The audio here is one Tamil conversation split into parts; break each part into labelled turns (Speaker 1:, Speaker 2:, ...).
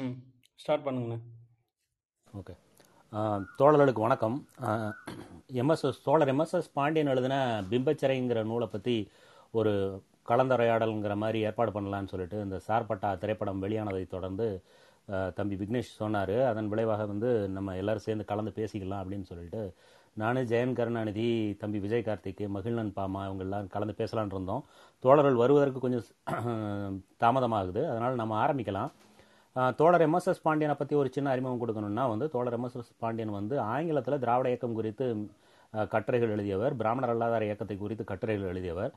Speaker 1: ம் ஸ்டார்ட் பண்ணுங்கண்ணே.
Speaker 2: ஓகே. தோழர்களுக்கு வணக்கம். எம்எஸ்எஸ் தோழர் எம்எஸ்எஸ் பாண்டியன் எழுதின பிம்பச்சிறைங்கிற நூலை பற்றி ஒரு கலந்துரையாடலுங்கிற மாதிரி ஏற்பாடு பண்ணலான்னு சொல்லிட்டு இந்த சார்பட்டா திரைப்படம் வெளியானதை தொடர்ந்து தம்பி விக்னேஷ் சொன்னார். அதன் விளைவாக வந்து நம்ம எல்லாரும் சேர்ந்து கலந்து பேசிக்கலாம் அப்படின்னு சொல்லிட்டு நான் ஜெயன் கருணாநிதி தம்பி விஜய் கார்த்திக் மகிழ்நன் பாமா இவங்கெல்லாம் கலந்து பேசலான்னு இருந்தோம். தோழர்கள் வருவதற்கு கொஞ்சம் தாமதமாகுது. அதனால் நம்ம ஆரம்பிக்கலாம். தோழர் எம்எஸ்எஸ் பாண்டியனை பற்றி ஒரு சின்ன அறிமுகம் கொடுக்கணும்னா வந்து தோழர் எம்எஸ்எஸ் பாண்டியன் வந்து ஆங்கிலத்தில் திராவிட இயக்கம் குறித்து கட்டுரைகள் எழுதியவர் பிராமணர் அல்லாதார இயக்கத்தை குறித்து கட்டுரைகள் எழுதியவர்.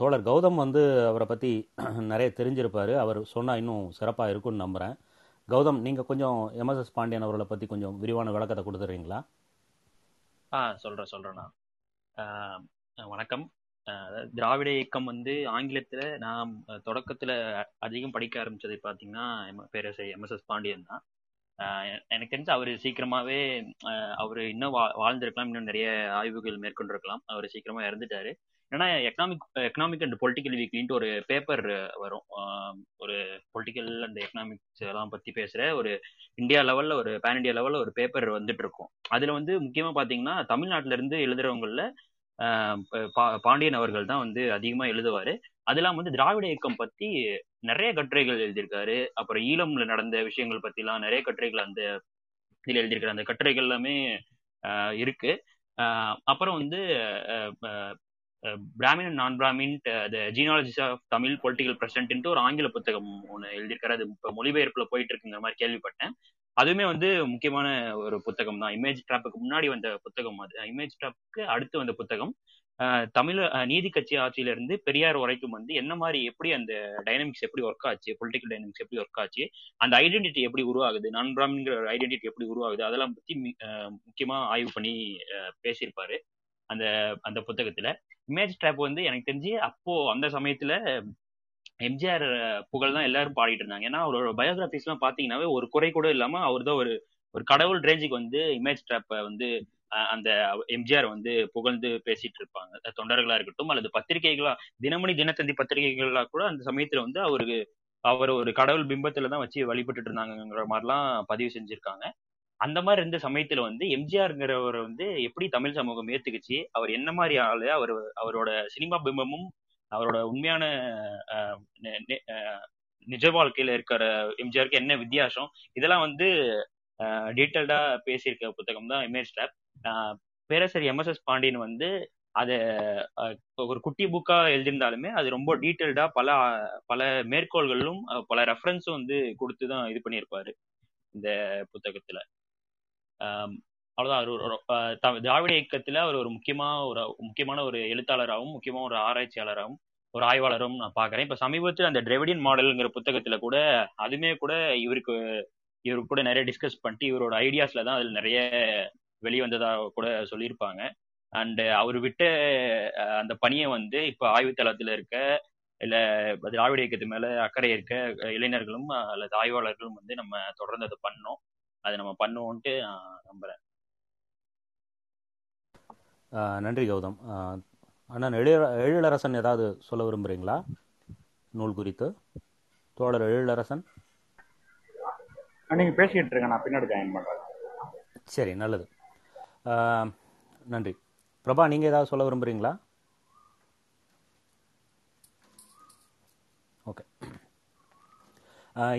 Speaker 2: தோழர் கௌதம் வந்து அவரை பற்றி நிறைய தெரிஞ்சிருப்பார். அவர் சொன்னால் இன்னும் சிறப்பாக இருக்கும்னு நம்புகிறேன் கௌதம் நீங்கள் கொஞ்சம் எம்எஸ்எஸ் பாண்டியன் அவர்களை பற்றி கொஞ்சம் விரிவான விளக்கத்தை கொடுத்துறீங்களா
Speaker 3: ஆ சொல்கிறேன் சொல்கிறேண்ணா வணக்கம். திராவிட இயக்கம் வந்து ஆங்கிலத்துல நான் தொடக்கத்தில் தொடக்கத்துல அதிகம் படிக்க ஆரம்பிச்சது பாத்தீங்கன்னா எம் பேரரசை எம்எஸ்எஸ் பாண்டியன் தான். எனக்கு தெரிஞ்சு அவர் சீக்கிரமாவே அவர் இன்னும் வா வாழ்ந்திருக்கலாம் இன்னும் நிறைய ஆய்வுகள் மேற்கொண்டிருக்கலாம். அவர் சீக்கிரமா இறந்துட்டாரு. ஏன்னா எக்கனாமிக் எக்கனாமிக் அண்ட் பொலிட்டிக்கல் வீக்லின்ட்டு ஒரு பேப்பர் வரும். ஒரு பொலிட்டிக்கல் அண்ட் எக்கனாமிக்ஸ் எல்லாம் பத்தி பேசுற ஒரு இந்தியா லெவல்ல ஒரு பேன் இண்டியா லெவல்ல ஒரு பேப்பர் வந்துட்டு இருக்கும் அதுல வந்து முக்கியமா பாத்தீங்கன்னா தமிழ்நாட்டுல இருந்து ஆஹ் பா- பாண்டியன் அவர்கள் தான் வந்து அதிகமா எழுதுவாரு. அது வந்து திராவிட இயக்கம் பத்தி நிறைய கட்டுரைகள் எழுதியிருக்காரு. அப்புறம் ஈழம்ல நடந்த விஷயங்கள் பத்திலாம் நிறைய கட்டுரைகள் அந்த இதுல எழுதியிருக்காரு. அந்த கட்டுரைகள் எல்லாமே ஆஹ் இருக்கு. ஆஹ் அப்புறம் வந்து ஆஹ் Brahmin non Brahmin the genealogies of Tamil political பிரசன்ட்ன்ட்டு ஒரு ஆங்கில புத்தகம் ஒன்று எழுதியிருக்காரு. அது இப்போ மொழிபெயர்ப்புல போயிட்டு இருக்குங்கிற மாதிரி கேள்விப்பட்டேன். அதுவுமே வந்து முக்கியமான ஒரு புத்தகம் தான். இமேஜ் ட்ராப்புக்கு முன்னாடி வந்த புத்தகம் அது. இமேஜ் ட்ராப்புக்கு அடுத்து வந்த புத்தகம். தமிழ் நீதி கட்சி ஆட்சியிலிருந்து பெரியார் வரைக்கும் வந்து என்ன மாதிரி எப்படி அந்த டைனமிக்ஸ் எப்படி ஒர்க் ஆச்சு பொலிட்டிக்கல் டைனமிக்ஸ் எப்படி ஒர்க் ஆச்சு அந்த ஐடென்டிட்டி எப்படி உருவாகுது நான் பிராமின்கிற ஒரு ஐடென்டிட்டி எப்படி உருவாகுது அதெல்லாம் பத்தி மி- முக்கியமா ஆய்வு பண்ணி பேசியிருப்பாரு அந்த அந்த புத்தகத்துல. இமேஜ் ட்ராப் வந்து எனக்கு தெரிஞ்சு அப்போ அந்த சமயத்துல எம்ஜிஆர் புகழ் தான் எல்லாரும் பாடிட்டு இருந்தாங்க. ஏன்னா அவரோட பயோகிராபிஸ் எல்லாம் பாத்தீங்கன்னாவே ஒரு குறை கூட இல்லாம அவர் தான் ஒரு ஒரு கடவுள் ரேஞ்சுக்கு வந்து இமேஜ் ட்ராப்பை வந்து அந்த எம்ஜிஆர் வந்து புகழ்ந்து பேசிட்டு இருப்பாங்க. தொண்டர்களா இருக்கட்டும் அல்லது பத்திரிகைகளா தினமணி தினத்தந்தி பத்திரிகைகளா கூட அந்த சமயத்துல வந்து அவருக்கு அவர் ஒரு கடவுள் பிம்பத்துல தான் வச்சு வழிபட்டுட்டு இருந்தாங்கங்கிற மாதிரிலாம் பதிவு செஞ்சிருக்காங்க. அந்த மாதிரி இருந்த சமயத்துல வந்து எம்ஜிஆர்ங்கிறவர் வந்து எப்படி தமிழ் சமூகம் ஏத்துக்குச்சு அவர் என்ன மாதிரி ஆளு அவர் அவரோட சினிமா பிம்பமும் அவரோட உண்மையான நிஜ வாழ்க்கையில இருக்கிற எம்ஜிஆருக்கு என்ன வித்தியாசம்? இதெல்லாம் வந்து டீட்டெயில்டா பேசியிருக்க புத்தகம் தான் இமேஜ் டேப் பேரரசர் எம்எஸ்எஸ் பாண்டியன் வந்து அதை ஒரு குட்டி புக்கா எழுதியிருந்தாலுமே அது ரொம்ப டீட்டெயில்டா பல பல மேற்கோள்களும் பல ரெஃபரன்ஸும் வந்து கொடுத்து தான் இது பண்ணியிருப்பாரு இந்த புத்தகத்துல. அவ்வளவுதான். அவர் ஒரு- த- திராவிட இயக்கத்துல அவர் ஒரு முக்கியமா ஒரு முக்கியமான ஒரு எழுத்தாளராகவும் முக்கியமான ஒரு ஆராய்ச்சியாளராகவும் ஒரு ஆய்வாளரும் நான் பாக்குறேன் இப்ப சமீபத்தில் அந்த டிரெவிடியன் மாடல்ங்கிற புத்தகத்துல கூட அதுமே கூட இவருக்கு இவர் கூட நிறைய டிஸ்கஸ் பண்ணிட்டு இவரோட ஐடியாஸ்ல தான் அதுல நிறைய வெளிவந்ததா கூட சொல்லியிருப்பாங்க. அண்ட் அவர் விட்ட அந்த பணியை வந்து இப்ப ஆய்வுத்தளத்துல இருக்க இல்ல திராவிட இயக்கத்து மேல அக்கறை இருக்க இளைஞர்களும் அல்லது ஆய்வாளர்களும் வந்து நம்ம தொடர்ந்து அதை பண்ணோம். அதை நம்ம பண்ணுவோம்ட்டு நான் நம்புறேன்.
Speaker 2: நன்றி கௌதம். அண்ணன் எழில எழிலரசன் ஏதாவது சொல்ல விரும்புகிறீங்களா நூல் குறித்து. தோழர் எழிலரசன்
Speaker 4: நீங்க பேசிக்கிட்டு இருங்க நான் பின்னாடி ஜாயின் பண்றேன்.
Speaker 2: சரி நல்லது. நன்றி. பிரபா நீங்கள் ஏதாவது சொல்ல விரும்புகிறீங்களா ஓகே.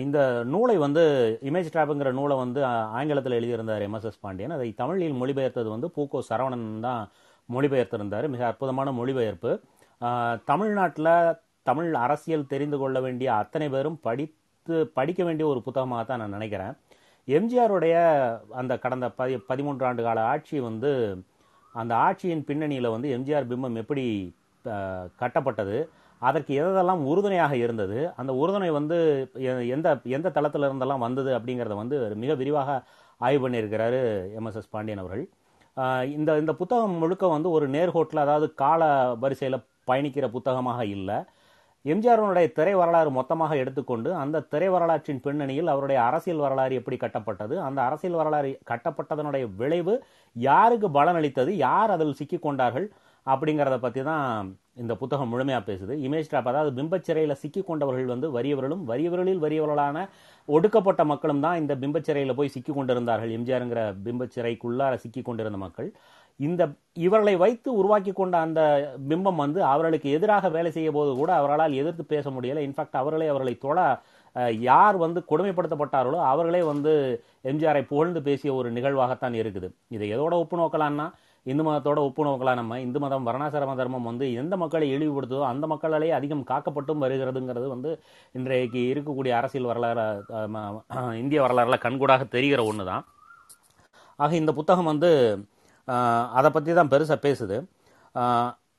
Speaker 2: இந்த நூலை வந்து இமேஜ் ட்ராப்புங்கிற நூலை வந்து ஆங்கிலத்தில் எழுதியிருந்தார் எம்எஸ்எஸ் பாண்டியன். அதை தமிழில் மொழிபெயர்த்தது வந்து பூக்கோ சரவணன் தான் மொழிபெயர்த்திருந்தார். மிக அற்புதமான மொழிபெயர்ப்பு. தமிழ்நாட்டில் தமிழ் அரசியல் தெரிந்து கொள்ள வேண்டிய அத்தனை பேரும் படித்து படிக்க வேண்டிய ஒரு புத்தகமாக தான் நான் நினைக்கிறேன். எம்ஜிஆருடைய அந்த கடந்த பதி பதிமூன்று ஆண்டு கால ஆட்சி வந்து அந்த ஆட்சியின் பின்னணியில் வந்து எம்ஜிஆர் பிம்பம் எப்படி கட்டப்பட்டது? அதற்கு எதெல்லாம் உறுதுணையாக இருந்தது? அந்த உறுதுணை வந்து எ- எந்த எந்த தளத்தில் இருந்தெல்லாம் வந்தது அப்படிங்கிறத வந்து மிக விரிவாக ஆய்வு பண்ணியிருக்கிறாரு எம்எஸ்எஸ் பாண்டியன் அவர்கள். இந்த இந்த புத்தகம் முழுக்க வந்து ஒரு நேர்கோட்டில் அதாவது கால வரிசையில் பயணிக்கிற புத்தகமாக இல்லை. எம்ஜிஆருடைய திரை வரலாறு மொத்தமாக எடுத்துக்கொண்டு அந்த திரை வரலாற்றின் பின்னணியில் அவருடைய அரசியல் வரலாறு எப்படி கட்டப்பட்டது அந்த அரசியல் வரலாறு கட்டப்பட்டதனுடைய விளைவு யாருக்கு பலனளித்தது யார் அதில் சிக்கிக்கொண்டார்கள் அப்படிங்கிறத பற்றி தான் இந்த புத்தகம் முழுமையாக பேசுது. இமேஜ் ட்ராப் அதாவது பிம்பச்சிறையில் சிக்கி கொண்டவர்கள் வந்து வறியவர்களும் வறியவர்களில் வறியவர்களான ஒடுக்கப்பட்ட மக்களும் தான் இந்த பிம்பச்சிறையில் போய் சிக்கி கொண்டிருந்தார்கள் எம்ஜிஆருங்கிற பிம்பச்சிறைக்குள்ளார சிக்கி கொண்டிருந்த மக்கள். இந்த இவர்களை வைத்து உருவாக்கி கொண்ட அந்த பிம்பம் வந்து அவர்களுக்கு எதிராக வேலை செய்ய போது கூட அவர்களால் எதிர்த்து பேச முடியலை. இன்ஃபேக்ட் அவர்களே அவர்களை தொட யார் வந்து கொடுமைப்படுத்தப்பட்டார்களோ அவர்களே வந்து எம்ஜிஆரை புகழ்ந்து பேசிய ஒரு நிகழ்வாகத்தான் இருக்குது. இதை எதோட ஒப்பு நோக்கலான்னா இந்து மதத்தோட ஒப்புணவுகளாக நம்ம இந்து மதம் வர்ணாசிரம தர்மம் வந்து எந்த மக்களை இழிவுபடுத்துதோ அந்த மக்களாலே அதிகம் காக்கப்பட்டும் வருகிறதுங்கிறது வந்து இன்றைக்கு இருக்கக்கூடிய அரசியல் வரலாறு இந்திய வரலாறுல கண்கூடாக தெரிகிற ஒன்று தான் ஆக இந்த புத்தகம் வந்து அதை பற்றி தான் பெருசாக பேசுது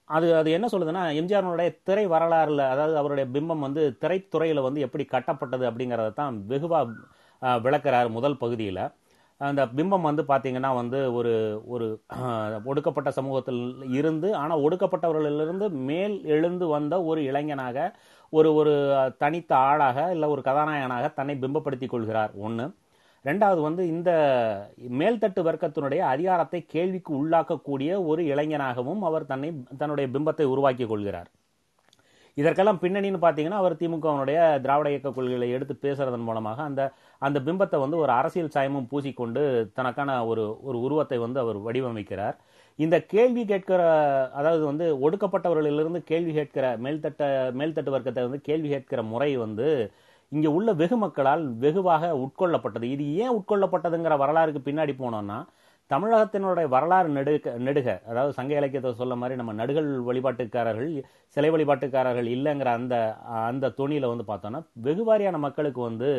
Speaker 2: அது அது என்ன சொல்லுதுன்னா எம்ஜிஆருடைய திரை வரலாறுல அதாவது அவருடைய பிம்பம் வந்து திரைத்துறையில் வந்து எப்படி கட்டப்பட்டது அப்படிங்கிறத தான் வெகுவாக விளக்குறார் முதல் பகுதியில். அந்த பிம்பம் வந்து பார்த்தீங்கன்னா வந்து ஒரு ஒரு ஒடுக்கப்பட்ட சமூகத்தில் இருந்து ஆனால் ஒடுக்கப்பட்டவர்களிலிருந்து மேல் எழுந்து வந்த ஒரு இளைஞனாக ஒரு ஒரு தனித்த ஆளாக இல்லை ஒரு கதாநாயகனாக தன்னை பிம்பப்படுத்திக் கொள்கிறார். ஒன்று ரெண்டாவது வந்து இந்த மேல்தட்டு வர்க்கத்தினுடைய அதிகாரத்தை கேள்விக்கு உள்ளாக்கக்கூடிய ஒரு இளைஞனாகவும் அவர் தன்னை தன்னுடைய பிம்பத்தை உருவாக்கிக் கொள்கிறார். இதற்கெல்லாம் பின்னணின்னு பார்த்தீங்கன்னா அவர் திமுகவினுடைய திராவிட இயக்க கொள்கைகளை எடுத்து பேசுறதன் மூலமாக அந்த அந்த பிம்பத்தை வந்து ஒரு அரசியல் சாயமும் பூசிக்கொண்டு தனக்கான ஒரு ஒரு உருவத்தை வந்து அவர் வடிவமைக்கிறார். இந்த கேள்வி கேட்கிற அதாவது வந்து ஒடுக்கப்பட்டவர்களிலிருந்து கேள்வி கேட்கிற மேல்தட்ட மேல்தட்டு வர்க்கத்தை வந்து கேள்வி கேட்கிற முறை வந்து இங்கே உள்ள வெகு மக்களால் வெகுவாக உட்கொள்ளப்பட்டது. இது ஏன் உட்கொள்ளப்பட்டதுங்கிற வரலாறுக்கு பின்னாடி போனோம்னா தமிழகத்தினுடைய வரலாறு நெடுக நெடுக அதாவது சங்க இலக்கியத்தை சொல்ல மாதிரி நம்ம நடுகள் வழிபாட்டுக்காரர்கள் சிலை வழிபாட்டுக்காரர்கள் இல்லைங்கிற அந்த அந்த துணியில் வந்து பார்த்தோன்னா வெகுவாரியான மக்களுக்கு வந்து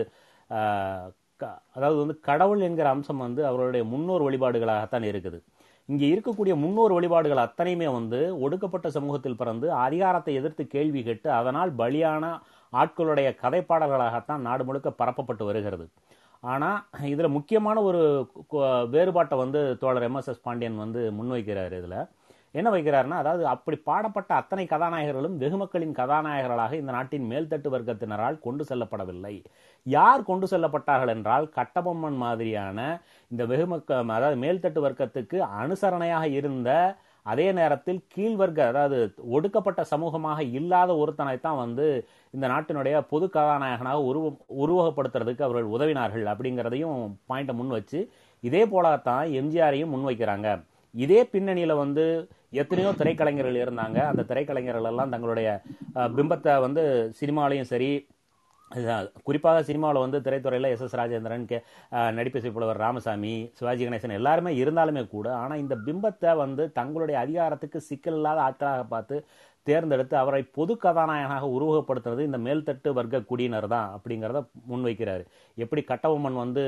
Speaker 2: அதாவது வந்து கடவுள் என்கிற அம்சம் வந்து அவர்களுடைய முன்னோர் வழிபாடுகளாகத்தான் இருக்குது. இங்கே இருக்கக்கூடிய முன்னோர் வழிபாடுகள் அத்தனையுமே வந்து ஒடுக்கப்பட்ட சமூகத்தில் பிறந்து அதிகாரத்தை எதிர்த்து கேள்வி கேட்டு அதனால் பலியான ஆட்களுடைய கதைப்பாடல்களாகத்தான் நாடு முழுக்க பரப்பப்பட்டு வருகிறது. ஆனால் இதில் முக்கியமான ஒரு வேறுபாட்டை வந்து தோழர் எம்எஸ்எஸ் பாண்டியன் வந்து முன்வைக்கிறார் இதில். என்ன வைக்கிறாருன்னா அதாவது அப்படி பாடப்பட்ட அத்தனை கதாநாயகர்களும் வெகுமக்களின் கதாநாயகர்களாக இந்த நாட்டின் மேல்தட்டு வர்க்கத்தினரால் கொண்டு செல்லப்படவில்லை. யார் கொண்டு செல்லப்பட்டார்கள் என்றால் கட்டபொம்மன் மாதிரியான இந்த வெகுமக்க அதாவது மேல்தட்டு வர்க்கத்துக்கு அனுசரணையாக இருந்த அதே நேரத்தில் கீழ்வர்க்க அதாவது ஒடுக்கப்பட்ட சமூகமாக இல்லாத ஒருத்தனைத்தான் வந்து இந்த நாட்டினுடைய பொது கதாநாயகனாக உருவ உருவகப்படுத்துறதுக்கு அவர்கள் உதவினார்கள் அப்படிங்கிறதையும் பாயிண்ட்டை முன் வச்சு இதே போலத்தான் எம்ஜிஆரையும் முன்வைக்கிறாங்க. இதே பின்னணியில் வந்து எத்தனையோ திரைக்கலைஞர்கள் இருந்தாங்க. அந்த திரைக்கலைஞர்கள் எல்லாம் தங்களுடைய பிம்பத்தை வந்து சினிமாலையும் சரி குறிப்பாக சினிமாவில் வந்து திரைத்துறையில் எஸ் எஸ் ராஜேந்திரன் கே நடிப்பு புலவர் ராமசாமி சிவாஜி கணேசன் எல்லாருமே இருந்தாலுமே கூட ஆனால் இந்த பிம்பத்தை வந்து தங்களுடைய அதிகாரத்துக்கு சிக்கல் இல்லாத ஆட்களாக பார்த்து தேர்ந்தெடுத்து அவரை பொது கதாநாயகனாக உருவகப்படுத்துறது இந்த மேல்தட்டு வர்க்க குடியினர் தான் அப்படிங்கிறத முன்வைக்கிறார். எப்படி கட்டபொம்மன் வந்து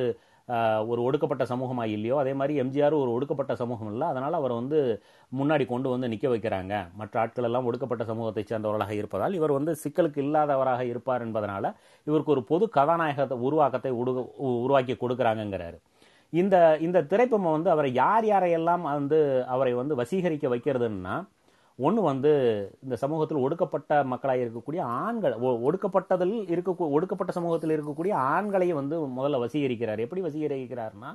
Speaker 2: ஒரு ஒடுக்கப்பட்ட சமூகமா இல்லையோ அதே மாதிரி எம்ஜிஆர் ஒரு ஒடுக்கப்பட்ட சமூகம் இல்லை அதனால் அவர் வந்து முன்னாடி கொண்டு வந்து நிற்க வைக்கிறாங்க. மற்ற ஆட்கள் எல்லாம் ஒடுக்கப்பட்ட சமூகத்தை சேர்ந்தவர்களாக இருப்பதால் இவர் வந்து சிக்கலுக்கு இல்லாதவராக இருப்பார் என்பதனால் இவருக்கு ஒரு பொது கதாநாயகத்தை உருவாக்கத்தை உடு- உ- உருவாக்கி கொடுக்குறாங்கங்கிறாரு. இந்த இந்த திரைப்பம் வந்து அவரை யார் யாரையெல்லாம் வந்து அவரை வந்து வசீகரிக்க வைக்கிறதுன்னா ஒன்று வந்து இந்த சமூகத்தில் ஒடுக்கப்பட்ட மக்களாக இருக்கக்கூடிய ஆண்கள் ஒ- ஒடுக்கப்பட்டதில் இருக்க ஒடுக்கப்பட்ட சமூகத்தில் இருக்கக்கூடிய ஆண்களையும் வந்து முதல்ல வசீகரிக்கிறார். எப்படி வசீகரிக்கிறார்னா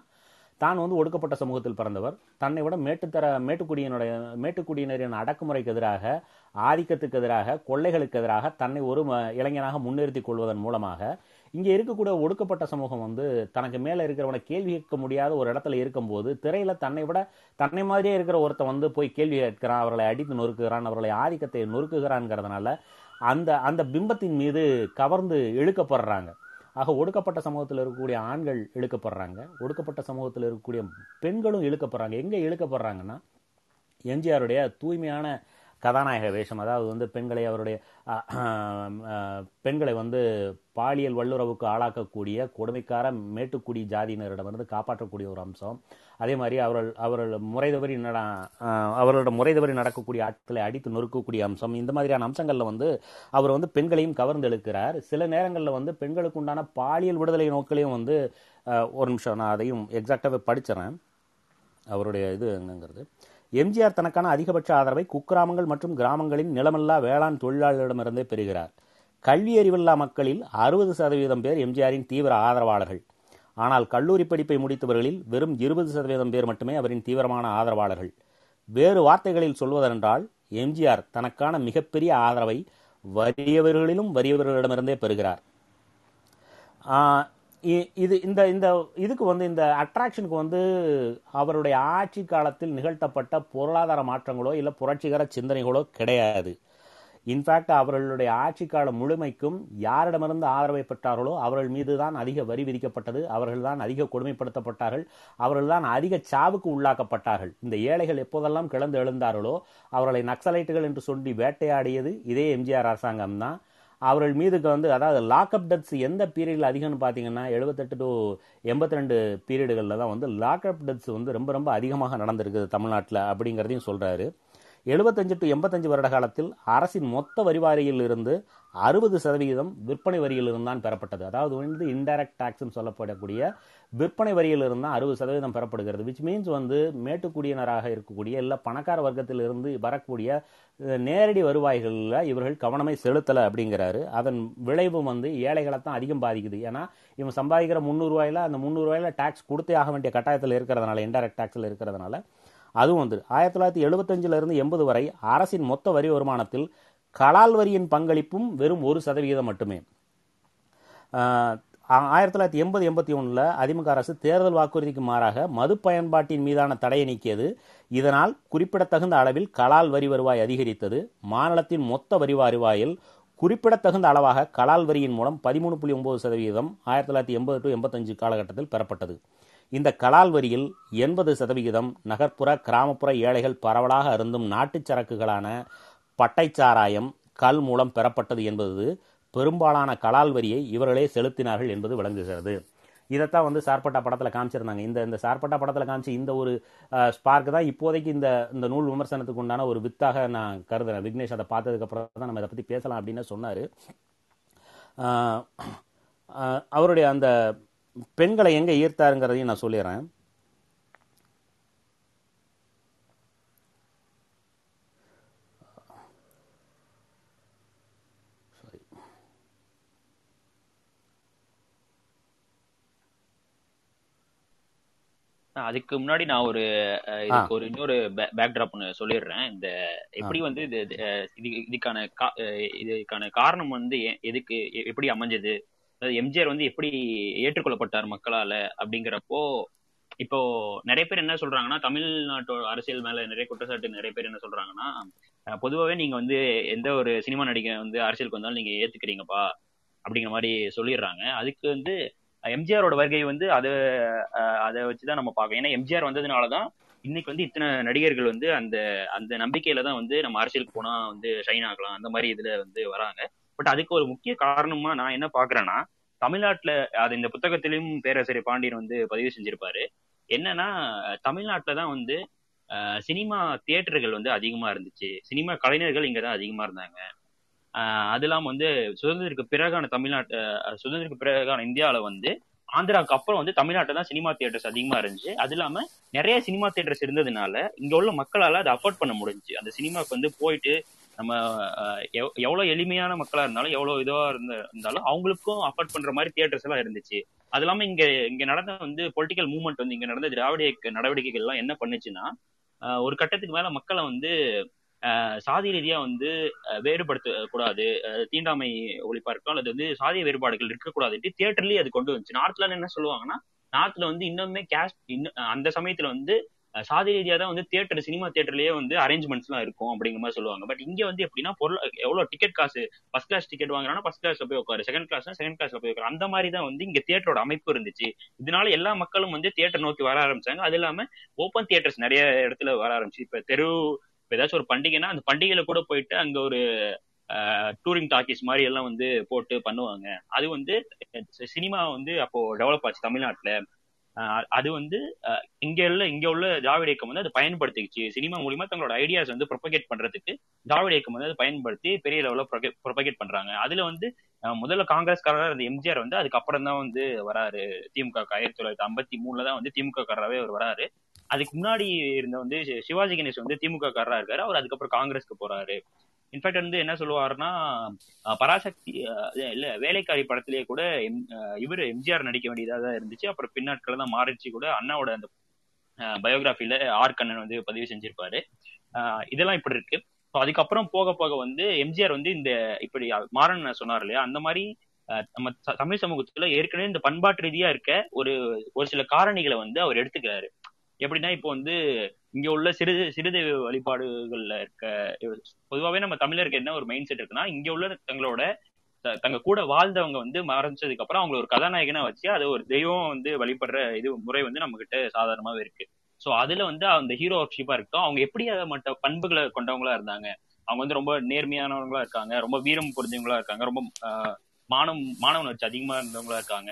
Speaker 2: தான் வந்து ஒடுக்கப்பட்ட சமூகத்தில் பிறந்தவர். தன்னை விட மேட்டுத்தர மேட்டுக்குடியினுடைய மேட்டுக்குடியினரின் அடக்குமுறைக்கு எதிராக ஆதிக்கத்துக்கு எதிராக கொள்ளைகளுக்கு எதிராக தன்னை ஒரு ம- இளைஞனாக முன்னிறுத்திக் கொள்வதன் மூலமாக இங்கே இருக்கக்கூடிய ஒடுக்கப்பட்ட சமூகம் வந்து தனக்கு மேலே இருக்கிறவனை கேள்வி கேட்க முடியாத ஒரு இடத்துல இருக்கும்போது திரையில் தன்னை விட தன்னை மாதிரியே இருக்கிற ஒருத்தன் வந்து போய் கேள்வி கேட்கிறான் அவர்களை அடித்து நொறுக்குகிறான் அவர்களை ஆதிக்கத்தை நொறுக்குகிறான்ங்கிறதுனால அந்த அந்த பிம்பத்தின் மீது கவர்ந்து இழுக்கப்படுறாங்க. ஆக ஒடுக்கப்பட்ட சமூகத்தில் இருக்கக்கூடிய ஆண்கள் இழுக்கப்படுறாங்க. ஒடுக்கப்பட்ட சமூகத்தில் இருக்கக்கூடிய பெண்களும் இழுக்கப்படுறாங்க. எங்கே இழுக்கப்படுறாங்கன்னா எம்ஜிஆருடைய தூய்மையான கதாநாயக வேஷம். அதாவது வந்து பெண்களை அவருடைய பெண்களை வந்து பாலியல் வல்லுறவுக்கு ஆளாக்கக்கூடிய கொடுமைக்கார மேட்டுக்குடி ஜாதியினரிடமிருந்து காப்பாற்றக்கூடிய ஒரு அம்சம். அதே மாதிரி அவர்கள் அவர்கள் முறை தவறி நட அவர்களோட முறை தவறி நடக்கக்கூடிய ஆட்களை அடித்து நொறுக்கக்கூடிய அம்சம். இந்த மாதிரியான அம்சங்களில் வந்து அவர் வந்து பெண்களையும் கவர்ந்து எழுக்கிறார் சில நேரங்களில் வந்து பெண்களுக்கு உண்டான பாலியல் விடுதலை நோக்களையும் வந்து ஒரு நிமிஷம் நான் அதையும் எக்ஸாக்டாகவே படிச்சிடறேன் அவருடைய இது என்னங்கிறது எம்ஜிஆர் தனக்கான அதிகபட்ச ஆதரவை குக்கிராமங்கள் மற்றும் கிராமங்களின் நிலமல்லா வேளாண் தொழிலாளர்களிடமிருந்தே பெறுகிறார். கல்வி அறிவில்லா மக்களில் அறுபது சதவீதம் பேர் எம்ஜிஆரின் தீவிர ஆதரவாளர்கள். ஆனால் கல்லூரி படிப்பை முடித்தவர்களில் வெறும் இருபது சதவீதம் பேர் மட்டுமே அவரின் தீவிரமான ஆதரவாளர்கள். வேறு வார்த்தைகளில் சொல்வதென்றால் எம்ஜிஆர் தனக்கான மிகப்பெரிய ஆதரவை வறியவர்களிலும் வறியவர்களிடமிருந்தே பெறுகிறார். இது இந்த இந்த இதுக்கு வந்து இந்த அட்ராக்ஷனுக்கு வந்து அவருடைய ஆட்சி காலத்தில் நிகழ்த்தப்பட்ட பொருளாதார மாற்றங்களோ இல்லை புரட்சிகர சிந்தனைகளோ கிடையாது. இன்ஃபேக்ட் அவர்களுடைய ஆட்சி காலம் முழுமைக்கும் யாரிடமிருந்து ஆதரவை பெற்றார்களோ அவர்கள் மீது தான் அதிக வரி விதிக்கப்பட்டது அவர்கள் தான் அதிக கொடுமைப்படுத்தப்பட்டார்கள் அவர்கள் தான் அதிக சாவுக்கு உள்ளாக்கப்பட்டார்கள். இந்த ஏழைகள் எப்போதெல்லாம் கிளந்து எழுந்தார்களோ அவர்களை நக்சலைட்டுகள் என்று சொல்லி வேட்டையாடியது இதே எம்ஜிஆர் அரசாங்கம் தான் அவர்கள் மீதுக்கு வந்து அதாவது லாக்அப் டெத்ஸ் எந்த பீரியடில் அதிகம்னு பார்த்தீங்கன்னா எழுபத்தெட்டு டு எண்பத்தி ரெண்டு பீரியடுகளில் தான் வந்து லாக்அப் டெத்ஸ் வந்து ரொம்ப ரொம்ப அதிகமாக நடந்திருக்குது தமிழ்நாட்டில் அப்படிங்கிறதையும் சொல்கிறாரு எழுபத்தஞ்சு டு எண்பத்தஞ்சு வருட காலத்தில் அரசின் மொத்த வரிவாரியில் இருந்து அறுபது சதவிகிதம் விற்பனை வரியிலிருந்து தான் பெறப்பட்டது. அதாவது வந்து இன்டைரக்ட் டேக்ஸ்னு சொல்லப்படக்கூடிய விற்பனை வரியிலிருந்து தான் அறுபது சதவீதம் பெறப்படுகிறது. விச் மீன்ஸ் வந்து மேட்டுக்குடியினராக இருக்கக்கூடிய இல்லை பணக்கார வர்க்கத்திலிருந்து வரக்கூடிய நேரடி வருவாய்களில் இவர்கள் கவனமே செலுத்தலை அப்படிங்கிறாரு. அதன் விளைவு வந்து ஏழைகளை தான் அதிகம் பாதிக்குது. ஏன்னா இவன் சம்பாதிக்கிற முந்நூறுவாயில் அந்த முந்நூறுவாயில் டேக்ஸ் கொடுத்தே ஆக வேண்டிய கட்டாயத்தில் இருக்கிறதுனால இன்டெரக்ட் டேக்ஸில் இருக்கிறதுனால. அதுவும் வந்து ஆயிரத்தி தொள்ளாயிரத்தி எழுபத்தஞ்சிலிருந்து எண்பது வரை அரசின் மொத்த வரி வருமானத்தில் கலால் வரியின் பங்களிப்பும் வெறும் ஒரு சதவிகிதம் மட்டுமே. ஆயிரத்தி தொள்ளாயிரத்தி எண்பது எண்பத்தி ஒன்றில் அதிமுக அரசு தேர்தல் வாக்குறுதிக்கு மாறாக மது பயன்பாட்டின் மீதான தடையை நீக்கியது. இதனால் குறிப்பிடத்தகுந்த அளவில் கலால் வரி வருவாய் அதிகரித்தது. மாநிலத்தின் மொத்த வரி வருவாயில் குறிப்பிடத்தகுந்த அளவாக கலால் வரியின் மூலம் பதிமூணு புள்ளி ஒன்பது சதவீதம் ஆயிரத்தி தொள்ளாயிரத்தி எண்பது டு எண்பத்தஞ்சு காலகட்டத்தில் பெறப்பட்டது. இந்த கலால் வரியில் எண்பது சதவிகிதம் நகர்ப்புற கிராமப்புற ஏழைகள் பரவலாக அருந்தும் நாட்டுச் சரக்குகளான பட்டைச்சாராயம் கல் மூலம் பெறப்பட்டது என்பது பெரும்பாலான கலால் வரியை இவர்களே செலுத்தினார்கள் என்பது விளங்குகிறது. இதைத்தான் வந்து சார்பட்டா படத்தில் காமிச்சிருந்தாங்க. இந்த இந்த சார்பட்டா படத்தில் காமிச்சு இந்த ஒரு ஸ்பார்க் தான் இப்போதைக்கு இந்த இந்த நூல் விமர்சனத்துக்கு உண்டான ஒரு வித்தாக நான் கருதுறேன். விக்னேஷ் அதை பார்த்ததுக்கப்புறம் தான் நம்ம இதை பற்றி பேசலாம் அப்படின்னு சொன்னார். அவருடைய அந்த பெண்களை எங்கே ஈர்த்தாருங்கிறதையும் நான் சொல்லிடுறேன்.
Speaker 3: அதுக்கு முன்னாடி நான் ஒரு இதுக்கு ஒரு இன்னொரு பேக்ட்ராப் ஒன்று சொல்லிடுறேன். இந்த எப்படி வந்து இது இதுக்கான இதுக்கான காரணம் வந்து எதுக்கு எப்படி அமைஞ்சது? அதாவது எம்ஜிஆர் வந்து எப்படி ஏற்றுக்கொள்ளப்பட்டார் மக்களால அப்படிங்கிறப்போ இப்போ நிறைய பேர் என்ன சொல்றாங்கன்னா தமிழ்நாட்டோட அரசியல் மேல நிறைய குற்றச்சாட்டு நிறைய பேர் என்ன சொல்றாங்கன்னா அஹ், பொதுவாவே நீங்க வந்து எந்த ஒரு சினிமா நடிகை வந்து அரசியலுக்கு வந்தாலும் நீங்க ஏத்துக்கிறீங்கப்பா அப்படிங்கிற மாதிரி சொல்லிடுறாங்க. அதுக்கு வந்து எம்ஜிஆரோட வருகை வந்து அதை அதை வச்சுதான் நம்ம பார்க்கணும். ஏன்னா எம்ஜிஆர் வந்ததுனாலதான் இன்னைக்கு வந்து இத்தனை நடிகர்கள் வந்து அந்த அந்த நம்பிக்கையில தான் வந்து நம்ம அரசியலுக்கு போனா வந்து ஷைன் ஆகலாம். அந்த மாதிரி இதுல வந்து வராங்க. பட் அதுக்கு ஒரு முக்கிய காரணமா நான் என்ன பாக்குறேன்னா தமிழ்நாட்டுல அது இந்த புத்தகத்திலும் பேராசிரியர் பாண்டியன் வந்து பதிவு செஞ்சிருப்பாரு. என்னன்னா தமிழ்நாட்டுல தான் வந்து சினிமா தியேட்டர்கள் வந்து அதிகமா இருந்துச்சு. சினிமா கலைஞர்கள் இங்கதான் அதிகமா இருந்தாங்க. அது இல்லாம வந்து சுதந்திரத்துக்கு பிறகான தமிழ்நாட்டு சுதந்திரத்துக்கு பிறகான இந்தியாவில வந்து ஆந்திராவுக்கு அப்புறம் வந்து தமிழ்நாட்டில் தான் சினிமா தியேட்டர்ஸ் அதிகமா இருந்துச்சு. அது இல்லாம நிறைய சினிமா தியேட்டர்ஸ் இருந்ததுனால இங்க உள்ள மக்களால அதை அஃபோர்ட் பண்ண முடிஞ்சுச்சு. அந்த சினிமாவுக்கு வந்து போயிட்டு நம்ம எவ்- எவ்வளவு எளிமையான மக்களா இருந்தாலும் எவ்வளவு இதுவா இருந்த இருந்தாலும் அவங்களுக்கும் அஃபோர்ட் பண்ற மாதிரி தியேட்டர்ஸ் எல்லாம் இருந்துச்சு. அது இல்லாம இங்க இங்க நடந்த வந்து பொலிட்டிக்கல் மூவ்மெண்ட் வந்து இங்க நடந்த திராவிட நடவடிக்கைகள்லாம் நடவடிக்கைகள் எல்லாம் என்ன பண்ணுச்சுன்னா ஒரு கட்டத்துக்கு மேல மக்களை வந்து சாதி ரீதியா வந்து வேறுபடுத்த கூடாது தீண்டாமை ஒழிப்பா இருக்கும் அல்லது வந்து சாதிய வேறுபாடுகள் இருக்கக்கூடாதுன்ட்டு தியேட்டர்லயே அது கொண்டு வந்துச்சு. நார்த்ல என்ன சொல்லுவாங்கன்னா நார்த்ல வந்து இன்னுமே கேஸ்ட் இன்னும் அந்த சமயத்துல வந்து சாதி ரீதியா தான் வந்து தியேட்டர் சினிமா தியேட்டர்லயே வந்து அரேஞ்ச்மெண்ட்ஸ் எல்லாம் இருக்கும் அப்படிங்கிற மாதிரி சொல்லுவாங்க. பட் இங்க வந்து எப்படின்னா பொருள் எவ்வளவு டிக்கெட் காசு ஃபர்ஸ்ட் கிளாஸ் டிக்கெட் வாங்குறாங்கன்னா ஃபர்ஸ்ட் கிளாஸ்ல போய் உட்காரு. செகண்ட் கிளாஸ்னா செகண்ட் கிளாஸ்ல போய் உட்காரு. அந்த மாதிரி தான் வந்து இங்க தியேட்டரோட அமைப்பு இருந்துச்சு. இதனால எல்லா மக்களும் வந்து தியேட்டர் நோக்கி வர ஆரம்பிச்சாங்க. அது இல்லாம ஓப்பன் தியேட்டர்ஸ் நிறைய இடத்துல வர ஆரம்பிச்சு. இப்ப தெரு இப்போ ஏதாச்சும் ஒரு பண்டிகைனா அந்த பண்டிகையில கூட போயிட்டு அங்க ஒரு டூரிங் டாக்கீஸ் மாதிரி எல்லாம் வந்து போட்டு பண்ணுவாங்க. அது வந்து சினிமா வந்து அப்போ டெவலப் ஆச்சு தமிழ்நாட்டுல. அது வந்து இங்க உள்ள இங்க உள்ள திராவிட இயக்கம் வந்து அதை பயன்படுத்திக்கிச்சு. சினிமா மூலியமா தங்களோட ஐடியாஸ் வந்து ப்ரொபகேட் பண்றதுக்கு திராவிட இயக்கம் வந்து அதை பயன்படுத்தி பெரிய லெவலில் ப்ரொபகேட் பண்றாங்க. அதுல வந்து முதல்ல காங்கிரஸ்காரராக இருந்த எம்ஜிஆர் வந்து அதுக்கப்புறம் தான் வந்து வராரு. திமுக ஆயிரத்தி தொள்ளாயிரத்தி ஐம்பத்தி மூணுல தான் வந்து திமுக காரராகவே அவர் வராரு. அதுக்கு முன்னாடி இருந்த வந்து சிவாஜி கணேஷ் வந்து திமுக காரரா இருக்காரு. அவர் அதுக்கப்புறம் காங்கிரஸ்க்கு போறாரு. இன்ஃபேக்ட் வந்து என்ன சொல்லுவாருன்னா பராசக்தி இல்ல வேலைக்காரி படத்திலேயே கூட எம் இவர் எம்ஜிஆர் நடிக்க வேண்டியதாக தான் இருந்துச்சு. அப்புறம் பின்னாட்கள் தான் மாறிச்சு கூட அண்ணாவோட அந்த பயோகிராஃபில ஆர் கண்ணன் வந்து பதிவு செஞ்சிருப்பாரு. இதெல்லாம் இப்படி இருக்கு. ஸோ அதுக்கப்புறம் போக போக வந்து எம்ஜிஆர் வந்து இந்த இப்படி மாறன் சொன்னார் இல்லையா? அந்த மாதிரி நம்ம தமிழ் சமூகத்துல ஏற்கனவே இந்த பண்பாட்டு ரீதியா இருக்க ஒரு ஒரு சில காரணிகளை வந்து அவர் எடுத்துக்கிறாரு. எப்படின்னா இப்போ வந்து இங்க உள்ள சிறு சிறுதெய்வ வழிபாடுகள்ல இருக்க பொதுவாகவே நம்ம தமிழருக்கு என்ன ஒரு மைண்ட் செட் இருக்குன்னா இங்க உள்ள தங்களோட த- தங்க கூட வாழ்ந்தவங்க வந்து மறைஞ்சதுக்கு அப்புறம் அவங்கள ஒரு கதாநாயகனா வச்சு அது ஒரு தெய்வம் வந்து வழிபடுற இது முறை வந்து நம்ம கிட்ட சாதாரணமாவே இருக்கு. ஸோ அதுல வந்து அந்த ஹீரோ ஒர்க்ஷிப்பா இருக்கட்டும் அவங்க எப்படி அதை மற்ற பண்புகளை கொண்டவங்களா இருந்தாங்க அவங்க வந்து ரொம்ப நேர்மையானவங்களா இருக்காங்க ரொம்ப வீரம் புரிஞ்சவங்களா இருக்காங்க ரொம்ப மானம் மாணவன் வச்சு அதிகமா இருந்தவங்களா இருக்காங்க.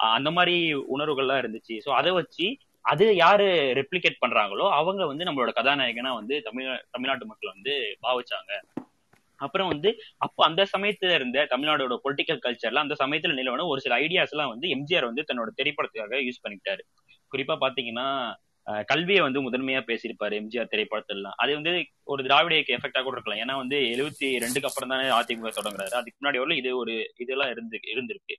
Speaker 3: அந்த மாதிரி உணர்வுகள்லாம் இருந்துச்சு. ஸோ அதை வச்சு அது யாரு ரெப்ளிகேட் பண்றாங்களோ அவங்க வந்து நம்மளோட கதாநாயகனா வந்து தமிழ் தமிழ்நாட்டு மக்கள் வந்து பாவிச்சாங்க. அப்புறம் வந்து அப்போ அந்த சமயத்துல இருந்த தமிழ்நாடோட பொலிட்டிக்கல் கல்ச்சர்ல அந்த சமயத்துல நிலவன ஒரு சில ஐடியாஸ் எல்லாம் வந்து எம்ஜிஆர் வந்து தன்னோட திரைப்படத்துக்காக யூஸ் பண்ணிக்கிட்டாரு. குறிப்பா பாத்தீங்கன்னா கல்வியை வந்து முதன்மையா பேசியிருப்பாரு எம்ஜிஆர் திரைப்படத்துல அது வந்து ஒரு திராவிட இயக்க எஃபெக்டா கூட இருக்கலாம். ஏன்னா வந்து எழுபத்தி ரெண்டுக்கு அப்புறம் தானே அதிமுக தொடங்குறாரு. அதுக்கு முன்னாடி வரல இது ஒரு இதெல்லாம் இருந்து இருந்திருக்கு.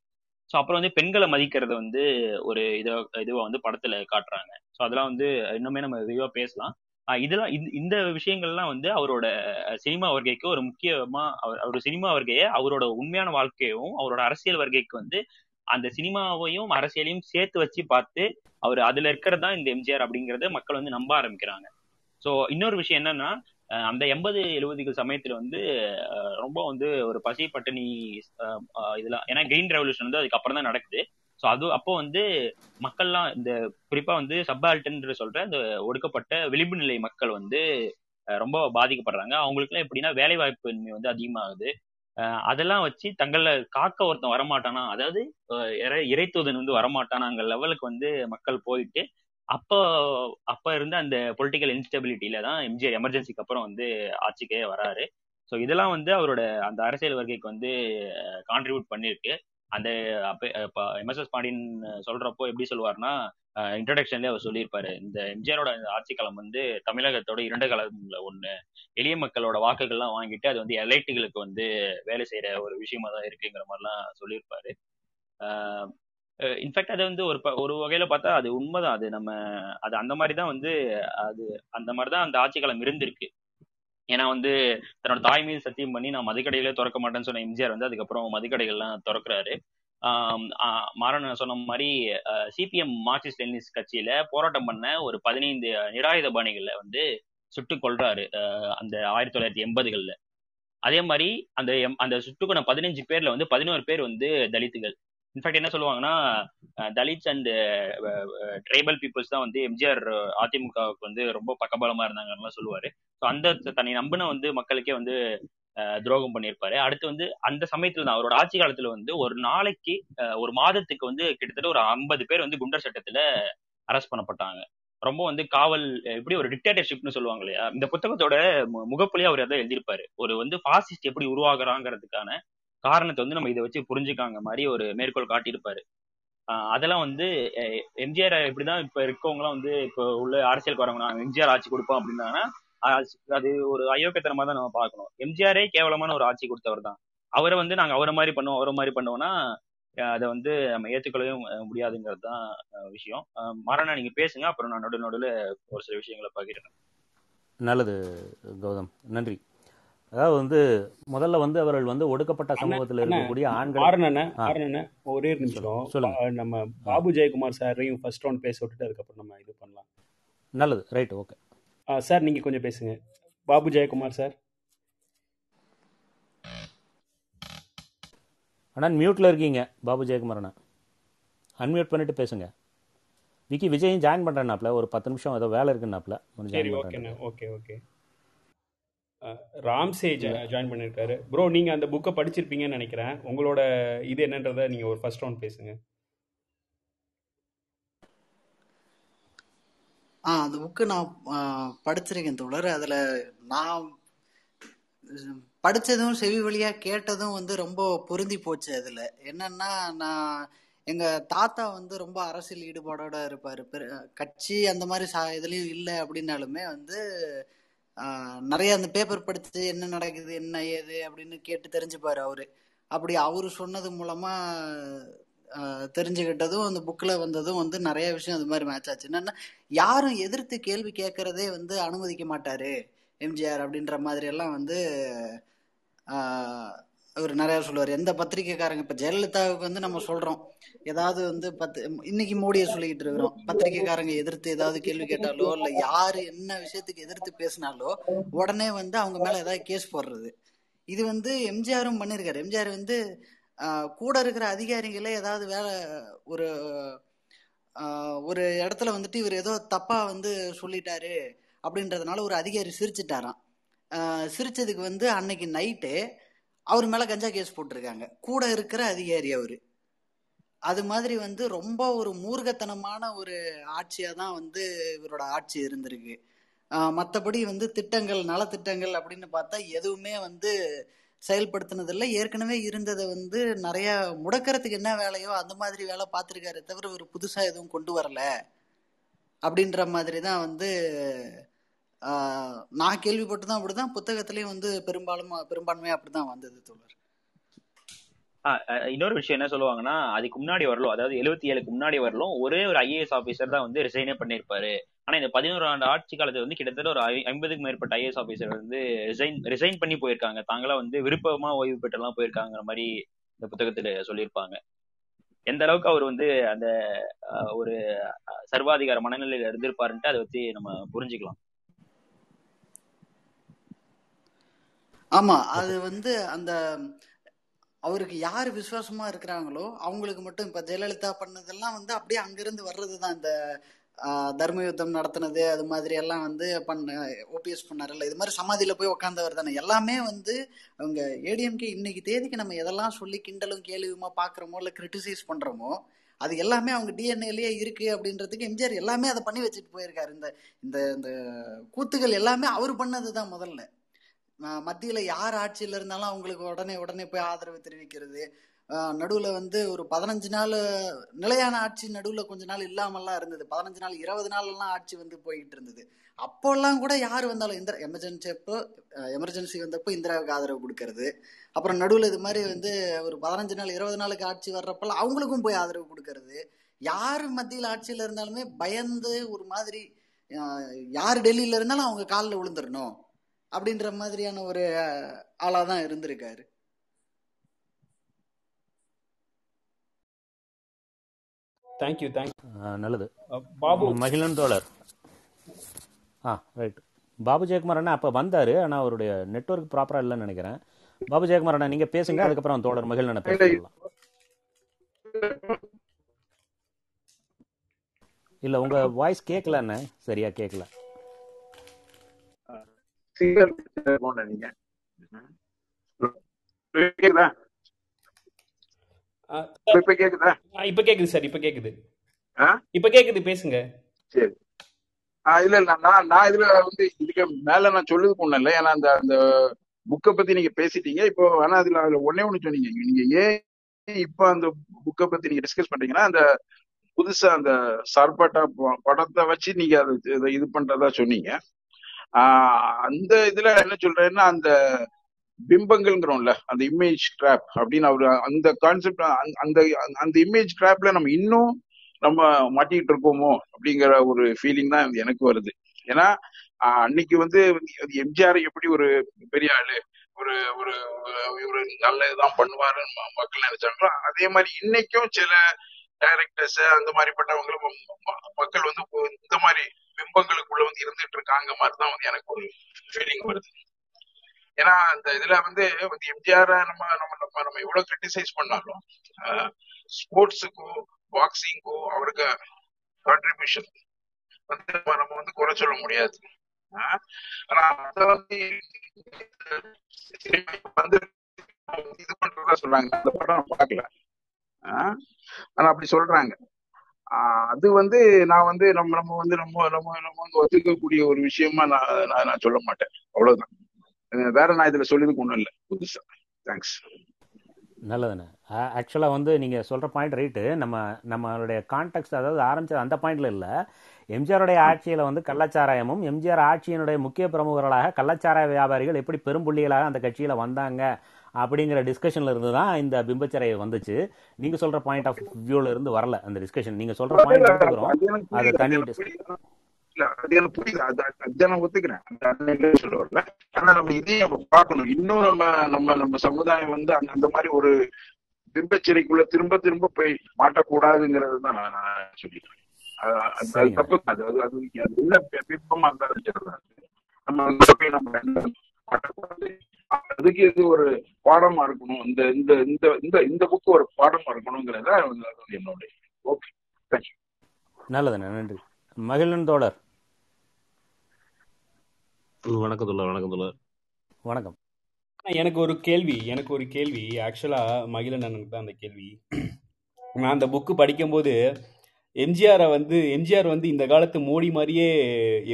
Speaker 3: ஸோ அப்புறம் வந்து பெண்களை மதிக்கிறத வந்து ஒரு இதை இதுவாக வந்து படத்துல காட்டுறாங்க. ஸோ அதெல்லாம் வந்து இன்னுமே நம்ம விரிவாக பேசலாம். இதெல்லாம் இந்த- இந்த விஷயங்கள்லாம் வந்து அவரோட சினிமா வருகைக்கு ஒரு முக்கியமா அவர் அவர் சினிமா வருகையை அவரோட உண்மையான வாழ்க்கையும் அவரோட அரசியல் வருகைக்கு வந்து அந்த சினிமாவையும் அரசியலையும் சேர்த்து வச்சு பார்த்து அவர் அதுல இருக்கிறது தான் இந்த எம்ஜிஆர் அப்படிங்கறத மக்கள் வந்து நம்ப ஆரம்பிக்கிறாங்க. ஸோ இன்னொரு விஷயம் என்னன்னா அந்த எண்பது எழுபதுகள் சமயத்துல வந்து ரொம்ப வந்து ஒரு பசி பட்டினி இதெல்லாம் ஏன்னா கிரீன் ரெவல்யூஷன் வந்து அதுக்கப்புறம் தான் நடக்குது. ஸோ அது அப்போ வந்து மக்கள்லாம் இந்த குறிப்பா வந்து சப்பால்டன் சொல்ற இந்த ஒடுக்கப்பட்ட விளிம்பு நிலை மக்கள் வந்து ரொம்ப பாதிக்கப்படுறாங்க. அவங்களுக்குலாம் எப்படின்னா வேலை வாய்ப்பின்மை வந்து அதிகமாகுது. அதெல்லாம் வச்சு தங்களை காக்க ஒருத்தன் வரமாட்டானா? அதாவது இறை இறைத்தூதன் வந்து வரமாட்டானாங்கிற லெவலுக்கு வந்து மக்கள் போயிட்டு அப்போ அப்ப இருந்த அந்த பொலிட்டிக்கல் இன்ஸ்டபிலிட்டியில தான் எம்ஜிஆர் எமர்ஜென்சிக்கு அப்புறம் வந்து ஆட்சிக்கே வராரு. ஸோ இதெல்லாம் வந்து அவரோட அந்த அரசியல் வருகைக்கு வந்து கான்ட்ரிபியூட் பண்ணியிருக்கு அந்த அப்ப எம்எஸ்எஸ் பாண்டியன் சொல்றப்போ எப்படி சொல்லுவார்னா இன்ட்ரடக்ஷன்லேயே அவர் சொல்லியிருப்பாரு. இந்த எம்ஜிஆரோட ஆட்சி காலம் வந்து தமிழகத்தோட இரண்டு காலம்ல ஒன்று எளிய மக்களோட வாக்குகள்லாம் வாங்கிட்டு அது வந்து எலைட்டுகளுக்கு வந்து வேலை செய்யற ஒரு விஷயமா தான் இருக்குங்கிற மாதிரிலாம் சொல்லியிருப்பாரு. இன்ஃபேக்ட் அது வந்து ஒரு ப- ஒரு வகையில பார்த்தா அது உண்மைதான். அது நம்ம அது அந்த மாதிரி தான் வந்து அது அந்த மாதிரி தான் அந்த ஆட்சி காலம் இருந்திருக்கு. ஏன்னா வந்து தன்னோட தாய் மீது சத்தியம் பண்ணி நான் மதுக்கடைகளே திறக்க மாட்டேன்னு சொன்ன எம்ஜிஆர் வந்து அதுக்கப்புறம் மதுக்கடைகள்லாம் திறக்கிறாரு. ஆஹ் மாறன் சொன்ன மாதிரி சிபிஎம் மார்க்சிஸ்ட் லெனினிஸ்ட் கட்சியில போராட்டம் பண்ண ஒரு பதினைந்து நிராயுத பாணிகளை வந்து சுட்டு கொள்றாரு ஆஹ் அந்த ஆயிரத்தி தொள்ளாயிரத்தி எண்பதுகள்ல. அதே மாதிரி அந்த எம்- அந்த சுட்டுக்கொண்ட பதினஞ்சு பேர்ல வந்து பதினோரு பேர் வந்து தலித்துகள். இன்ஃபேக்ட் என்ன சொல்லுவாங்கன்னா தலித்ஸ் அண்ட் ட்ரைபல் பீப்புள்ஸ் தான் வந்து எம்ஜிஆர் அதிமுகவுக்கு வந்து ரொம்ப பக்கபலமா இருந்தாங்கன்னு சொல்லுவாரு. ஸோ அந்த தன்னை நம்பின வந்து மக்களுக்கே வந்து துரோகம் பண்ணியிருப்பாரு. அடுத்து வந்து அந்த சமயத்துல தான் அவரோட ஆட்சி காலத்துல வந்து ஒரு நாளைக்கு ஒரு மாதத்துக்கு வந்து கிட்டத்தட்ட ஒரு ஐம்பது பேர் வந்து குண்டர் சட்டத்துல அரெஸ்ட் பண்ணப்பட்டாங்க. ரொம்ப வந்து காவல் எப்படி ஒரு டிக்டேட்டர்ஷிப்னு சொல்லுவாங்க இல்லையா இந்த புத்தகத்தோட மு- முகப்புலயே அவர் அதான் எழுதியிருப்பாரு. ஒரு வந்து பாசிஸ்ட் எப்படி உருவாகிறாங்கிறதுக்கான காரணத்தை வந்து நம்ம இதை வச்சு புரிஞ்சுக்காங்க. மாதிரி ஒரு மேற்கோள் காட்டியிருப்பாரு. அதெல்லாம் வந்து எம்ஜிஆர் இப்படிதான் இப்ப இருக்கவங்கலாம் வந்து இப்போ உள்ள அரசியலுக்கு வரவங்க நாங்க எம்ஜிஆர் ஆட்சி கொடுப்போம் அப்படின்னாங்கன்னா அது ஒரு அயோக்கியத்தனமா தான் நம்ம பார்க்கணும். எம்ஜிஆரே கேவலமான ஒரு ஆட்சி கொடுத்தவர் தான். அவரை வந்து நாங்க அவரை மாதிரி பண்ணுவோம் அவரை மாதிரி பண்ணுவோம்னா அதை வந்து நம்ம ஏற்றுக்கொள்ளவே முடியாதுங்கிறது தான் விஷயம். மரணா நீங்க பேசுங்க. அப்புறம் நான் நடு நடுவில் ஒரு சில விஷயங்களை பகிர்றேன்.
Speaker 2: நல்லது கௌதம். நன்றி. அதாவது வந்து முதல்ல வந்து அவர்கள் வந்து ஒடுக்கப்பட்ட சமூகத்தில் இருக்கக்கூடிய ஆண்கள்
Speaker 1: ஒரே நிமிஷம். நம்ம பாபு ஜெயக்குமார் சாரையும் ஃபர்ஸ்ட் ரவுண்ட் பேச விட்டுட்டு அதுக்கப்புறம் நம்ம இது பண்ணலாம்.
Speaker 2: நல்லது ரைட் ஓகே
Speaker 1: சார் நீங்க கொஞ்சம் பேசுங்க. பாபு ஜெயக்குமார் சார்.
Speaker 2: அண்ணா மியூட்டில் இருக்கீங்க பாபு ஜெயக்குமார் அண்ணா. அன்மியூட் பண்ணிட்டு பேசுங்க. விக்கி விஜயும் ஜாயின் பண்ணுறேன்னாப்ல ஒரு பத்து நிமிஷம் ஏதோ வேலை இருக்குன்னாப்ல ஜாயின் பண்ணுறேன்
Speaker 1: ஓகே ஓகே ராம்சே ஜாயின் பண்ணியிருக்காரு. ப்ரோ நீங்கள் அந்த புக்கை படிச்சிருப்பீங்கன்னு நினைக்கிறேன். உங்களோட இது என்னன்றதை நீங்கள் ஒரு ஃபர்ஸ்ட் ரவுண்ட் பேசுங்க.
Speaker 5: ஆ அந்த புக்கு நான் படிச்சிருக்கேன் தோழர். அதில் நான் படித்ததும் செவி வழியாக கேட்டதும் வந்து ரொம்ப பொருந்தி போச்சு அதில். என்னன்னா நான் எங்கள் தாத்தா வந்து ரொம்ப அரசியல் ஈடுபாடோடு இருப்பார். கட்சி அந்த மாதிரி சா இதுலேயும் இல்லை அப்படின்னாலுமே வந்து நிறைய அந்த பேப்பர் படித்து என்ன நடக்குது என்ன ஏது அப்படின்னு கேட்டு தெரிஞ்சுப்பாரு அவரு. அப்படி அவரு சொன்னது மூலமா தெரிஞ்சுக்கிட்டதும் அந்த புக்கில் வந்ததும் வந்து நிறைய விஷயம் அது மாதிரி மேட்ச் ஆச்சு. என்னன்னா யாரும் எதிர்த்து கேள்வி கேட்கறதே வந்து அனுமதிக்க மாட்டாரு எம்ஜிஆர் அப்படின்ற மாதிரி எல்லாம் வந்து அவர் நிறைய சொல்லுவார். எந்த பத்திரிக்கைக்காரங்க? இப்போ ஜெயலலிதாவுக்கு வந்து நம்ம சொல்றோம். ஏதாவது வந்து பத்து இன்னைக்கு மோடியை சொல்லிக்கிட்டு இருக்கிறோம். பத்திரிக்கைக்காரங்க எதிர்த்து ஏதாவது கேள்வி கேட்டாலோ இல்ல யாரு என்ன விஷயத்துக்கு எதிர்த்து பேசினாலோ உடனே வந்து அவங்க மேல ஏதாவது கேஸ் போடுறது. இது வந்து எம்ஜிஆரும் பண்ணியிருக்காரு. எம்ஜிஆர் வந்து கூட இருக்கிற அதிகாரிகளே ஏதாவது வேலை ஒரு ஒரு இடத்துல வந்துட்டு இவர் ஏதோ தப்பா வந்து சொல்லிட்டாரு அப்படின்றதுனால ஒரு அதிகாரி சிரிச்சிட்டாராம். சிரிச்சதுக்கு வந்து அன்னைக்கு நைட்டு அவர் மேல கஞ்சா கேஸ் போட்டிருக்காங்க. கூட இருக்கிற அதிகாரி அவரு. அது மாதிரி வந்து ரொம்ப ஒரு மூர்கத்தனமான ஒரு ஆட்சியா தான் வந்து இவரோட ஆட்சி இருந்திருக்கு. மற்றபடி வந்து திட்டங்கள் நலத்திட்டங்கள் அப்படின்னு பார்த்தா எதுவுமே வந்து செயல்படுத்தினதில்ல. ஏற்கனவே இருந்ததை வந்து நிறைய முடக்கிறதுக்கு என்ன வேலையோ அந்த மாதிரி வேலை பார்த்துருக்காரு தவிர ஒரு புதுசாக எதுவும் கொண்டு வரல. அப்படின்ற மாதிரி தான் வந்து நான் கேள்விப்பட்டு தான் அப்படிதான் புத்தகத்திலயும் வந்து பெரும்பாலும் பெரும்பான்மையா அப்படிதான் வந்தது தோழர்.
Speaker 3: ஆஹ் இன்னொரு விஷயம் என்ன சொல்லுவாங்கன்னா அதுக்கு முன்னாடி வரலும் அதாவது எழுபத்தி ஏழுக்கு முன்னாடி வரலும் ஒரே ஒரு ஐஏஎஸ் ஆபீசர் தான் வந்து ரிசைனே பண்ணிருப்பாரு ஆனா இந்த பதினோரு ஆண்டு ஆட்சி காலத்துல வந்து கிட்டத்தட்ட ஒரு ஐ- ஐம்பதுக்கு மேற்பட்ட ஐஏஎஸ் ஆபீசர் வந்து ரிசைன் ரிசைன் பண்ணி போயிருக்காங்க. தாங்களா வந்து விருப்பமா ஓய்வு பெற்றெல்லாம் போயிருக்காங்கிற மாதிரி இந்த புத்தகத்துல சொல்லியிருப்பாங்க. எந்த அளவுக்கு அவர் வந்து அந்த ஒரு சர்வாதிகார மனநிலையில இருந்திருப்பாருன்ட்டு அதை வச்சு நம்ம புரிஞ்சுக்கலாம்.
Speaker 5: ஆமா அது வந்து அந்த அவருக்கு யார் விசுவாசமா இருக்கிறாங்களோ அவங்களுக்கு மட்டும் இப்ப ஜெயலலிதா பண்ணதெல்லாம் வந்து அப்படியே அங்கிருந்து வர்றதுதான் இந்த தர்ம யுத்தம் நடத்தினது அது மாதிரி எல்லாம் வந்து பண்ண ஓபிஎஸ் பண்ணாருல்ல இது மாதிரி சமாதியில போய் உட்காந்தவர் தானே. எல்லாமே வந்து அவங்க ஏடிஎம்கே இன்னைக்கு தேதிக்கு நம்ம எதெல்லாம் சொல்லி கிண்டலும் கேள்வியுமா பாக்குறோமோ இல்ல கிரிட்டிசைஸ் பண்றோமோ அது எல்லாமே அவங்க டிஎன்ஏலயே இருக்கு அப்படின்றதுக்கு எம்ஜிஆர் எல்லாமே அதை பண்ணி வச்சுட்டு போயிருக்காரு. இந்த இந்த இந்த கூத்துகள் எல்லாமே அவர் பண்ணதுதான் முதல்ல. ம- மத்தியில யார் ஆட்சியில இருந்தாலும் அவங்களுக்கு உடனே உடனே போய் ஆதரவு தெரிவிக்கிறது. நடுவில் நடுவுல வந்து ஒரு பதினஞ்சு நாள் நிலையான ஆட்சி நடுவுல கொஞ்ச நாள் இல்லாமல்லாம் இருந்தது. பதினஞ்சு நாள் இருபது நாள் எல்லாம் ஆட்சி வந்து போய்கிட்டு இருந்தது. அப்போல்லாம் கூட யார் வந்தாலும் இந்த எமர்ஜென்சி அப்போ எமர்ஜென்சி வந்தப்போ இந்திராவுக்கு ஆதரவு கொடுக்கறது. அப்புறம் நடுவில் இது மாதிரி வந்து ஒரு பதினஞ்சு நாள் இருபது நாளுக்கு ஆட்சி வர்றப்பெல்லாம் அவங்களுக்கும் போய் ஆதரவு கொடுக்கறது. யார் மத்தியில் ஆட்சியில் இருந்தாலுமே பயந்து ஒரு மாதிரி யார் டெல்லியில இருந்தாலும் அவங்க காலில் விழுந்துடணும் அப்படின்ற மாதிரியான ஒரு ஆளா தான் இருந்திருக்காரு.
Speaker 1: தேங்க்யூ தேங்க்
Speaker 2: ஆஹ் நல்லது.
Speaker 1: பாபு.
Speaker 2: மகிழன் தோழர். ஆ ரைட் பாபு ஜெயக்குமார் அண்ணா அப்போ வந்தார் ஆனால் அவருடைய நெட்வொர்க் ப்ராப்பராக இல்லைன்னு நினைக்கிறேன். பாபு ஜெயக்குமார் அண்ணா நீங்கள் பேசுங்க அதுக்கப்புறம் தோழர் மகிழன் அண்ணா பேசலாம் இல்லை உங்கள் வாய்ஸ் கேட்கல அண்ணா. சரியா கேட்கல
Speaker 4: இப்ப கேக்குதா
Speaker 1: ஆ, இப்ப கேக்குது சார் இப்ப கேக்குது.
Speaker 4: ஆ?
Speaker 1: இப்ப கேக்குது பேசுங்க.
Speaker 4: சரி. ஆ இல்ல இல்ல நான் நான் இதுல வந்து இதுக்கு மேல நான் ஒண்ணும் இல்லை. ஏன்னா அந்த அந்த புக்கை பத்தி நீங்க பேசிட்டீங்க. இப்போ ஆனா அதுல அதுல ஒண்ணே ஒண்ணு சொன்னீங்க. நீங்க ஏன் இப்ப அந்த புக்கை பத்தி நீங்க டிஸ்கஸ் பண்றீங்கன்னா அந்த புதுசா அந்த சர்பட்டா படத்தை வச்சு நீங்க அது இது- பண்றதா சொன்னீங்க. அந்த இதுல என்ன சொல்றேன்னா அந்த பிம்பங்கள்ங்கிறோம்ல அந்த இமேஜ் ட்ராப் அப்படின்னு அவரு அந்த கான்செப்ட் அந்த அந்த இமேஜ் ட்ராப்ல நம்ம இன்னும் நம்ம மாட்டிக்கிட்டு இருக்கோமோ அப்படிங்கிற ஒரு ஃபீலிங் தான் எனக்கு வருது. ஏன்னா அன்னைக்கு வந்து எம்ஜிஆர் எப்படி ஒரு பெரிய ஆளு ஒரு ஒரு ஒரு நல்ல இதுதான் பண்ணுவாருன்னு மக்கள் நினைச்சாங்களோ அதே மாதிரி இன்னைக்கும் சில டைரக்டர்ஸ் அந்த மாதிரிப்பட்டவங்களும் ம- மக்கள் வந்து இந்த மாதிரி பிம்பங்களுக்குள்ள வந்து இருந்துட்டு இருக்காங்க மாதிரிதான் வந்து எனக்கு ஒரு ஃபீலிங் வருது. ஏன்னா அந்த இதுல வந்து வந்து எம்ஜிஆர் நம்ம நம்ம நம்ம நம்ம எவ்வளவு கிரிட்டிசைஸ் பண்ணாலும் ஸ்போர்ட்ஸுக்கோ பாக்ஸிங்கோ அவருக்கு கான்ட்ரிபியூஷன் வந்து நம்ம நம்ம வந்து குறை சொல்ல முடியாது. ஆஹ் ஆனா அத வந்து வந்து இது பண்றதா சொல்றாங்க. அந்த படம் நான் பார்க்கல. ஆஹ் ஆனா அப்படி சொல்றாங்க. அது வந்து நான் வந்து நம்ம நம்ம வந்து நம்ம நம்ம நம்ம வந்து ஒத்துக்கக்கூடிய ஒரு விஷயமா நான் நான் சொல்ல மாட்டேன். அவ்வளவுதான். வேற நான் இதுல சொல்லியதுக்கு ஒண்ணும் இல்லை. புதுசா. தேங்க்ஸ்
Speaker 2: நல்லதுண்ணே. ஆக்சுவலாக வந்து நீங்கள் சொல்கிற பாயிண்ட் ரைட்டு நம்ம நம்மளுடைய கான்டெக்ட் அதாவது ஆரம்பிச்சது அந்த பாயிண்ட்ல இல்லை. எம்ஜிஆருடைய ஆட்சியில் வந்து கள்ளச்சாராயமும் எம்ஜிஆர் ஆட்சியினுடைய முக்கிய பிரமுகர்களாக கள்ளச்சாராய வியாபாரிகள் எப்படி பெரும்புள்ளிகளாக அந்த கட்சியில் வந்தாங்க அப்படிங்கிற டிஸ்கஷன்ல இருந்து தான் இந்த பிம்பச்சரை வந்துச்சு. நீங்க சொல்ற பாயிண்ட் ஆஃப் வியூல இருந்து வரல அந்த டிஸ்கஷன் நீங்க சொல்ற பாயிண்ட் எடுத்துக்கிறோம்.
Speaker 4: அது.
Speaker 2: தனி discussion.
Speaker 4: புரியுது. இல்ல அது எனக்கு புரியுது அது அது- அதுதான் நான் ஒத்துக்கிறேன். அந்த அந்த இல்லைன்னு சொல்ல வரல ஆனா நம்ம இதையும் நம்ம பார்க்கணும். இன்னும் நம்ம நம்ம நம்ம சமுதாயம் வந்து அந்த அந்த மாதிரி ஒரு பிம்பச்சிறைக்குள்ள திரும்ப திரும்ப போய் மாட்டக்கூடாதுங்கிறது தான் நான் சொல்லிக்கிறேன். அது தப்பு அது பிம்பமா இருந்தாலும் நம்ம அந்த போய் நம்ம மாட்டக்கூடாது. அதுக்கு இது ஒரு பாடமா இருக்கணும். இந்த இந்த இந்த இந்த இந்த புக்கு ஒரு பாடமா இருக்கணுங்கிறத என்னுடைய ஓகே தேங்க்யூ
Speaker 2: நல்லதுண்ணே நன்றி. மகிழன் தோழர்.
Speaker 6: வணக்கம் தோழர் வணக்கம் தோழர்.
Speaker 2: வணக்கம்.
Speaker 1: எனக்கு ஒரு கேள்வி எனக்கு ஒரு கேள்வி. ஆக்சுவலாக மகிழன் அண்ணனுக்கு தான் அந்த கேள்வி. நான் அந்த புக்கு படிக்கும்போது எம்ஜிஆரை வந்து எம்ஜிஆர் வந்து இந்த காலத்து மோடி மாதிரியே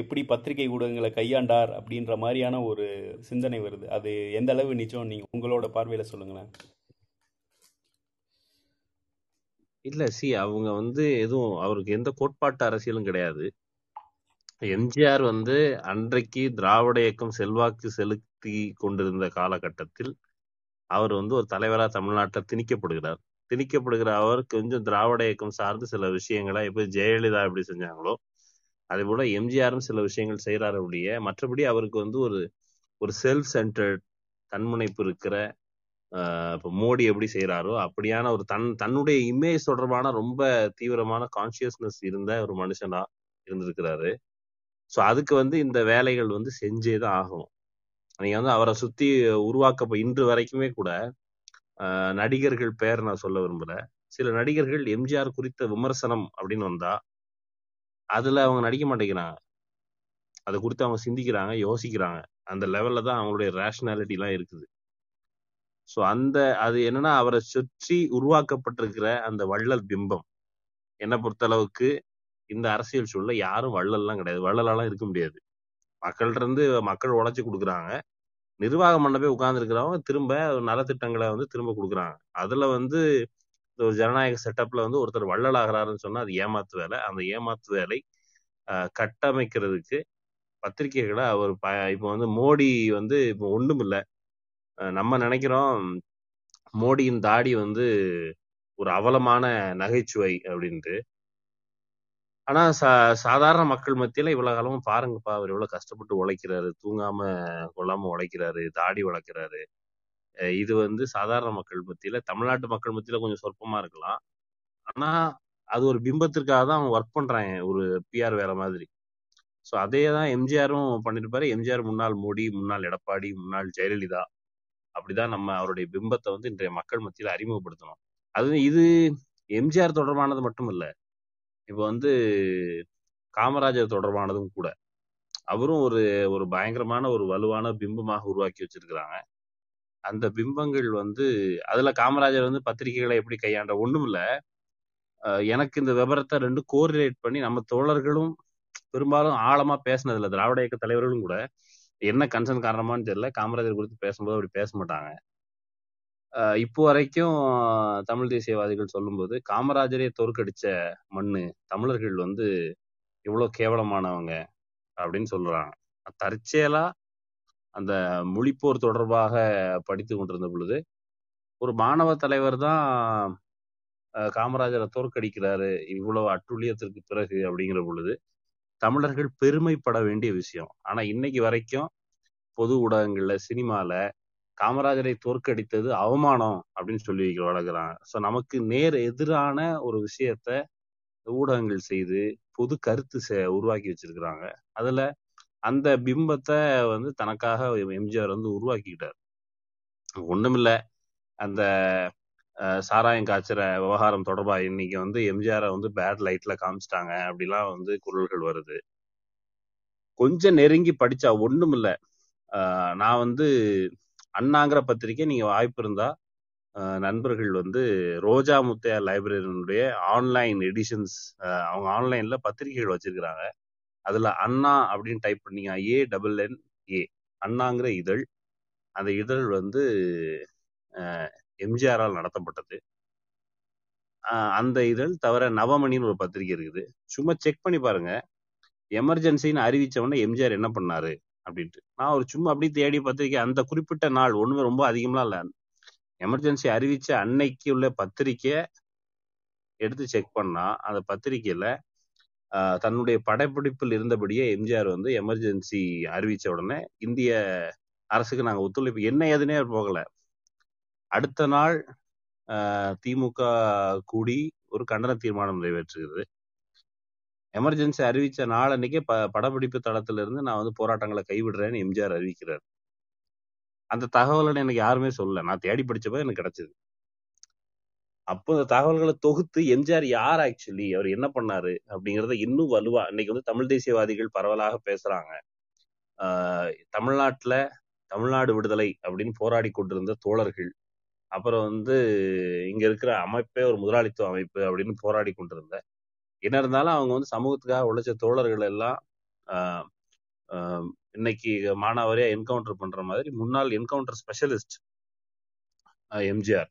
Speaker 1: எப்படி பத்திரிகை ஊடகங்களை கையாண்டார் அப்படின்ற மாதிரியான ஒரு சிந்தனை வருது. அது எந்த அளவு நிச்சயம் நீங்கள் உங்களோட பார்வையில் சொல்லுங்களேன்.
Speaker 6: இல்ல சி அவங்க வந்து எதுவும் அவருக்கு எந்த கோட்பாட்டு அரசியலும் கிடையாது. எம்ஜிஆர் வந்து அன்றைக்கு திராவிட இயக்கம் செல்வாக்கு செலுத்தி கொண்டிருந்த காலகட்டத்தில் அவர் வந்து ஒரு தலைவராக தமிழ்நாட்டில் திணிக்கப்படுகிறார். திணிக்கப்படுகிற அவர் கொஞ்சம் திராவிட இயக்கம் சார்ந்து சில விஷயங்களை எப்படி ஜெயலலிதா எப்படி செஞ்சாங்களோ அதே போல எம்ஜிஆரும் சில விஷயங்கள் செய்யறாரு ஒழிய மற்றபடி அவருக்கு வந்து ஒரு ஒரு செல்ஃப் சென்டர்ட் தன்முனைப்பு இருக்கிற இப்போ இப்ப மோடி எப்படி செய்யறாரோ அப்படியான ஒரு தன் தன்னுடைய இமேஜ் தொடர்பான ரொம்ப தீவிரமான கான்சியஸ்னஸ் இருந்த ஒரு மனுஷனா இருந்திருக்கிறாரு. ஸோ அதுக்கு வந்து இந்த வேலைகள் வந்து செஞ்சே தான் ஆகணும். நீங்க வந்து அவரை சுத்தி உருவாக்க இன்று வரைக்குமே கூட நடிகர்கள் பேர் நான் சொல்ல விரும்பல. சில நடிகர்கள் எம்ஜிஆர் குறித்த விமர்சனம் அப்படின்னு வந்தா அதுல அவங்க நடிக்க மாட்டேங்கிறாங்க. அதை குறித்து அவங்க சிந்திக்கிறாங்க யோசிக்கிறாங்க. அந்த லெவல்ல தான் அவங்களுடைய ரேஷனாலிட்டி எல்லாம் இருக்குது. ஸோ அந்த அது என்னன்னா அவரை சுற்றி உருவாக்கப்பட்டிருக்கிற அந்த வள்ளல் பிம்பம். என்னை பொறுத்தளவுக்கு இந்த அரசியல் சூழல யாரும் வள்ளல்லாம் கிடையாது. வள்ளலாம் இருக்க முடியாது. மக்கள்கிட்ட இருந்து மக்கள் உழைச்சி கொடுக்குறாங்க. நிர்வாகம் பண்ண போய் உட்கார்ந்து திரும்ப நலத்திட்டங்களை வந்து திரும்ப கொடுக்குறாங்க. அதுல வந்து இந்த ஒரு ஜனநாயக செட்டப்ல வந்து ஒருத்தர் வள்ளலாகிறாருன்னு சொன்னால் சொன்னா அது ஏமாத்து வேலை. அந்த ஏமாத்து வேலை கட்டமைக்கிறதுக்கு பத்திரிகைகளை அவர் ப இப்போ வந்து மோடி வந்து இப்போ ஒன்றும் இல்லை. நம்ம நினைக்கிறோம் மோடியின் தாடி வந்து ஒரு அவலமான நகைச்சுவை அப்படின்ட்டு. ஆனா சா சாதாரண மக்கள் மத்தியில இவ்வளவு காலமும் பாருங்கப்பா அவர் இவ்வளவு கஷ்டப்பட்டு உழைக்கிறாரு தூங்காம கொள்ளாம உழைக்கிறாரு தாடி வளர்க்கிறாரு. அஹ் இது வந்து சாதாரண மக்கள் மத்தியில தமிழ்நாட்டு மக்கள் மத்தியில கொஞ்சம் சொற்பமா இருக்கலாம். ஆனா அது ஒரு பிம்பத்திற்காக தான் அவங்க ஒர்க் பண்றாங்க ஒரு பிஆர் வேற மாதிரி. ஸோ அதே தான் எம்ஜிஆரும் பண்ணிருப்பாரு. எம்ஜிஆர் முன்னாள் மோடி முன்னாள் எடப்பாடி முன்னாள் ஜெயலலிதா அப்படிதான் நம்ம அவருடைய பிம்பத்தை வந்து இன்றைய மக்கள் மத்தியில் அறிமுகப்படுத்தணும். அது இது எம்ஜிஆர் தொடர்பானது மட்டும் இல்லை இப்போ வந்து காமராஜர் தொடர்பானதும் கூட. அவரும் ஒரு ஒரு பயங்கரமான ஒரு வலுவான பிம்பமாக உருவாக்கி வச்சிருக்கிறாங்க. அந்த பிம்பங்கள் வந்து அதுல காமராஜர் வந்து பத்திரிகைகளை எப்படி கையாண்ட ஒண்ணும் இல்ல எனக்கு இந்த விவரத்தை ரெண்டு கோரிலேட் பண்ணி நம்ம தோழர்களும் பெரும்பாலும் ஆழமா பேசினது இல்லை திராவிட இயக்க தலைவர்களும் கூட. என்ன கன்சர்ன் காரணமான்னு தெரியல. காமராஜர் குறித்து பேசும்போது அப்படி பேச மாட்டாங்க. இப்போ வரைக்கும் தமிழ் தேசியவாதிகள் சொல்லும்போது காமராஜரே தோற்கடிச்ச மண்ணு தமிழர்கள் வந்து இவ்வளோ கேவலமானவங்க அப்படின்னு சொல்றாங்க. தற்செயலா அந்த மொழிப்போர் தொடர்பாக படித்து கொண்டிருந்த பொழுது ஒரு மாணவ தலைவர் தான் காமராஜரை தோற்கடிக்கிறாரு இவ்வளவு அட்டுழியத்திற்கு பிறகு அப்படிங்கிற பொழுது தமிழர்கள் பெருமைப்பட வேண்டிய விஷயம். ஆனா இன்னைக்கு வரைக்கும் பொது ஊடகங்கள்ல சினிமால காமராஜரை தோற்கடித்தது அவமானம் அப்படின்னு சொல்லி வளர்க்குறாங்க. ஸோ நமக்கு நேர் எதிரான ஒரு விஷயத்த ஊடகங்கள் செய்து பொது கருத்து செ- உருவாக்கி வச்சிருக்கிறாங்க. அதுல அந்த பிம்பத்தை வந்து தனக்காக எம்ஜிஆர் வந்து உருவாக்கிக்கிட்டார். ஒண்ணுமில்ல அந்த சாராயம் காய்ச்சற விவகாரம் தொடர்பா இன்னைக்கு வந்து எம்ஜிஆரை வந்து பேட் லைட்ல காமிச்சிட்டாங்க. அப்படிலாம் வந்து குரல்கள் வருது. கொஞ்சம் நெருங்கி படிச்சா ஒண்ணுமில்ல. அஹ், நான் வந்து அண்ணாங்கிற பத்திரிக்கை நீங்க வாய்ப்பு இருந்தா நண்பர்கள் வந்து ரோஜா முத்தையா லைப்ரரியனுடைய ஆன்லைன் எடிஷன்ஸ் அவங்க ஆன்லைன்ல பத்திரிகைகள் வச்சிருக்கிறாங்க. அதுல அண்ணா அப்படின்னு டைப் பண்ணீங்க ஏ டபுள் என் ஏ. அண்ணாங்கிற இதழ். அந்த இதழ் வந்து எம்ஜிஆரால் நடத்தப்பட்டது. அந்த இதழ் தவிர நவமணின்னு ஒரு பத்திரிகை இருக்குது. சும்மா செக் பண்ணி பாருங்க. எமர்ஜென்சின்னு அறிவிச்சவொடனே எம்ஜிஆர் என்ன பண்ணாரு? அப்படின்ட்டு. நான் ஒரு சும்மா அப்படியே தேடி பத்திரிக்கை அந்த குறிப்பிட்ட நாள் ஒண்ணுமே ரொம்ப அதிகம்லாம் இல்லை. எமர்ஜென்சி அறிவிச்ச அன்னைக்கு உள்ள பத்திரிக்கையை எடுத்து செக் பண்ணா அந்த பத்திரிக்கையில தன்னுடைய படப்பிடிப்பில் இருந்தபடியே எம்ஜிஆர் வந்து எமர்ஜென்சி அறிவிச்ச உடனே இந்திய அரசுக்கு நாங்கள் ஒத்துழைப்பு என்ன ஏதுனே போகல. அடுத்த நாள் திமுக கூடி ஒரு கண்டன தீர்மானம் நிறைவேற்றுகிறது. எமர்ஜென்சி அறிவிச்ச நாளன்னைக்கே ப படப்பிடிப்பு தளத்துல இருந்து நான் வந்து போராட்டங்களை கைவிடுறேன்னு எம்ஜிஆர் அறிவிக்கிறார். அந்த தகவலை எனக்கு யாருமே சொல்லல. நான் தேடி படிச்சப்ப எனக்கு கிடைச்சது. அப்போ அந்த தகவல்களை தொகுத்து எம்ஜிஆர் யார் ஆக்சுவலி அவர் என்ன பண்ணாரு? அப்படிங்கிறத இன்னும் வலுவா இன்னைக்கு வந்து தமிழ் தேசியவாதிகள் பரவலாக பேசுறாங்க. ஆஹ் தமிழ்நாட்டுல தமிழ்நாடு விடுதலை அப்படின்னு போராடி கொண்டிருந்த தோழர்கள் அப்புறம் வந்து இங்க இருக்கிற அமைப்பே ஒரு முதலாளித்துவ அமைப்பு அப்படின்னு போராடி கொண்டிருந்த என்ன இருந்தாலும் அவங்க வந்து சமூகத்துக்காக உழைச்ச தோழர்கள் எல்லாம் ஆஹ் ஆஹ் இன்னைக்கு மானாவாரியா என்கவுண்டர் பண்ற மாதிரி முன்னாள் என்கவுண்டர் ஸ்பெஷலிஸ்ட் எம்ஜிஆர்.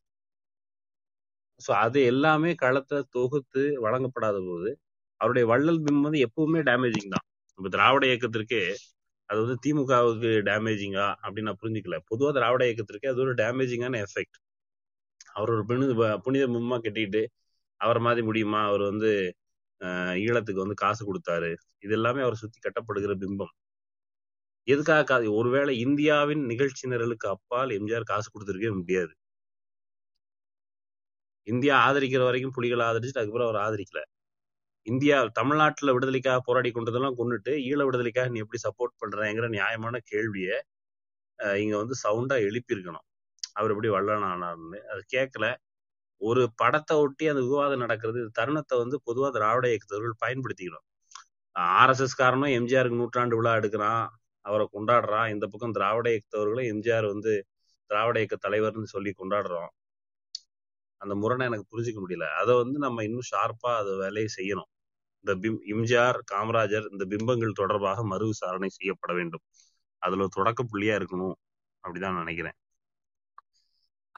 Speaker 6: ஸோ அது எல்லாமே களத்தை தொகுத்து வழங்கப்படாத போது அவருடைய வள்ளல் பிம்பம் வந்து எப்பவுமே டேமேஜிங் தான். இப்போ திராவிட இயக்கத்திற்கே அது வந்து திமுகவுக்கு டேமேஜிங்கா அப்படின்னு நான் புரிஞ்சுக்கல. பொதுவாக திராவிட இயக்கத்திற்கே அது ஒரு டேமேஜிங்கான எஃபெக்ட் அவர் ஒரு புனித புனித பிம்பமா கட்டிட்டு அவரை மாதிரி முடியுமா? அவர் வந்து ஈழத்துக்கு வந்து காசு கொடுத்தாரு. இது எல்லாமே அவர் சுத்தி கட்டப்படுகிற பிம்பம். எதுக்காக ஒருவேளை இந்தியாவின் நிகழ்ச்சி நிரலுக்கு அப்பால் எம்ஜிஆர் காசு கொடுத்திருக்கவே முடியாது. இந்தியா ஆதரிக்கிற வரைக்கும் புலிகளை ஆதரிச்சுட்டு அதுக்கப்புறம் அவர் ஆதரிக்கல. இந்தியா தமிழ்நாட்டுல விடுதலைக்காக போராடி கொண்டதெல்லாம் கொண்டுட்டு ஈழ விடுதலைக்காக நீ எப்படி சப்போர்ட் பண்றேங்கிற நியாயமான கேள்வியை அஹ் இங்க வந்து சவுண்டா எழுப்பியிருக்கணும். அவர் எப்படி வல்லன் அது கேட்கல ஒரு படத்தை ஒட்டி அந்த விவாதம் நடக்கிறது. தருணத்தை வந்து பொதுவா திராவிட இயக்கத்தவர்கள் பயன்படுத்திக்கணும். ஆர்எஸ்எஸ் காரணம் எம்ஜிஆருக்கு நூற்றாண்டு விழா எடுக்கிறான். அவரை கொண்டாடுறான். இந்த பக்கம் திராவிட இயக்கத்தவர்களும் எம்ஜிஆர் வந்து திராவிட இயக்க தலைவர்னு சொல்லி கொண்டாடுறோம். அந்த முரணை எனக்கு புரிஞ்சிக்க முடியல. அதை வந்து நம்ம இன்னும் ஷார்ப்பா அதை வேலையை செய்யணும். இந்த பிம் எம்ஜிஆர் காமராஜர் இந்த பிம்பங்கள் தொடர்பாக மறு விசாரணை செய்யப்பட வேண்டும். அதுல ஒரு தொடக்க புள்ளியா இருக்கணும். அப்படிதான் நினைக்கிறேன்.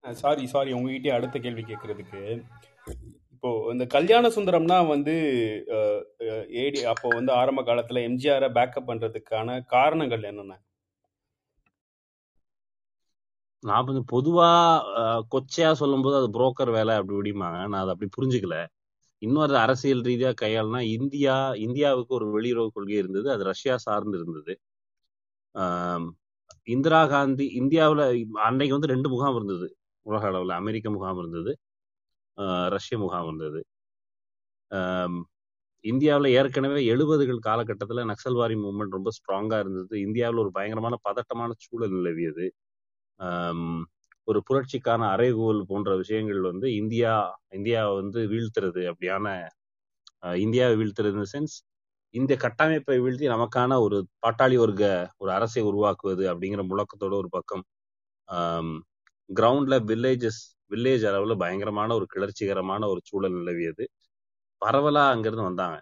Speaker 1: சாரி சாரி உங்ககிட்டயே அடுத்த கேள்வி கேட்கறதுக்கு இப்போ இந்த கல்யாண சுந்தரம்னா வந்து ஏடி அப்போ வந்து ஆரம்ப காலத்துல எம்ஜிஆரை பேக்கப் பண்றதுக்கான காரணங்கள் என்னென்ன?
Speaker 6: நான் கொஞ்சம் பொதுவா அஹ், கொச்சையா சொல்லும்போது அது புரோக்கர் வேலை அப்படி இப்படிம்பாங்க. நான் அதை அப்படி புரிஞ்சுக்கல. இன்னும் அது அரசியல் ரீதியா கையாளுனா இந்தியா இந்தியாவுக்கு ஒரு வெளியுறவு கொள்கை இருந்தது. அது ரஷ்யா சார்ந்து இருந்தது. இந்திரா காந்தி இந்தியாவில் அன்னைக்கு வந்து ரெண்டு முகாம் இருந்தது. உலக அளவுல அமெரிக்க முகாம் இருந்தது ஆஹ் ரஷ்ய முகாம் இருந்தது. இந்தியாவில் இந்தியாவுல ஏற்கனவே எழுபதுகள் காலகட்டத்துல நக்சல்வாரி மூவ்மெண்ட் ரொம்ப ஸ்ட்ராங்கா இருந்தது. இந்தியாவில் ஒரு பயங்கரமான பதட்டமான சூழல் நிலவியது. ஒரு புரட்சிக்கான அரைகோல் போன்ற விஷயங்கள் வந்து இந்தியா இந்தியாவை வந்து வீழ்த்துறது அப்படியான இந்தியாவை வீழ்த்துறது சென்ஸ் இந்த கட்டமைப்பை வீழ்த்தி நமக்கான ஒரு பாட்டாளி வர்க்க ஒரு அரசை உருவாக்குவது அப்படிங்கிற முழக்கத்தோட ஒரு பக்கம். கிரவுண்ட்ல வில்லேஜஸ் வில்லேஜ் அளவுல பயங்கரமான ஒரு கிளர்ச்சிகரமான ஒரு சூழல் நிலவியது. பரவலா அங்கிருந்து வந்தாங்க.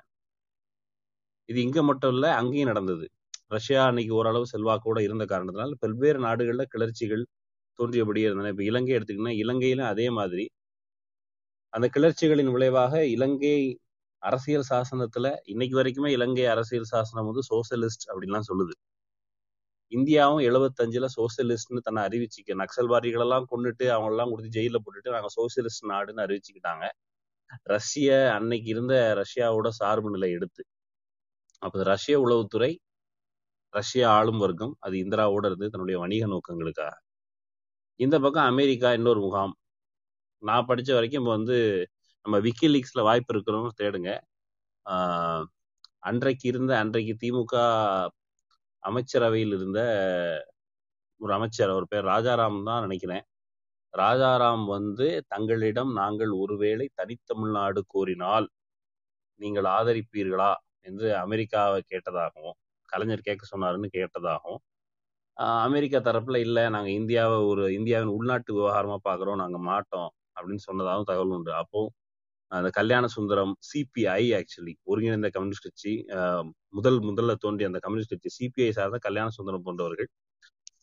Speaker 6: இது இங்க மட்டும் இல்ல அங்கேயும் நடந்தது. ரஷ்யா அன்னைக்கு ஓரளவு செல்வாக்கோட இருந்த காரணத்தினால பல்வேறு நாடுகள்ல கிளர்ச்சிகள் தோன்றியபடியே இருந்தன. இப்ப இலங்கை எடுத்துக்கிட்டீங்கன்னா இலங்கையிலும் அதே மாதிரி. அந்த கிளர்ச்சிகளின் விளைவாக இலங்கை அரசியல் சாசனத்துல இன்னைக்கு வரைக்குமே இலங்கை அரசியல் சாசனம் வந்து சோசியலிஸ்ட் அப்படின்லாம் சொல்லுது. இந்தியாவும் எழுபத்தஞ்சுல சோசியலிஸ்ட்னு தன்னை அறிவிச்சுக்க நக்சல்வாரிகள் எல்லாம் கொண்டுட்டு அவங்க எல்லாம் கொடுத்து ஜெயில போட்டுட்டு நாங்க சோசியலிஸ்ட் நாடுன்னு அறிவிச்சுக்கிட்டாங்க. ரஷ்ய அன்னைக்கு இருந்த ரஷ்யாவோட சார்பு நிலை எடுத்து அப்ப ரஷ்ய உளவுத்துறை ரஷ்ய ஆளும் வர்க்கம் அது இந்திராவோட இருந்து தன்னுடைய வணிக நோக்கங்களுக்காக. இந்த பக்கம் அமெரிக்கா இன்னொரு முகாம். நான் படிச்ச வரைக்கும் இப்ப வந்து நம்ம விக்கிலீக்ஸ்ல வாய்ப்பு இருக்கிறவங்க தேடுங்க. ஆஹ் அன்றைக்கு இருந்த அன்றைக்கு திமுக அமைச்சரவையில் இருந்த ஒரு அமைச்சர் அவர் பேர் ராஜாராம் தான் நினைக்கிறேன். ராஜாராம் வந்து தங்களிடம் நாங்கள் ஒருவேளை தனித்தமிழ்நாடு கோரினால் நீங்கள் ஆதரிப்பீர்களா என்று அமெரிக்காவை கேட்டதாகவும் கலைஞர் கேட்க சொன்னாருன்னு கேட்டதாகவும் அமெரிக்கா தரப்புல இல்லை நாங்கள் இந்தியாவை ஒரு இந்தியாவின் உள்நாட்டு விவகாரமா பார்க்குறோம் நாங்கள் மாட்டோம் அப்படின்னு சொன்னதாகவும் தகவல் உண்டு. அப்போ அந்த கல்யாண சுந்தரம் சிபிஐ ஆக்சுவலி ஒருங்கிணைந்த கம்யூனிஸ்ட் கட்சி முதல் முதல்ல தோன்றிய அந்த கம்யூனிஸ்ட் கட்சி சிபிஐ சார்ந்த கல்யாண சுந்தரம் போன்றவர்கள்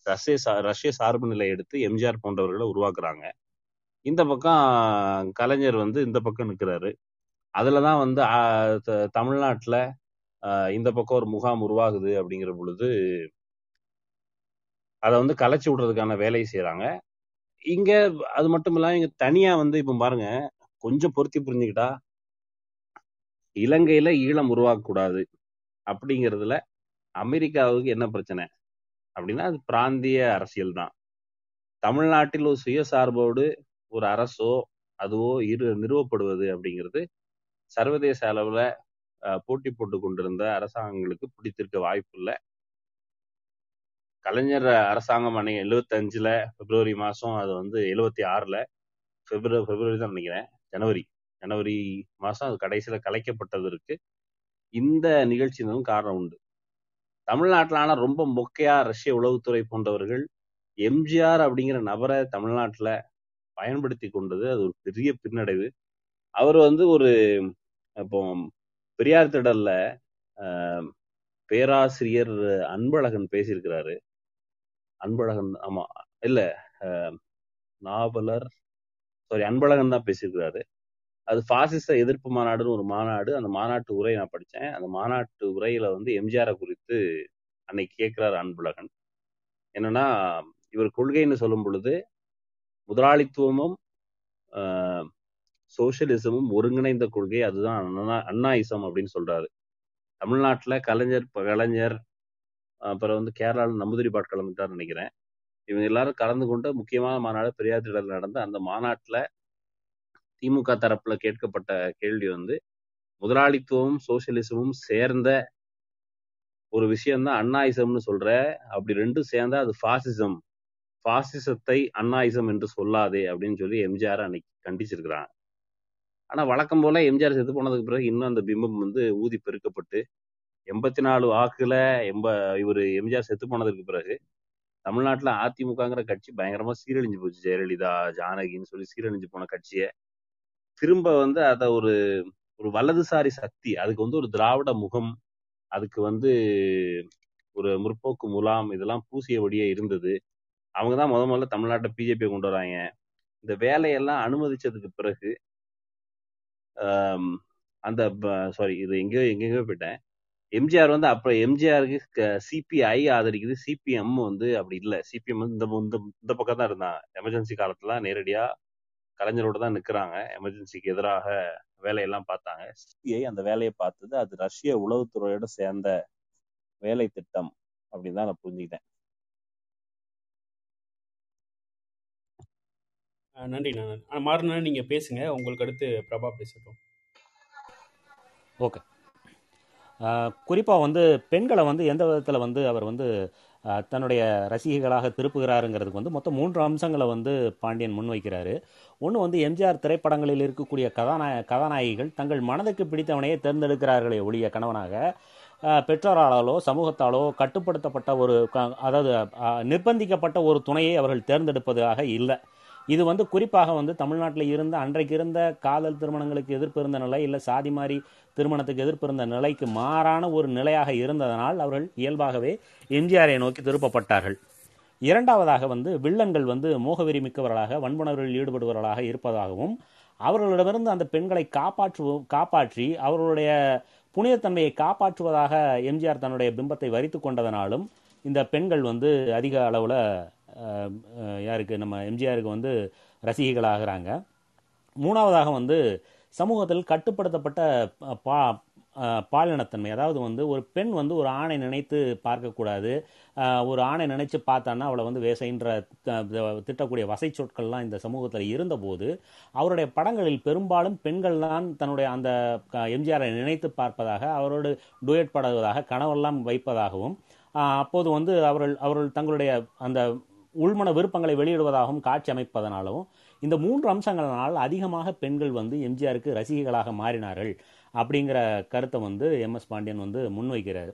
Speaker 6: ரஷ்ய ரஷ்ய சார்பு நிலை எடுத்து எம்ஜிஆர் போன்றவர்களை உருவாக்குறாங்க. இந்த பக்கம் கலைஞர் வந்து இந்த பக்கம் நிற்கிறாரு. அதில் அதுலதான் வந்து தமிழ்நாட்டில் த- இந்த பக்கம் ஒரு முகாம் உருவாகுது அப்படிங்கிற பொழுது அதை வந்து கலைச்சி விடுறதுக்கான வேலையை செய்கிறாங்க இங்க அது மட்டும் இல்லாமல் இங்க தனியா வந்து இப்போ பாருங்க கொஞ்சம் பொருத்தி புரிஞ்சுக்கிட்டா இலங்கையில ஈழம் உருவாக்கக்கூடாது அப்படிங்கிறதுல அமெரிக்காவுக்கு என்ன பிரச்சனை? அப்படின்னா அது பிராந்திய அரசியல் தான். தமிழ்நாட்டில் ஒரு சுயசார்போடு ஒரு அரசோ அதுவோ இரு நிறுவப்படுவது அப்படிங்கிறது சர்வதேச அளவுல போட்டி போட்டு கொண்டிருந்த அரசாங்கங்களுக்கு பிடித்திருக்க வாய்ப்பு இல்லை. கலைஞர் அரசாங்கம் அன்னைக்கு எழுபத்தஞ்சுல பிப்ரவரி மாசம் அது வந்து எழுபத்தி ஆறுல பிப்ரவரி பிப்ரவரி தான் நினைக்கிறேன். ஜனவரி ஜனவரி மாசம் அது கடைசியில கலைக்கப்பட்டதற்கு இந்த நிகழ்ச்சியினதும் காரணம் உண்டு. தமிழ்நாட்டில் ஆனால் ரொம்ப மொக்கையா ரஷ்ய உளவுத்துறை போன்றவர்கள் எம்ஜிஆர் அப்படிங்கிற நபரை தமிழ்நாட்டுல பயன்படுத்தி கொண்டது அது ஒரு பெரிய பின்னடைவு. அவர் வந்து ஒரு இப்போ பெரியார் திடல்ல ஆஹ், பேராசிரியர் அன்பழகன் பேசியிருக்கிறாரு. அன்பழகன் ஆமா இல்ல நாவலர் சாரி அன்பழகன் தான் பேசியிருக்கிறாரு. அது பாசிச எதிர்ப்பு மாநாடுன்னு ஒரு மாநாடு. அந்த மாநாட்டு உரை நான் படித்தேன். அந்த மாநாட்டு உரையில வந்து எம்ஜிஆரை குறித்து அன்னைக்கு கேட்கிறார் அன்பழகன். என்னன்னா இவர் கொள்கைன்னு சொல்லும் பொழுது முதலாளித்துவமும் சோசியலிசமும் ஒருங்கிணைந்த கொள்கை. அதுதான் அண்ணா அண்ணாயிசம் அப்படின்னு சொல்றாரு. தமிழ்நாட்டில் கலைஞர் கலைஞர் அப்புறம் வந்து கேரளாவில் நம்பூதிரி பாட் கலந்துட்டாருன்னு நினைக்கிறேன். இவங்க எல்லாரும் கலந்து கொண்டு முக்கியமான மாநாடு பெரியார் திடல் நடந்த அந்த மாநாட்டில் திமுக தரப்புல கேட்கப்பட்ட கேள்வி வந்து முதலாளித்துவமும் சோசியலிசமும் சேர்ந்த ஒரு விஷயம்தான் அண்ணாயிசம்னு சொல்ற. அப்படி ரெண்டும் சேர்ந்தா அது பாசிசம். பாசிசத்தை அண்ணாயிசம் என்று சொல்லாதே அப்படின்னு சொல்லி எம்ஜிஆர் அன்னைக்கு கண்டிச்சிருக்கிறாங்க. ஆனா வழக்கம் போல எம்ஜிஆர் செத்து போனதுக்கு பிறகு இன்னும் அந்த பிம்பம் வந்து ஊதி பெருக்கப்பட்டு எண்பத்தி நாலு வாக்குல எம்ப இவர் எம்ஜிஆர் செத்து போனதுக்கு பிறகு தமிழ்நாட்டில் அதிமுகங்கிற கட்சி பயங்கரமா சீரழிஞ்சு போச்சு. ஜெயலலிதா ஜானகின்னு சொல்லி சீரழிஞ்சு போன கட்சியை. திரும்ப வந்து அதை ஒரு ஒரு வலதுசாரி சக்தி அதுக்கு வந்து ஒரு திராவிட முகம் அதுக்கு வந்து ஒரு முற்போக்கு முலாம் இதெல்லாம் பூசியபடியே இருந்தது. அவங்க தான் முத முதல்ல தமிழ்நாட்டை பிஜேபி கொண்டு வராங்க. இந்த வேலையெல்லாம் அனுமதிச்சதுக்கு பிறகு அந்த சாரி இது எங்கேயோ எங்கெங்கயோ போயிட்டேன். எம்ஜிஆர் வந்து அப்ப எம்ஜிஆருக்கு சிபிஐ ஆதரிக்குது. சிபிஎம் வந்து அப்படி இல்லை. சிபிஎம் வந்து இந்த இந்த இந்த பக்கம் தான் இருந்தாங்க எமர்ஜென்சி காலத்துல நேரடியா கலைஞரோட தான் நிக்கிறாங்க. எமர்ஜென்சிக்கு எதிராக வேலையெல்லாம் பார்த்தாங்க. சிபிஐ அந்த வேலையை பார்த்தது அது ரஷ்ய உளவுத்துறையோட சேர்ந்த வேலை திட்டம் அப்படின்னு தான் நான் புரிஞ்சுக்கிட்டேன்.
Speaker 1: நன்றி நான் மாறினா நீங்கள் பேசுங்க. உங்களுக்கு அடுத்து பிரபா பேசட்டும்.
Speaker 2: ஓகே. குறிப்பாக வந்து பெண்களை வந்து எந்த விதத்தில் வந்து அவர் வந்து தன்னுடைய ரசிகைகளாக திருப்புகிறாருங்கிறதுக்கு வந்து மொத்தம் மூன்று அம்சங்களை வந்து பாண்டியன் முன்வைக்கிறாரு. ஒன்று வந்து எம்ஜிஆர் திரைப்படங்களில் இருக்கக்கூடிய கதாநாய கதாநாயகிகள் தங்கள் மனதுக்கு பிடித்தவனையே தேர்ந்தெடுக்கிறார்களே ஒழிய கணவனாக. பெற்றோராளாலோ பெற்றோராலோ சமூகத்தாலோ கட்டுப்படுத்தப்பட்ட ஒரு க- அதாவது நிர்பந்திக்கப்பட்ட ஒரு துணையை அவர்கள் தேர்ந்தெடுப்பதாக இல்லை. இது வந்து குறிப்பாக வந்து தமிழ்நாட்டில் இருந்த அன்றைக்கு இருந்த காதல் திருமணங்களுக்கு எதிர்ப்பு இருந்த நிலை இல்லை சாதி மாறி திருமணத்துக்கு எதிர்ப்பு இருந்த நிலைக்கு மாறான ஒரு நிலையாக இருந்ததனால் அவர்கள் இயல்பாகவே எம்ஜிஆரை நோக்கி திருப்பப்பட்டார்கள். இரண்டாவதாக வந்து வில்லன்கள் வந்து மோகவெறி மிக்கவர்களாக வன்புணர்வில் ஈடுபடுபவர்களாக இருப்பதாகவும் அவர்களிடமிருந்து அந்த பெண்களை காப்பாற்று காப்பாற்றி அவர்களுடைய புனிதத்தன்மையை காப்பாற்றுவதாக எம்ஜிஆர் தன்னுடைய பிம்பத்தை வரித்து கொண்டதனாலும் இந்த பெண்கள் வந்து அதிக அளவில் யாருக்கு நம்ம எம்ஜிஆருக்கு வந்து ரசிகைகளாகிறாங்க. மூணாவதாக வந்து சமூகத்தில் கட்டுப்படுத்தப்பட்ட ப- பா பாலினத்தன்மை. அதாவது வந்து ஒரு பெண் வந்து ஒரு ஆணை நினைத்து பார்க்கக்கூடாது. ஒரு ஆணை நினைச்சு பார்த்தான்னா அவளை வந்து வேசைன்ற த- த- திட்டக்கூடிய வசை சொற்கள்லாம் இந்த சமூகத்தில் இருந்தபோது அவருடைய படங்களில் பெரும்பாலும் பெண்கள் தான் தன்னுடைய அந்த எம்ஜிஆரை நினைத்து பார்ப்பதாக அவரோடு டுயட் பாடுவதாக கனவெல்லாம் வைப்பதாகவும் அப்போது வந்து அவர்கள் அவர்கள் தங்களுடைய அந்த உள்மன விருப்பங்களை வெளியிடுவதாகவும் காட்சி அமைப்பதனாலும் இந்த மூன்று அம்சங்களால் அதிகமாக பெண்கள் வந்து எம்ஜிஆருக்கு ரசிகைகளாக மாறினார்கள் அப்படிங்கிற கருத்தை வந்து எம்எஸ் பாண்டியன் வந்து முன்வைக்கிறார்.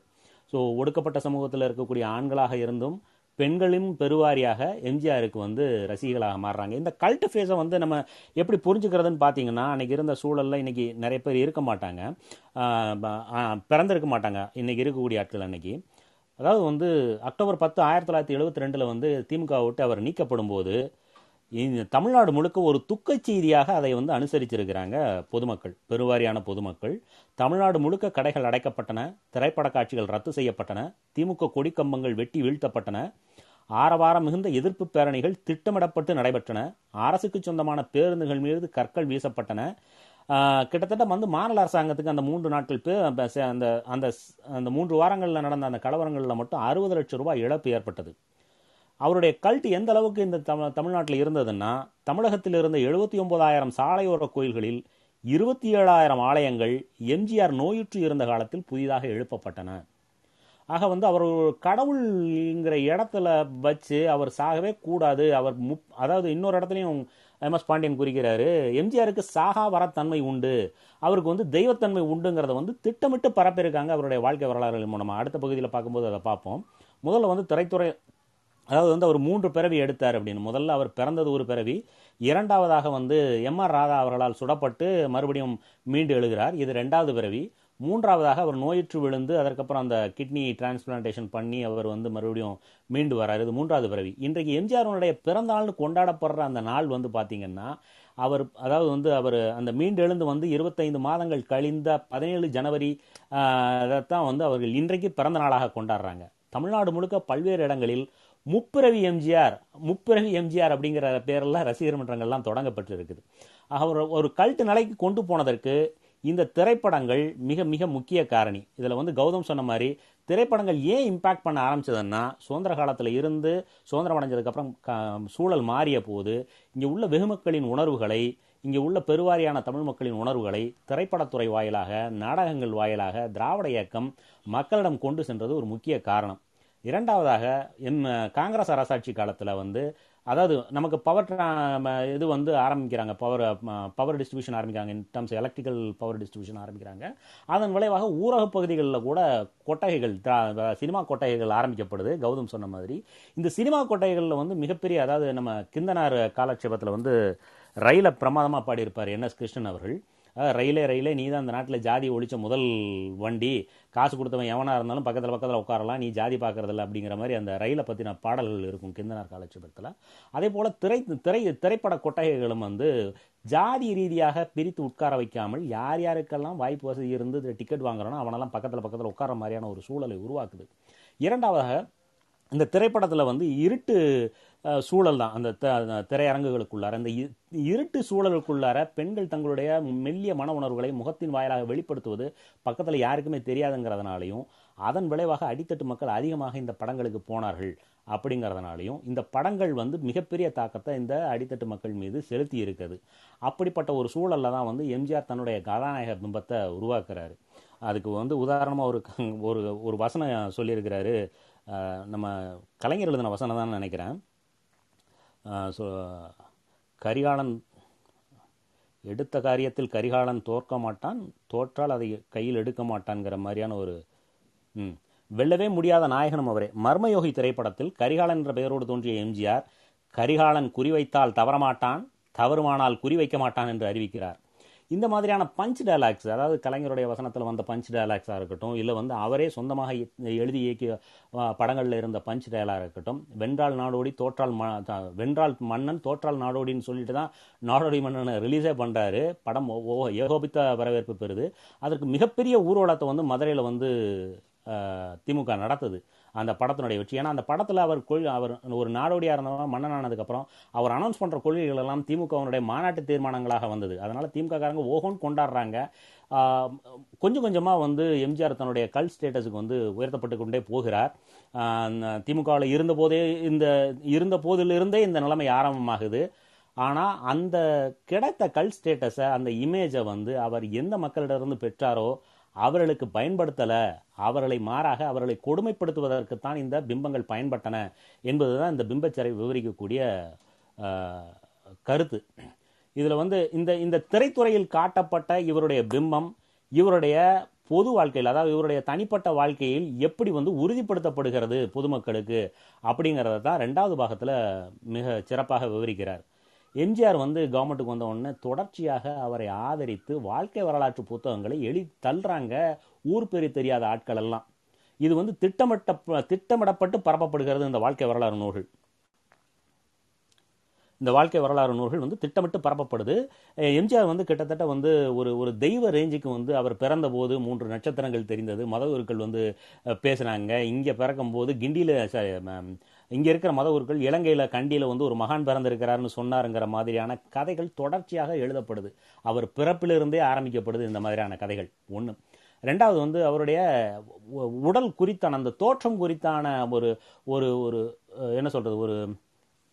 Speaker 2: ஸோ ஒடுக்கப்பட்ட சமூகத்தில் இருக்கக்கூடிய ஆண்களாக இருந்தும் பெண்களும் பெருவாரியாக எம்ஜிஆருக்கு வந்து ரசிகர்களாக மாறுறாங்க. இந்த கல்ட் ஃபேஸை வந்து நம்ம எப்படி புரிஞ்சுக்கிறதுன்னு பார்த்தீங்கன்னா அன்றைக்கி இருந்த சூழலில் இன்றைக்கி நிறைய பேர் இருக்க மாட்டாங்க. பிறந்திருக்க மாட்டாங்க. இன்றைக்கி இருக்கக்கூடிய ஆட்கள் அன்றைக்கி அதாவது வந்து அக்டோபர் பத்து ஆயிரத்தி தொள்ளாயிரத்தி எழுபத்தி ரெண்டில் வந்து திமுக விட்டு அவர் நீக்கப்படும் போது தமிழ்நாடு முழுக்க ஒரு துக்கச் செய்தியாக அதை வந்து அனுசரிச்சிருக்கிறாங்க பொதுமக்கள் பெருவாரியான பொதுமக்கள். தமிழ்நாடு முழுக்க கடைகள் அடைக்கப்பட்டன திரைப்பட காட்சிகள் ரத்து செய்யப்பட்டன திமுக கொடிக்கம்பங்கள் வெட்டி வீழ்த்தப்பட்டன. ஆரவாரம் மிகுந்த எதிர்ப்பு பேரணிகள் திட்டமிடப்பட்டு நடைபெற்றன. அரசுக்கு சொந்தமான பேருந்துகள் மீது கற்கள் வீசப்பட்டன. கிட்டத்தட்ட வந்து மாநில அரசாங்கத்துக்கு அந்த மூன்று நாட்கள் அந்த அந்த ஸ்- அந்த மூன்று வாரங்களில் நடந்த அந்த கலவரங்களில் மட்டும் அறுபது லட்சம் ரூபாய் இழப்பு ஏற்பட்டது. அவருடைய கல்ட் எந்த அளவுக்கு இந்த தமிழ் தமிழ்நாட்டில் இருந்ததுன்னா தமிழகத்தில் இருந்த எழுபத்தி ஒன்பதாயிரம் சாலையோர கோயில்களில் இருபத்தி ஏழாயிரம் ஆலயங்கள் எம்ஜிஆர் நோயுற்று இருந்த காலத்தில் புதிதாக எழுப்பப்பட்டன. ஆக வந்து அவர் கடவுள்ங்கிற இடத்துல வச்சு அவர் சாகவே கூடாது. அவர் முப் அதாவது இன்னொரு இடத்துலையும் எம் எஸ் பாண்டியன் குறிக்கிறாரு எம்ஜிஆருக்கு சாகா வரத்தன்மை உண்டு. அவருக்கு வந்து தெய்வத்தன்மை உண்டுங்கிறத வந்து திட்டமிட்டு பரப்பியிருக்காங்க அவருடைய வாழ்க்கை வரலாறுகள் மூலமாக அடுத்த பகுதியில் பார்க்கும்போது அதை பார்ப்போம். முதல்ல வந்து திரைத்துறை அதாவது வந்து அவர் மூன்று பிறவி எடுத்தார் அப்படின்னு. முதல்ல அவர் பிறந்தது ஒரு பிறவி. இரண்டாவதாக வந்து எம் ஆர் ராதா அவர்களால் சுடப்பட்டு மறுபடியும் மீண்டு எழுகிறார். இது ரெண்டாவது பிறவி. மூன்றாவதாக அவர் நோயுற்று விழுந்து அதற்கப்புறம் அந்த கிட்னி டிரான்ஸ்பிளான்டேஷன் பண்ணி அவர் வந்து மறுபடியும் மீண்டு வராரு. இது மூன்றாவது பிறவி. இன்றைக்கு எம்ஜிஆருடைய பிறந்த நாள்னு கொண்டாடப்படுற அந்த நாள் வந்து பார்த்தீங்கன்னா அவர் அதாவது வந்து அவர் அந்த மீண்டு எழுந்து வந்து இருபத்தைந்து மாதங்கள் கழிந்த பதினேழு ஜனவரி தான் வந்து அவர்கள் இன்றைக்கு பிறந்த நாளாக கொண்டாடுறாங்க. தமிழ்நாடு முழுக்க பல்வேறு இடங்களில் முப்பிறவி எம்ஜிஆர் முப்பிறவி எம்ஜிஆர் அப்படிங்கிற பேரில் ரசிகர் மன்றங்கள்லாம் தொடங்கப்பட்டு இருக்குது அவர் ஒரு கல்ட்டு நிலைக்கு கொண்டு போனதற்கு இந்த திரைப்படங்கள் மிக மிக முக்கிய காரணி. இதில் வந்து கௌதம் சொன்ன மாதிரி திரைப்படங்கள் ஏன் இம்பாக்ட் பண்ண ஆரம்பிச்சதுன்னா சுதந்திர காலத்தில் இருந்து சுதந்திரம் அடைஞ்சதுக்கப்புறம் க- சூழல் மாறிய போது இங்கே உள்ள வெகுமக்களின் உணர்வுகளை இங்கே உள்ள பெருவாரியான தமிழ் மக்களின் உணர்வுகளை திரைப்படத்துறை வாயிலாக நாடகங்கள் வாயிலாக திராவிட இயக்கம் மக்களிடம் கொண்டு சென்றது ஒரு முக்கிய காரணம். இரண்டாவதாக எம் காங்கிரஸ் அரசாட்சி காலத்தில் வந்து அதாவது நமக்கு பவர் இது வந்து ஆரம்பிக்கிறாங்க. பவர் பவர் டிஸ்ட்ரிபியூஷன் ஆரம்பிக்கிறாங்க. In terms electrical power distribution ஆரம்பிக்கிறாங்க. அதன் விளைவாக ஊரக பகுதிகளில் கூட கொட்டகைகள் சினிமா கொட்டகைகள் ஆரம்பிக்கப்படுது. கௌதம் சொன்ன மாதிரி. இந்த சினிமா கொட்டகைகளில் வந்து மிகப்பெரிய அதாவது நம்ம கிந்தனார் காலட்சேபத்தில் வந்து ரயிலை பிரமாதமாக பாடியிருப்பார் என் எஸ் கிருஷ்ணன் அவர்கள். அதாவது ரயிலே ரயிலே நீ தான் அந்த நாட்டில் ஜாதி ஒழிச்ச முதல் வண்டி. காசு கொடுத்தவன் எவனாக இருந்தாலும் பக்கத்தில் பக்கத்தில் உட்காரலாம். நீ ஜாதி பார்க்கறதில்ல அப்படிங்கிற மாதிரி அந்த ரயிலை பற்றின பாடல்கள் இருக்கும் கிந்தனார் காலட்சேபத்தில் அதே போல் திரை திரை திரைப்பட கொட்டகைகளும் வந்து ஜாதி ரீதியாக பிரித்து உட்கார வைக்காமல் யார் யாருக்கெல்லாம் வாய்ப்பு வசதி இருந்து டிக்கெட் வாங்குறோன்னா அவனெல்லாம் பக்கத்தில் பக்கத்தில் உட்கார மாதிரியான ஒரு சூழலை உருவாக்குது. இரண்டாவதாக இந்த திரைப்படத்தில் வந்து இருட்டு சூழல் தான். அந்த த- திரையரங்குகளுக்குள்ளார. அந்த இருட்டு சூழலுக்குள்ளார பெண்கள் தங்களுடைய மெல்லிய மன உணர்வுகளை முகத்தின் வாயிலாக வெளிப்படுத்துவது பக்கத்தில் யாருக்குமே தெரியாதுங்கிறதுனாலையும் அதன் விளைவாக அடித்தட்டு மக்கள் அதிகமாக இந்த படங்களுக்கு போனார்கள் அப்படிங்கிறதுனாலையும் இந்த படங்கள் வந்து மிகப்பெரிய தாக்கத்தை இந்த அடித்தட்டு மக்கள் மீது செலுத்தி இருக்குது. அப்படிப்பட்ட ஒரு சூழல்ல தான் வந்து எம்ஜிஆர் தன்னுடைய கதாநாயக பிம்பத்தை உருவாக்குறாரு. அதுக்கு வந்து உதாரணமாக ஒரு ஒரு ஒரு வசனம் சொல்லியிருக்கிறாரு. நம்ம கலைஞர் எழுதின வசனம் தான் நினைக்கிறேன். ஸோ கரிகாலன் எடுத்த காரியத்தில் கரிகாலன் தோற்க மாட்டான் தோற்றால் அதை கையில் எடுக்க மாட்டான்ங்கிற மாதிரியான ஒரு ம் வெல்லவே முடியாத நாயகனும் அவரே. மர்மயோகி திரைப்படத்தில் கரிகாலன் என்ற பெயரோடு தோன்றிய எம்ஜிஆர் கரிகாலன் குறிவைத்தால் தவறமாட்டான் தவறுமானால் குறிவைக்க மாட்டான் என்று அறிவிக்கிறார். இந்த மாதிரியான பஞ்ச் டயலாக்ஸ் அதாவது கலைஞருடைய வசனத்தில் வந்த பஞ்ச் டயலாக்ஸாக இருக்கட்டும் இல்லை வந்து அவரே சொந்தமாக எழுதி இயக்கிய படங்களில் இருந்த பஞ்ச் டயலாக இருக்கட்டும் வென்றால் நாடோடி தோற்றால் ம வென்றால் மன்னன் தோற்றால் நாடோடின்னு சொல்லிட்டு தான் நாடோடி மன்னனை ரிலீஸே பண்ணுறாரு படம் ஓ- ஏகோபித்த வரவேற்பு பெறுது. அதற்கு மிகப்பெரிய ஊர்வலத்தை வந்து மதுரையில் வந்து திமுக நடத்துது. அந்த படத்தினுடைய வெற்றி. ஏன்னா அந்த படத்தில் அவர் கொள் அவர் ஒரு நாடோடியாக இருந்தவங்க மன்னன் ஆனதுக்கப்புறம் அவர் அனௌன்ஸ் பண்ணுற கொள்கைகள் எல்லாம் திமுகவினுடைய மாநாட்டு தீர்மானங்களாக வந்தது. அதனால் திமுககாரங்க ஓஹோன்னு கொண்டாடுறாங்க. கொஞ்சம் கொஞ்சமாக வந்து எம்ஜிஆர் தன்னுடைய கல் ஸ்டேட்டஸுக்கு வந்து உயர்த்தப்பட்டு கொண்டே போகிறார். திமுகவில் இருந்தபோதே இந்த இருந்த போதிலிருந்தே இந்த நிலைமை ஆரம்பமாகுது. ஆனால் அந்த கிடைத்த கல் ஸ்டேட்டஸை அந்த இமேஜை வந்து அவர் எந்த மக்களிடம் பெற்றாரோ அவர்களுக்கு பயன்படுத்தலை அவர்களை மாறாக அவர்களை கொடுமைப்படுத்துவதற்குத்தான் இந்த பிம்பங்கள் பயன்பட்டன என்பதுதான் இந்த பிம்பச்சரை விவரிக்கக்கூடிய கருத்து. இதில் வந்து இந்த இந்த திரைத்துறையில் காட்டப்பட்ட இவருடைய பிம்பம் இவருடைய பொது வாழ்க்கையில் அதாவது இவருடைய தனிப்பட்ட வாழ்க்கையில் எப்படி வந்து உறுதிப்படுத்தப்படுகிறது பொதுமக்களுக்கு அப்படிங்கிறத தான் ரெண்டாவது பாகத்தில் மிக சிறப்பாக விவரிக்கிறார். எம்ஜிஆர் வந்து கவர்மெண்ட்டுக்கு வந்த உடனே தொடர்ச்சியாக அவரை ஆதரித்து வாழ்க்கை வரலாற்று புத்தகங்களை எழுதி தள்ளுறாங்க. ஊர் பெரிய தெரியாத ஆட்கள் எல்லாம். இது வந்து திட்டமிட்ட திட்டமிடப்பட்டு பரப்பப்படுகிறது இந்த வாழ்க்கை வரலாறு நூல்கள். இந்த வாழ்க்கை வரலாறு நூல்கள் வந்து திட்டமிட்டு பரப்பப்படுது. எம்ஜிஆர் வந்து கிட்டத்தட்ட வந்து ஒரு ஒரு தெய்வ ரேஞ்சுக்கு வந்து அவர் பிறந்த போது மூன்று நட்சத்திரங்கள் தெரிந்தது. மதகுருக்கள் வந்து பேசுனாங்க. இங்கே பிறக்கும்போது கிண்டியில் இங்கே இருக்கிற மதகுருக்கள் இலங்கையில் கண்டியில் வந்து ஒரு மகான் பிறந்திருக்கிறாருன்னு சொன்னாருங்கிற மாதிரியான கதைகள் தொடர்ச்சியாக எழுதப்படுது. அவர் பிறப்பிலிருந்தே ஆரம்பிக்கப்படுது இந்த மாதிரியான கதைகள். ஒன்று ரெண்டாவது வந்து அவருடைய உ- உடல் குறித்தான அந்த தோற்றம் குறித்தான ஒரு ஒரு ஒரு என்ன சொல்கிறது ஒரு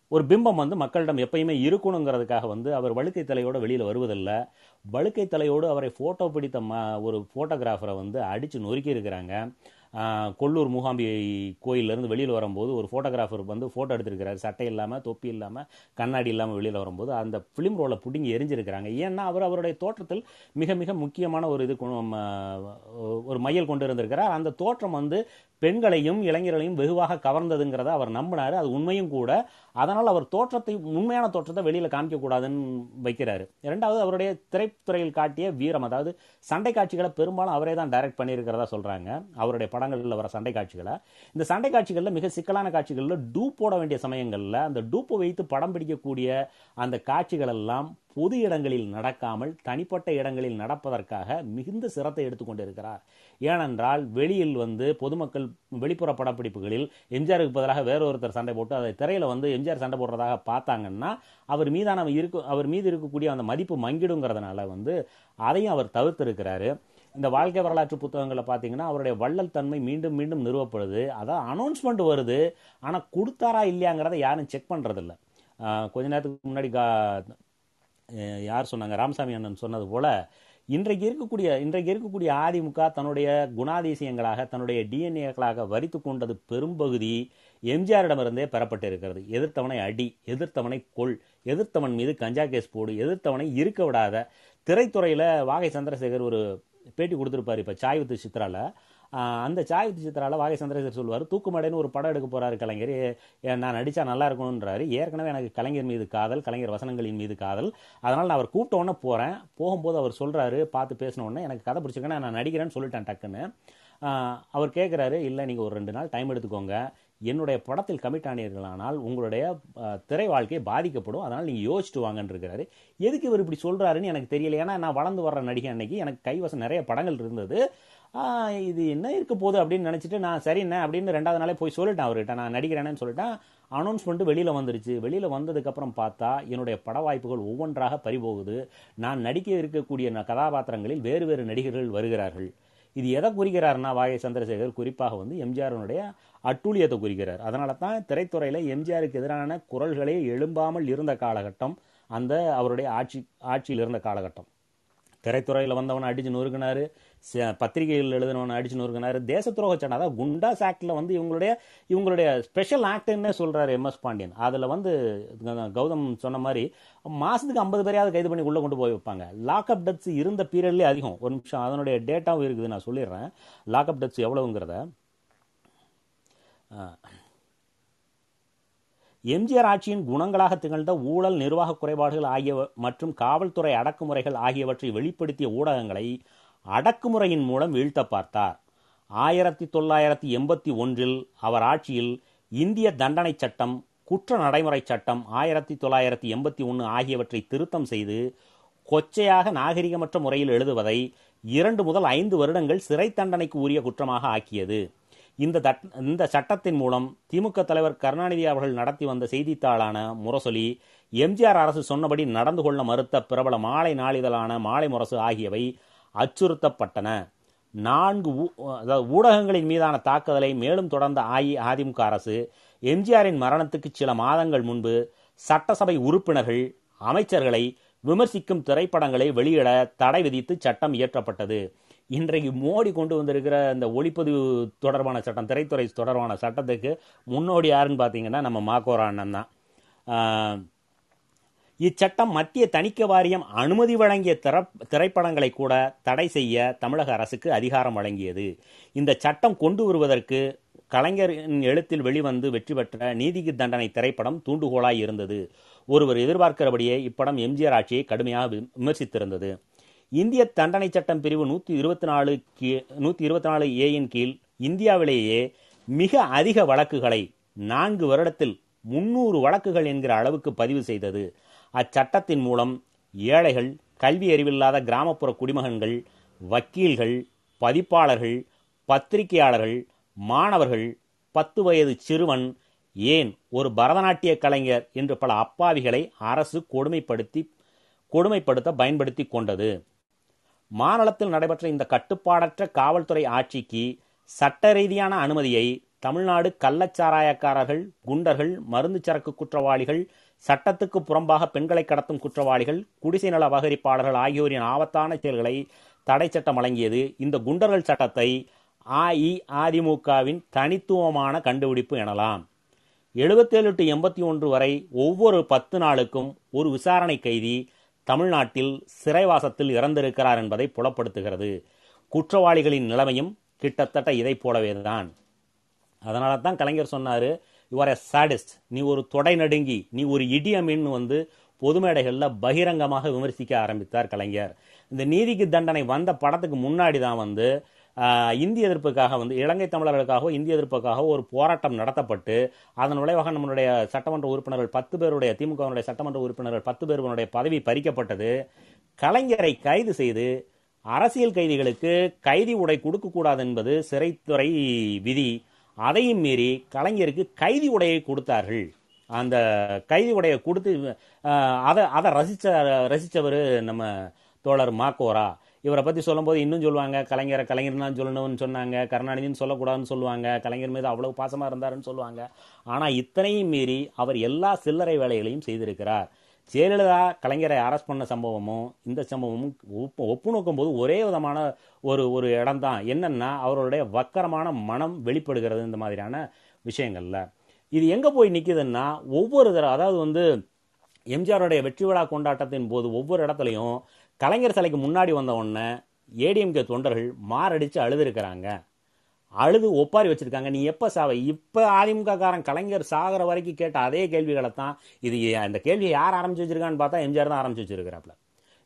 Speaker 2: ஒரு பிம்பம் வந்து மக்களிடம் எப்பயுமே இருக்கணுங்கிறதுக்காக வந்து அவர் வழுக்கை தலையோடு வெளியில் வருவதில்லை. வழுக்கை தலையோடு அவரை ஃபோட்டோ பிடித்த ம ஒரு ஃபோட்டோகிராஃபரை வந்து அடித்து நொறுக்கி இருக்கிறாங்க கொல்லூர் மூகாம்பி கோயிலேருந்து வெளியில் வரும்போது ஒரு ஃபோட்டோகிராஃபர் வந்து ஃபோட்டோ எடுத்திருக்கிறார். சட்டை இல்லாமல் தொப்பி இல்லாமல் கண்ணாடி இல்லாமல் வெளியில் வரும்போது அந்த ஃபிலிம் ரோலை பிடுங்கி எரிஞ்சிருக்கிறாங்க. ஏன்னா அவர் அவருடைய தோற்றத்தில் மிக மிக முக்கியமான ஒரு இது ஒரு மையல் கொண்டு இருந்திருக்கிறார் அந்த தோற்றம் வந்து பெண்களையும் இளைஞர்களையும் வெகுவாக கவர்ந்ததுங்கிறத அவர் நம்பினாரு. அது உண்மையும் கூட அதனால் அவர் தோற்றத்தை உண்மையான தோற்றத்தை வெளியில் காமிக்கக்கூடாதுன்னு வைக்கிறாரு. இரண்டாவது அவருடைய திரைத்துறையில் காட்டிய வீரம் அதாவது சண்டை காட்சிகளை பெரும்பாலும் அவரே தான் டைரக்ட் பண்ணியிருக்கிறதா சொல்கிறாங்க அவருடைய படங்களில் வர சண்டை காட்சிகளை. இந்த சண்டை காட்சிகளில் மிக சிக்கலான காட்சிகளில் டூப் போட வேண்டிய சமயங்களில் அந்த டூப்பை வைத்து படம் பிடிக்கக்கூடிய அந்த காட்சிகள் எல்லாம் பொது இடங்களில் நடக்காமல் தனிப்பட்ட இடங்களில் நடப்பதற்காக மிகுந்த சிரத்தை எடுத்துக்கொண்டிருக்கிறார். ஏனென்றால் வெளியில் வந்து பொதுமக்கள் வெளிப்புற படப்பிடிப்புகளில் எம்ஜிஆருக்கு பதிலாக வேறொருத்தர் சண்டை போட்டு அதை திரையில் வந்து எம்ஜிஆர் சண்டை போடுறதாக பார்த்தாங்கன்னா அவர் மீதான இருக்கு அவர் மீது இருக்கக்கூடிய அந்த மதிப்பு மங்கிடுங்கிறதுனால வந்து அதையும் அவர் தவிர்த்திருக்கிறாரு. இந்த வாழ்க்கை வரலாற்று புத்தகங்களை பார்த்தீங்கன்னா அவருடைய வள்ளல் தன்மை மீண்டும் மீண்டும் நிறுவப்படுது. அதான் அனௌன்ஸ்மெண்ட் வருது. ஆனால் கொடுத்தாரா இல்லையாங்கிறத யாரும் செக் பண்ணுறதில்ல கொஞ்ச நேரத்துக்கு முன்னாடி கா- யார் சொன்னாங்க? ராமசாமி அண்ணன் சொன்னது போல இன்றைக்கு இருக்கக்கூடிய இன்றைக்கு இருக்கக்கூடிய அதிமுக தன்னுடைய குணாதிசயங்களாக தன்னுடைய டிஎன்ஏக்களாக வரித்து கொண்டது பெரும்பகுதி எம்ஜிஆரிடமிருந்தே பெறப்பட்டிருக்கிறது. எதிர்த்தவனை அடி எதிர்த்தவனை கொள் எதிர்த்தவன் மீது கஞ்சா கேஸ் போடு எதிர்த்தவனை இருக்க விடாத. திரைத்துறையில் வாகை சந்திரசேகர் ஒரு பேட்டி கொடுத்துருப்பார் இப்போ சாய் வித்து சித்ரால. அந்த சாயத்து சித்திரால வாகை சந்திரசேகர் சொல்லுவார் தூக்குமடைன்னு ஒரு படம் எடுக்க போகிறாரு கலைஞர். ஏ- நான் நடித்தா நல்லா இருக்கணுன்றாரு ஏற்கனவே எனக்கு கலைஞர் மீது காதல் கலைஞர் வசனங்களின் மீது காதல். அதனால் நான் அவர் கூப்பிட்ட உடனே போகும்போது அவர் சொல்கிறாரு பார்த்து பேசின எனக்கு கதை பிடிச்சிருக்கேன்னா நான் நடிக்கிறேன்னு சொல்லிட்டேன் டக்குன்னு. அவர் கேட்குறாரு இல்லை நீங்கள் ஒரு ரெண்டு நாள் டைம் எடுத்துக்கோங்க. என்னுடைய படத்தில் கமிட் ஆனீர்களானால் உங்களுடைய திரை வாழ்க்கை பாதிக்கப்படும். அதனால் நீங்கள் யோசிச்சுட்டு வாங்கன்னு இருக்கிறாரு. எதுக்கு இவர் இப்படி சொல்கிறாருன்னு எனக்கு தெரியல. ஏன்னா நான் வளர்ந்து வர்ற நடிகை அன்னைக்கு எனக்கு கைவசம் நிறைய படங்கள் இருந்தது. இது என்ன இருக்க போகுது அப்படின்னு நினச்சிட்டு நான் சரிண்ணே அப்படின்னு ரெண்டாவது நாளே போய் சொல்லிட்டேன் அவர்கிட்ட. நான் நடிக்கிறேன்னு சொல்லிட்டேன். அனௌன்ஸ்மெண்ட் வெளியில் வந்துருச்சு. வெளியில் வந்ததுக்கப்புறம் பார்த்தா என்னுடைய பட வாய்ப்புகள் ஒவ்வொன்றாக பறிபோகுது. நான் நடிக்க இருக்கக்கூடிய கதாபாத்திரங்களில் வேறு வேறு நடிகர்கள் வருகிறார்கள். இது எதை குறிக்கிறாருன்னா வாகை சந்திரசேகர் குறிப்பாக வந்து எம்ஜிஆருடைய அட்டூழியத்தை குறிக்கிறார். அதனால தான் திரைத்துறையில் எம்ஜிஆருக்கு எதிரான குரல்களே எழும்பாமல் இருந்த காலகட்டம் அந்த அவருடைய ஆட்சி ஆட்சியில் இருந்த காலகட்டம். திரைத்துறையில் வந்தவனை அடிச்சு நொறுக்கினாரு ச- பத்திரிகைகள் எழுதினவனை அடிச்சு நொறுக்கினாரு. தேச துரோக சட்டம் அதாவது குண்டாஸ் ஆக்ட்ல வந்து இவங்களுடைய இவங்களுடைய ஸ்பெஷல் ஆக்டுன்னே சொல்கிறார் எம் எஸ் பாண்டியன். அதில் வந்து கௌதம் சொன்ன மாதிரி மாதத்துக்கு ஐம்பது பேரையாவது கைது பண்ணி உள்ளே கொண்டு போய் வைப்பாங்க. லாக்அப் டெத்ஸ் இருந்த பீரியட்லேயே அதிகம். ஒரு நிமிஷம் அதனுடைய டேட்டாவும் இருக்குது. நான் சொல்லிடுறேன். லாக்அப் டெத்ஸ் எவ்வளவுங்கிறத எம்ஜிஆர் ஆட்சியின் குணங்களாக திகழ்ந்த ஊழல் நிர்வாக குறைபாடுகள் ஆகியவ மற்றும் காவல்துறை அடக்குமுறைகள் ஆகியவற்றை வெளிப்படுத்திய ஊடகங்களை அடக்குமுறையின் மூலம் வீழ்த்த பார்த்தார். ஆயிரத்தி தொள்ளாயிரத்தி எண்பத்தி ஒன்றில் அவர் ஆட்சியில் இந்திய தண்டனை சட்டம் குற்ற நடைமுறை சட்டம் ஆயிரத்தி தொள்ளாயிரத்தி எண்பத்தி ஒன்று ஆகியவற்றை திருத்தம் செய்து கொச்சையாக நாகரிகமற்ற முறையில் எழுதுவதை இரண்டு முதல் ஐந்து வருடங்கள் சிறை தண்டனைக்கு உரிய குற்றமாக ஆக்கியது. இந்த தட்- இந்த சட்டத்தின் மூலம் திமுக தலைவர் கருணாநிதி அவர்கள் நடத்தி வந்த செய்தித்தாளான முரசொலி எம்ஜிஆர் அரசு சொன்னபடி நடந்து கொள்ள மறுத்த பிரபல மாலை நாளிதழான மாலை முரசு ஆகியவை அச்சுறுத்தப்பட்டன. நான்கு ஊ- அதாவது ஊடகங்களின் மீதான தாக்குதலை மேலும் தொடர்ந்த அஇஅதிமுக அரசு எம்ஜிஆரின் மரணத்துக்கு சில மாதங்கள் முன்பு சட்டசபை உறுப்பினர்கள் அமைச்சர்களை விமர்சிக்கும் திரைப்படங்களை வெளியிட தடை விதித்து சட்டம் இயற்றப்பட்டது. இன்றைக்கு மோடி கொண்டு வந்திருக்கிற இந்த ஒளிப்பதிவு தொடர்பான சட்டம் திரைத்துறை தொடர்பான சட்டத்துக்கு முன்னோடி யாருன்னு பார்த்தீங்கன்னா நம்ம மாக்கோரா அண்ணன் தான். இச்சட்டம் மத்திய தணிக்கை வாரியம் அனுமதி வழங்கிய திர- திரைப்படங்களை கூட தடை செய்ய தமிழக அரசுக்கு அதிகாரம் வழங்கியது. இந்த சட்டம் கொண்டு வருவதற்கு கலைஞரின் எழுத்தில் வெளிவந்து வெற்றி பெற்ற நீதிக்கு தண்டனை திரைப்படம் தூண்டுகோலாய் இருந்தது. ஒருவர் எதிர்பார்க்கிறபடியே இப்படம் எம்ஜிஆர் ஆட்சியை கடுமையாக விமர்சித்திருந்தது. இந்திய தண்டனை சட்டம் பிரிவு நூத்தி இருபத்தி நாலு நூத்தி இருபத்தி நாலு ஏயின் கீழ் இந்தியாவிலேயே மிக அதிக வழக்குகளை நான்கு வருடத்தில் முன்னூறு வழக்குகள் என்கிற அளவுக்கு பதிவு செய்தது. அச்சட்டத்தின் மூலம் ஏழைகள் கல்வி அறிவில்லாத கிராமப்புற குடிமகன்கள் வக்கீல்கள் பதிப்பாளர்கள் பத்திரிகையாளர்கள் மாணவர்கள் பத்து வயது சிறுவன் ஏன் ஒரு பரதநாட்டிய கலைஞர் என்று பல அப்பாவிகளை அரசு கொடுமைப்படுத்தி கொடுமைப்படுத்த பயன்படுத்தி கொண்டது. மாநிலத்தில் நடைபெற்ற இந்த கட்டுப்பாடற்ற காவல்துறை ஆட்சிக்கு சட்ட ரீதியான அனுமதியை தமிழ்நாடு கள்ளச்சாராயக்காரர்கள் குண்டர்கள் மருந்து சரக்கு குற்றவாளிகள் சட்டத்துக்கு புறம்பாக பெண்களை கடத்தும் குற்றவாளிகள் குடிசை நல அபகரிப்பாளர்கள் ஆகியோரின் ஆபத்தான செயல்களை தடை சட்டம் வழங்கியது. இந்த குண்டர்கள் சட்டத்தை அஇஅதிமுகவின் தனித்துவமான கண்டுபிடிப்பு எனலாம். எழுபத்தேழு டு எண்பத்தி ஒன்று வரை ஒவ்வொரு பத்து நாளுக்கும் ஒரு விசாரணை கைதி தமிழ்நாட்டில் சிறைவாசத்தில் இறந்திருக்கிறார் என்பதை புலப்படுத்துகிறது. குற்றவாளிகளின் நிலைமையும் கிட்டத்தட்ட இதை போலவே தான் அதனால தான் கலைஞர் சொன்னார் யுவர் ஆர் எ சாடிஸ்ட் நீ ஒரு தொடை நடுங்கி நீ ஒரு இடியமின்னு வந்து பொது மேடைகளில் பகிரங்கமாக விமர்சிக்க ஆரம்பித்தார் கலைஞர். இந்த நீதிக்கு தண்டனை வந்த படத்துக்கு முன்னாடி தான் வந்து இந்திய எதிர்ப்புக்காக வந்து இலங்கை தமிழர்களுக்காக இந்திய எதிர்ப்புக்காக ஒரு போராட்டம் நடத்தப்பட்டு அதன் விளைவாக நம்மளுடைய சட்டமன்ற உறுப்பினர்கள் பத்து பேருடைய திமுகவினுடைய சட்டமன்ற உறுப்பினர்கள் பத்து பேருடைய பதவி பறிக்கப்பட்டது. கலைஞரை கைது செய்து அரசியல் கைதிகளுக்கு கைதி உடை கொடுக்கக்கூடாது என்பது சிறைத்துறை விதி. அதையும் மீறி கலைஞருக்கு கைதி உடையை கொடுத்தார்கள். அந்த கைதி உடையை கொடுத்து அதை அதை ரசித்த ரசித்தவர் நம்ம தோழர் மாக்கோரா. இவரை பற்றி சொல்லும்போது இன்னும் சொல்லுவாங்க கலைஞரை கலைஞர் தான் சொல்லணும்னு சொன்னாங்க கருணாநிதினு சொல்லக்கூடாதுன்னு சொல்லுவாங்க கலைஞர் மீது அவ்வளவு பாசமாக இருந்தாருன்னு சொல்லுவாங்க. ஆனால் இத்தனையும் மீறி அவர் எல்லா சில்லறை வேலைகளையும் செய்திருக்கிறார். ஜெயலலிதா கலைஞரை அரெஸ்ட் பண்ண சம்பவமும் இந்த சம்பவமும் ஒப்பு ஒப்பு நோக்கும்போது ஒரே விதமான ஒரு ஒரு இடம் தான் என்னன்னா அவருடைய வக்கரமான மனம் வெளிப்படுகிறது இந்த மாதிரியான விஷயங்களில். இது எங்கே போய் நிற்கிதுன்னா ஒவ்வொரு தடவை அதாவது வந்து எம்ஜிஆருடைய வெற்றி விழா கொண்டாட்டத்தின் போது ஒவ்வொரு இடத்துலையும் கலைஞர் சிலைக்கு முன்னாடி வந்த உடனே ஏடிஎம்கே தொண்டர்கள் மாரடிச்சு அழுதுருக்கிறாங்க. அழுது ஒப்பாரி வச்சுருக்காங்க. நீ எப்போ சாவ? இப்போ அதிமுக காரன் கலைஞர் சாகிற வரைக்கும் கேட்ட அதே கேள்விகளை தான் இது அந்த கேள்வியை யார் ஆரம்பிச்சு வச்சுருக்கான்னு பார்த்தா எம்ஜிஆர் தான் ஆரம்பிச்சு வச்சிருக்கிறாப்ல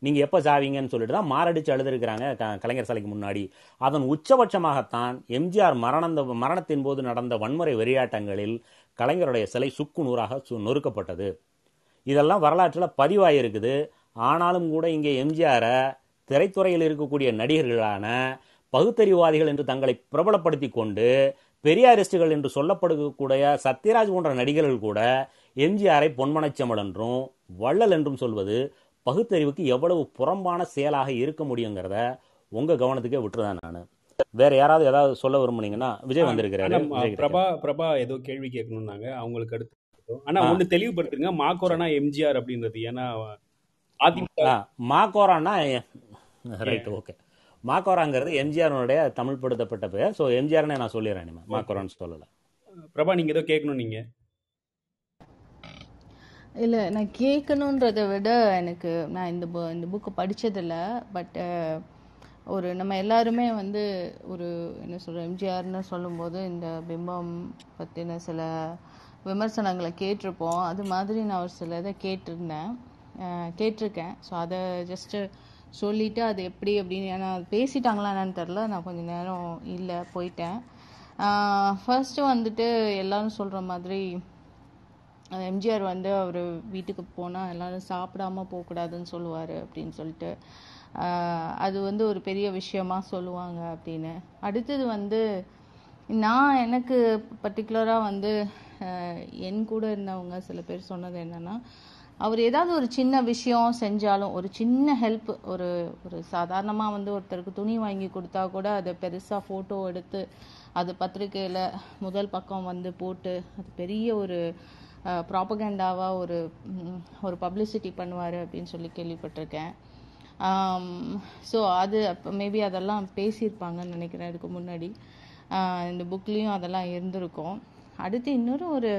Speaker 2: நீங்கள் எப்போ சாவீங்கன்னு சொல்லிட்டு தான் மாரடிச்சு அழுதுருக்கிறாங்க க- கலைஞர் சிலைக்கு முன்னாடி. அதன் உச்சபட்சமாகத்தான் எம்ஜிஆர் மரணந்த மரணத்தின் போது நடந்த வன்முறை வெறியாட்டங்களில் கலைஞருடைய சிலை சுக்கு நூறாக சு- நொறுக்கப்பட்டது. இதெல்லாம் வரலாற்றில் பதிவாயிருக்குது. ஆனாலும் கூட இங்கே எம்ஜிஆரை திரைத்துறையில் இருக்கக்கூடிய நடிகர்களான பகுத்தறிவாதிகள் என்று தங்களை பிரபலப்படுத்தி கொண்டு பெரியாரிஸ்டுகள் என்று சொல்லப்படக்கூடிய சத்யராஜ் போன்ற நடிகர்கள் கூட எம்ஜிஆரை பொன்மனச்செம்மல் என்றும் வள்ளல் என்றும் சொல்வது பகுத்தறிவுக்கு எவ்வளவு புறம்பான செயலாக இருக்க முடியுங்கிறத உங்க கவனத்துக்கே விட்டுருதான் நான். வேற யாராவது ஏதாவது சொல்ல விரும்புனீங்கன்னா விஜய் வந்திருக்கிறாரு.
Speaker 1: பிரபா பிரபா ஏதோ கேள்வி கேட்கணும்னாங்க. அவங்களுக்கு அடுத்து ஆனா. ஒண்ணு தெளிவுபடுத்துங்க. மாக்கோரனா எம்ஜிஆர் அப்படின்றது. ஏன்னா அதிமுக
Speaker 2: ரைட் ஓகே மாக்கோராங்கிறது எம்ஜிஆருடைய தமிழ் படுத்தப்பட்ட பேர் ஸோ எம்ஜிஆர்னே நான் சொல்லிடுறேன் இனிமே. மாக்கோரான்னு சொல்லல.
Speaker 1: பிரபா நீங்க ஏதோ கேட்கணும் நீங்க.
Speaker 7: இல்லை நான் கேட்கணுன்றதை விட எனக்கு நான் இந்த bu- இந்த புக்கை படித்ததில்ல பட் ஒரு நம்ம எல்லாருமே வந்து ஒரு என்ன சொல்ற எம்ஜிஆர்னு சொல்லும்போது இந்த பிம்பம் பற்றின சில விமர்சனங்களை கேட்டிருப்போம். அது மாதிரி நான் ஒரு சில இதை கேட்டிருந்தேன். கேட்டிருக்கேன். ஸோ அதை ஜஸ்ட்டு சொல்லிவிட்டு அது எப்படி அப்படின்னு ஏன்னா அது பேசிட்டாங்களா என்னன்னு தெரில நான் கொஞ்ச நேரம் இல்லை போயிட்டேன். ஃபர்ஸ்ட்டு வந்துட்டு எல்லோரும் சொல்கிற மாதிரி எம்ஜிஆர் வந்து அவர் வீட்டுக்கு போனால் எல்லாரும் சாப்பிடாம போகக்கூடாதுன்னு சொல்லுவார் அப்படின்னு சொல்லிட்டு அது வந்து ஒரு பெரிய விஷயமா சொல்லுவாங்க அப்படின்னு. அடுத்தது வந்து நான் எனக்கு பர்டிகுலராக வந்து என் கூட இருந்தவங்க சில பேர் சொன்னது என்னென்னா அவர் ஏதாவது ஒரு சின்ன விஷயம் செஞ்சாலும் ஒரு சின்ன ஹெல்ப் ஒரு ஒரு சாதாரணமாக வந்து ஒருத்தருக்கு துணி வாங்கி கொடுத்தா கூட அதை பெருசாக ஃபோட்டோ எடுத்து அது பத்திரிக்கையில் முதல் பக்கம் வந்து போட்டு அது பெரிய ஒரு ப்ராப்பகண்டாவாக ஒரு ஒரு பப்ளிசிட்டி பண்ணுவார் அப்படின்னு சொல்லி கேள்விப்பட்டிருக்கேன். ஸோ அது அப்போ மேபி அதெல்லாம் பேசியிருப்பாங்கன்னு நினைக்கிறேன் இதுக்கு முன்னாடி. இந்த புக்லேயும் அதெல்லாம் இருந்திருக்கும். அடுத்து இன்னொரு ஒரு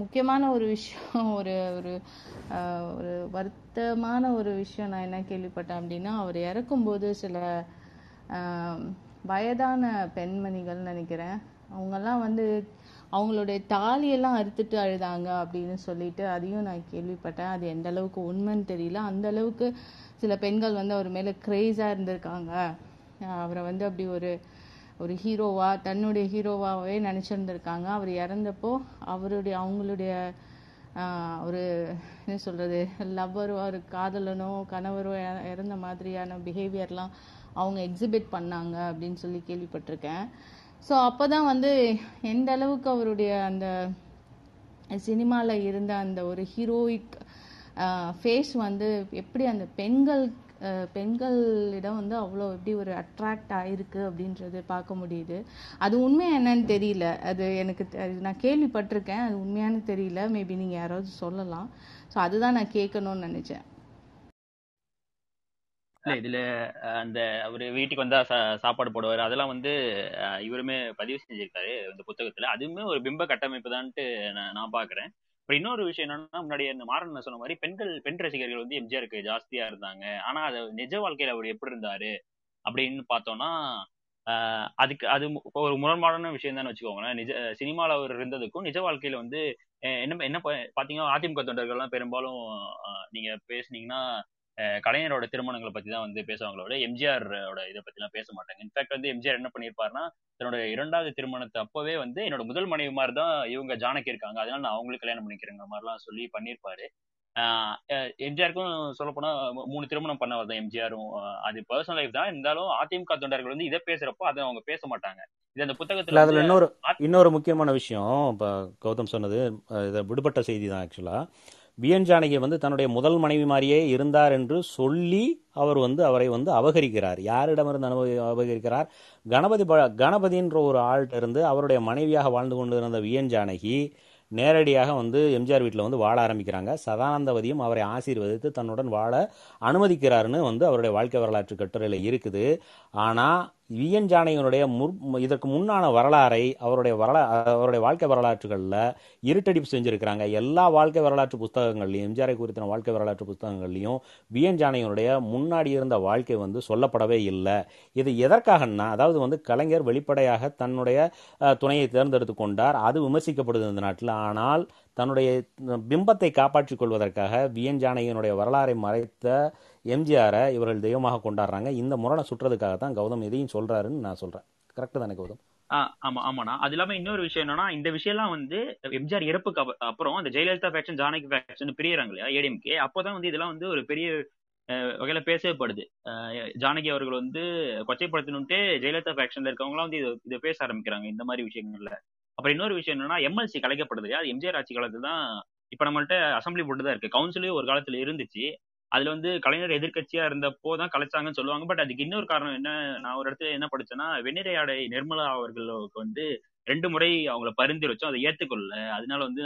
Speaker 7: முக்கியமான ஒரு விஷயம் ஒரு ஒரு ஒரு வருத்தமான ஒரு விஷயம் நான் என்ன கேள்விப்பட்டேன் அப்படின்னா அவர் இறக்கும்போது சில வயதான பெண்மணிகள் நினைக்கிறேன். அவங்கெல்லாம் வந்து அவங்களுடைய தாலியெல்லாம் அறுத்துட்டு அழுதாங்க அப்படின்னு சொல்லிட்டு அதையும் நான் கேள்விப்பட்டேன். அது எந்த அளவுக்கு உண்மைன்னு தெரியல. அந்த அளவுக்கு சில பெண்கள் வந்து அவர் மேலே க்ரேஸாக இருந்திருக்காங்க. அவரை வந்து அப்படி ஒரு ஒரு ஹீரோவா தன்னுடைய ஹீரோவாகவே நினச்சிருந்துருக்காங்க அவர் இறந்தப்போ அவருடைய அவங்களுடைய ஒரு என்ன சொல்கிறது லவ்வரோ ஒரு காதலனோ கணவரோ இறந்த மாதிரியான பிஹேவியர்லாம் அவங்க எக்ஸிபிட் பண்ணாங்க அப்படின்னு சொல்லி கேள்விப்பட்டிருக்கேன். ஸோ அப்போ தான் வந்து எந்த அளவுக்கு அவருடைய அந்த சினிமாவில் இருந்த அந்த ஒரு ஹீரோயிக் ஃபேஸ் வந்து எப்படி அந்த பெண்கள் பெண்களிடம் வந்து அவ்வளோ எப்படி ஒரு அட்ராக்ட் ஆயிருக்கு அப்படின்றது பார்க்க முடியுது. அது உண்மை என்னன்னு தெரியல. அது எனக்கு தெ- அது நான் கேள்விப்பட்டிருக்கேன். அது உண்மையானு தெரியல. மேபி நீங்கள் யாராவது சொல்லலாம். ஸோ அதுதான் நான் கேட்கணும்னு நினச்சேன்.
Speaker 3: இல்ல இதுல அந்த அவரு வீட்டுக்கு வந்தா சா- சாப்பாடு போடுவாரு. அதெல்லாம் வந்து இவருமே பதிவு செஞ்சிருக்காரு இந்த புத்தகத்துல. அதுவுமே ஒரு பிம்ப கட்டமைப்பு தான்ட்டு நான் நான் பாக்குறேன் அப்புறம் இன்னொரு விஷயம் என்னன்னா முன்னாடி இந்த மாறன் சொன்ன மாதிரி பெண்கள் பெண் ரசிகர்கள் வந்து எம்ஜிஆருக்கு ஜாஸ்தியா இருந்தாங்க. ஆனா அது நிஜ வாழ்க்கையில அவர் எப்படி இருந்தாரு அப்படின்னு பார்த்தோம்னா அதுக்கு அது மு- ஒரு முரண்பாடான விஷயம் தான் வச்சுக்கோங்களேன். நிஜ சினிமாவில் அவர் இருந்ததுக்கும் நிஜ வாழ்க்கையில வந்து என்ன என்ன பாத்தீங்கன்னா அதிமுக தொண்டர்கள்லாம் பெரும்பாலும் நீங்க பேசுனீங்கன்னா கலைஞரோட திருமணங்களை பத்தி தான் வந்து பேசுவாங்களோட எம்ஜிஆரோட இதை பத்திலாம் பேச மாட்டாங்க. இன்ஃபேக்ட் வந்து எம்ஜிஆர் என்ன பண்ணியிருப்பாருன்னா தன்னோட இரண்டாவது திருமணத்தை அப்பவே வந்து என்னோட முதல் மனைவி மாதிரி தான் இவங்க ஜானகி இருக்காங்க. அதனால நான் அவங்களுக்கு கல்யாணம் பண்ணிக்கிறேங்கிற மாதிரிலாம் சொல்லி பண்ணியிருப்பாரு. எம்ஜிஆருக்கும் சொல்ல போனா மூணு திருமணம் பண்ணவர் தான் எம்ஜிஆரும் அது பர்சனல் லைஃப் தான். இருந்தாலும் அதிமுக தொண்டர்கள் வந்து இதை பேசுறப்போ அதை அவங்க பேச மாட்டாங்க. இது அந்த புத்தகத்துல
Speaker 2: அதுல இன்னொரு இன்னொரு முக்கியமான விஷயம். இப்ப கௌதம் சொன்னது இது விடுபட்ட செய்தி தான் ஆக்சுவலா வியஞ்சானகி ஜானகி வந்து தன்னுடைய முதல் மனைவி மாதிரியே இருந்தார் என்று சொல்லி அவர் வந்து அவரை வந்து அபகரிக்கிறார். யாரிடமிருந்து அனுபவி அபகரிக்கிறார்? கணபதி ப- கணபதின்ற ஒரு ஆள்கிட்ட இருந்து அவருடைய மனைவியாக வாழ்ந்து கொண்டிருந்த விஎன் ஜானகி நேரடியாக வந்து எம்ஜிஆர் வீட்டில் வந்து வாழ ஆரம்பிக்கிறாங்க. சதானந்தவதியும் அவரை ஆசீர்வதித்து தன்னுடன் வாழ அனுமதிக்கிறாருன்னு வந்து அவருடைய வாழ்க்கை வரலாற்று கட்டுரையில் இருக்குது. ஆனால் விஎன் ஜானகியனுடைய முற் இதற்கு முன்னான வரலாறை அவருடைய வரலா அவருடைய வாழ்க்கை வரலாற்றுகளில் இருட்டடிப்பு செஞ்சுருக்கிறாங்க. எல்லா வாழ்க்கை வரலாற்று புத்தகங்கள்லையும் எம்ஜிஆரை குறித்த வாழ்க்கை வரலாற்று புஸ்தகங்கள்லையும் விஎன் ஜானகியனுடைய முன்னாடி இருந்த வாழ்க்கை வந்து சொல்லப்படவே இல்லை. இது எதற்காகன்னா அதாவது வந்து கலைஞர் வெளிப்படையாக தன்னுடைய துணையை தேர்ந்தெடுத்து கொண்டார். அது விமர்சிக்கப்படுது இந்த நாட்டில். ஆனால் தன்னுடைய பிம்பத்தை காப்பாற்றிக் கொள்வதற்காக விஎன் ஜானகியனுடைய வரலாறை மறைத்த எம்ஜிஆரை இவர்கள் தெய்வமாக கொண்டாடுறாங்க. இந்த முரணை சுற்றுறதுக்காக தான் கௌதம் இதையும் சொல்றாருன்னு நான் சொல்றேன். கரெக்டு தானே கௌதம்?
Speaker 3: ஆ, ஆமா ஆமாண்ணா. அது இல்லாம இன்னொரு விஷயம் என்னன்னா இந்த விஷயம்லாம் வந்து எம்ஜிஆர் இறப்புக்கு அப்புறம் அந்த ஜெயலலிதா ஃபேக்ஷன் ஜானகி ஃபேக்ஷன் பிரியறாங்க இல்லையா ஏடிஎம்கே அப்போதான் வந்து இதெல்லாம் வந்து ஒரு பெரிய வகையில பேசப்படுது ஜானகி அவர்கள் வந்து கொச்சைப்படுத்தணும்ட்டு ஜெயலலிதா ஃபேக்ஷன்ல இருக்கவங்களாம் வந்து இதை இதை பேச ஆரம்பிக்கிறாங்க இந்த மாதிரி விஷயங்கள்ல. அப்புறம் இன்னொரு விஷயம் என்னன்னா எம்எல்சி கலைக்கப்படுது இல்லையா? அது எம்ஜிஆர் ஆட்சி காலத்துல தான் இப்ப நம்மள்ட்ட அசம்பிளி போட்டு தான் இருக்கு. கவுன்சிலே ஒரு காலத்துல இருந்துச்சு. அதுல வந்து கலைஞர் எதிர்க்கட்சியா இருந்தப்போ தான் கலைச்சாங்கன்னு சொல்லுவாங்க. பட் அதுக்கு இன்னொரு காரணம் என்ன நான் ஒரு இடத்துல என்ன படிச்சேன்னா வெண்ணிறையாடை நிர்மலா அவர்களுக்கு வந்து ரெண்டு முறை அவங்கள பரிந்துரைச்சோம் அதை ஏத்துக்கொள்ள அதனால வந்து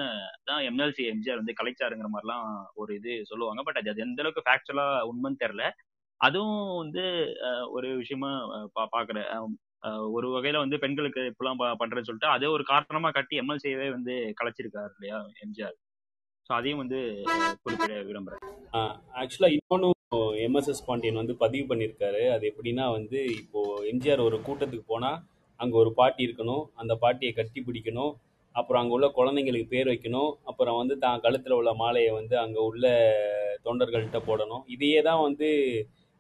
Speaker 3: தான் எம்எல்சி எம்ஜிஆர் வந்து கலைச்சாருங்கிற மாதிரிலாம் ஒரு இது சொல்லுவாங்க. பட் அது அது எந்த அளவுக்கு ஃபேக்சுவலா உண்மைன்னு தெரியல. அதுவும் வந்து அஹ், ஒரு விஷயமா பா பாக்குறேன். அஹ், ஒரு வகையில வந்து பெண்களுக்கு இப்பெல்லாம் பண்றேன்னு சொல்லிட்டு அதே ஒரு காரணமா காட்டி எம்எல்சியவே வந்து கலைச்சிருக்காரு இல்லையா எம்ஜிஆர் ஸோ அதையும் வந்து குறிப்பிட விரும்புறேன்.
Speaker 1: ஆக்சுவலாக இன்னொன்றும் எம்எஸ்எஸ் பாண்டியன் வந்து பதிவு பண்ணியிருக்காரு அது எப்படின்னா வந்து இப்போ எம்ஜிஆர் ஒரு கூட்டத்துக்கு போனால் அங்கே ஒரு பாட்டி இருக்கணும். அந்த பாட்டியை கட்டி பிடிக்கணும். அப்புறம் அங்கே உள்ள குழந்தைங்களுக்கு பேர் வைக்கணும். அப்புறம் வந்து தான் கழுத்தில் உள்ள மாலையை வந்து அங்கே உள்ள தொண்டர்கள்கிட்ட போடணும். இதையே தான் வந்து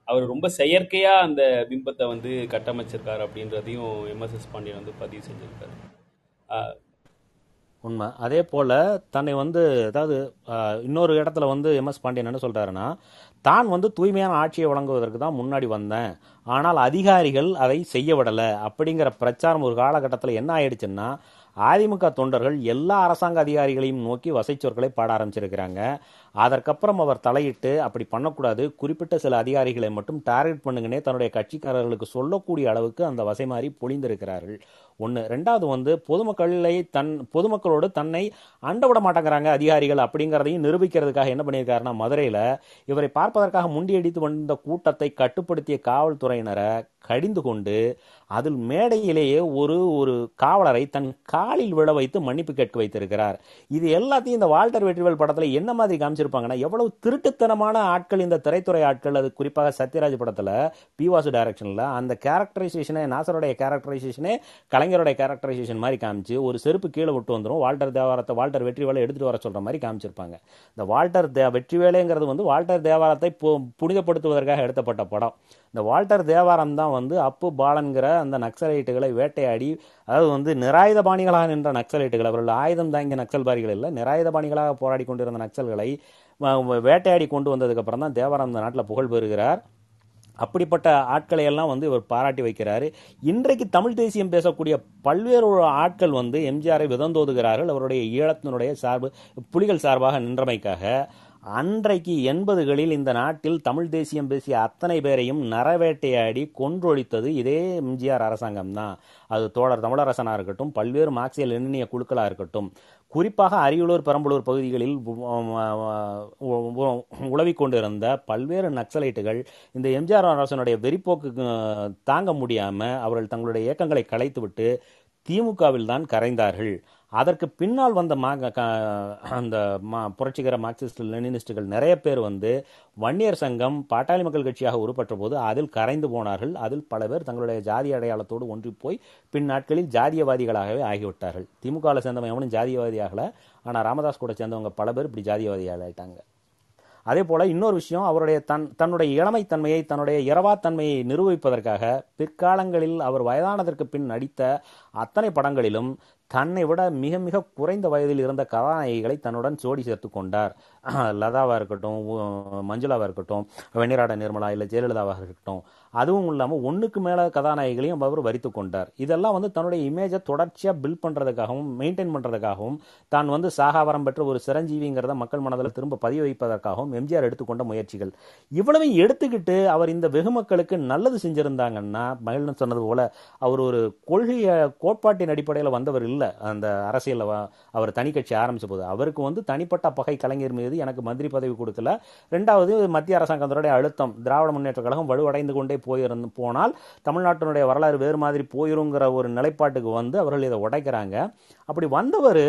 Speaker 1: அவர் ரொம்ப செயற்கையாக அந்த பிம்பத்தை வந்து கட்டமைச்சிருக்காரு அப்படின்றதையும் எம்எஸ்எஸ் பாண்டியன் வந்து பதிவு செஞ்சுருக்காரு.
Speaker 2: உண்மை. அதே போல் தன்னை வந்து அதாவது இன்னொரு இடத்துல வந்து எம்எஸ் பாண்டியன் என்ன சொல்கிறாருன்னா தான் வந்து தூய்மையான ஆட்சியை வழங்குவதற்கு தான் முன்னாடி வந்தேன். ஆனால் அதிகாரிகள் அதை செய்ய விடலை. அப்படிங்கிற பிரச்சாரம் ஒரு காலகட்டத்தில் என்ன ஆயிடுச்சுன்னா அதிமுக தொண்டர்கள் எல்லா அரசாங்க அதிகாரிகளையும் நோக்கி வசைச்சொற்களை பாட ஆரம்பிச்சிருக்கிறாங்க. அதற்கப்புறம் அவர் தலையிட்டு அப்படி பண்ணக்கூடாது. குறிப்பிட்ட சில அதிகாரிகளை மட்டும் டார்கெட் பண்ணுங்கன்னே தன்னுடைய கட்சிக்காரர்களுக்கு சொல்லக்கூடிய அளவுக்கு அந்த வசை மாறி பொழிந்திருக்கிறார்கள். ஒன்று ரெண்டாவது வந்து பொதுமக்களை தன் பொதுமக்களோடு தன்னை அண்ட விட மாட்டேங்கிறாங்க அதிகாரிகள் அப்படிங்கிறதையும் நிரூபிக்கிறதுக்காக என்ன பண்ணியிருக்காருன்னா மதுரையில் இவரை பார்ப்பதற்காக முண்டியடித்து வந்த கூட்டத்தை கட்டுப்படுத்திய காவல்துறையினரை கடிந்து கொண்டு அதில் மேடையிலேயே ஒரு ஒரு காவலரை தன் காலில் விழ வைத்து மன்னிப்பு கேட்க வைத்திருக்கிறார். இது எல்லாத்தையும் இந்த வால்டர் வெற்றிவேல் படத்தில் என்ன மாதிரி வச்சிருப்பாங்கன்னா எவ்வளவு திருட்டுத்தனமான ஆட்கள் இந்த திரைத்துறை ஆட்கள் அது குறிப்பாக சத்யராஜ் படத்தில் பி வாசு டைரக்ஷனில் அந்த கேரக்டரைசேஷனே நாசருடைய கேரக்டரைசேஷனே கலைஞருடைய கேரக்டரைசேஷன் மாதிரி காமிச்சு ஒரு செருப்பு கீழே விட்டு வந்துடும் வால்டர் தேவாரத்தை வால்டர் வெற்றிவேலை எடுத்துகிட்டு வர சொல்கிற மாதிரி காமிச்சிருப்பாங்க. இந்த வால்டர் தே வெற்றிவேலைங்கிறது வந்து வால்டர் தேவாரத்தை பு- புனிதப்படுத்துவதற்காக எடுத்தப்பட்ட படம். இந்த வால்டர் தேவாரம் தான் வந்து அப்பு பாலன்கிற அந்த நக்சலைட்டுகளை வேட்டையாடி அதாவது வந்து நிராயுதபாணிகளாக நின்ற நக்சலைட்டுகள். அவர்கள் ஆயுதம் தாங்கிய நக்சல்பாரிகள் இல்லை நிராயுதபாணிகளாக போராடி கொண்டிருந்த நக்சல்களை வேட்டையாடி கொண்டு வந்ததுக்கப்புறம் தான் தேவாரம் இந்த நாட்டில் புகழ் பெறுகிறார். அப்படிப்பட்ட ஆட்களை எல்லாம் வந்து இவர் பாராட்டி வைக்கிறாரு. இன்றைக்கு தமிழ் தேசியம் பேசக்கூடிய பல்வேறு ஆட்கள் வந்து எம்ஜிஆரை விதந்தோதுகிறார்கள். அவருடைய ஈழத்தினுடைய சார்பு புலிகள் சார்பாக நின்றமைக்காக. அன்றைக்கு எண்பதுகளில் இந்த நாட்டில் தமிழ் தேசியம் பேசிய அத்தனை பேரையும் நரவேட்டையாடி கொன்றொழித்தது இதே எம்ஜிஆர் அரசாங்கம் தான் அது தோழர் தமிழரசனாக இருக்கட்டும் பல்வேறு மார்க்சிய லெனினிய குழுக்களாக இருக்கட்டும். குறிப்பாக அரியலூர் பெரம்பலூர் பகுதிகளில் உழவி கொண்டிருந்த பல்வேறு நக்சலைட்டுகள் இந்த எம்ஜிஆர் அரசனுடைய வெறிப்போக்கு தாங்க முடியாமல் அவர்கள் தங்களுடைய இயக்கங்களை கலைத்துவிட்டு திமுகவில் தான் கரைந்தார்கள். அதற்கு பின்னால் வந்த மா அந்த மா புரட்சிகர மார்க்சிஸ்ட் லெனினிஸ்டுகள் நிறைய பேர் வந்து வன்னியர் சங்கம் பாட்டாளி மக்கள் கட்சியாக உருப்பெற்ற போது அதில் கரைந்து போனார்கள். அதில் பல பேர் தங்களுடைய ஜாதி அடையாளத்தோடு ஒன்றி போய் பின் நாட்களில் ஜாதியவாதிகளாகவே ஆகிவிட்டார்கள். திமுகவில் சேர்ந்தவன் எவனும் ஜாதியவாதி ஆகலை. ஆனால் ராமதாஸ் கூட சேர்ந்தவங்க பல பேர் இப்படி ஜாதியவாதிகள் ஆகிட்டாங்க அதே போல இன்னொரு விஷயம் அவருடைய தன் தன்னுடைய இளமைத்தன்மையை தன்னுடைய இரவாத்தன்மையை நிரூபிப்பதற்காக பிற்காலங்களில் அவர் வயதானதற்கு பின் நடித்த அத்தனை படங்களிலும் தன்னை விட மிக மிக குறைந்த வயதில் இருந்த கதாநாயகிகளை தன்னுடன் ஜோடி சேர்த்து கொண்டார். லதாவாக இருக்கட்டும் மஞ்சுளாவாக இருக்கட்டும் வெண்ணிராட நிர்மலா இல்லை ஜெயலலிதாவாக இருக்கட்டும் அதுவும் இல்லாமல் ஒன்றுக்கு மேலே கதாநாயகிகளையும் அவர் வரித்து கொண்டார். இதெல்லாம் வந்து தன்னுடைய இமேஜை தொடர்ச்சியாக பில்ட் பண்ணுறதுக்காகவும் மெயின்டைன் பண்ணுறதுக்காகவும் தான் வந்து சாகாவரம் பெற்ற ஒரு சிரஞ்சீவிங்கிறத மக்கள் மனதில் திரும்ப பதிய வைப்பதற்காகவும் எம்ஜிஆர் எடுத்துக்கொண்ட முயற்சிகள். இவ்வளவையும் எடுத்துக்கிட்டு அவர் இந்த வெகுமக்களுக்கு நல்லது செஞ்சுருந்தாங்கன்னா மகிழ்ந்து சொன்னது போல் அவர் ஒரு கொள்கையை கோட்பாட்டின் அடிப்படையில் வந்தவர் இல்லை. அந்த அரசியலில் அவர் தனி கட்சி ஆரம்பிச்ச போது. அவருக்கு வந்து தனிப்பட்ட பகை கலைஞர் மீது எனக்கு மந்திரி பதவி கொடுக்கல. ரெண்டாவது மத்திய அரசாங்கத்தினுடைய அழுத்தம் திராவிட முன்னேற்ற கழகம் வலுவடைந்து கொண்டே போயிருந்து போனால் தமிழ்நாட்டினுடைய வரலாறு வேறு மாதிரி போயிருங்கிற ஒரு நிலைப்பாட்டுக்கு வந்து அவர்கள் இதை உடைக்கிறாங்க. அப்படி வந்தவர்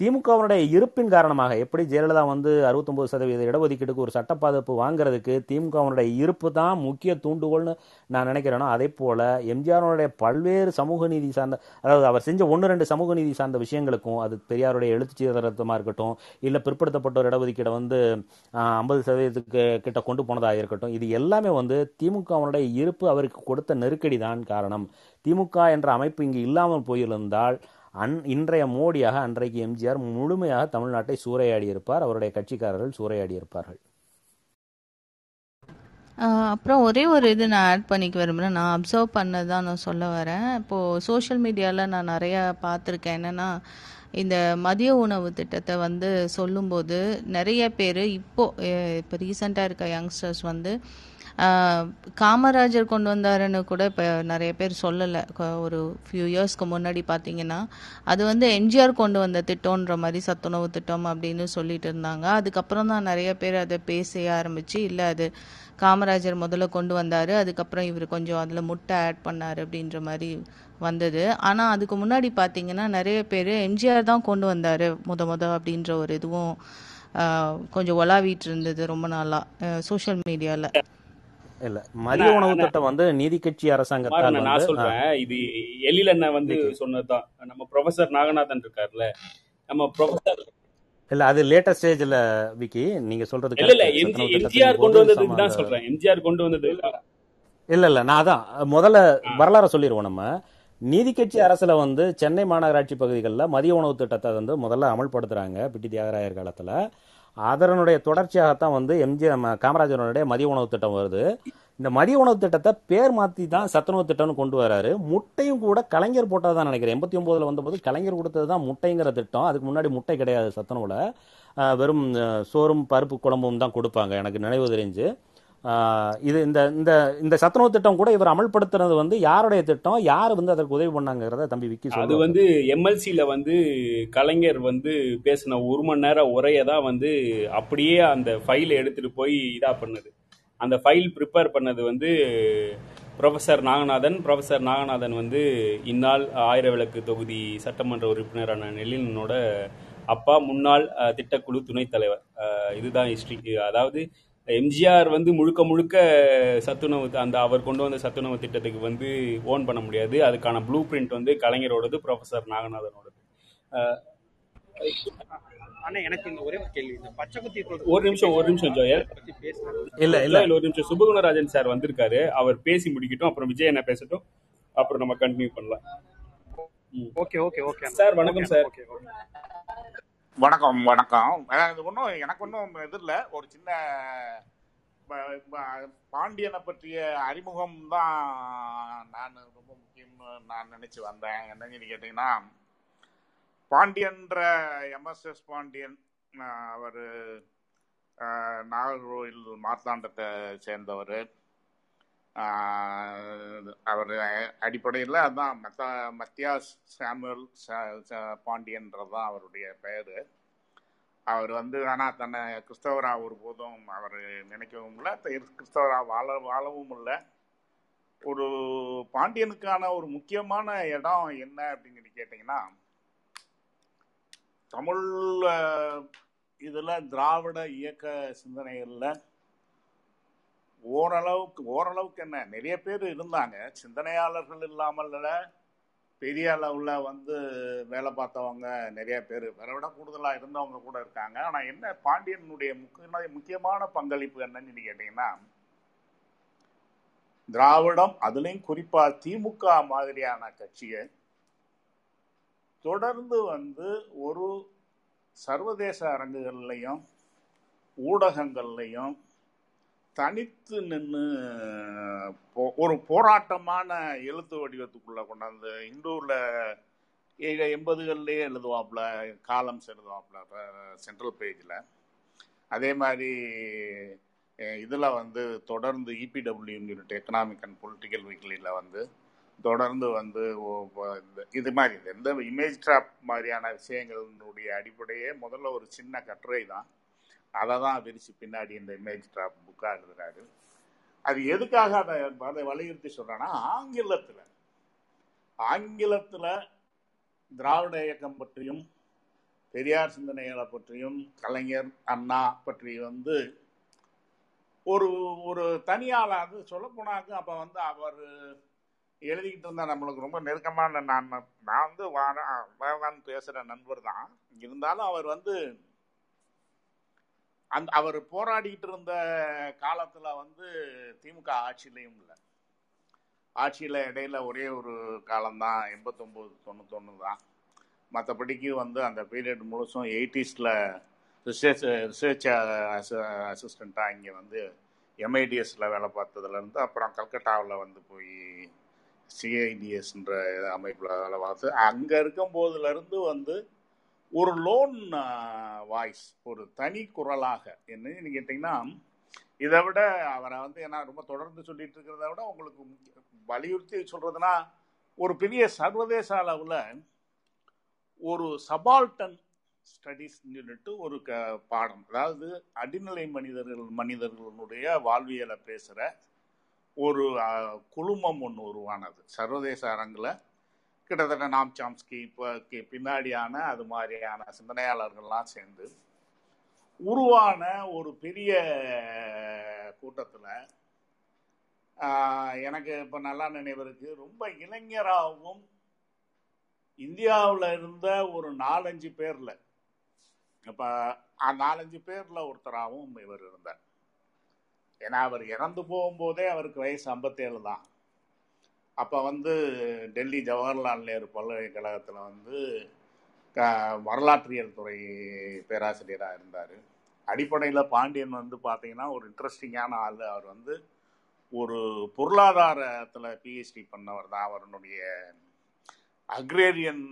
Speaker 2: திமுகவினுடைய இருப்பின் காரணமாக எப்படி ஜெயலலிதா வந்து அறுபத்தொம்பது சதவீத இடஒதுக்கீட்டுக்கு ஒரு சட்ட பாதுகாப்பு வாங்குறதுக்கு திமுகவினுடைய இருப்பு தான் முக்கிய தூண்டுகோல்னு நான் நினைக்கிறேனோ அதே போல எம்ஜிஆருடைய பல்வேறு சமூக நீதி சார்ந்த அதாவது அவர் செஞ்ச ஒன்று ரெண்டு சமூக நீதி சார்ந்த விஷயங்களுக்கும் அது பெரியாருடைய எழுத்து சீர்திருத்தமாக இருக்கட்டும் இல்லை பிற்படுத்தப்பட்டோர் இடஒதுக்கீடை வந்து ஐம்பது சதவீதத்துக்கு கிட்ட கொண்டு போனதாக இருக்கட்டும் இது எல்லாமே வந்து திமுகவினுடைய இருப்பு அவருக்கு கொடுத்த நெருக்கடி தான் காரணம். திமுக என்ற அமைப்பு இங்கு இல்லாமல் போயிருந்தால் அன் இன்றைய மோடியாக அன்றைக்கு எம்ஜிஆர் முழுமையாக தமிழ்நாட்டை சூறையாடி இருப்பார் அவருடைய கட்சிக்காரர்கள் சூறையாடி இருப்பார்கள்
Speaker 7: அப்புறம் ஒரே ஒரு இது நான் ஆட் பண்ணிக்க விரும்புகிறேன் நான் அப்சர்வ் பண்ணதான் நான் சொல்ல வரேன். இப்போது சோஷியல் மீடியாவில் நான் நிறையா பார்த்துருக்கேன். என்னென்னா இந்த மதிய உணவு திட்டத்தை வந்து சொல்லும்போது நிறைய பேர் இப்போ இப்போ ரீசெண்டாக இருக்க யங்ஸ்டர்ஸ் வந்து காமராஜர் கொண்டு வந்தாருன்னு கூட இப்போ நிறைய பேர் சொல்லலை. ஒரு ஃபியூ இயர்ஸ்க்கு முன்னாடி பார்த்தீங்கன்னா அது வந்து எம்ஜிஆர் கொண்டு வந்த திட்டம்ன்ற மாதிரி சத்துணவு திட்டம் அப்படின்னு சொல்லிட்டு இருந்தாங்க. அதுக்கப்புறம் தான் நிறைய பேர் அதை பேச ஆரம்பிச்சு இல்லை அது காமராஜர் முதல்ல கொண்டு வந்தார் அதுக்கப்புறம் இவர் கொஞ்சம் அதில் முட்டை ஆட் பண்ணார் அப்படின்ற மாதிரி வந்தது. ஆனால் அதுக்கு முன்னாடி பார்த்தீங்கன்னா நிறைய பேர் எம்ஜிஆர் தான் கொண்டு வந்தார் முத முத அப்படின்ற ஒரு இதுவும் கொஞ்சம் ஒலாவிட்டு இருந்தது ரொம்ப நாளாக சோஷியல் மீடியாவில்
Speaker 2: இல்ல. மதிய
Speaker 1: அண்ணா,
Speaker 2: உணவு
Speaker 1: அண்ணா.
Speaker 2: திட்டம் வந்து நீதி கட்சி அரசாங்கத்தால்
Speaker 1: நான் சொல்றேன். இது எழில் அண்ணன் வந்து சொன்னதுதான். நம்ம ப்ரொஃபசர் நாகநாதன் இருக்காருல்ல நம்ம ப்ரொஃபசர்
Speaker 2: இல்ல அது லேட்டஸ்ட் ஸ்டேஜ்ல விக்கி நீங்க சொல்றது
Speaker 1: இல்ல இல்ல எம்ஜிஆர் கொண்டு வந்ததுக்கு தான் சொல்றேன். எம்ஜிஆர் கொண்டு வந்தது
Speaker 2: இல்ல. இல்ல நான் அதான் முதல்ல வரலாறு சொல்லிடுவோம் நம்ம. நீதி கட்சி அரசுல வந்து சென்னை மாநகராட்சி பகுதிகளில் மதிய உணவு திட்டத்தை வந்து முதல்ல அமல்படுத்துறாங்க பிடி தியாகராயர் காலத்துல. அதனுடைய தொடர்ச்சியாகத்தான் வந்து எம்ஜிஎம் காமராஜருடைய மதிய உணவு திட்டம் வருது. இந்த மதிய உணவு திட்டத்தை பேர் மாற்றி தான் சத்துணவு திட்டம்னு கொண்டு வராரு. முட்டையும் கூட கலைஞர் போட்டதான் நினைக்கிறேன். எண்பத்தி ஒம்போதில் வந்தபோது கலைஞர் கொடுத்தது தான் முட்டைங்கிற திட்டம். அதுக்கு முன்னாடி முட்டை கிடையாது சத்துணவில். வெறும் சோறும் பருப்பு குழம்பும் தான் கொடுப்பாங்க. எனக்கு நினைவு தெரிஞ்சு. இது இந்த இந்த இந்த சத்துணவு திட்டம் கூட இவர் அமல்படுத்துறது வந்து யாருடைய திட்டம்? யார் வந்து அதற்கு உதவி பண்ணாங்கிறத தம்பி விக்கி
Speaker 1: அது வந்து எம்எல்சியில் வந்து கலைஞர் வந்து பேசின ஒரு மணி நேரம் உரையை தான் வந்து அப்படியே அந்த ஃபைலை எடுத்துட்டு போய் இதாக பண்ணுது. அந்த ஃபைல் ப்ரிப்பேர் பண்ணது வந்து ப்ரொஃபசர் நாகநாதன். ப்ரொஃபசர் நாகநாதன் வந்து இந்நாள் ஆயிரவிளக்கு தொகுதி சட்டமன்ற உறுப்பினரான நெல்லினோட அப்பா முன்னாள் திட்டக்குழு துணைத் தலைவர். இதுதான் ஹிஸ்ட்ரி அதாவது எம்ஜிஆர் வந்து முழுக்க முழுக்க சத்துணவு அந்த அவர் கொண்டு வந்த சத்துணவு திட்டத்துக்கு வந்து ஓன் பண்ண முடியாது. அதுக்கான ப்ளூ பிரிண்ட் வந்து கலைஞரோடது ப்ரொஃபசர் நாகநாதனோடது.
Speaker 8: ஒரே
Speaker 1: நிமிஷம் ஒரு நிமிஷம் ஜோயல்
Speaker 2: இல்ல இல்ல.
Speaker 1: ஒரு நிமிஷம். சுபகுணராஜன் சார் வந்திருக்காரு. அவர் பேசி முடிக்கட்டும். அப்புறம் விஜய் என்ன பேசட்டும். அப்புறம் நம்ம கண்டினியூ பண்ணலாம். ம்.
Speaker 8: Okay okay okay.
Speaker 1: சார் வணக்கம் சார்.
Speaker 9: வணக்கம் வணக்கம். இது ஒன்றும் எனக்கு ஒன்றும் இது இல்லை. ஒரு சின்ன ப- பாண்டியனை பற்றிய அறிமுகம் தான் நான் ரொம்ப முக்கியம்னு நான் நினச்சி வந்தேன். என்னன்னு கேட்டிங்கன்னா பாண்டியன்ற எம்எஸ்எஸ் பாண்டியன் அவர் நாகர்கோவில் மார்த்தாண்டத்தை சேர்ந்தவர். அவர் அடிப்படையில் அதான் மத்த மத்தியாஸ் சாமுவல் ச- ச- பாண்டியன்றது தான் அவருடைய பெயர். அவர் வந்து ஆனால் தன்னை கிறிஸ்தவரா ஒருபோதும் அவர் நினைக்கவும் இல்லை கிறிஸ்தவரா வாழ வாழவும் இல்லை. ஒரு பாண்டியனுக்கான ஒரு முக்கியமான இடம் என்ன அப்படின்னு கேட்டிங்கன்னா தமிழ் இதில் திராவிட இயக்க சிந்தனைகளில் ஓரளவுக்கு ஓரளவுக்கு என்ன நிறைய பேர் இருந்தாங்க. சிந்தனையாளர்கள் இல்லாமல் பெரிய அளவில் வந்து வேலை பார்த்தவங்க நிறைய பேர் வேற விட கூடுதலாக இருந்தவங்க கூட இருக்காங்க. ஆனால் என்ன பாண்டியனுடைய முக்கிய முக்கியமான பங்களிப்பு என்னன்னு கேட்டிங்கன்னா கேட்டீங்கன்னா திராவிடம் அதுலேயும் குறிப்பாக திமுக மாதிரியான கட்சியை தொடர்ந்து வந்து ஒரு சர்வதேச அரங்குகள்லையும் ஊடகங்கள்லையும் தனித்து நின்று ஒரு போராட்டமான எழுத்து வடிவத்துக்குள்ள கொண்டாந்து இண்டூரில் எண்பதுகள்லேயே எழுதுவாப்புல காலம்ஸ் எழுதுவாப்புல சென்ட்ரல் பேஜில். அதே மாதிரி இதில் வந்து தொடர்ந்து EPW unit economic and political வீக்லியில் வந்து தொடர்ந்து வந்து இந்த- இது மாதிரி இந்த எந்த இமேஜ் ட்ராப் மாதிரியான விஷயங்களினுடைய அடிப்படையே முதல்ல ஒரு சின்ன கட்டுரை தான் அதை தான் விரிச்சு பின்னாடி இந்த இமேஜ் ட்ராப் புக்காக எழுதுறாரு. அது எதுக்காக அதை அதை வலியுறுத்தி சொல்கிறேன்னா ஆங்கிலத்தில் ஆங்கிலத்தில் திராவிட இயக்கம் பற்றியும் பெரியார் சிந்தனைகளை பற்றியும் கலைஞர் அண்ணா பற்றி வந்து ஒரு ஒரு தனியாளாக சொல்ல அப்போ வந்து அவர் எழுதிக்கிட்டு இருந்தால் நம்மளுக்கு ரொம்ப நெருக்கமான நான் நான் வந்து வான பேசுகிற நண்பர் தான். இருந்தாலும் அவர் வந்து அந்த அவர் போராடிக்கிட்டு இருந்த காலத்தில் வந்து திமுக ஆட்சியிலையும் இல்லை. ஆட்சியில் இடையில ஒரே ஒரு காலம்தான் எண்பத்தொம்போது தொண்ணூத்தொன்று தான். மற்றபடிக்கு வந்து அந்த பீரியட் முழுசும் எயிட்டிஸில் ரிசர்ச் ரிசர்ச் அசிஸ்டண்ட்டாக இங்கே வந்து எம்ஐடிஎஸில் வேலை பார்த்ததுலேருந்து அப்புறம் கல்கட்டாவில் வந்து போய் சிஐடிஎஸ்ன்ற அமைப்பில் வேலை பார்த்து அங்கே இருக்கும் போதுலேருந்து வந்து ஒரு லோன் வாய்ஸ் ஒரு தனி குரலாக என்னன்னு கேட்டிங்கன்னா இதை விட அவரை வந்து ஏன்னா ரொம்ப தொடர்ந்து சொல்லிட்டு இருக்கிறத விட உங்களுக்கு வலியுறுத்தி சொல்றதுன்னா ஒரு பெரிய சர்வதேச அளவில் ஒரு சபால்டன் ஸ்டடிஸ் சொல்லிட்டு ஒரு க பாடம். அதாவது அடிநிலை மனிதர்கள் மனிதர்களுடைய வாழ்வியலை பேசுகிற ஒரு குழுமம் ஒன்று உருவானது. சர்வதேச அரங்கில் கிட்டத்தட்ட நாம் சாம்ஸ்கி இப்போ கி- பின்னாடியான அது மாதிரியான சிந்தனையாளர்கள்லாம் சேர்ந்து உருவான ஒரு பெரிய கூட்டத்தில் எனக்கு இப்போ நல்லா நினைவருக்கு ரொம்ப இளைஞராகவும் இந்தியாவில் இருந்த ஒரு நாலஞ்சு பேரில் இப்போ நாலஞ்சு பேரில் ஒருத்தராகவும் இவர் இருந்தார். ஏன்னா அவர் இறந்து போகும்போதே அவருக்கு வயசு ஐம்பத்தேழு தான். அப்போ வந்து டெல்லி ஜவஹர்லால் நேரு பல்கலைக்கழகத்தில் வந்து க- வரலாற்றியல் துறை பேராசிரியராக இருந்தார். அடிப்படையில் பாண்டியன் வந்து பார்த்தீங்கன்னா ஒரு இன்ட்ரெஸ்டிங்கான ஆள். அவர் வந்து ஒரு பொருளாதாரத்தில் பிஹெச்டி பண்ணவர் தான். அவருடைய அக்ரேரியன்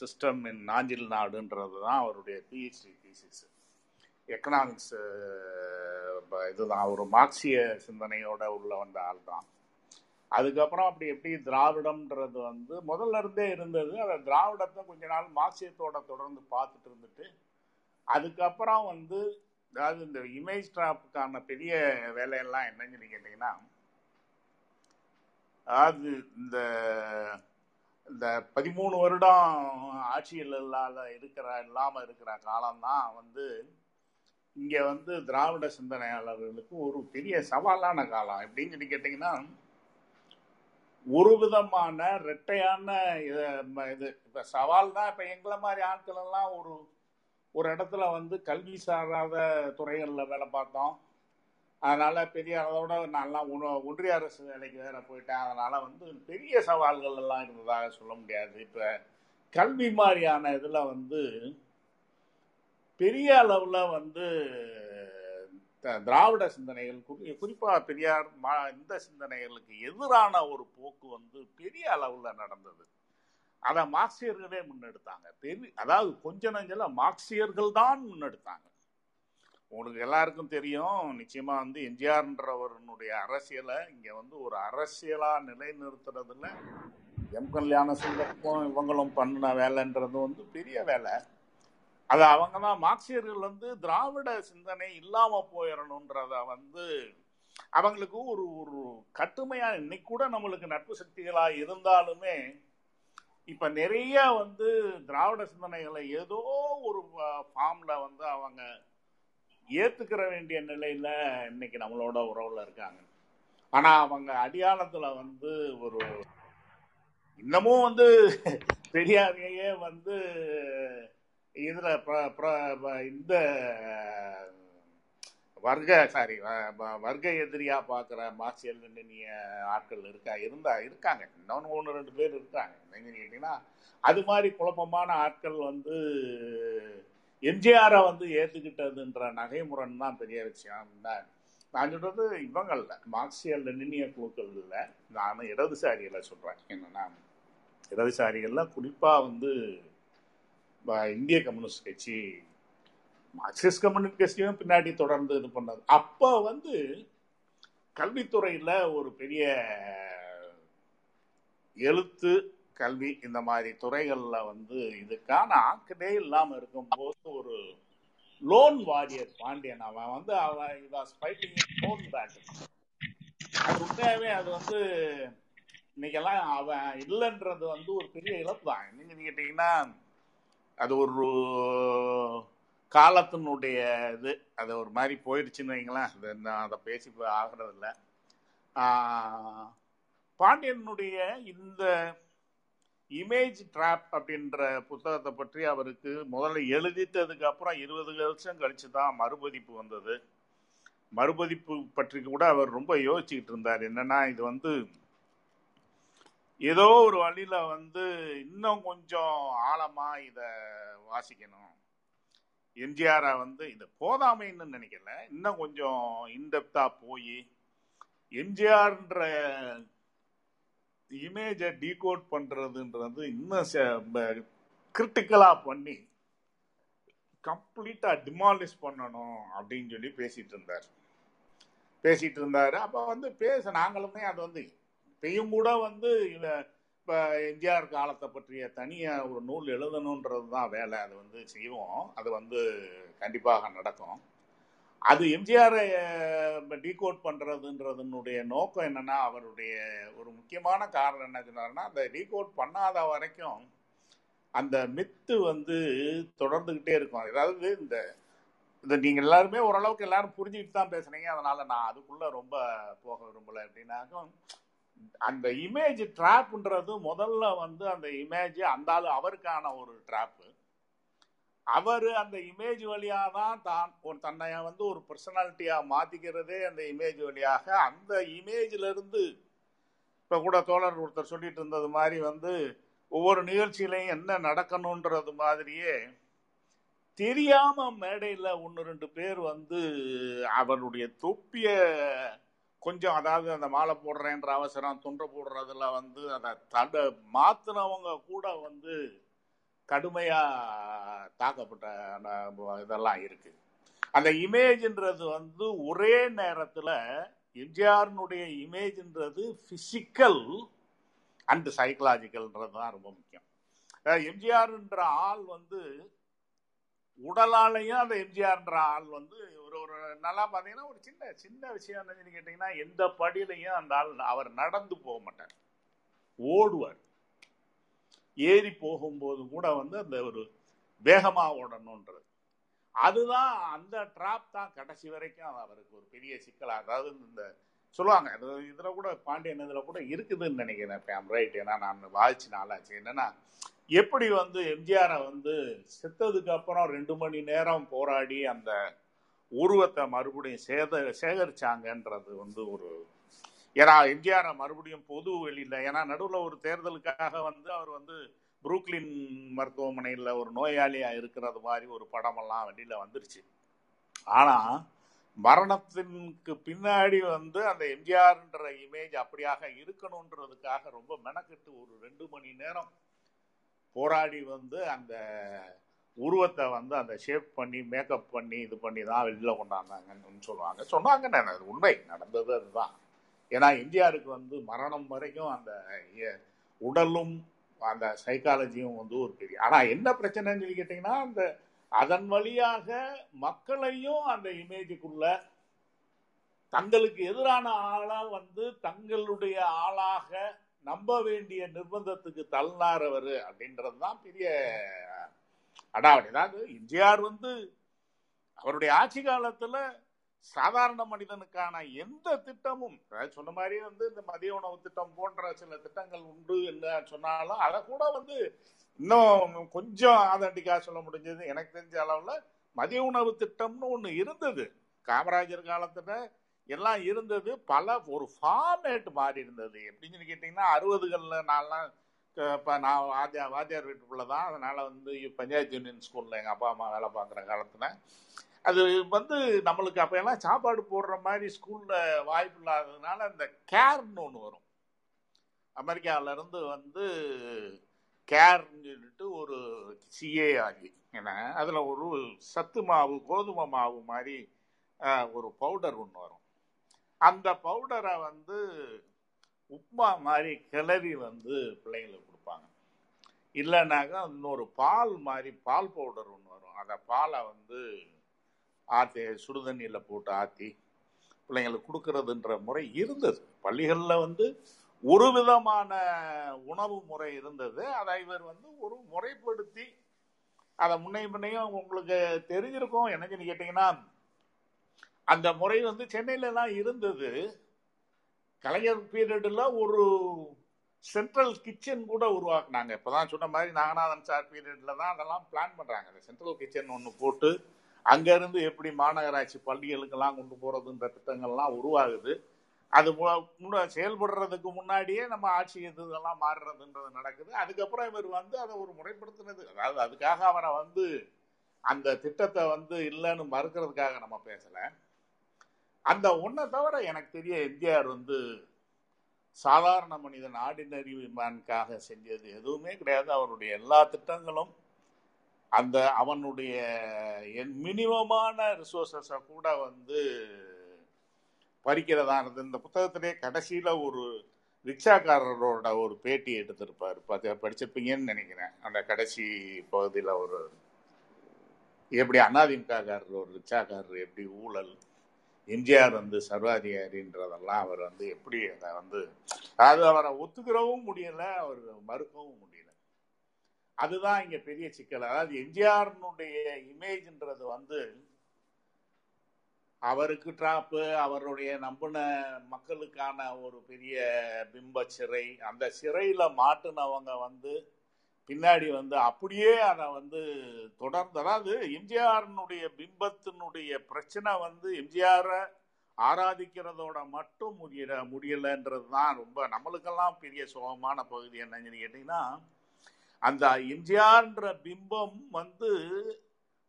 Speaker 9: சிஸ்டம் இன் நாஞ்சில் நாடுன்றது தான் அவருடைய பிஹெச்டி தீசிஸ் எக்கனாமிக்ஸ் இதுதான். ஒரு மார்க்சிய சிந்தனையோட உள்ள வந்த ஆள் தான். அதுக்கப்புறம் அப்படி எப்படி திராவிடம்ன்றது வந்து முதல்ல இருந்தே இருந்தது. அந்த திராவிடத்தை கொஞ்ச நாள் மார்க்சியத்தோட தொடர்ந்து பார்த்துட்டு இருந்துட்டு அதுக்கப்புறம் வந்து அதாவது இந்த இமேஜ் ட்ராப்புக்கான பெரிய வேலையெல்லாம் என்னன்னு சொல்லி கேட்டிங்கன்னா அதாவது இந்த இந்த பதிமூணு வருடம் ஆட்சியில் இல்லாத இருக்கிற இல்லாமல் இருக்கிற காலம்தான் வந்து இங்கே வந்து திராவிட சிந்தனையாளர்களுக்கு ஒரு பெரிய சவாலான காலம். எப்படின்னு சொல்லி கேட்டிங்கன்னா ஒரு விதமான ரெட்டையான இது இது இப்போ சவால் தான் இப்போ எங்களை மாதிரி ஆட்கள் எல்லாம் ஒரு ஒரு இடத்துல வந்து கல்வி சாராத துறைகளில் வேலை பார்த்தோம். அதனால் பெரிய அளவோட நான்லாம் ஒன்று- ஒன்றிய அரசு வேலைக்கு வேற போயிட்டேன். அதனால் வந்து பெரிய சவால்கள் எல்லாம் இருந்ததாக சொல்ல முடியாது. இப்போ கல்வி மாதிரியான இதில் வந்து பெரிய அளவில் வந்து திராவிட சிந்தனைகள் குறி குறிப்பாக பெரியார் மா இந்த சிந்தனைகளுக்கு எதிரான ஒரு போக்கு வந்து பெரிய அளவில் நடந்தது. அதை மார்க்சியர்களே முன்னெடுத்தாங்க. பெரிய அதாவது கொஞ்ச நஞ்சல மார்க்சியர்கள் தான் முன்னெடுத்தாங்க. உங்களுக்கு எல்லாருக்கும் தெரியும் நிச்சயமாக வந்து எம்ஜிஆர்ன்றவருடைய அரசியலை இங்கே வந்து ஒரு அரசியலாக நிலைநிறுத்துறதுல எம் கல்யாண சுந்தரமும் இவங்களும் பண்ணின வேலைன்றது வந்து பெரிய வேலை. அது அவங்க தான் மார்க்சியர்கள் வந்து திராவிட சிந்தனை இல்லாம போயிடணுன்றத வந்து அவங்களுக்கு ஒரு ஒரு கட்டுமையா இன்னைக்கு கூட நம்மளுக்கு நட்பு சக்திகளா இருந்தாலுமே இப்ப நிறைய வந்து திராவிட சிந்தனைகளை ஏதோ ஒரு ஃபார்ம்ல வந்து அவங்க ஏத்துக்கிற வேண்டிய நிலையில இன்னைக்கு நம்மளோட உறவுல இருக்காங்க. ஆனா அவங்க அடியாளத்துல வந்து ஒரு இன்னமும் வந்து பெரியாரையே வந்து இதில் ப- இந்த வர்க்க சாரி வர்க்க எதிரியாக பார்க்குற மார்க்சியல் லெனினிய ஆட்கள் இருக்கா? இருந்தா இருக்காங்க. இன்னொன்று ஒன்று ரெண்டு பேர் இருக்காங்க. என்னன்னு கேட்டிங்கன்னா அது மாதிரி குழப்பமான ஆட்கள் வந்து எம்ஜிஆரை வந்து ஏற்றுக்கிட்டதுன்ற நகைமுறன் தான் பெரிய விஷயம். நான் நான் சொல்கிறது இவங்களில் மார்க்சியல் லெனினிய குழுக்கள் இல்லை நான் இடதுசாரிகளை சொல்கிறேன் என்னன்னா இடதுசாரிகளில் குறிப்பாக வந்து இந்திய கம்யூனிஸ்ட் கட்சி மார்க்சிஸ்ட் கம்யூனிஸ்ட் கட்சியும் பின்னாடி தொடர்ந்து இது பண்ணது அப்போ வந்து கல்வித்துறையில் ஒரு பெரிய எழுத்து கல்வி இந்த மாதிரி துறைகளில் வந்து இதுக்கான ஆக்கடே இல்லாமல் இருக்கும்போது ஒரு லோன் வாரியர் பாண்டியன் அவன் வந்து அவன் வாஸ் ஃபைட்டிங் லோன் பேட் அது உண்மையாகவே அது வந்து இன்னைக்கெல்லாம் அவன் இல்லைன்றது வந்து ஒரு பெரிய இழப்பு தான். என்னன்னு கேட்டிங்கன்னா அது ஒரு காலத்தினுடைய இது. அது ஒரு மாதிரி போயிடுச்சுன்னு வைங்களேன். அது நான் அதை பேசி ஆகிறதில்ல. பாண்டியனுடைய இந்த இமேஜ் ட்ராப் அப்படின்ற புத்தகத்தை பற்றி அவருக்கு முதல்ல எழுதிட்டதுக்கு அப்புறம் இருபது வருஷம் கழித்து தான் மறுபதிப்பு வந்தது. மறுபதிப்பு பற்றி கூட அவர் ரொம்ப யோசிச்சுக்கிட்டு இருந்தார். என்னென்னா இது வந்து ஏதோ ஒரு வழியில வந்து இன்னும் கொஞ்சம் ஆழமா இத வாசிக்கணும். எம்ஜிஆரை வந்து இது போதாமைன்னு நினைக்கல. இன்னும் கொஞ்சம் இன்டெப்தா போய் எம்ஜிஆர்ன்ற இமேஜை டீகோட் பண்றதுன்றது இன்னும் கிரிட்டிக்கலா பண்ணி கம்ப்ளீட்டா டிமாலிஷ் பண்ணணும் அப்படின்னு சொல்லி பேசிட்டு இருந்தார். பேசிட்டு இருந்தாரு. அப்ப வந்து பேச நாங்களுமே அது வந்து இப்பயும் கூட வந்து இத எம்ஜிஆர் காலத்தை பற்றிய தனியா ஒரு நூல் எழுதணுன்றது தான் வேலை. அது வந்து செய்வோம். அது வந்து கண்டிப்பாக நடக்கும். அது எம்ஜிஆரை டீகோட் பண்ணுறதுன்றதுனுடைய நோக்கம் என்னன்னா அவருடைய ஒரு முக்கியமான காரணம் என்ன சொன்னார்னா அந்த டீகோட் பண்ணாத வரைக்கும் அந்த மித்து வந்து தொடர்ந்துக்கிட்டே இருக்கும். அதாவது இந்த இந்த நீங்கள் எல்லாருமே ஓரளவுக்கு எல்லாரும் புரிஞ்சுக்கிட்டு தான் பேசுனீங்க. அதனால் நான் அதுக்குள்ளே ரொம்ப போக விரும்பல. அப்படின்னாக்கும் அந்த இமேஜ் ட்ராப்ன்றது முதல்ல வந்து அந்த இமேஜ் அந்த ஆளு அவருக்கான ஒரு ட்ராப்பு அவர் அந்த இமேஜ் வழியாக தான் தான் ஒரு தன்னை வந்து ஒரு பர்சனாலிட்டியாக மாற்றிக்கிறதே அந்த இமேஜ் வழியாக அந்த இமேஜிலிருந்து இப்போ கூட தோழர் ஒருத்தர் சொல்லிட்டு இருந்தது மாதிரி வந்து ஒவ்வொரு நிகழ்ச்சியிலையும் என்ன நடக்கணுன்றது மாதிரியே தெரியாமல் மேடையில் ஒன்று ரெண்டு பேர் வந்து அவருடைய தொப்பிய கொஞ்சம் அதாவது அந்த மாலை போடுறேன்ற அவசரம் தொண்டை போடுறதுல வந்து அதை தட மாத்தினவங்க கூட வந்து கடுமையாக தாக்கப்பட்ட இதெல்லாம் இருக்கு. அந்த இமேஜ்ன்றது வந்து ஒரே நேரத்தில் எம்ஜிஆர்னுடைய இமேஜ்ன்றது ஃபிசிக்கல் அண்டு சைக்கலாஜிக்கல்ன்றது தான் ரொம்ப முக்கியம். எம்ஜிஆர்ன்ற ஆள் வந்து உடலாலையும் அந்த எம்ஜிஆர்ன்ற ஆள் வந்து ஒரு ஒரு நல்லா பார்த்தீங்கன்னா ஒரு சின்ன சின்ன விஷயம் என்னன்னு கேட்டிங்கன்னா எந்த படியிலையும் அந்த ஆள் அவர் நடந்து போக மாட்டார். ஓடுவார். ஏறி போகும்போது கூட வந்து அந்த ஒரு வேகமாக ஓடணுன்றது. அதுதான் அந்த ட்ராப் தான் கடைசி வரைக்கும் அவருக்கு ஒரு பெரிய சிக்கலாக அதாவது இந்த சொல்லுவாங்க அது இதில் கூட பாண்டியன் இதில் கூட இருக்குதுன்னு நினைக்கிறேன். ரைட் ஏன்னா நான் வாதிச்சு நாளாச்சு. என்னென்னா எப்படி வந்து எம்ஜிஆரை வந்து செத்ததுக்கு அப்புறம் ரெண்டு மணி நேரம் போராடி அந்த உருவத்தை மறுபடியும் சேத சேகரிச்சாங்கன்றது வந்து ஒரு ஏன்னா எம்ஜிஆரை மறுபடியும் பொது வெளியில் ஏன்னா நடுவில் ஒரு தேர்தலுக்காக வந்து அவர் வந்து புரூக்லின் மருத்துவமனையில் ஒரு நோயாளியாக இருக்கிறது மாதிரி ஒரு படமெல்லாம் வெளியில் வந்துருச்சு. ஆனால் மரணத்திற்கு பின்னாடி வந்து அந்த எம்ஜிஆர்ன்ற இமேஜ் அப்படியாக இருக்கணுன்றதுக்காக ரொம்ப மெனக்கெட்டு ஒரு ரெண்டு மணி நேரம் போராடி வந்து அந்த உருவத்தை வந்து அந்த ஷேப் பண்ணி மேக்கப் பண்ணி இது பண்ணி தான் வெளியில் கொண்டாந்தாங்கன்னு சொல்லுவாங்க. சொன்னாங்க நான் அது உண்மை. நடந்தது அதுதான். ஏன்னா எம்ஜிஆருக்கு வந்து மரணம் வரைக்கும் அந்த உடலும் அந்த சைக்காலஜியும் வந்து ஒரு பெரிய ஆனால் என்ன பிரச்சனைன்னு சொல்லி கேட்டிங்கன்னா அந்த அதன் வழியாக மக்களையும் அந்த இமேஜுக்குள்ள தங்களுக்கு எதிரான ஆளாக வந்து தங்களுடைய ஆளாக நம்ப வேண்டிய நிர்பந்தத்துக்கு தள்ளாரவர் அப்படின்றது தான் பெரிய அடாவடி. அதாவது எம்ஜிஆர் வந்து அவருடைய ஆட்சி காலத்தில் சாதாரண மனிதனுக்கான எந்த திட்டமும் அதாவது சொன்ன மாதிரி வந்து இந்த மதிய உணவு திட்டம் போன்ற சில திட்டங்கள் உண்டு என்ன சொன்னாலும் அதை கூட வந்து இன்னும் கொஞ்சம் ஆதண்டிக்காக சொல்ல முடிஞ்சது. எனக்கு தெரிஞ்ச அளவில் மதிய உணவு திட்டம்னு ஒன்று இருந்தது. காமராஜர் காலத்தில் எல்லாம் இருந்தது. பல ஒரு ஃபார்மேட் மாறி இருந்தது. எப்படின்னு சொல்லி அறுபதுகளில் அறுபதுகள்ல நான்லாம் இப்போ நான் வாத்தியார் வாத்தியார் வீட்டுக்குள்ள தான். அதனால் வந்து பஞ்சாயத்து யூனியன் ஸ்கூலில் எங்கள் அப்பா அம்மா வேலை பார்க்குற காலத்தில். அது வந்து நம்மளுக்கு அப்போ எல்லாம் சாப்பாடு போடுற மாதிரி ஸ்கூலில் வாய்ப்பு இல்லாததுனால அந்த கேர்னு ஒன்று வரும். அமெரிக்காவிலேருந்து வந்து கேர்னு சொல்லிட்டு ஒரு சிஏ ஆகி. ஏன்னா அதில் ஒரு சத்து மாவு கோதுமை மாவு மாதிரி ஒரு பவுடர் ஒன்று வரும். அந்த பவுடரை வந்து உப்மா மாதிரி கிளறி வந்து பிள்ளைங்களுக்கு கொடுப்பாங்க. இல்லைனாக்கா இன்னொரு பால் மாதிரி பால் பவுடர் ஒன்று வரும். அந்த பாலை வந்து ஆற்றி சுடுதண்ணியில் போட்டு ஆற்றி பிள்ளைங்களுக்கு கொடுக்கறதுன்ற முறை இருந்தது. பள்ளிகளில் வந்து ஒரு விதமான உணவு முறை இருந்தது. அதை இவர் வந்து ஒரு முறைப்படுத்தி அதை முன்னே முன்னையும் உங்களுக்கு தெரிஞ்சிருக்கும். என்னச்சுன்னு கேட்டிங்கன்னா அந்த முறை வந்து சென்னையிலலாம் இருந்தது. கலைஞர் பீரியடில் ஒரு சென்ட்ரல் கிச்சன் கூட உருவாக்குனாங்க. இப்போ தான் சொன்ன மாதிரி நாகநாதன் சார் பீரியடில் தான் அதெல்லாம் பிளான் பண்ணுறாங்க அந்த சென்ட்ரல் கிச்சன் ஒன்று போட்டு அங்கேருந்து எப்படி மாநகராட்சி பள்ளிகளுக்கெல்லாம் கொண்டு போகிறதுன்ற திட்டங்கள்லாம் உருவாகுது. அது செயல்படுறதுக்கு முன்னாடியே நம்ம ஆட்சி இதெல்லாம் மாறுறதுன்றது நடக்குது. அதுக்கப்புறம் இவர் வந்து அதை ஒரு முறைப்படுத்தினது. அதாவது அதுக்காக அவரை வந்து அந்த திட்டத்தை வந்து இல்லைன்னு மறுக்கிறதுக்காக நம்ம பேசலை. அந்த ஒன்றை தவிர எனக்கு தெரிய எம்ஜிஆர் வந்து சாதாரண மனிதன் ஆர்டினரி மேனுக்காக செஞ்சது எதுவுமே கிடையாது. அவருடைய எல்லா திட்டங்களும் அந்த அவனுடைய மினிமமான ரிசோர்ஸஸை கூட வந்து பறிக்கிறதா இருந்தது. இந்த புத்தகத்திலே கடைசியில் ஒரு ரிக்ஷாக்காரரோட ஒரு பேட்டி எடுத்திருப்பார். பார்த்து படிச்சிருப்பீங்கன்னு நினைக்கிறேன். அந்த கடைசி பகுதியில் ஒரு எப்படி அதிமுககாரர் ஒரு ரிக்ஷாக்காரர் எப்படி ஊழல் எம்ஜிஆர் வந்து சர்வாதிகாரின்றதெல்லாம் அவர் வந்து எப்படி அதை வந்து அது அவரை ஒத்துக்கிறவும் முடியல அவர் மறுக்கவும் முடியல. அதுதான் இங்க பெரிய சிக்கல். அதாவது எம்ஜிஆர்னுடைய இமேஜ்ன்றது வந்து அவருக்கு டிராப்பு அவருடைய நம்பின மக்களுக்கான ஒரு பெரிய பிம்ப சிறை அந்த சிறையில மாட்டினவங்க வந்து பின்னாடி வந்து அப்படியே அதை வந்து தொடர்ந்து அதாவது எம்ஜிஆர்னுடைய பிம்பத்தினுடைய பிரச்சனை வந்து எம்ஜிஆரை ஆராதிக்கிறதோட மட்டும் முடியல முடியலன்றது தான் ரொம்ப நம்மளுக்கெல்லாம் பெரிய சுகமான பகுதி என்னன்னு கேட்டிங்கன்னா அந்த எம்ஜிஆர்ன்ற பிம்பம் வந்து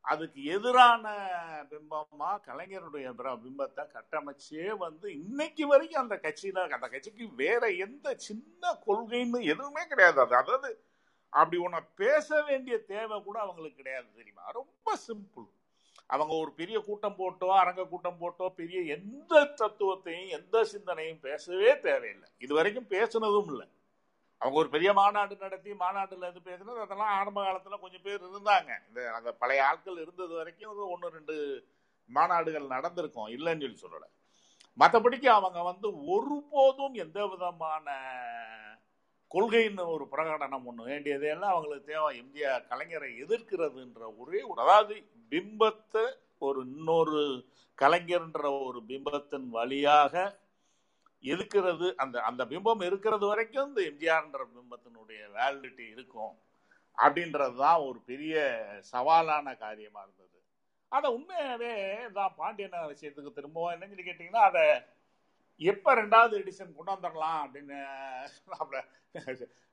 Speaker 9: அதுக்கு எதிரான பிம்பமா கலைஞருடைய பிம்பத்தை கட்டமைச்சே வந்து இன்னைக்கு வரைக்கும் அந்த கட்சியில் அந்த கட்சிக்கு வேற எந்த சின்ன கொள்கைன்னு எதுவுமே கிடையாது. அது அதாவது அப்படி உன்னை பேச வேண்டிய தேவை கூட அவங்களுக்கு கிடையாது தெரியுமா? ரொம்ப சிம்பிள் அவங்க ஒரு பெரிய கூட்டம் போட்டோ அரங்க கூட்டம் போட்டோ பெரிய எந்த தத்துவத்தையும் எந்த சிந்தனையும் பேசவே தேவையில்லை. இது வரைக்கும் பேசுனதும் இல்லை. அவங்க ஒரு பெரிய மாநாடு நடத்தி மாநாட்டில் இது பேசுனது அதெல்லாம் ஆரம்ப காலத்தில் கொஞ்சம் பேர் இருந்தாங்க. இந்த அந்த பழைய ஆட்கள் இருந்தது வரைக்கும் ஒரு ஒன்று ரெண்டு மாநாடுகள் நடந்திருக்கும் இல்லைன்னு சொல்லி சொல்லலை. மற்றபடிக்கு அவங்க வந்து ஒருபோதும் எந்த விதமான கொள்கைன்னு ஒரு பிரகடனம் ஒன்று வேண்டியதெல்லாம் அவங்களுக்கு தேவை. எம்ஜிஆர் கலைஞரை எதிர்க்கிறதுன்ற ஒரே ஒரு அதாவது பிம்பத்தை ஒரு இன்னொரு கலைஞர்ன்ற ஒரு பிம்பத்தின் வழியாக இருக்கிறது. அந்த அந்த பிம்பம் இருக்கிறது வரைக்கும் இந்த எம்ஜிஆர்ன்ற பிம்பத்தினுடைய வேலிடிட்டி இருக்கும் அப்படின்றது தான் ஒரு பெரிய சவாலான காரியமாக இருந்தது. அதை உண்மையாகவே தான் பாண்டியன் விஷயத்துக்கு திரும்பவும் என்னன்னு சொல்லி கேட்டிங்கன்னா அதை எப்ப ரெண்டாவது எடிஷன் கொண்டாந்துடலாம் அப்படின்னு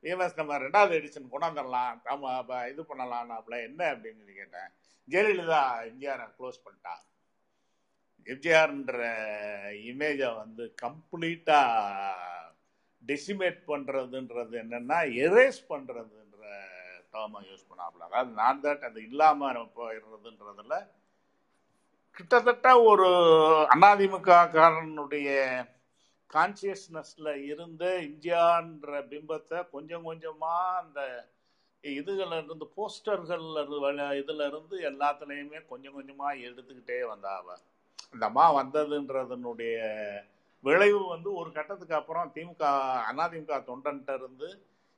Speaker 9: ஏஎஸ் நம்ம ரெண்டாவது எடிஷன் கொண்டாந்துடலாம் ஆமா இது இது பண்ணலாம்னாப்ல என்ன அப்படின்னு சொல்லி கேட்டேன் ஜெயலலிதா எம்ஜிஆர் க்ளோஸ் பண்ணிட்டா. எம்ஜிஆர்ன்ற இமேஜை வந்து கம்ப்ளீட்டா டெசிமேட் பண்றதுன்றது என்னன்னா எரேஸ் பண்றதுன்ற டேர்மை யூஸ் பண்ணாப்புல அதாவது நான் தட் அது இல்லாம போயிடுறதுன்றதுல கிட்டத்தட்ட ஒரு அதிமுக காரனுடைய கான்சியஸ்னஸ்ல இருந்த இந்தியான்ற பிம்பத்தை கொஞ்சம் கொஞ்சமா அந்த இதுகள்ல இருந்து போஸ்டர்கள்ல இதுல இருந்து எல்லாத்துலயுமே கொஞ்சம் கொஞ்சமா எடுத்துக்கிட்டே வந்தாவ. இந்த அம்மா வந்ததுன்றதனுடைய விளைவு வந்து ஒரு கட்டத்துக்கு அப்புறம் திமுக அதிமுக தொண்டன்ட்ட இருந்து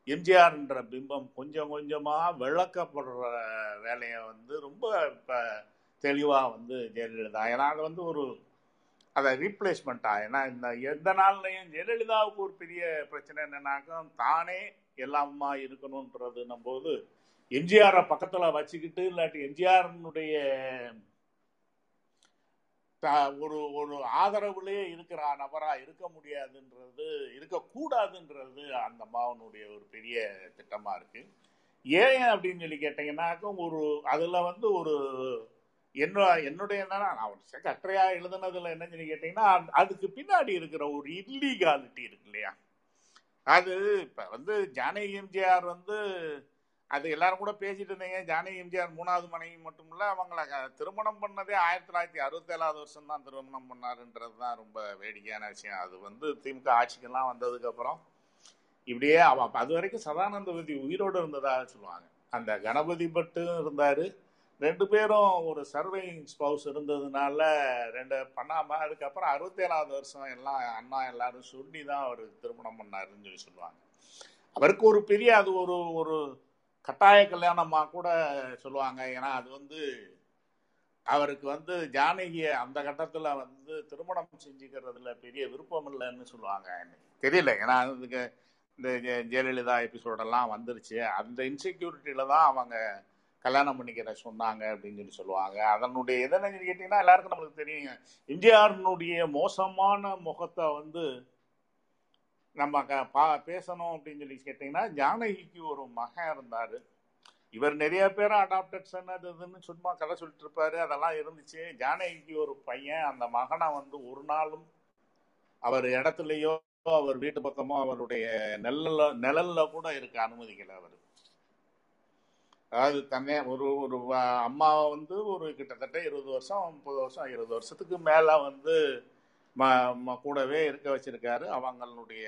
Speaker 9: எம்ஜிஆர்ன்ற பிம்பம் கொஞ்சம் கொஞ்சமாக விளக்கப்படுற வேலையை வந்து ரொம்ப இப்போ தெளிவாக வந்து ஜெயலலிதா. ஏன்னா அது வந்து ஒரு அதை ரீப்ளேஸ்மெண்ட்டா ஏன்னா இந்த எந்த நாள்லையும் ஜெயலலிதாவுக்கு ஒரு பெரிய பிரச்சனை என்னன்னாக்கா தானே எல்லாமா இருக்கணும்ன்றதுன்னும் போது எம்ஜிஆரை பக்கத்தில் வச்சுக்கிட்டு இல்லாட்டி எம்ஜிஆர்னுடைய ஒரு ஒரு ஆதரவுலேயே இருக்கிற நபராக இருக்க முடியாதுன்றது இருக்கக்கூடாதுன்றது அந்த அம்மாவனுடைய ஒரு பெரிய திட்டமாக இருக்குது ஏன் அப்படின்னு சொல்லி கேட்டீங்கன்னாக்கா ஒரு அதில் வந்து ஒரு என்னோட என்னுடைய என்னன்னா நான் ஒரு எழுதுனதுல என்ன சொல்லி கேட்டீங்கன்னா அதுக்கு பின்னாடி இருக்கிற ஒரு இல்லீகாலிட்டி இருக்கு இல்லையா? அது இப்போ வந்து ஜானகி எம்ஜிஆர் வந்து அது எல்லாரும் கூட பேசிட்டு இருந்தீங்க. ஜானகி எம்ஜிஆர் மூணாவது மனைவி மட்டும் இல்லை அவங்கள திருமணம் பண்ணதே ஆயிரத்தி தொள்ளாயிரத்தி அறுபத்தேழாவது வருஷம் தான் திருமணம் பண்ணாருன்றது தான் ரொம்ப வேடிக்கையான விஷயம். அது வந்து திமுக ஆட்சிக்கெல்லாம் வந்ததுக்கப்புறம் இப்படியே அவ அது வரைக்கும் சதானந்தபதி உயிரோடு இருந்ததாக சொல்லுவாங்க. அந்த கணபதி பட்டு இருந்தார். ரெண்டு பேரும் ஒரு சர்வைங் ஸ்பவுஸ் இருந்ததுனால ரெண்டு பண்ணாம அதுக்கப்புறம் அறுபத்தேழாவது வருஷம் எல்லாம் அண்ணா எல்லாரும் சொல்லி தான் அவர் திருமணம் பண்ணாருன்னு சொல்லி சொல்லுவாங்க. அவருக்கு ஒரு பெரிய அது ஒரு ஒரு கட்டாய கல்யாணமாக கூட சொல்லுவாங்க. ஏன்னா அது வந்து அவருக்கு வந்து ஜானகியை அந்த கட்டத்தில் வந்து திருமணம் செஞ்சுக்கிறதுல பெரிய விருப்பம் இல்லைன்னு சொல்லுவாங்க. தெரியல. ஏன்னா அதுக்கு இந்த ஜெயலலிதா எபிசோடெல்லாம் வந்துருச்சு. அந்த இன்செக்யூரிட்டியில தான் அவங்க கல்யாணம் பண்ணிக்கிற சொன்னாங்க அப்படின்னு சொல்லி சொல்லுவாங்க. அதனுடைய எதனை கேட்டிங்கன்னா எல்லாருக்கும் நம்மளுக்கு தெரியுங்க எம்ஜிஆர்னுடைய மோசமான முகத்தை வந்து நம்ம பா பேசணும் அப்படின்னு சொல்லி கேட்டிங்கன்னா ஜானகிக்கு ஒரு மகன் இருந்தார். இவர் நிறைய பேர் அடாப்டட் சன் அது இதுன்னு சும்மா கதை சொல்லிட்டு இருப்பாரு. அதெல்லாம் இருந்துச்சு. ஜானகிக்கு ஒரு பையன். அந்த மகனை வந்து ஒரு நாளும் அவர் இடத்துலையோ அவர் வீட்டு பக்கமோ அவருடைய நெல்ல நிழல்ல கூட இருக்க அனுமதிக்கல அவர். அதாவது தன்னை ஒரு ஒரு அம்மாவை வந்து ஒரு கிட்டத்தட்ட இருபது வருஷம் முப்பது வருஷம் இருபது வருஷத்துக்கு மேலே வந்து ம கூடவே இருக்க வச்சிருக்காரு. அவங்களுடைய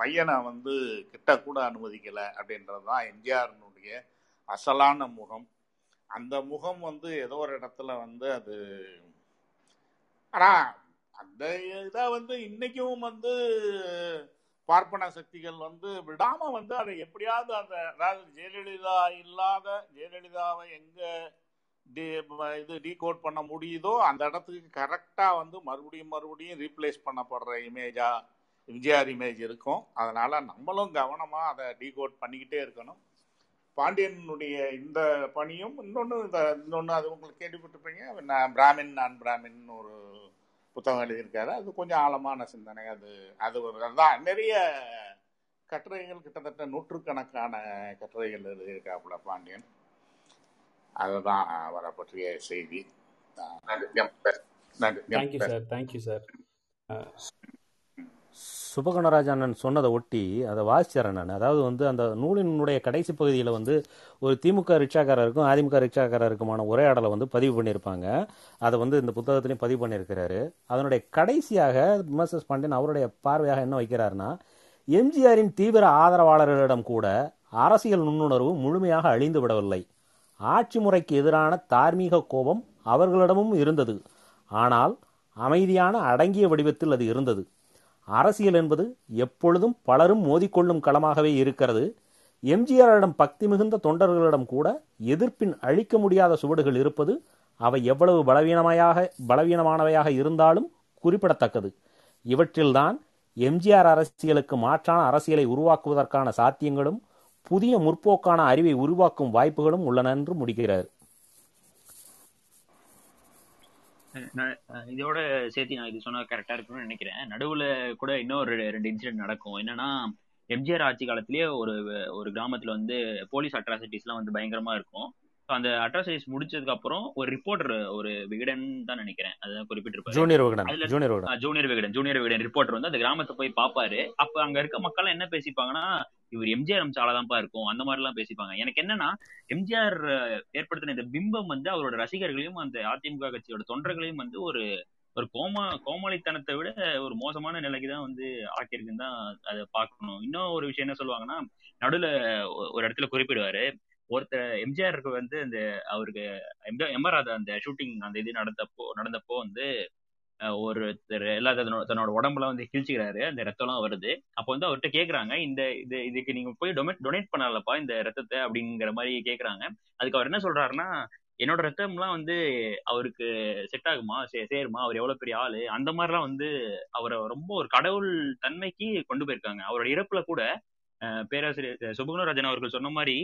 Speaker 9: பையனை வந்து கிட்ட கூட அனுமதிக்கலை அப்படின்றது தான் எம்ஜிஆர்னுடைய அசலான முகம். அந்த முகம் வந்து ஏதோ ஒரு இடத்துல வந்து அது ஆனால் அந்த இதை வந்து இன்னைக்கும் வந்து பார்ப்பன சக்திகள் வந்து விடாம வந்து அதை எப்படியாவது அந்த அதாவது ஜெயலலிதா இல்லாத ஜெயலலிதாவை எங்க இது டீகோட் பண்ண முடியுதோ அந்த இடத்துக்கு கரெக்டாக வந்து மறுபடியும் மறுபடியும் ரீப்ளேஸ் பண்ணப்படுற இமேஜா எம்ஜிஆர் இமேஜ் இருக்கும். அதனால நம்மளும் கவனமாக அதை டீகோட் பண்ணிக்கிட்டே இருக்கணும். பாண்டியனுடைய இந்த பணியும் இன்னொன்று இந்த இன்னொன்று அது உங்களுக்கு கேள்விப்பட்டிருப்பீங்க நான் பிராமின் நான் பிராமின் ஒரு புத்தகம் எழுதியிருக்காரு அது கொஞ்சம் ஆழமான சிந்தனை. அது அது ஒரு அதான் நிறைய கட்டுரைகள் கிட்டத்தட்ட நூற்றுக்கணக்கான கட்டுரைகள் எழுதியிருக்காப்புல பாண்டியன். அதுதான் அவரை பற்றிய செய்தி.
Speaker 1: Thank you sir thank you sir
Speaker 2: Subagunarajan சொன்னதை ஒட்டி அதை வாசிச்சிடறேன் நான். அதாவது வந்து அந்த நூலினுடைய கடைசி பகுதியில் வந்து ஒரு திமுக ரிக்ஷாக்காரருக்கும் அதிமுக ரிக்ஷாக்காரருக்குமான உரையாடலை வந்து பதிவு பண்ணியிருப்பாங்க. அதை வந்து இந்த புத்தகத்திலையும் பதிவு பண்ணியிருக்கிறாரு. அதனுடைய கடைசியாக எம்எஸ்எஸ் பாண்டியன் அவருடைய பார்வையாக என்ன வைக்கிறாருன்னா எம்ஜிஆரின் தீவிர ஆதரவாளர்களிடம் கூட அரசியல் நுண்ணுணர்வு முழுமையாக அழிந்து விடவில்லை ஆட்சி முறைக்கு எதிரான தார்மீக கோபம் அவர்களிடமும் இருந்தது. ஆனால் அமைதியான அடங்கிய வடிவத்தில் அது இருந்தது. அரசியல் என்பது எப்பொழுதும் பலரும் மோதிக்கொள்ளும் களமாகவே இருக்கிறது. எம்ஜிஆரிடம் பக்தி மிகுந்த தொண்டர்களிடம் கூட எதிர்ப்பின் அழிக்க முடியாத சுவடுகள் இருப்பது அவை எவ்வளவு பலவீனமையாக பலவீனமானவையாக இருந்தாலும் குறிப்பிடத்தக்கது. இவற்றில்தான் எம்ஜிஆர் அரசியலுக்கு மாற்றான அரசியலை உருவாக்குவதற்கான சாத்தியங்களும் புதிய முற்போக்கான அறிவை உருவாக்கும் வாய்ப்புகளும் உள்ளன என்று முடிக்கிறார்
Speaker 3: நான் அஹ் இதோட சேர்த்து நான் இது சொன்னா கரெக்டா இருக்கும்னு நினைக்கிறேன். நடுவுல கூட இன்னொரு ரெண்டு இன்சிடென்ட் நடக்கும். என்னன்னா எம்ஜிஆர் ஆட்சி காலத்திலேயே ஒரு ஒரு கிராமத்துல வந்து போலீஸ் அட்ராசிட்டிஸ் எல்லாம் வந்து பயங்கரமா இருக்கும். அந்த அட்ராசிட்டிஸ் முடிச்சதுக்கு அப்புறம் ஒரு ரிப்போர்ட்டர் ஒரு விகடன் தான் நினைக்கிறேன். அதை குறிப்பிட்டிருப்பாரு.
Speaker 2: Junior Vikatan junior Vikatan.
Speaker 3: Junior Vikatan junior Vikatan reporter வந்து அந்த கிராமத்தை போய் பாப்பாரு. அப்ப அங்க இருக்க மக்கள் என்ன பேசிப்பாங்கன்னா இவர் எம்ஜிஆர் அம்ச ஆளாதான்ப்பா இருக்கும். அந்த மாதிரி எல்லாம் பேசிப்பாங்க. எனக்கு என்னன்னா எம்ஜிஆர் ஏற்படுத்தின இந்த பிம்பம் வந்து அவரோட ரசிகர்களையும் அந்த அதிமுக கட்சியோட தொண்டர்களையும் வந்து ஒரு ஒரு கோமா கோமாளித்தனத்தை விட ஒரு மோசமான நிலைக்கு தான் வந்து ஆக்கியிருக்குன்னு தான் அதை பார்க்கணும். இன்னும் ஒரு விஷயம் என்ன சொல்லுவாங்கன்னா நடுவுல ஒரு இடத்துல குறிப்பிடுவாரு. ஒருத்தர் எம்ஜிஆருக்கு வந்து அந்த அவருக்கு எம்ஆர் ராதா அந்த ஷூட்டிங் அந்த இது நடந்தப்போ நடந்தப்போ வந்து ஒருத்தர் எல்லா தன்னோட தன்னோட உடம்புலாம் வந்து கிழிச்சுக்கிறாரு. அந்த ரத்தம்லாம் வருது. அப்போ வந்து அவர்கிட்ட கேட்குறாங்க இந்த இது இதுக்கு நீங்கள் போய் டொனேட் டொனேட் பண்ணலப்பா இந்த ரத்தத்தை அப்படிங்கிற மாதிரி கேட்குறாங்க அதுக்கு அவர் என்ன சொல்கிறாருன்னா என்னோட ரத்தம்லாம் வந்து அவருக்கு செட் ஆகுமா? சே- சேருமா? அவர் எவ்வளோ பெரிய ஆளு? அந்த மாதிரிலாம் வந்து அவரை ரொம்ப ஒரு கடவுள் தன்மைக்கு கொண்டு போயிருக்காங்க. அவரோட இறப்புல கூட பேராசிரியர் சுபகுணராஜன் அவர்கள் சொன்ன மாதிரி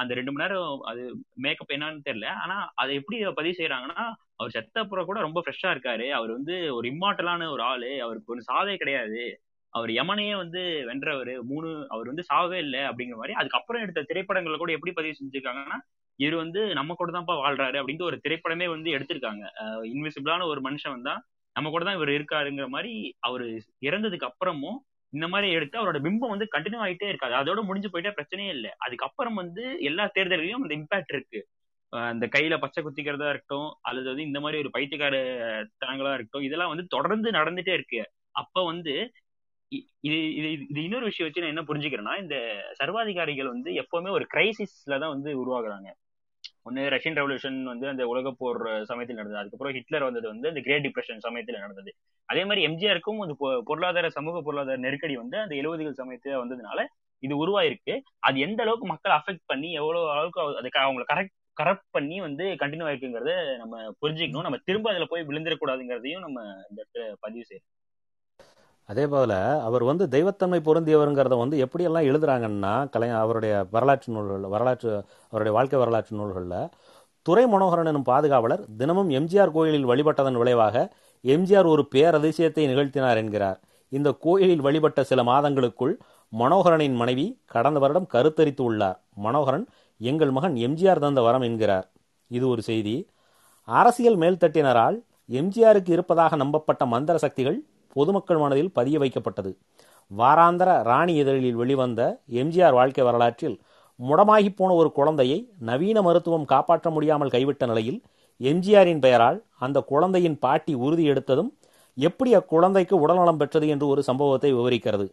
Speaker 3: அந்த ரெண்டு மணி நேரம் அது மேக்கப் என்னன்னு தெரியல. ஆனா அதை எப்படி பதிவு செய்யறாங்கன்னா அவர் செத்த அப்புறம் கூட ரொம்ப ஃப்ரெஷ்ஷா இருக்காரு. அவர் வந்து ஒரு இம்மார்ட்டலான ஒரு ஆளு. அவருக்கு ஒரு சாவே கிடையாது. அவர் யமனையே வந்து வென்றவர். மூணு அவர் வந்து சாவே இல்லை அப்படிங்கிற மாதிரி அதுக்கப்புறம் எடுத்த திரைப்படங்களை கூட எப்படி பதிவு செஞ்சிருக்காங்கன்னா இவர் வந்து நம்ம கூட தான்ப்பா வாழ்றாரு அப்படின்ட்டு ஒரு திரைப்படமே வந்து எடுத்திருக்காங்க. இன்விசிபிளான ஒரு மனுஷன் வந்தா நம்ம கூட தான் இவர் இருக்காருங்கிற மாதிரி அவர் இறந்ததுக்கு அப்புறமும் இந்த மாதிரி எடுத்து அவரோட பிம்பம் வந்து கண்டினியூ ஆகிட்டே இருக்காது. அதோட முடிஞ்சு போயிட்டா பிரச்சனையே இல்லை. அதுக்கப்புறம் வந்து எல்லா தேர்தல்லையும் அந்த இம்பாக்ட் இருக்கு. அந்த கையில பச்சை குத்திக்கிறதா இருக்கட்டும் அல்லது வந்து இந்த மாதிரி ஒரு பைத்தியக்கார தனங்களா இருக்கட்டும் இதெல்லாம் வந்து தொடர்ந்து நடந்துட்டே இருக்கு. அப்ப வந்து இ- இது இது இது இன்னொரு விஷயம் வச்சு நான் என்ன புரிஞ்சுக்கிறேன்னா இந்த சர்வாதிகாரிகள் வந்து எப்பவுமே ஒரு கிரைசிஸ்ல தான் வந்து உருவாகுறாங்க. ஒன்னு ரஷ்யன் ரெவல்யூஷன் வந்து அந்த உலக போர் சமயத்தில் நடந்தது. அதுக்கப்புறம் ஹிட்லர் வந்தது வந்து அந்த கிரேட் டிப்ரெஷன் சமயத்தில் நடந்தது. அதே மாதிரி எம்ஜிஆருக்கும் அந்த பொ- பொருளாதார சமூக பொருளாதார நெருக்கடி வந்து அந்த எழுபதுகள் சமயத்துல வந்ததுனால இது உருவாயிருக்கு. அது எந்த அளவுக்கு மக்கள் அஃபெக்ட் பண்ணி எவ்வளவு அளவுக்கு அது அவங்களை கரெக்ட் கரெக்ட் பண்ணி வந்து கண்டினியூ ஆயிருக்குங்கிறத நம்ம புரிஞ்சுக்கணும். நம்ம திரும்ப அதுல போய் விழுந்துடக்கூடாதுங்கிறதையும் நம்ம இந்த இடத்துல பதிவு செய்யணும்
Speaker 2: அதே போல அவர் வந்து தெய்வத்தன்மை பொருந்தியவருங்கிறத வந்து எப்படியெல்லாம் எழுதுறாங்கன்னா கலை அவருடைய வரலாற்று நூல்கள் வரலாற்று அவருடைய வாழ்க்கை வரலாற்று நூல்களில் துறை மனோகரன் எனும் பாதுகாவலர் தினமும் எம்ஜிஆர் கோயிலில் வழிபட்டதன் விளைவாக எம்ஜிஆர் ஒரு பேரதிசயத்தை நிகழ்த்தினார் என்கிறார். இந்த கோயிலில் வழிபட்ட சில மாதங்களுக்குள் மனோகரனின் மனைவி கடந்த வருடம் கருத்தரித்து உள்ளார். மனோகரன் எங்கள் மகன் எம்ஜிஆர் தந்த வரம் என்கிறார். இது ஒரு செய்தி. அரசியல் மேல்தட்டினரால் எம்ஜிஆருக்கு இருப்பதாக நம்பப்பட்ட மந்திர சக்திகள் பொதுமக்கள் மனதில் பதிய வைக்கப்பட்டது. வாராந்தர ராணி இதழில் வெளிவந்த எம்ஜிஆர் வாழ்க்கை வரலாற்றில் முடமாகிப் போன ஒரு குழந்தையை நவீன மருத்துவம் காப்பாற்ற முடியாமல் கைவிட்ட நிலையில் எம்ஜிஆரின் பெயரால் அந்த குழந்தையின் பாட்டி உறுதி எடுத்ததும் எப்படி அக்குழந்தைக்கு உடல்நலம் பெற்றது என்று ஒரு சம்பவத்தை விவரிக்கிறது.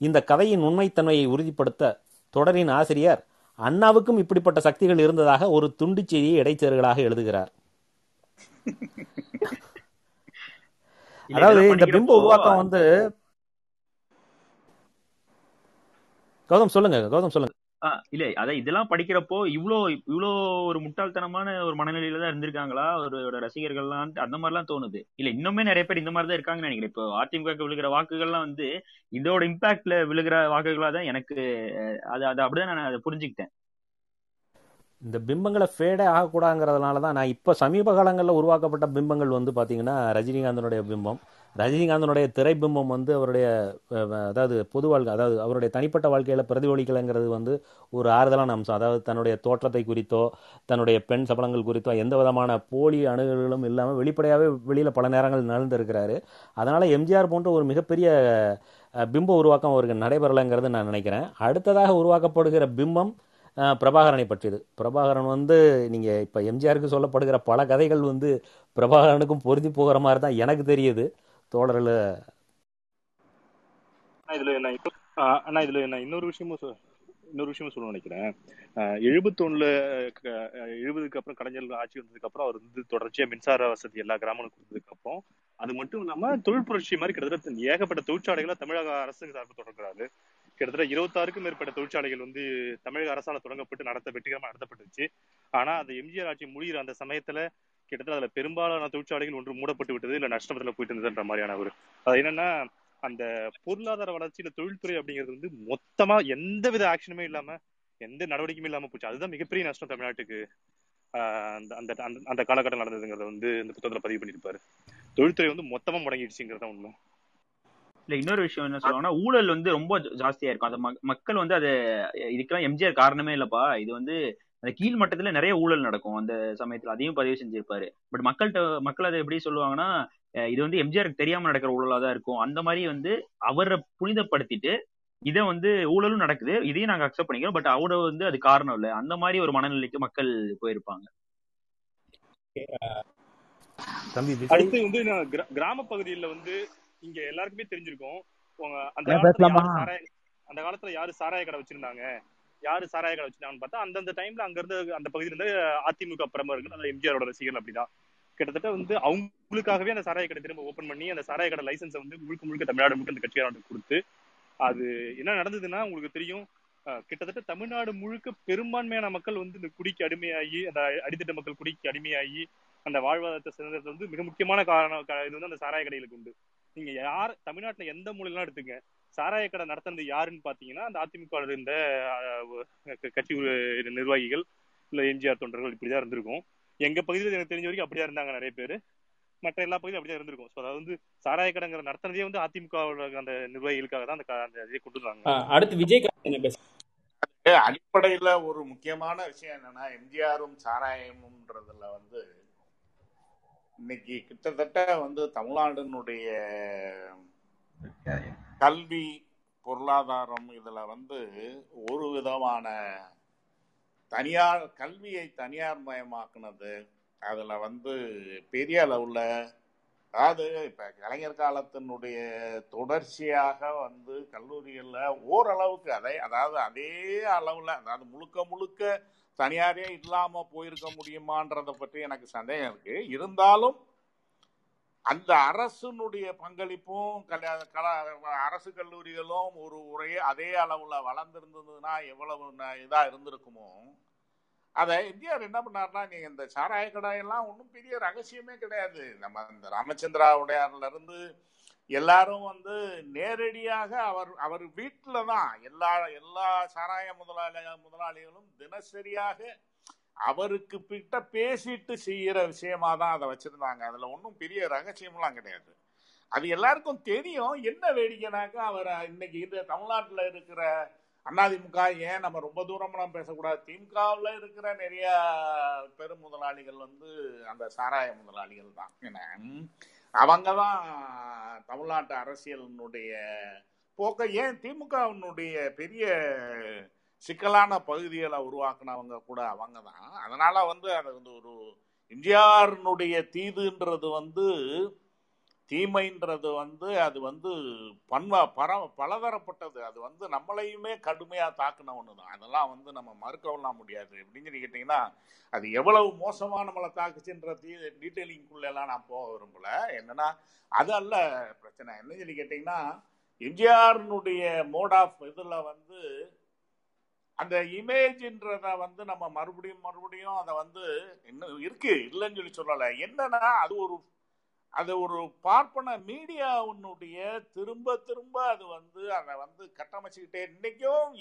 Speaker 2: இந்த கதையின் உண்மைத்தன்மையை உறுதிப்படுத்த தொடரின் ஆசிரியர் அண்ணாவுக்கும் இப்படிப்பட்ட சக்திகள் இருந்ததாக ஒரு துண்டுச் செய்தியை இடைச்செருகலாக எழுதுகிறார். அதாவது இந்த பிம்ப உருவாக்கம் வந்து கௌதம் சொல்லுங்க கௌதம் சொல்லுங்க.
Speaker 3: இல்ல அதான் இதெல்லாம் படிக்கிறப்போ இவ்ளோ இவ்ளோ ஒரு முட்டாள்தனமான ஒரு மனநிலையில தான் இருந்திருக்காங்களா? அவரோட ரசிகர்கள்லாம் அந்த மாதிரிலாம் தோணுது. இல்ல இன்னுமே நிறைய பேர் இந்த மாதிரி தான் இருக்காங்கன்னு நினைக்கிறேன். இப்போ அதிமுக விழுகிற வாக்குகள்லாம் வந்து இதோட இம்பாக்ட்ல விழுகிற வாக்குகளா தான் எனக்கு அது அது அப்படிதான் நான் அதை புரிஞ்சுக்கிட்டேன்.
Speaker 2: இந்த பிம்பங்களை ஃபேடே ஆகக்கூடாதுங்கிறதுனால தான் நான் இப்போ சமீப காலங்களில் உருவாக்கப்பட்ட பிம்பங்கள் வந்து பார்த்தீங்கன்னா ரஜினிகாந்தனுடைய பிம்பம். ரஜினிகாந்தனுடைய திரைப்பிம்பம் வந்து அவருடைய அதாவது பொது வாழ்க்கை அதாவது அவருடைய தனிப்பட்ட வாழ்க்கையில் பிரதிபலிக்கலைங்கிறது வந்து ஒரு ஆறுதலான அம்சம். அதாவது தன்னுடைய தோற்றத்தை குறித்தோ தன்னுடைய பெண் சபலங்கள் குறித்தோ எந்த விதமான போலி அணுகல்களும் இல்லாமல் வெளிப்படையாகவே வெளியில் பல நேரங்கள் நடந்திருக்கிறாரு அதனால் எம்ஜிஆர் போன்ற ஒரு மிகப்பெரிய பிம்ப உருவாக்கம் அவருக்கு நடைபெறலைங்கிறது நான் நினைக்கிறேன். அடுத்ததாக உருவாக்கப்படுகிற பிம்பம் பிரபாகரனை பற்றியது. பிரபாகரன் வந்து நீங்கள் இப்போ எம்ஜிஆருக்கு சொல்லப்படுகிற பல கதைகள் வந்து பிரபாகரனுக்கும் பொருந்தி போகிற மாதிரி தான் எனக்கு தெரியுது. தோழர்கள்.
Speaker 10: இதில் இதுல அண்ணா இப்போ இதுல நான் இன்னொரு விஷயமும் இன்னொரு விஷயமும் சொல்ல நினைக்கிறேன். எழுபத்தொன்னுல எழுபதுக்கு அப்புறம் கலைஞர்கள் ஆட்சி வந்ததுக்கு அப்புறம் அவர் வந்து தொடர்ச்சியா மின்சார வசதி எல்லா கிராமங்களுக்கும் கொடுத்ததுக்கு அப்புறம் அது மட்டும் இல்லாம தொழில் புரட்சி மாதிரி கிட்டத்தட்ட ஏகப்பட்ட தொழிற்சாலைகளை தமிழக அரசு சார்பு தொடர்கிறாரு கிட்டத்தட்ட இருபத்தாறுக்கும் மேற்பட்ட தொழிற்சாலைகள் வந்து தமிழக அரசால தொடங்கப்பட்டு நடத்த வெற்றிகரமாக நடத்தப்பட்டுச்சு. ஆனா அந்த எம்ஜிஆர் ஆட்சி முடிகிற அந்த சமயத்துல கிட்டத்தட்ட அதுல பெரும்பாலான தொழிற்சாலைகள் ஒன்று மூடப்பட்டு விட்டது இல்ல நஷ்டத்துல போயிட்டு இருந்ததுன்ற மாதிரியான ஒரு அது என்னன்னா அந்த பொருளாதார வளர்ச்சியில தொழில்துறை அப்படிங்கிறது வந்து மொத்தமா எந்த வித ஆக்ஷனுமே இல்லாம எந்த நடவடிக்கையுமே இல்லாம போச்சு. அதுதான் மிகப்பெரிய நஷ்டம் தமிழ்நாட்டுக்கு. ஆஹ் அந்த அந்த அந்த- அந்த காலகட்டம் நடந்ததுங்கிறத வந்து இந்த புத்தகத்துல பதிவு பண்ணியிருப்பாரு. தொழில்துறை வந்து மொத்தமா முடங்கிடுச்சுங்கிறதா உண்மை.
Speaker 3: இல்ல இன்னொரு விஷயம் என்ன சொல்லுவாங்கன்னா ஊழல் வந்து ரொம்ப ஜாஸ்தியா இருக்கும். மக்- மக்கள் வந்து அது இதுக்கெல்லாம் எம்ஜிஆர் காரணமே இல்லப்பா. இது வந்து அந்த கீழ் மட்டத்துல நிறைய ஊழல் நடக்கும் அந்த சமயத்துல. அதையும் பதிவு செஞ்சிருப்பாரு. பட் மக்கள்கிட்ட மக்கள் அதை எப்படி சொல்லுவாங்கன்னா இது வந்து எம்ஜிஆருக்கு தெரியாம நடக்கிற ஊழலா தான் இருக்கும். அந்த மாதிரி வந்து அவரை புனிதப்படுத்திட்டு இதை வந்து ஊழலும் நடக்குது. இதையும் நாங்க அக்செப்ட் பண்ணிக்கிறோம். பட் அவரை வந்து அது காரணம் இல்லை. அந்த மாதிரி ஒரு மனநிலைக்கு மக்கள் போயிருப்பாங்க.
Speaker 10: அடுத்து வந்து கிராம பகுதியில வந்து இங்க எல்லாருக்குமே தெரிஞ்சிருக்கும். அந்த காலத்துல அந்த காலத்துல யாரு சாராய கடை வச்சிருந்தாங்க? யாரு சாராய கடை வச்சிருந்தாங்கன்னு பார்த்தா அந்தந்த டைம்ல அங்க இருந்து அந்த பகுதியில இருந்து அதிமுக பிரமுகர்கள் அந்த எம்ஜிஆரோட ரசிகர்கள் அப்படிதான். கிட்டத்தட்ட வந்து அவங்களுக்காகவே அந்த சாராய கடை திரும்ப ஓபன் பண்ணி அந்த சாராய கடை லைசன்ஸை வந்து முழுக்க முழுக்க தமிழ்நாடு முழுக்க அந்த கட்சியாளர்களுக்கு கொடுத்து அது என்ன நடந்ததுன்னா உங்களுக்கு தெரியும் கிட்டத்தட்ட தமிழ்நாடு முழுக்க பெரும்பான்மையான மக்கள் வந்து இந்த குடிக்கு அடிமையாகி அந்த அடித்தட்ட மக்கள் குடிக்கு அடிமையாகி அந்த வாழ்வாதாரத்தை சிறந்தது வந்து மிக முக்கியமான காரணம் இது வந்து அந்த சாராய கடைகளுக்கு உண்டு. நீங்க யார் தமிழ்நாட்டுல எந்த மூலையெல்லாம் எடுத்துங்க. சாராய கடை நடத்துனது யாருன்னு பாத்தீங்கன்னா அந்த அதிமுக இருந்த கட்சி நிர்வாகிகள் இல்ல எம்ஜிஆர் தொண்டர்கள் இப்படிதான் இருந்திருக்கும். எங்க பகுதியில் எனக்கு தெரிஞ்ச வரைக்கும் அப்படிதான் இருந்தாங்க நிறைய பேர். மற்ற எல்லா பகுதியும் அப்படிதான் இருந்திருக்கும். ஸோ அதாவது வந்து சாராய கடைங்கிற நடத்துனதே வந்து அதிமுக அந்த நிர்வாகிகளுக்காக தான் அந்த இதை கொண்டு வந்தாங்க.
Speaker 1: அடுத்து பேச
Speaker 9: அடிப்படையில ஒரு முக்கியமான விஷயம் என்னன்னா எம்ஜிஆரும் சாராயமும்ன்றதுல வந்து இன்னைக்கு கிட்டத்தட்ட வந்து தமிழ்நாட்டினுடைய கல்வி பொருளாதாரம் இதுல வந்து ஒரு விதமான தனியார் கல்வியை தனியார் மயமாக்குனது. அதுல வந்து பெரிய அளவுல அதாவது இப்ப கலைஞர் காலத்தினுடைய தொடர்ச்சியாக வந்து கல்லூரிகள்ல ஓரளவுக்கு அதை அதாவது அதே அளவுல அதாவது முழுக்க முழுக்க தனியாரே இல்லாம போயிருக்க முடியுமான்றத பற்றி எனக்கு சந்தேகம் இருக்கு. இருந்தாலும் அந்த அரசினுடைய பங்களிப்பும் அரசு கல்லூரிகளும் ஒரு ஒரே அதே அளவுல வளர்ந்துருந்ததுன்னா எவ்வளவு ந- இதா இருந்திருக்குமோ? அதை எம்ஜிஆர் என்ன பண்ணாருன்னா நீங்க இந்த சாராய கடையெல்லாம் ஒன்றும் பெரிய ரகசியமே கிடையாது. நம்ம இந்த ராமச்சந்திரா உடையார்ல இருந்து எல்லாரும் வந்து நேரடியாக அவர் அவர் வீட்டில் தான் எல்லா எல்லா சாராய முதலாளி முதலாளிகளும் தினசரியாக அவருக்கு கிட்ட பேசிட்டு செய்கிற விஷயமா தான் அதை வச்சுருந்தாங்க. அதில் ஒன்றும் பெரிய ரகசியம்லாம் கிடையாது. அது எல்லாருக்கும் தெரியும். என்ன வேடிக்கைனாக்கா அவர் இன்னைக்கு இது தமிழ்நாட்டில் இருக்கிற அதிமுக ஏன் நம்ம ரொம்ப தூரமெல்லாம் பேசக்கூடாது? திமுகவில் இருக்கிற நிறைய பெரும் முதலாளிகள் வந்து அந்த சாராய முதலாளிகள் தான். என்ன? அவங்க தான் தமிழ்நாட்டு அரசியலினுடைய போக்கை ஏன் திமுகவினுடைய பெரிய சிக்கலான பகுதிகளை உருவாக்குனவங்க கூட அவங்க தான் அதனால வந்து அது வந்து ஒரு எம்ஜிஆர்னுடைய தீதுன்றது வந்து தீமைன்றது வந்து அது வந்து பன்வா பர பலதரப்பட்டது. அது வந்து நம்மளையுமே கடுமையாக தாக்குன ஒன்று தான் அதெல்லாம் வந்து நம்ம மறுக்கவும் முடியாது. அப்படின்னு சொல்லி கேட்டிங்கன்னா அது எவ்வளவு மோசமாக நம்மளை தாக்குச்சுன்ற தீ டீட்டெயிலிங்குள்ளெல்லாம் நான் போக விரும்பல. என்னென்னா அது அல்ல பிரச்சனை. என்ன சொல்லி கேட்டிங்கன்னா எம்ஜிஆர்னுடைய மோட் ஆஃப் இதில் வந்து அந்த இமேஜின்றத வந்து நம்ம மறுபடியும் மறுபடியும் அதை வந்து இன்னும் இருக்குது இல்லைன்னு சொல்லி சொல்லலை. என்னன்னா அது ஒரு அது ஒரு பார்ப்பன மீடியாவுடைய திரும்ப திரும்ப அது வந்து அதை வந்து கட்டமைச்சுக்கிட்டே இன்றைக்கும்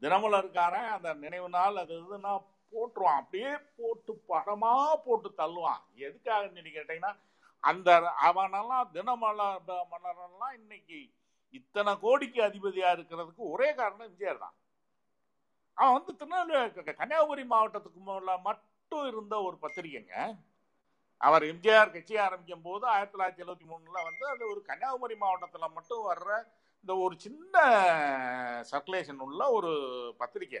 Speaker 9: தினமலருக்காரன் அந்த நினைவு நாள் அது இதுன்னா போட்டுருவான். அப்படியே போட்டு படமாக போட்டு தள்ளுவான். எதுக்காகன்னு நீ கேட்டீங்கன்னா அந்த அவனெல்லாம் தினமலர் ப- மலரெல்லாம் இன்னைக்கு இத்தனை கோடிக்கு அதிபதியாக இருக்கிறதுக்கு ஒரே காரணம் எம்ஜிஆர் தான். அவன் வந்து திருநெல்வேலி கன்னியாகுமரி மாவட்டத்துக்கு மட்டும் இருந்த ஒரு பத்திரிகைங்க. அவர் எம்ஜிஆர் கட்சி ஆரம்பிக்கும் போது ஆயிரத்தி தொள்ளாயிரத்தி எழுபத்தி மூணுல வந்து அது ஒரு கன்னியாகுமரி மாவட்டத்தில் மட்டும் வர்ற இந்த ஒரு சின்ன சர்க்குலேஷன் உள்ள ஒரு பத்திரிக்கை.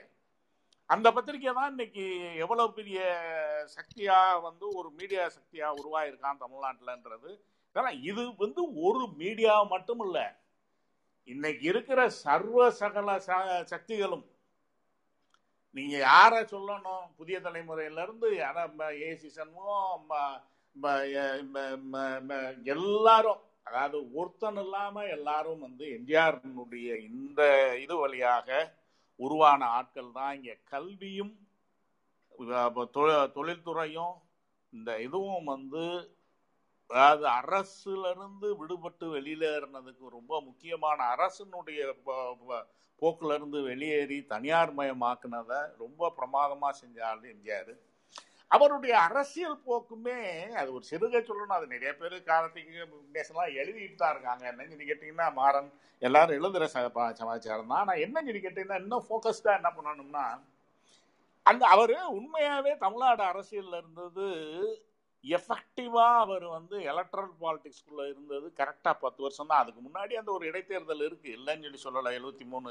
Speaker 9: அந்த பத்திரிக்கை தான் இன்னைக்கு எவ்வளவு பெரிய சக்தியாக வந்து ஒரு மீடியா சக்தியாக உருவாயிருக்கான் தமிழ்நாட்டில்ன்றது. ஏன்னா இது வந்து ஒரு மீடியா மட்டும் இல்லை. இன்னைக்கு இருக்கிற சர்வ சகல ச- சக்திகளும் நீங்க யார சொல்லணும்? புதிய தலைமுறையில இருந்து ஏசி சண்முகம் எல்லாரும் அதாவது ஒருத்தன் இல்லாம எல்லாரும் வந்து எம்ஜிஆர்னுடைய இந்த இது வழியாக உருவான ஆட்கள் தான் இங்கே கல்வியும் தொ- தொழில்துறையும் இந்த இதுவும் வந்து அதாவது அரசுல இருந்து விடுபட்டு வெளியிலேறுனதுக்கு ரொம்ப முக்கியமான அரசனுடைய ப- போக்குல இருந்து வெளியேறி தனியார் மயமாக்குனதை ரொம்ப பிரமாதமாக செஞ்சார் எம்ஜிஆர். அவருடைய அரசியல் போக்குமே அது ஒரு சிறுகை சொல்லணும் அது நிறைய பேர் காலத்துக்கு பேசலாம் எழுதிட்டு தான் இருக்காங்க. என்னன்னு சொல்லி கேட்டீங்கன்னா மாறன் எல்லாரும் எழுதுகிற சமாச்சாரம் தான். ஆனால் என்னன்னு சொல்லி கேட்டீங்கன்னா இன்னும் ஃபோக்கஸ்டாக என்ன பண்ணணும்னா அந்த அவர் உண்மையாகவே தமிழ்நாடு அரசியலில் இருந்தது எஃபெக்டிவாக அவர் வந்து எலக்ட்ரல் பாலிடிக்ஸ்குள்ளே இருந்தது. கரெக்டாக பத்து வருஷம் தான். அதுக்கு முன்னாடி அந்த ஒரு இடைத்தேர்தல் இருக்குது இல்லைன்னு சொல்லி சொல்லலை. எழுபத்தி மூணு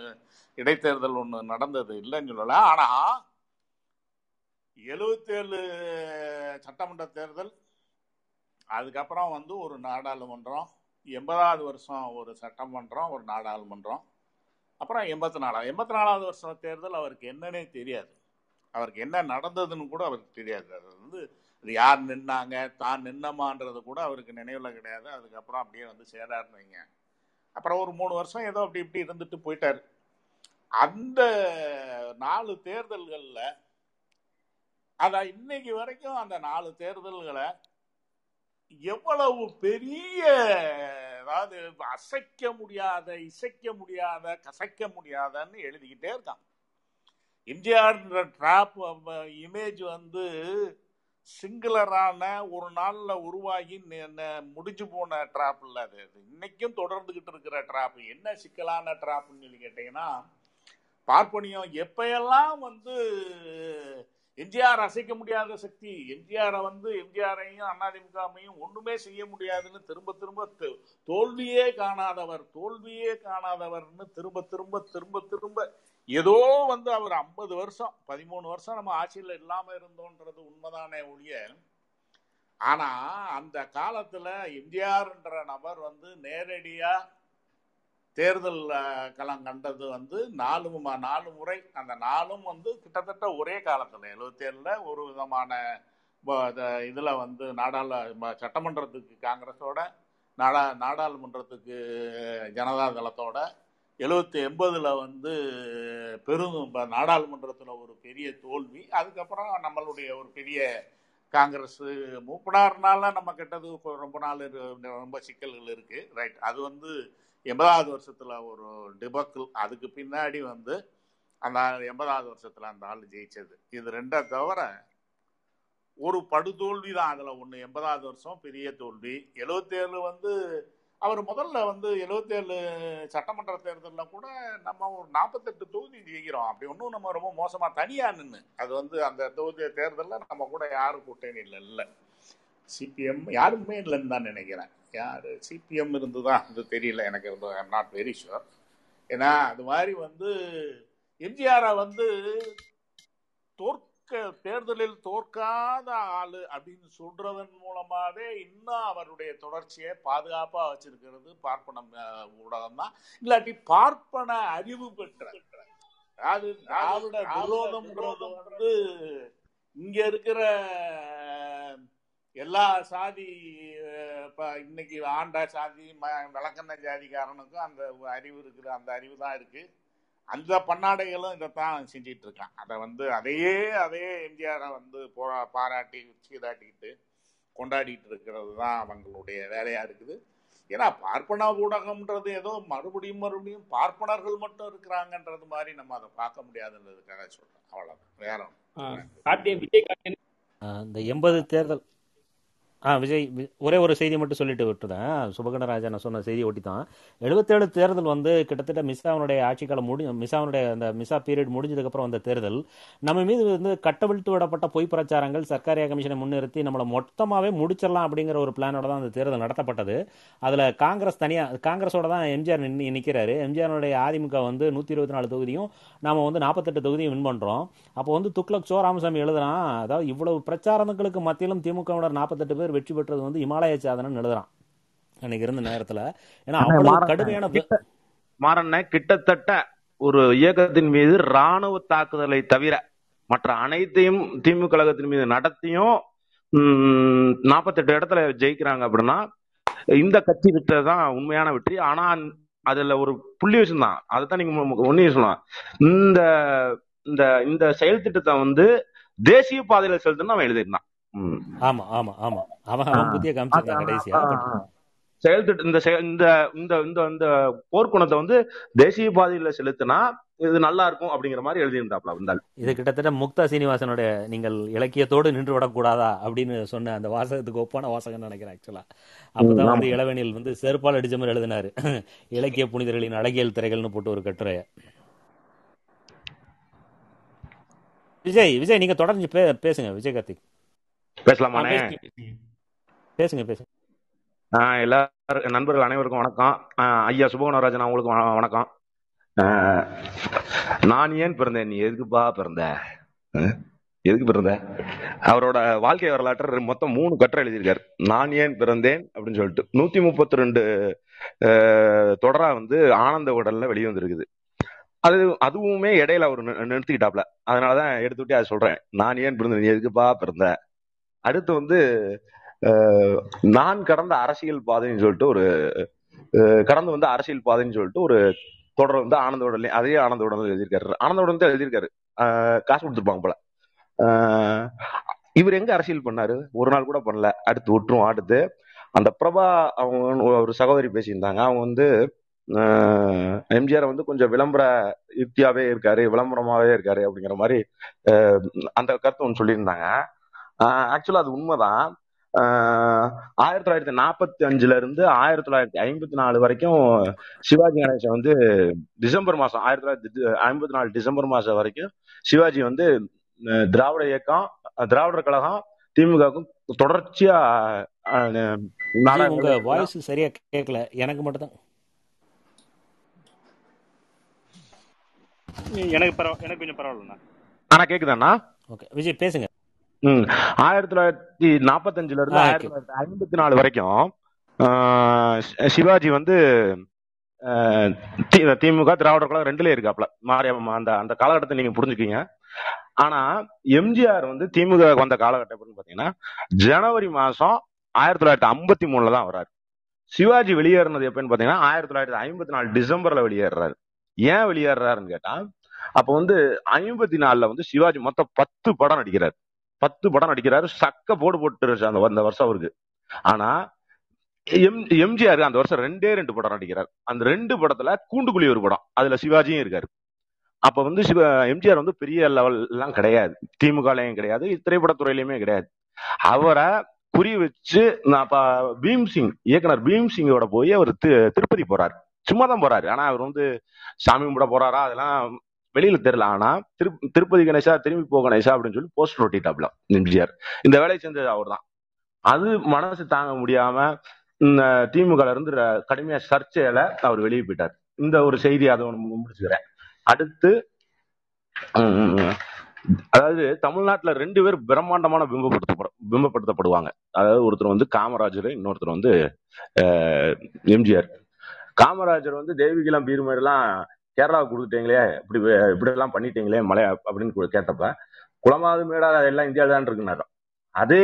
Speaker 9: இடைத்தேர்தல் ஒன்று நடந்தது. இல்லைன்னு சொல்லலை. ஆனால் எழுபத்தேழு சட்டமன்ற தேர்தல் அதுக்கப்புறம் வந்து ஒரு நாடாளுமன்றம் எண்பதாவது வருஷம் ஒரு சட்டமன்றம் ஒரு நாடாளுமன்றம் அப்புறம் எண்பத்தி நாலாவது எண்பத்தி நாலாவது வருஷம் தேர்தல் அவருக்கு என்னன்னே தெரியாது. அவருக்கு என்ன நடந்ததுன்னு கூட அவருக்கு தெரியாது. அது வந்து யார் நின்னாங்க தான் நின்னமான்றது கூட அவருக்கு நினைவில் கிடையாது. அதுக்கப்புறம் அப்படியே வந்து சேராருன்னு வைங்க. அப்புறம் ஒரு மூணு வருஷம் ஏதோ அப்படி இப்படி இருந்துட்டு போயிட்டாரு. அந்த நாலு தேர்தல்களில் அதான் இன்னைக்கு வரைக்கும் அந்த நாலு தேர்தல்களை எவ்வளவு பெரிய அதாவது அசைக்க முடியாத இசைக்க முடியாத கசைக்க முடியாதன்னு எழுதிக்கிட்டே இருக்கான். எம்ஜிஆர் ட்ராப் இமேஜ் வந்து சிங்குலரான ஒரு நாளில் உருவாகி முடிஞ்சு போன ட்ராப் இல்லை அது. அது இன்னைக்கும் தொடர்ந்துகிட்டு இருக்கிற ட்ராப் என்ன சிக்கலான ட்ராப்னு சொல்லி கேட்டீங்கன்னா பார்ப்பனியம் எப்பயெல்லாம் வந்து எம்ஜிஆர் அசைக்க முடியாத சக்தி. எம்ஜிஆரை வந்து எம்ஜிஆரையும் அதிமுகவையும் ஒன்றுமே செய்ய முடியாதுன்னு திரும்ப திரும்ப தோ- தோல்வியே காணாதவர் தோல்வியே காணாதவர்னு திரும்ப திரும்ப திரும்ப திரும்ப ஏதோ வந்து அவர் ஐம்பது வருஷம் பதிமூணு வருஷம் நம்ம ஆட்சியில் இல்லாமல் இருந்தோன்றது உண்மைதானே ஒழிய ஆனால் அந்த காலத்தில் எம்ஜிஆர்ன்ற நபர் வந்து நேரடியாக தேர்தல் களம் கண்டது வந்து நாலு நாலு முறை. அந்த நாளும் வந்து கிட்டத்தட்ட ஒரே காலத்தில் எழுபத்தேழில் ஒரு விதமான இதில் வந்து நாடாள சட்டமன்றத்துக்கு காங்கிரஸோட நாடா நாடாளுமன்றத்துக்கு ஜனதா தளத்தோட எழுபத்தி எண்பதில் வந்து பெரும் நாடாளுமன்றத்தில் ஒரு பெரிய தோல்வி. அதுக்கப்புறம் நம்மளுடைய ஒரு பெரிய காங்கிரஸ் மூப்பினார்னால நம்ம கெட்டது ரொம்ப நாள் ரொம்ப சிக்கல்கள் இருக்குது ரைட். அது வந்து எண்பதாவது வருஷத்தில் ஒரு டிபக்கிள் அதுக்கு பின்னாடி வந்து அந்த எண்பதாவது வருஷத்தில் அந்த ஆள் ஜெயிச்சது. இது ரெண்டை தவிர ஒரு படுதோல்வி தான் அதில் ஒன்று எண்பதாவது வருஷம் பெரிய தோல்வி. எழுபத்தேழு வந்து அவர் முதல்ல வந்து எழுபத்தேழு சட்டமன்ற தேர்தலில் கூட நம்ம ஒரு நாற்பத்தெட்டு தொகுதி ஜெயிக்கிறோம். அப்படி ஒன்றும் நம்ம ரொம்ப மோசமாக தனியாக நின்று அது வந்து அந்த தொகுதி தேர்தலில் நம்ம கூட யாரும் கூட்டணி இல்லை இல்லை. சிபிஎம் யாருமே இல்லைன்னு தான் நினைக்கிறேன். யார்? சிபிஎம் இருந்துதான் அது தெரியல எனக்கு ஐம் நாட் வெரி ஷுர் ஏன்னா அது மாதிரி வந்து எம்ஜிஆரை வந்து தோற்க தேர்தலில் தோற்காத ஆளு அப்படின்னு சொல்றதன் மூலமாவே இன்னும் அவருடைய தொடர்ச்சியை பாதுகாப்பா வச்சிருக்கிறது பார்ப்பனம் ஊடகம் தான் இல்லாட்டி பார்ப்பன அறிவு பெற்ற அதாவது திராவிட விரோதம்ன்றது வந்து இங்க இருக்கிற எல்லா சாதி இப்ப இன்னைக்கு ஆண்ட சாதி ம- விளக்கண்ண ஜாதிக்காரனுக்கும் அந்த அறிவு இருக்குது அந்த அறிவு தான் இருக்கு. அந்த பன்னாடைகளும் இதைத்தான் செஞ்சிட்டு இருக்கான். அதை வந்து அதையே அதே எம்ஜிஆரை வந்து போரா பாராட்டி சீராட்டிக்கிட்டு கொண்டாடிட்டு இருக்கிறது தான் அவங்களுடைய வேலையா இருக்குது. ஏன்னா பார்ப்பன ஊடகம்ன்றது ஏதோ மறுபடியும் மறுபடியும் பார்ப்பனர்கள் மட்டும் இருக்கிறாங்கன்றது மாதிரி நம்ம அதை பார்க்க முடியாதுன்றதுக்காக சொல்றேன். அவ்வளவுதான். வேற
Speaker 2: இந்த எண்பது தேர்தல். ஆ விஜய் ஒரே ஒரு செய்தி மட்டும் சொல்லிட்டு விட்டுறேன். சுபகணராஜன் சொன்ன செய்தி ஒட்டி தான் எழுபத்தேழு தேர்தல் வந்து கிட்டத்தட்ட மிஸ்ஸாவனுடைய ஆட்சிக்காலம் முடி மிஸ்ஸாவனுடைய அந்த மிஸ்ஸா பீரியட் முடிஞ்சதுக்கப்புறம் வந்த தேர்தல். நம்ம மீது வந்து கட்டவிழ்த்து விடப்பட்ட பொய் பிரச்சாரங்கள் சர்க்காரியா கமிஷனை முன்னிறுத்தி நம்மளை மொத்தமாகவே முடிச்சிடலாம் அப்படிங்கிற ஒரு பிளானோட தான் அந்த தேர்தல் நடத்தப்பட்டது. அதில் காங்கிரஸ் தனியாக காங்கிரஸோட தான் எம்ஜிஆர் நின்று நிற்கிறாரு எம்ஜிஆருடைய அதிமுக வந்து நூற்றி இருபத்தி நாலு தொகுதியும் நாம் வந்து நாற்பத்தெட்டு தொகுதியும் வின் பண்ணுறோம் அப்போ வந்து துக்ளக் சோ ராமசாமி எழுதுனா அதாவது இவ்வளவு பிரச்சாரங்களுக்கு மத்தியிலும் திமுகவினர் நாற்பத்தெட்டு பேர் வெற்றி பெற்றது வந்து இமாலய சாதனைன்னு எழுதுறான். அன்னைக்கு இருந்த நேரத்துல. ஏன்னா அவ்வளவு கடுமையான
Speaker 11: மாறண்ணே கிட்டத்தட்ட ஒரு இயக்கத்தின் மீது ராணுவ தாக்குதலை தவிர மற்ற அனைத்தையும் திமுக கழகத்தின் மீது நடத்தியும் நாற்பத்தெட்டு இடத்துல ஜெயிக்கிறாங்க அப்படின்னா இந்த கட்சி விட்டது தான் உண்மையான வெற்றி. ஆனா அதுல ஒரு புள்ளி விஷயம் தான் அதைத்தான் நீங்க ஒன்னையும் சொல்லலாம். இந்த இந்த இந்த செயல் திட்டத்தை வந்து தேசிய பாதையில செலுத்தணும் அவன் எழுதியிருந்தான். ம்.
Speaker 2: ஆமா ஆமா ஆமா. அவன் அவன் புத்திய
Speaker 11: அந்த
Speaker 2: காமிச்சிருக்கான் கடைசியா.
Speaker 11: செயல் இந்த இந்த இந்த இந்த இந்த போர்க்குணத்தை வந்து தேசிய பாதையில செலுத்தினா இது நல்லா இருக்கும் அப்படிங்கிற மாதிரி எழுதியிருந்தாப்ல வந்தால்
Speaker 2: இது கிட்டத்தட்ட முக்தா சீனிவாசனோட நீங்கள் இலக்கியத்தோடு நின்று விடக்கூடாதா அப்படின்னு சொன்ன அந்த வாசகத்துக்கு ஒப்பான வாசகம் நினைக்கிறேன் ஆக்சுவலா அப்பதான் வந்து இளவேனில் வந்து செருப்பால் அடிச்ச மாதிரி எழுதினாரு. இலக்கிய புனிதர்களின் அழகியல் திரைகள்னு போட்டு ஒரு கட்டுரைய. விஜய் விஜய் நீங்க தொடர்ந்து பேசுங்க விஜய் கார்த்திக்.
Speaker 11: பேசலாமாண்ணே?
Speaker 1: பேசுங்க பேசுங்க.
Speaker 11: எல்லாரும் நண்பர்கள் அனைவருக்கும் வணக்கம். ஐயா சுபகுணராஜன் அவங்களுக்கு வண- வணக்கம். நான் ஏன் பிறந்தேன்? நீ எதுக்குப்பா பிறந்த? எதுக்கு பிறந்த? அவரோட வாழ்க்கை வரலாற்று மொத்தம் மூணு கட்டுரை எழுதியிருக்காரு. நான் ஏன் பிறந்தேன்? அப்படின்னு சொல்லிட்டு. நூத்தி முப்பத்தி ரெண்டு தொடரா வந்து ஆனந்த உடல்ல வெளியே வந்திருக்குது அது அதுவுமே இடையில அவர் நிறுத்திக்கிட்டாப்ல. அதனாலதான் எடுத்துக்கிட்டே அதை சொல்றேன். நான் ஏன் பிறந்தேன்? நீ எதுக்குப்பா பிறந்த? அடுத்து வந்து நான் கடந்த அரசியல் பாதைன்னு சொல்லிட்டு ஒரு கடந்து வந்து அரசியல் பாதைன்னு சொல்லிட்டு ஒரு தொடர் வந்து ஆனந்த உடனே அதே ஆனந்த உடனே எழுதியிருக்காரு. ஆனந்த உடனே தான் எழுதியிருக்காரு. காசு கொடுத்துருப்பாங்க போல. இவர் எங்க அரசியல் பண்ணாரு? ஒரு நாள் கூட பண்ணல. அடுத்து விட்டுரும் அடுத்து அந்த பிரபா அவங்க ஒரு சகோதரி பேசியிருந்தாங்க. அவங்க வந்து எம்ஜிஆர் வந்து கொஞ்சம் விளம்பர யுக்தியாவே இருக்காரு விளம்பரமாவே இருக்காரு அப்படிங்கிற மாதிரி அந்த கருத்து ஒன்று சொல்லியிருந்தாங்க. ஆக்சுவலா அது உண்மைதான். ஆயிரத்தி தொள்ளாயிரத்தி நாற்பத்தி அஞ்சுல இருந்து ஆயிரத்தி தொள்ளாயிரத்தி ஐம்பத்தி நாலு வரைக்கும் சிவாஜி கணேசன் வந்து டிசம்பர் மாசம் ஆயிரத்தி தொள்ளாயிரத்தி ஐம்பத்தி நாலு டிசம்பர் மாசம் வரைக்கும் சிவாஜி வந்து திராவிட இயக்கம் திராவிடர் கழகம் திமுகவுக்கும் தொடர்ச்சியா
Speaker 2: உங்க வாய்ஸ் சரியா கேட்கல எனக்கு மட்டும் தான்
Speaker 10: எனக்கு பரவ எனக்கு கொஞ்சம் பரவாயில்லண்ணா.
Speaker 11: ஆனா கேக்குதாண்ணா?
Speaker 2: ஓகே. விஜய் பேசுங்க.
Speaker 11: ஆயிரத்தி தொள்ளாயிரத்தி நாற்பத்தஞ்சுல இருந்து ஆயிரத்தி தொள்ளாயிரத்தி ஐம்பத்தி நாலு வரைக்கும் சிவாஜி வந்து திமுக திராவிடர் கழகம் ரெண்டுலயே இருக்காப்ல. மாறி அந்த அந்த காலகட்டத்தை நீங்க புரிஞ்சுக்கீங்க ஆனா எம்ஜிஆர் வந்து திமுக வந்த காலகட்டம் எப்படின்னு பாத்தீங்கன்னா ஜனவரி மாசம் ஆயிரத்தி தொள்ளாயிரத்தி ஐம்பத்தி மூணுல தான் வர்றாரு சிவாஜி வெளியேறினது எப்பன்னு பாத்தீங்கன்னா ஆயிரத்தி தொள்ளாயிரத்தி ஐம்பத்தி நாலு டிசம்பர்ல வெளியேறாரு ஏன் வெளியேறாருன்னு கேட்டா அப்ப வந்து ஐம்பத்தி நாலுல வந்து சிவாஜி மொத்தம் பத்து படம் நடிக்கிறார். பத்து படம் நடிக்கிறாரு சக்க போடு போட்டு அந்த அந்த வருஷம் அவருக்கு. ஆனா எம் எம்ஜிஆர் அந்த வருஷம் ரெண்டே ரெண்டு படம் நடிக்கிறார் அந்த ரெண்டு படத்துல கூண்டுக்குழி ஒரு படம் அதுல சிவாஜியும் இருக்காரு. அப்ப வந்து சிவ எம்ஜிஆர் வந்து பெரிய லெவல் எல்லாம் கிடையாது. திமுகலையும் கிடையாது திரைப்படத்துறையிலயுமே கிடையாது. அவரை குறி வச்சு நான் அப்ப பீம் சிங் இயக்குனர் பீம் சிங்கோட போய் அவர் திருப்பதி போறாரு. சும்மா தான் போறாரு. ஆனா அவர் வந்து சாமி கும்பிட போறாரா அதெல்லாம் வெளியில தெரியல. ஆனா திரு திருப்பதி கணேசா திரும்பி போ கணேசா அப்படின்னு சொல்லி போஸ்டர் ஒட்டிட்டாப்ல எம்ஜிஆர். இந்த வேலையை செஞ்சது அவர் தான் அது மனசு தாங்க முடியாம இந்த திமுக இருந்து கடுமையா சர்ச்சையில அவர் வெளியே போயிட்டார். இந்த ஒரு செய்தி அதை ஒண்ணு முடிச்சுக்கிறேன். அடுத்து அதாவது தமிழ்நாட்டுல ரெண்டு பேர் பிரம்மாண்டமான பிம்பப்படுத்தப்படும் பிம்பப்படுத்தப்படுவாங்க அதாவது ஒருத்தர் வந்து காமராஜர் இன்னொருத்தர் வந்து எம்ஜிஆர். காமராஜர் வந்து தேவிகிலாம் எல்லாம் கேரளாவுக்கு கொடுத்துட்டீங்களே இப்படி இப்படிலாம் இப்படி எல்லாம் பண்ணிட்டீங்களே மலை அப்படின்னு கேட்டப்ப குளமாவது மேடா எல்லாம் இந்தியாவில் தான் இருக்குனாரு அதே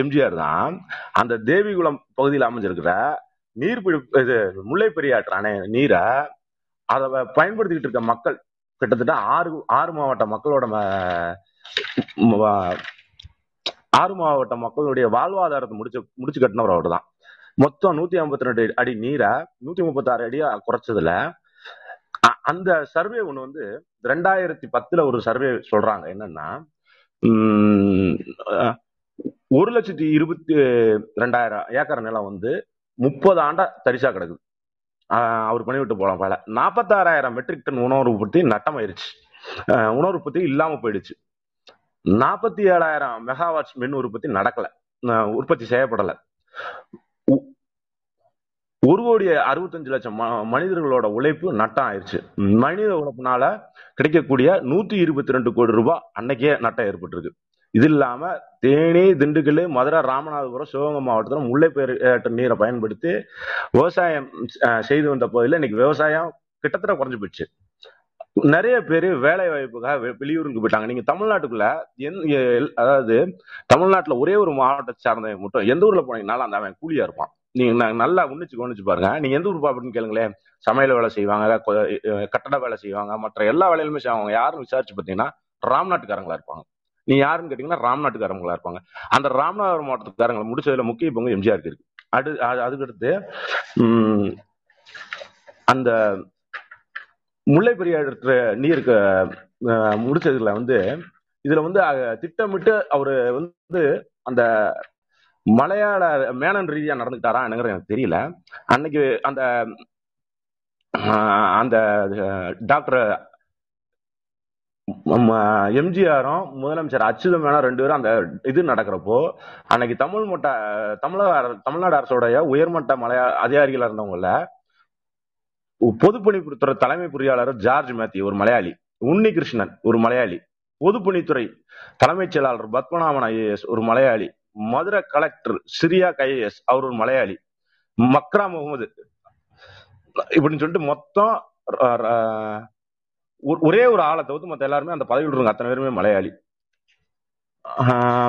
Speaker 11: எம்ஜிஆர் தான் அந்த தேவிகுளம் பகுதியில் அமைஞ்சிருக்கிற நீர்பிடி இது முல்லை பெரியாற்று அணை நீரை அதை பயன்படுத்திக்கிட்டு இருக்க மக்கள் கிட்டத்தட்ட ஆறு ஆறு மாவட்ட மக்களோட ஆறு மாவட்ட மக்களுடைய வாழ்வாதாரத்தை முடிச்சு முடிச்சு கட்டினவர் அவர் தான் மொத்தம் நூத்தி ஐம்பத்தி ரெண்டு அடி நீரை நூத்தி முப்பத்தாறு அடியா குறைச்சதுல அந்த சர்வே ஒண்ணு வந்து ரெண்டாயிரத்தி பத்துல ஒரு சர்வே சொல்றாங்க. என்னன்னா உம், ஒரு லட்சத்தி இருபத்தி ரெண்டாயிரம் ஏக்கர் நிலம் வந்து முப்பது ஆண்டா தரிசா கிடக்குது. ஆஹ் அவர் பண்ணிவிட்டு போலாம் போல. நாற்பத்தாறாயிரம் மெட்ரிக் டன் உணவு உற்பத்தி நட்டமாயிருச்சு. ஆஹ் உணவு உற்பத்தி இல்லாம போயிடுச்சு. நாற்பத்தி ஏழாயிரம் மெகாவாட்ஸ் மின் உற்பத்தி நடக்கல. உற்பத்தி செய்யப்படல. ஒரு கோடி அறுபத்தஞ்சு லட்சம் மனிதர்களோட உழைப்பு நட்டம் ஆயிருச்சு மனித உழைப்புனால கிடைக்கக்கூடிய நூத்தி இருபத்தி ரெண்டு கோடி ரூபாய் அன்னைக்கே நட்டம் ஏற்பட்டிருக்கு. இது இல்லாம தேனி திண்டுக்கல் மதுரை ராமநாதபுரம் சிவகங்கை மாவட்டத்தில் முல்லை பெயர் நீரை பயன்படுத்தி விவசாயம் செய்து வந்த பகுதியில் இன்னைக்கு விவசாயம் கிட்டத்தட்ட குறைஞ்சு போயிடுச்சு நிறைய பேர் வேலை வாய்ப்புக்காக வெ- வெளியூருக்கு போயிட்டாங்க. நீங்க தமிழ்நாட்டுக்குள்ள எந்- அதாவது தமிழ்நாட்டுல ஒரே ஒரு மாவட்டத்தை சார்ந்தவங்க மட்டும் எந்த ஊர்ல போனீங்கனாலும் அந்த அவன் கூலியா இருப்பான். நீங்க நான் நல்லா உன்னிச்சு கவனிச்சு பாருங்க. நீங்க எந்த ஊர் அப்படின்னு கேளுங்களேன் சமையல் வேலை செய்வாங்க கட்டட வேலை செய்வாங்க மற்ற எல்லா வேலையிலுமே செய்வாங்க. யாரும் விசாரிச்சு பார்த்தீங்கன்னா ராம்நாட்டுக்காரங்களா இருப்பாங்க. நீ யாருன்னு கேட்டீங்கன்னா ராம்நாட்டுக்காரங்களா இருப்பாங்க. அந்த ராமநாதபுரம் மாவட்டத்துக்காரங்களை முடிச்சதுல முக்கிய பங்கு எம்ஜிஆருக்கு இருக்கு. அடு அது- அதுக்கடுத்து உம், அந்த முல்லை பெரியாறு நீருக்கு அஹ், முடிச்சதுல வந்து இதுல வந்து திட்டமிட்டு அவரு வந்து அந்த மலையாள மேனன் ரீதியா நடந்துக்கிட்டாரா என்னங்கிறது எனக்கு தெரியல. அன்னைக்கு அந்த அந்த டாக்டர் எம்ஜிஆரும் முதலமைச்சர் அச்சுதம் வேணா ரெண்டு பேரும் அந்த இது நடக்கிறப்போ அன்னைக்கு தமிழ் மட்ட தமிழக தமிழ்நாடு அரசோடைய உயர்மட்ட மலையா அதிகாரிகளா இருந்தவங்கள பொதுப்பணித்துறை தலைமை பொறியாளர் ஜார்ஜ் மேத்யூ ஒரு மலையாளி உன்னி கிருஷ்ணன் ஒரு மலையாளி பொதுப்பணித்துறை தலைமைச் செயலாளர் பத்மநாபன் ஐஏஎஸ் ஒரு மலையாளி மதுரை கலெக்டர் சிரியாக் ஐஏஎஸ் அவர் ஒரு மலையாளி. மக்ரா முகமது. இப்படின்னு சொல்லிட்டு மொத்தம் ஒரே ஒரு ஆளை தவிர்த்து மத்த எல்லாருமே அந்த பதவியில் இருக்க அத்தனை பேருமே மலையாளி.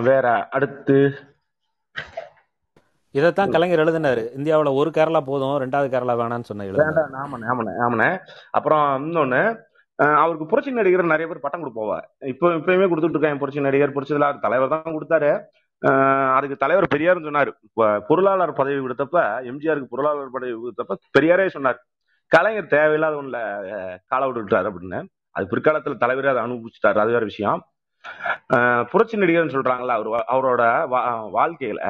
Speaker 11: வேற அடுத்து.
Speaker 2: இதைத்தான் கலைஞர் எழுதினாரு. இந்தியாவுல ஒரு கேரளா போதும் ரெண்டாவது கேரளா வேணாம்னு சொன்ன
Speaker 11: வேண்டாம் ஆமாண்ணே ஆமாண்ணே ஆமாண்ணே அப்புறம் இன்னொன்னு அவருக்கு புரட்சி நடிகர் நிறைய பேர் பட்டம் கொடுப்போவா? இப்போ இப்பயுமே கொடுத்துட்டு இருக்காங்க புரட்சி நடிகர் புரட்சி தலைவர் தான் கொடுத்தாரு. அதுக்கு தலைவர் பெரியார்னு சொன்னாரு. பொருளாளர் பதவி கொடுத்தப்ப எம்ஜிஆருக்கு பொருளாளர் பதவி கொடுத்தப்ப பெரியாரே சொன்னார். கலைஞர் தேவையில்லாத ஒண்ணுல அஹ், காலை விட்டுட்டாரு அப்படின்னு. அது பிற்காலத்துல தலைவரே அதை அனுபவிச்சுட்டாரு. அது வேற விஷயம். புரட்சி நடிகர்னு சொல்றாங்களா அவர் அவரோட வா- வாழ்க்கையில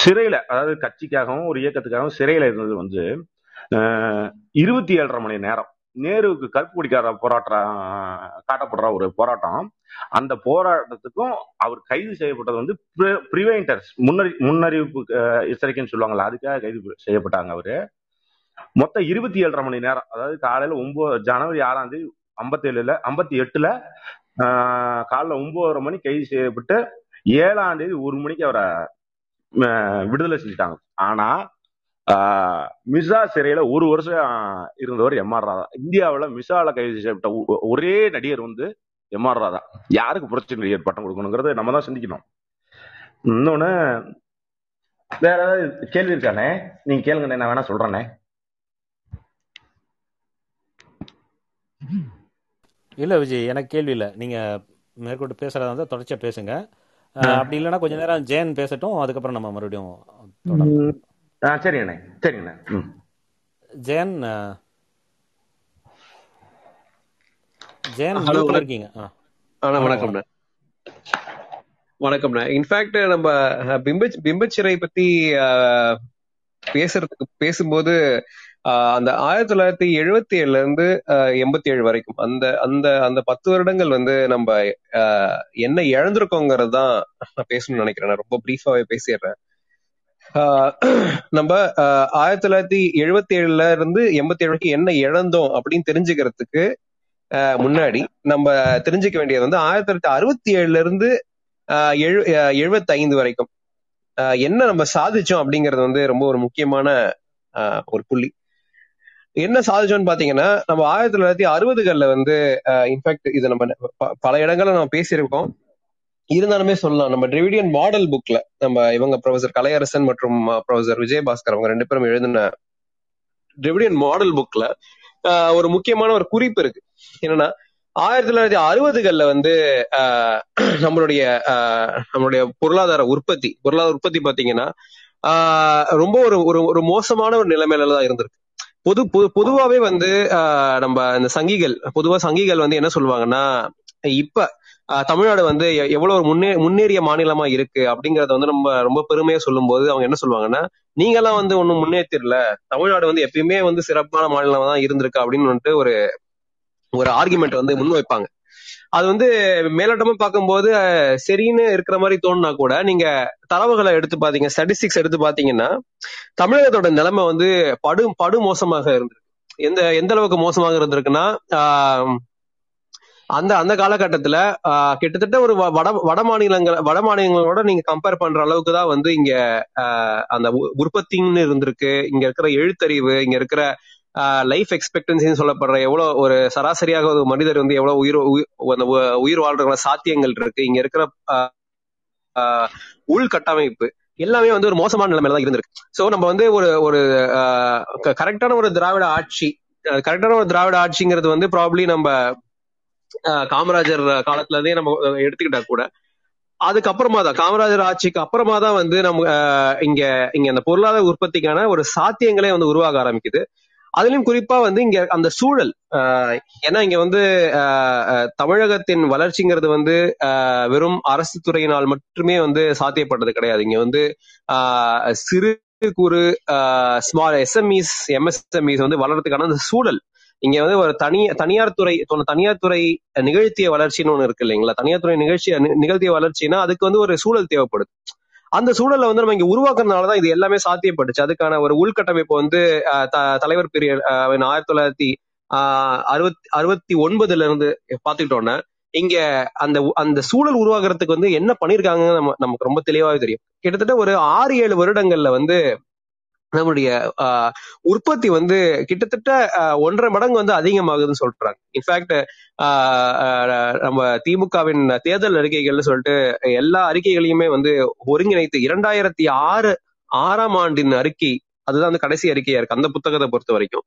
Speaker 11: சிறையில அதாவது கட்சிக்காகவும் ஒரு இயக்கத்துக்காகவும் சிறையில இருந்தது வந்து இருபத்தி ஏழரை மணி நேரம். நேருவுக்கு கருப்பு குடிக்கார போராட்டம் காட்டப்படுற ஒரு போராட்டம். அந்த போராட்டத்துக்கும் அவர் கைது செய்யப்பட்டது வந்து ப்ரிவென்டர்ஸ் முன்னறி முன்னறிவிப்பு எச்சரிக்கைன்னு சொல்லுவாங்கல்ல அதுக்காக கைது செய்யப்பட்டாங்க அவரு. மொத்தம் இருபத்தி ஏழரை மணி நேரம் அதாவது காலையில ஒன்பது ஜனவரி ஆறாம் தேதி ஐம்பத்தி ஏழுல ஐம்பத்தி எட்டுல காலைல ஒன்பதரை மணி கைது செய்யப்பட்டு ஏழாம் தேதி ஒரு மணிக்கு அவரை விடுதலை செஞ்சுட்டாங்க. ஆனா மிசா சிறையில ஒரு வருஷம் இருந்தவர் எம் ஆர் ராதா. இந்தியாவில் மிசால கைது செய்யப்பட்ட ஒரே நடிகர் வந்து எம் ஆர் ராதா யாருக்கு புரட்சி நடிகர் பட்டம் கொடுக்கணுங்கிறது நம்ம தான் சிந்திக்கணும். இன்னொன்னு வேற ஏதாவது கேள்வி இருக்கானே? நீங்க கேளுங்கண்ணே நான் வேணா சொல்றேனே.
Speaker 2: இல்ல விஜய் எனக்கு கேள்வி இல்ல. நீங்க மேற்கொண்டு பேசுறதா இருந்தா தொடர்ச்சியா பேசுங்க. அப்படி இல்லைன்னா கொஞ்ச நேரம் ஜெயன் பேசட்டும் அதுக்கப்புறம் நம்ம மறுபடியும்
Speaker 11: சரிங்கண்ணே சரிங்கண்ணே
Speaker 2: ஜெயன் அஹ், ஜெயன்
Speaker 12: ஹலோ
Speaker 2: இருக்கீங்க.
Speaker 12: வணக்கம்ண்ணா. வணக்கம்ண்ணா இன்ஃபேக்ட் நம்ம பிம்ப பிம்பச்சிறை பத்தி பேசுறதுக்கு பேசும்போது அந்த ஆயிரத்தி தொள்ளாயிரத்தி எழுபத்தி ஏழுல இருந்து எண்பத்தி ஏழு வரைக்கும் அந்த அந்த அந்த பத்து வருடங்கள் வந்து நம்ம என்ன இழந்திருக்கோங்கிறது தான் நான் பேசணும்னு நினைக்கிறேன். நான் ரொம்ப பிரீஃபாவே பேசிடுறேன். நம்ம ஆயிரத்தி தொள்ளாயிரத்தி எழுபத்தி ஏழுல இருந்து எண்பத்தி ஏழு வரைக்கும் என்ன இழந்தோம் அப்படின்னு தெரிஞ்சுக்கிறதுக்கு முன்னாடி நம்ம தெரிஞ்சுக்க வேண்டியது வந்து ஆயிரத்தி தொள்ளாயிரத்தி அறுபத்தி ஏழுல இருந்து ஆஹ் எழு எழுபத்தி ஐந்து வரைக்கும். ஆஹ் என்ன நம்ம சாதிச்சோம் அப்படிங்கிறது வந்து ரொம்ப ஒரு முக்கியமான ஆஹ் ஒரு புள்ளி. என்ன சாதிச்சோம்னு பாத்தீங்கன்னா நம்ம ஆயிரத்தி தொள்ளாயிரத்தி அறுபதுகள்ல வந்து இன்ஃபேக்ட் இது நம்ம பல இடங்கள்ல நம்ம பேசியிருக்கோம். இருந்தாலுமே சொல்லலாம் நம்ம டிரிவிடியன் மாடல் புக்ல நம்ம இவங்க ப்ரொஃபசர் கலையரசன் மற்றும் ப்ரொஃபசர் விஜயபாஸ்கர் அவங்க ரெண்டு பேரும் எழுதின டிரிவிடியன் மாடல் புக்ல ஒரு முக்கியமான ஒரு குறிப்பு இருக்கு. என்னன்னா ஆயிரத்தி தொள்ளாயிரத்தி அறுபதுகள்ல வந்து நம்மளுடைய நம்மளுடைய பொருளாதார உற்பத்தி பொருளாதார உற்பத்தி பாத்தீங்கன்னா ரொம்ப ஒரு ஒரு ஒரு மோசமான ஒரு நிலைமையில தான் இருந்திருக்கு. பொது பொது- பொதுவாவே வந்து நம்ம இந்த சங்கிகள் பொதுவா சங்கிகள் வந்து என்ன சொல்லுவாங்கன்னா இப்ப தமிழ்நாடு வந்து எ- எவ்வளவு ஒரு முன்னே முன்னேறிய மாநிலமா இருக்கு அப்படிங்கறத வந்து நம்ம ரொம்ப பெருமையா சொல்லும் போது அவங்க என்ன சொல்லுவாங்கன்னா நீங்க எல்லாம் வந்து ஒண்ணும் முன்னேற்றிடல தமிழ்நாடு வந்து எப்பயுமே வந்து சிறப்பான மாநிலமா தான் இருந்திருக்கு அப்படின்னு வந்துட்டு ஒரு ஒரு ஆர்குமெண்ட் வந்து முன்வைப்பாங்க அது வந்து மேலோட்டமா பார்க்கும்போது சரின்னு இருக்கிற மாதிரி தோணுனா கூட நீங்க தரவுகளை எடுத்து பாத்தீங்க ஸ்டாட்டிஸ்டிக்ஸ் எடுத்து பாத்தீங்கன்னா தமிழகத்தோட நிலைமை வந்து படு படு மோசமாக இருந்திருக்கு. எந்த எந்த அளவுக்கு மோசமாக இருந்திருக்குன்னா ஆஹ், அந்த அந்த காலகட்டத்துல கிட்டத்தட்ட ஒரு வ- வட வட மாநிலங்கள் வட மாநிலங்களோட நீங்க கம்பேர் பண்ற அளவுக்கு தான் வந்து இங்க ஆஹ், அந்த உ- உற்பத்தின்னு இருந்திருக்கு. இங்க இருக்கிற எழுத்தறிவு இங்க இருக்கிற லைஃப் எக்ஸ்பெக்டன்சின்னு சொல்லப்படுற எவ்வளவு ஒரு சராசரியாக ஒரு மனிதர் வந்து எவ்வளவு உயிர் அந்த உ- உயிர் வாழ்றதுக்கான சாத்தியங்கள் இருக்கு. இங்க இருக்கிற ஆஹ், உள்கட்டமைப்பு எல்லாமே வந்து ஒரு மோசமான நிலைமையில தான் இருந்திருக்கு. சோ நம்ம வந்து ஒரு ஒரு கரெக்டான ஒரு திராவிட ஆட்சி கரெக்டான ஒரு திராவிட ஆட்சிங்கிறது வந்து ப்ராப்ளி நம்ம காமராஜர் காலத்துல இருந்தே நம்ம எடுத்துக்கிட்டா கூட அதுக்கப்புறமா தான் காமராஜர் ஆட்சிக்கு அப்புறமா தான் வந்து நம்ம அஹ், இங்க இங்க அந்த பொருளாதார உற்பத்திக்கான ஒரு சாத்தியங்களே வந்து உருவாக ஆரம்பிக்குது. அதுலயும் குறிப்பா வந்து இங்க அந்த சூழல் ஏன்னா இங்க வந்து தமிழகத்தின் வளர்ச்சிங்கிறது வந்து வெறும் அரசு துறையினால் மட்டுமே வந்து சாத்தியப்பட்டது கிடையாது. இங்க வந்து சிறு குறு ஸ்மால் எஸ்எம்இஸ் எம்எஸ்எம்இஸ் வந்து வளர்றதுக்கான அந்த சூழல் இங்க வந்து ஒரு தனி தனியார் துறை தனியார் துறை நிகழ்த்திய வளர்ச்சின்னு ஒண்ணு இருக்கு இல்லைங்களா? தனியார் துறை நிகழ்ச்சி நிகழ்த்திய வளர்ச்சின்னா அதுக்கு வந்து ஒரு சூழல் தேவைப்படுது. அந்த சூழலை வந்து நம்ம இங்க உருவாக்குறதுனால தான் இது எல்லாமே சாத்தியப்பட்டுச்சு அதுக்கான ஒரு உள்கட்டமைப்பு வந்து த- தலைவர் பெரிய ஆயிரத்தி தொள்ளாயிரத்தி ஆஹ், அறுபத்தி அறுபத்தி ஒன்பதுல இருந்து பாத்துக்கிட்டோன்னா இங்க அந்த அந்த சூழல் உருவாக்குறதுக்கு வந்து என்ன பண்ணிருக்காங்கன்னு நம்ம நமக்கு ரொம்ப தெளிவாவே தெரியும். கிட்டத்தட்ட ஒரு ஆறு ஏழு வருடங்கள்ல வந்து நம்மளுடைய ஆஹ், உற்பத்தி வந்து கிட்டத்தட்ட ஒன்றரை மடங்கு வந்து அதிகமாகுதுன்னு சொல்றாங்க. இன்ஃபேக்ட் நம்ம திமுகவின் தேர்தல் அறிக்கைகள்னு சொல்லிட்டு எல்லா அறிக்கைகளையுமே வந்து ஒருங்கிணைத்து இரண்டாயிரத்தி ஆறு ஆறாம் ஆண்டின் அறிக்கை அதுதான் அந்த கடைசி அறிக்கையா இருக்கு அந்த புத்தகத்தை பொறுத்த வரைக்கும்.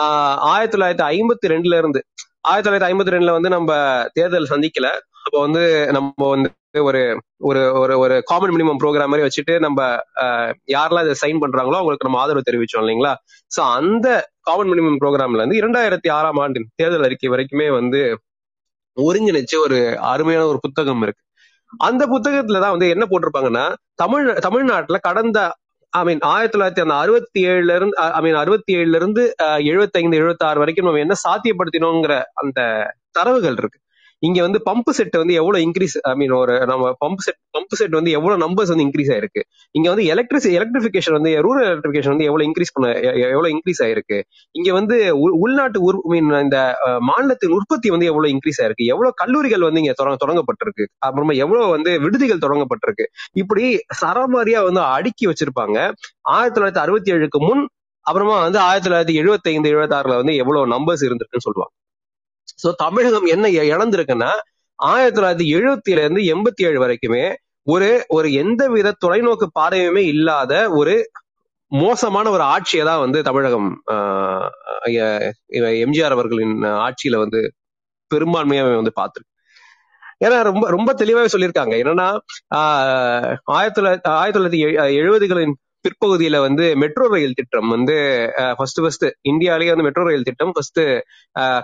Speaker 12: ஆஹ் ஆயிரத்தி தொள்ளாயிரத்தி ஐம்பத்தி ரெண்டுல இருந்து ஆயிரத்தி தொள்ளாயிரத்தி ஐம்பத்தி ரெண்டுல வந்து நம்ம தேர்தல் சந்திக்கல. நம்ம வந்து நம்ம வந்து ஒரு ஒரு ஒரு ஒரு காமன் மினிமம் ப்ரோக்ராம் மாதிரி வச்சுட்டு நம்ம யாரெல்லாம் இதை சைன் பண்றாங்களோ அவங்களுக்கு நம்ம ஆதரவு தெரிவிச்சோம் இல்லைங்களா? சோ அந்த காமன் மினிமம் ப்ரோக்ராம்ல இருந்து இரண்டாயிரத்தி ஆறாம் ஆண்டின் தேர்தல் அறிக்கை வரைக்குமே வந்து ஒருங்கிணைச்சு ஒரு அருமையான ஒரு புத்தகம் இருக்கு. அந்த புத்தகத்துலதான் வந்து என்ன போட்டிருப்பாங்கன்னா தமிழ் தமிழ்நாட்டுல கடந்த ஐ மீன் ஆயிரத்தி தொள்ளாயிரத்தி அந்த அறுபத்தி ஏழுல இருந்து ஐ மீன் அறுபத்தி ஏழுல இருந்து எழுபத்தைந்து எழுபத்தி ஆறு வரைக்கும் நம்ம என்ன சாத்தியப்படுத்தினோங்கிற அந்த தரவுகள் இருக்கு. இங்க வந்து பம்ப் செட் வந்து எவ்வளவு இன்க்ரீஸ் ஐ மீன் ஒரு நம்ம பம்ப் செட் பம்ப் செட் வந்து எவ்வளவு நம்பர்ஸ் வந்து இன்க்ரீஸ் ஆயிருக்கு. இங்க வந்து எலக்ட்ரிசி எலக்ட்ரிபிகேஷன் வந்து ரூரல் எலக்ட்ரிபிகேஷன் வந்து எவ்வளவு இன்க்ரீஸ் பண்ண எவ்வளவு இன்க்ரீஸ் ஆயிருக்கு. இங்க வந்து உள்நாட்டு உற் மீன் இந்த மாநிலத்தின் உற்பத்தி வந்து எவ்வளவு இன்க்ரீஸ் ஆயிருக்கு. எவ்வளவு கல்லூரிகள் வந்து இங்க தொடங்க தொடங்கப்பட்டிருக்கு. அப்புறமா எவ்வளவு வந்து விடுதிகள் தொடங்கப்பட்டிருக்கு. இப்படி சரமாரியா வந்து அடுக்கி வச்சிருப்பாங்க. ஆயிரத்தி தொள்ளாயிரத்தி அறுபத்தி ஏழுக்கு முன் அப்புறமா வந்து ஆயிரத்தி தொள்ளாயிரத்தி எழுபத்தி ஐந்து எழுபத்தி ஆறுல வந்து எவ்வளவு நம்பர்ஸ் இருந்திருக்குன்னு சொல்லுவாங்க. சோ தமிழகம் என்ன இழந்திருக்குன்னா ஆயிரத்தி தொள்ளாயிரத்தி எழுபத்தில இருந்து எண்பத்தி ஏழு வரைக்குமே ஒரு ஒரு எந்தவித தொலைநோக்கு பார்வையுமே இல்லாத ஒரு மோசமான ஒரு ஆட்சியை தான் வந்து தமிழகம் ஆஹ், எம்ஜிஆர் அவர்களின் ஆட்சியில வந்து பெரும்பான்மையாவே வந்து பார்த்துருக்கு. ஏன்னா ரொம்ப ரொம்ப தெளிவாவே சொல்லியிருக்காங்க. என்னன்னா ஆஹ், ஆயிரத்தி தொள்ளாயிரத்தி ஆயிரத்தி தொள்ளாயிரத்தி எழுபதுகளின் பிற்பகுதியில வந்து மெட்ரோ ரயில் திட்டம் வந்து ஃபர்ஸ்ட் ஃபர்ஸ்ட் இந்தியாலேயே வந்து மெட்ரோ ரயில் திட்டம் ஃபர்ஸ்ட்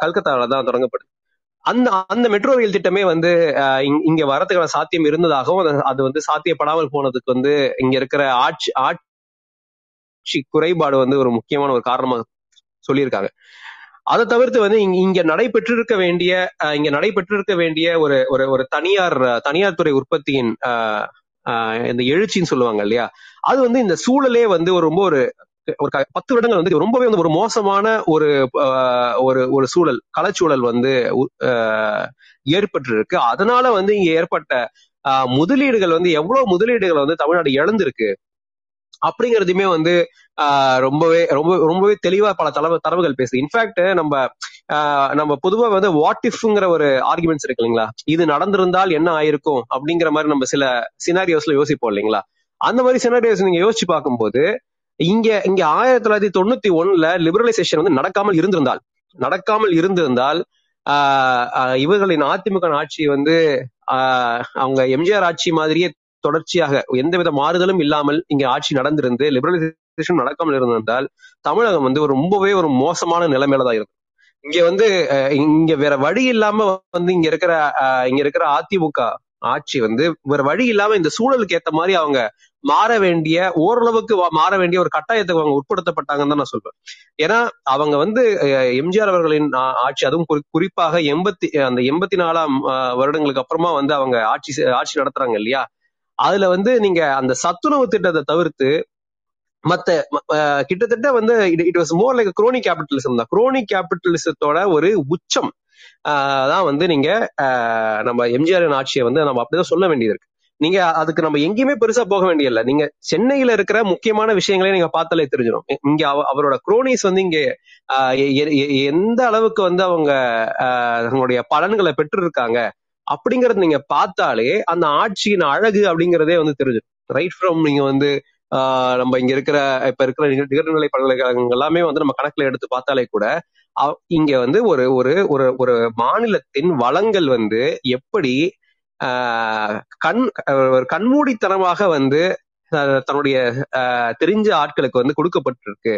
Speaker 12: கல்கத்தாவில தான் தொடங்கப்படுது அந்த அந்த மெட்ரோ ரயில் திட்டமே வந்து இங்க வரதுக்கான சாத்தியம் இருந்ததாகவும் அது- வந்து சாத்தியப்படாமல் போனதுக்கு வந்து இங்க இருக்கிற ஆட்சி ஆட்சி குறைபாடு வந்து ஒரு முக்கியமான ஒரு காரணமாக சொல்லியிருக்காங்க. அதை தவிர்த்து வந்து இங்க இங்க நடைபெற்றிருக்க வேண்டிய அஹ், இங்க நடைபெற்றிருக்க வேண்டிய ஒரு ஒரு ஒரு தனியார் தனியார் துறை உற்பத்தியின் இந்த எழுச்சின்னு சொல்லுவாங்க இல்லையா? அது வந்து இந்த சூழலே வந்து ஒரு ரொம்ப ஒரு ஒரு க- பத்து வருடங்கள் வந்து ரொம்பவே வந்து ஒரு மோசமான ஒரு ஒரு ஒரு சூழல் கலச்சூழல் வந்து ஏற்பட்டு இருக்கு அதனால வந்து இங்க ஏற்பட்ட முதலீடுகள் வந்து எவ்வளவு முதலீடுகள் வந்து தமிழ்நாடு இழந்திருக்கு அப்படிங்கிறதுமே வந்து ஆஹ் ரொம்பவே ரொம்ப ரொம்பவே தெளிவா பல தரவு தரவுகள் பேசுது. இன்ஃபேக்ட் நம்ம நம்ம பொதுவா வந்து வாட் இஃப்ங்கிற ஒரு ஆர்குமெண்ட்ஸ் இருக்கு இல்லைங்களா? இது நடந்திருந்தால் என்ன ஆயிருக்கும்? அப்படிங்கிற மாதிரி நம்ம சில சினாரியோஸ்ல யோசிப்போம் இல்லைங்களா? அந்த மாதிரி சினாரியோஸ் நீங்க யோசிச்சு பார்க்கும்போது இங்க இங்க ஆயிரத்தி தொள்ளாயிரத்தி தொண்ணூத்தி ஒண்ணுல லிபரலைசேஷன் வந்து நடக்காமல் இருந்திருந்தால் நடக்காமல் இருந்திருந்தால் ஆஹ் இவர்களின் அதிமுக ஆட்சி வந்து ஆஹ் அவங்க எம்ஜிஆர் ஆட்சி மாதிரியே தொடர்ச்சியாக எந்தவித மாறுதலும் இல்லாமல் இங்க ஆட்சி நடந்திருந்து லிபரலைசேஷன் நடக்காமல் இருந்திருந்தால் தமிழகம் வந்து ஒரு ரொம்பவே ஒரு மோசமான நிலைமையில தான் இருக்கும் இங்க வந்து இங்க வேற வழி இல்லாம வந்து இங்க இருக்கிற அஹ், இங்க இருக்கிற அதிமுக ஆட்சி வந்து வேற வழி இல்லாம இந்த சூழலுக்கு ஏத்த மாதிரி அவங்க மாற வேண்டிய ஓரளவுக்கு வா- மாற வேண்டிய ஒரு கட்டாயத்துக்கு அவங்க உட்படுத்தப்பட்டாங்கன்னு தான் நான் சொல்வேன். ஏன்னா அவங்க வந்து எம்ஜிஆர் அவர்களின் ஆட்சி அதுவும் குறி- குறிப்பாக எண்பத்தி அந்த எண்பத்தி நாலாம் வருடங்களுக்கு அப்புறமா வந்து அவங்க ஆட்சி செ- ஆட்சி நடத்துறாங்க இல்லையா? அதுல வந்து நீங்க அந்த சத்துணவு திட்டத்தை தவிர்த்து மத்த கிட்டத்தட்ட வந்து it was more like crony capitalism தான். குரோனி கேபிட்டலிசத்தோட ஒரு உச்சம் தான் வந்து நீங்க நம்ம எம்ஜிஆர் ஆட்சியை வந்து நம்ம அப்படிதான் சொல்ல வேண்டியது இருக்கு நீங்க அதுக்கு நம்ம எங்கேயுமே பெருசா போக வேண்டியதில்ல. நீங்க சென்னையில இருக்கிற முக்கியமான விஷயங்களே நீங்க பார்த்தாலே தெரிஞ்சிடும். இங்க அவ- அவரோட குரோனிஸ் வந்து இங்க எ- எ- எந்த அளவுக்கு வந்து அவங்க தங்களுடைய பலன்களை பெற்றிருக்காங்க அப்படிங்கறது நீங்க பார்த்தாலே அந்த ஆட்சியின் அழகு அப்படிங்கறதே வந்து தெரிஞ்சிடும். ரைட் ஃப்ரம் நீங்க வந்து நம்ம இங்க இருக்கிற இப்ப இருக்கிற நிகழ்நிலை பல்கலைக்கழகங்கள் எல்லாமே வந்து நம்ம கணக்குல எடுத்து பார்த்தாலே கூட இங்க வந்து ஒரு ஒரு ஒரு ஒரு மாநிலத்தின் வளங்கள் வந்து எப்படி ஆஹ் கண் ஒரு கண்மூடித்தனமாக வந்து தன்னுடைய தெரிஞ்ச ஆட்களுக்கு வந்து கொடுக்கப்பட்டிருக்கு.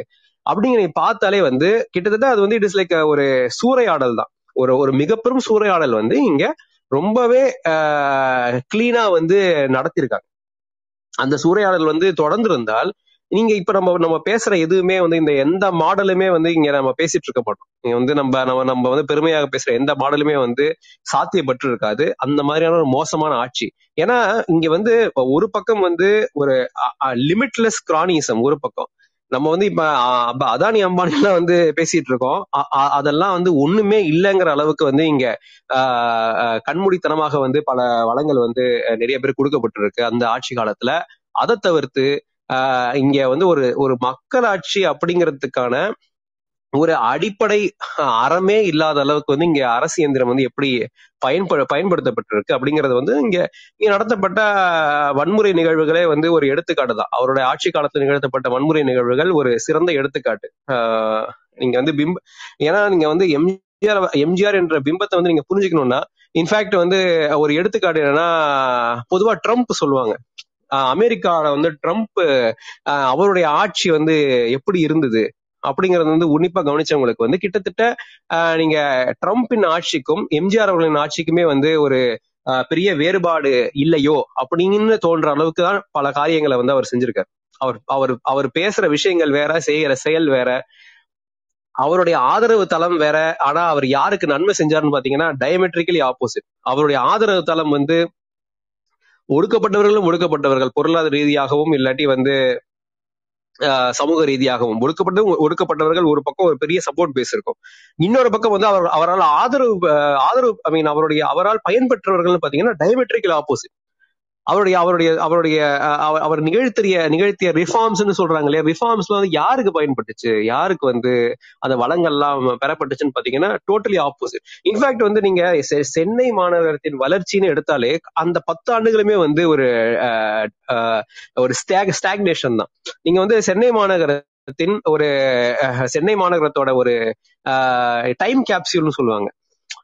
Speaker 12: அப்படிங்கிற பார்த்தாலே வந்து கிட்டத்தட்ட அது வந்து இட் இஸ் லைக் ஒரு சூறையாடல் தான். ஒரு ஒரு மிகப்பெரும் சூறையாடல் வந்து இங்க ரொம்பவே கிளீனா வந்து நடத்திருக்காங்க. அந்த சூறையாடல் வந்து தொடர்ந்து இருந்தால் நீங்க இப்ப நம்ம நம்ம பேசுற எதுவுமே வந்து இந்த எந்த மாடலுமே வந்து இங்க நம்ம பேசிட்டு இருக்க மாட்டோம். இங்க வந்து நம்ம நம்ம நம்ம வந்து பெருமையாக பேசுற எந்த மாடலுமே வந்து சாத்தியப்பட்டு இருக்காது அந்த மாதிரியான ஒரு மோசமான ஆட்சி. ஏன்னா இங்க வந்து ஒரு பக்கம் வந்து ஒரு லிமிட்லெஸ் கிரானிசம் ஒரு பக்கம். நம்ம வந்து இப்ப அ- அதானி அம்பானி எல்லாம் வந்து பேசிட்டு இருக்கோம் அதெல்லாம் வந்து ஒண்ணுமே இல்லைங்கிற அளவுக்கு வந்து இங்க கண்மூடித்தனமாக வந்து பல வளங்கள் வந்து நிறைய பேர் கொடுக்கப்பட்டிருக்கு அந்த ஆட்சி காலத்துல. அதை தவிர்த்து இங்க வந்து ஒரு ஒரு மக்களாட்சி அப்படிங்கிறதுக்கான ஒரு அடிப்படை அறமே இல்லாத அளவுக்கு வந்து இங்க அரசு இயந்திரம் வந்து எப்படி பயன்பட பயன்படுத்தப்பட்டிருக்கு அப்படிங்கறது வந்து இங்க இங்க நடத்தப்பட்ட வன்முறை நிகழ்வுகளே வந்து ஒரு எடுத்துக்காட்டு தான். அவருடைய ஆட்சி காலத்தில் நிகழ்த்தப்பட்ட வன்முறை நிகழ்வுகள் ஒரு சிறந்த எடுத்துக்காட்டு. ஆஹ் நீங்க வந்து பிம்ப ஏன்னா நீங்க வந்து எம்ஜிஆர் எம்ஜிஆர் என்ற பிம்பத்தை வந்து நீங்க புரிஞ்சுக்கணும்னா இன்ஃபேக்ட் வந்து ஒரு எடுத்துக்காட்டு என்னன்னா பொதுவா ட்ரம்ப் சொல்லுவாங்க. ஆஹ் அமெரிக்கால வந்து ட்ரம்ப் அவருடைய ஆட்சி வந்து எப்படி இருந்தது? அப்படிங்கறது வந்து உன்னிப்பா கவனிச்சவங்களுக்கு வந்து கிட்டத்தட்ட ஆஹ் நீங்க ட்ரம்பின் ஆட்சிக்கும் எம்ஜிஆர் அவர்களின் ஆட்சிக்குமே வந்து ஒரு பெரிய வேறுபாடு இல்லையோ அப்படின்னு தோன்ற அளவுக்கு தான் பல காரியங்களை வந்து அவர் செஞ்சிருக்காரு. அவர் அவர் அவர் பேசுற விஷயங்கள் வேற செய்யற செயல் வேற அவருடைய ஆதரவு தளம் வேற ஆனா அவர் யாருக்கு நன்மை செஞ்சாருன்னு பாத்தீங்கன்னா டயமெட்ரிக்கலி ஆப்போசிட் அவருடைய ஆதரவு தளம் வந்து ஒடுக்கப்பட்டவர்களும் ஒடுக்கப்பட்டவர்கள் பொருளாதார ரீதியாகவும் இல்லாட்டி வந்து சமூக ரீதியாகவும். ஒடுக்கப்பட்ட ஒடுக்கப்பட்டவர்கள் ஒரு பக்கம் ஒரு பெரிய சப்போர்ட் பேஸ் இருக்கும். இன்னொரு பக்கம் வந்து அவர் அவரால் ஆதரவு ஆதரவு ஐ மீன் அவருடைய அவரால் பயன்பெற்றவர்கள் பாத்தீங்கன்னா டயமெட்ரிக்கல் ஆப்போசிட் அவருடைய அவருடைய அவருடைய அவர் நிகழ்த்திய நிகழ்த்திய ரிஃபார்ம்ஸ்னு சொல்றாங்க இல்லையா? ரிஃபார்ம்ஸ் வந்து யாருக்கு பயன்பட்டுச்சு? யாருக்கு வந்து அந்த வளங்கள்லாம் பெறப்பட்டுச்சுன்னு பாத்தீங்கன்னா டோட்டலி ஆப்போசிட் இன்ஃபேக்ட் வந்து நீங்க செ- சென்னை மாநகரத்தின் வளர்ச்சின்னு எடுத்தாலே அந்த பத்து ஆண்டுகளுமே வந்து ஒரு ஒரு ஸ்டாக் ஸ்டாக்னேஷன் தான். நீங்க வந்து சென்னை மாநகரத்தின் ஒரு சென்னை மாநகரத்தோட ஒரு டைம் கேப்சியூல்னு சொல்லுவாங்க.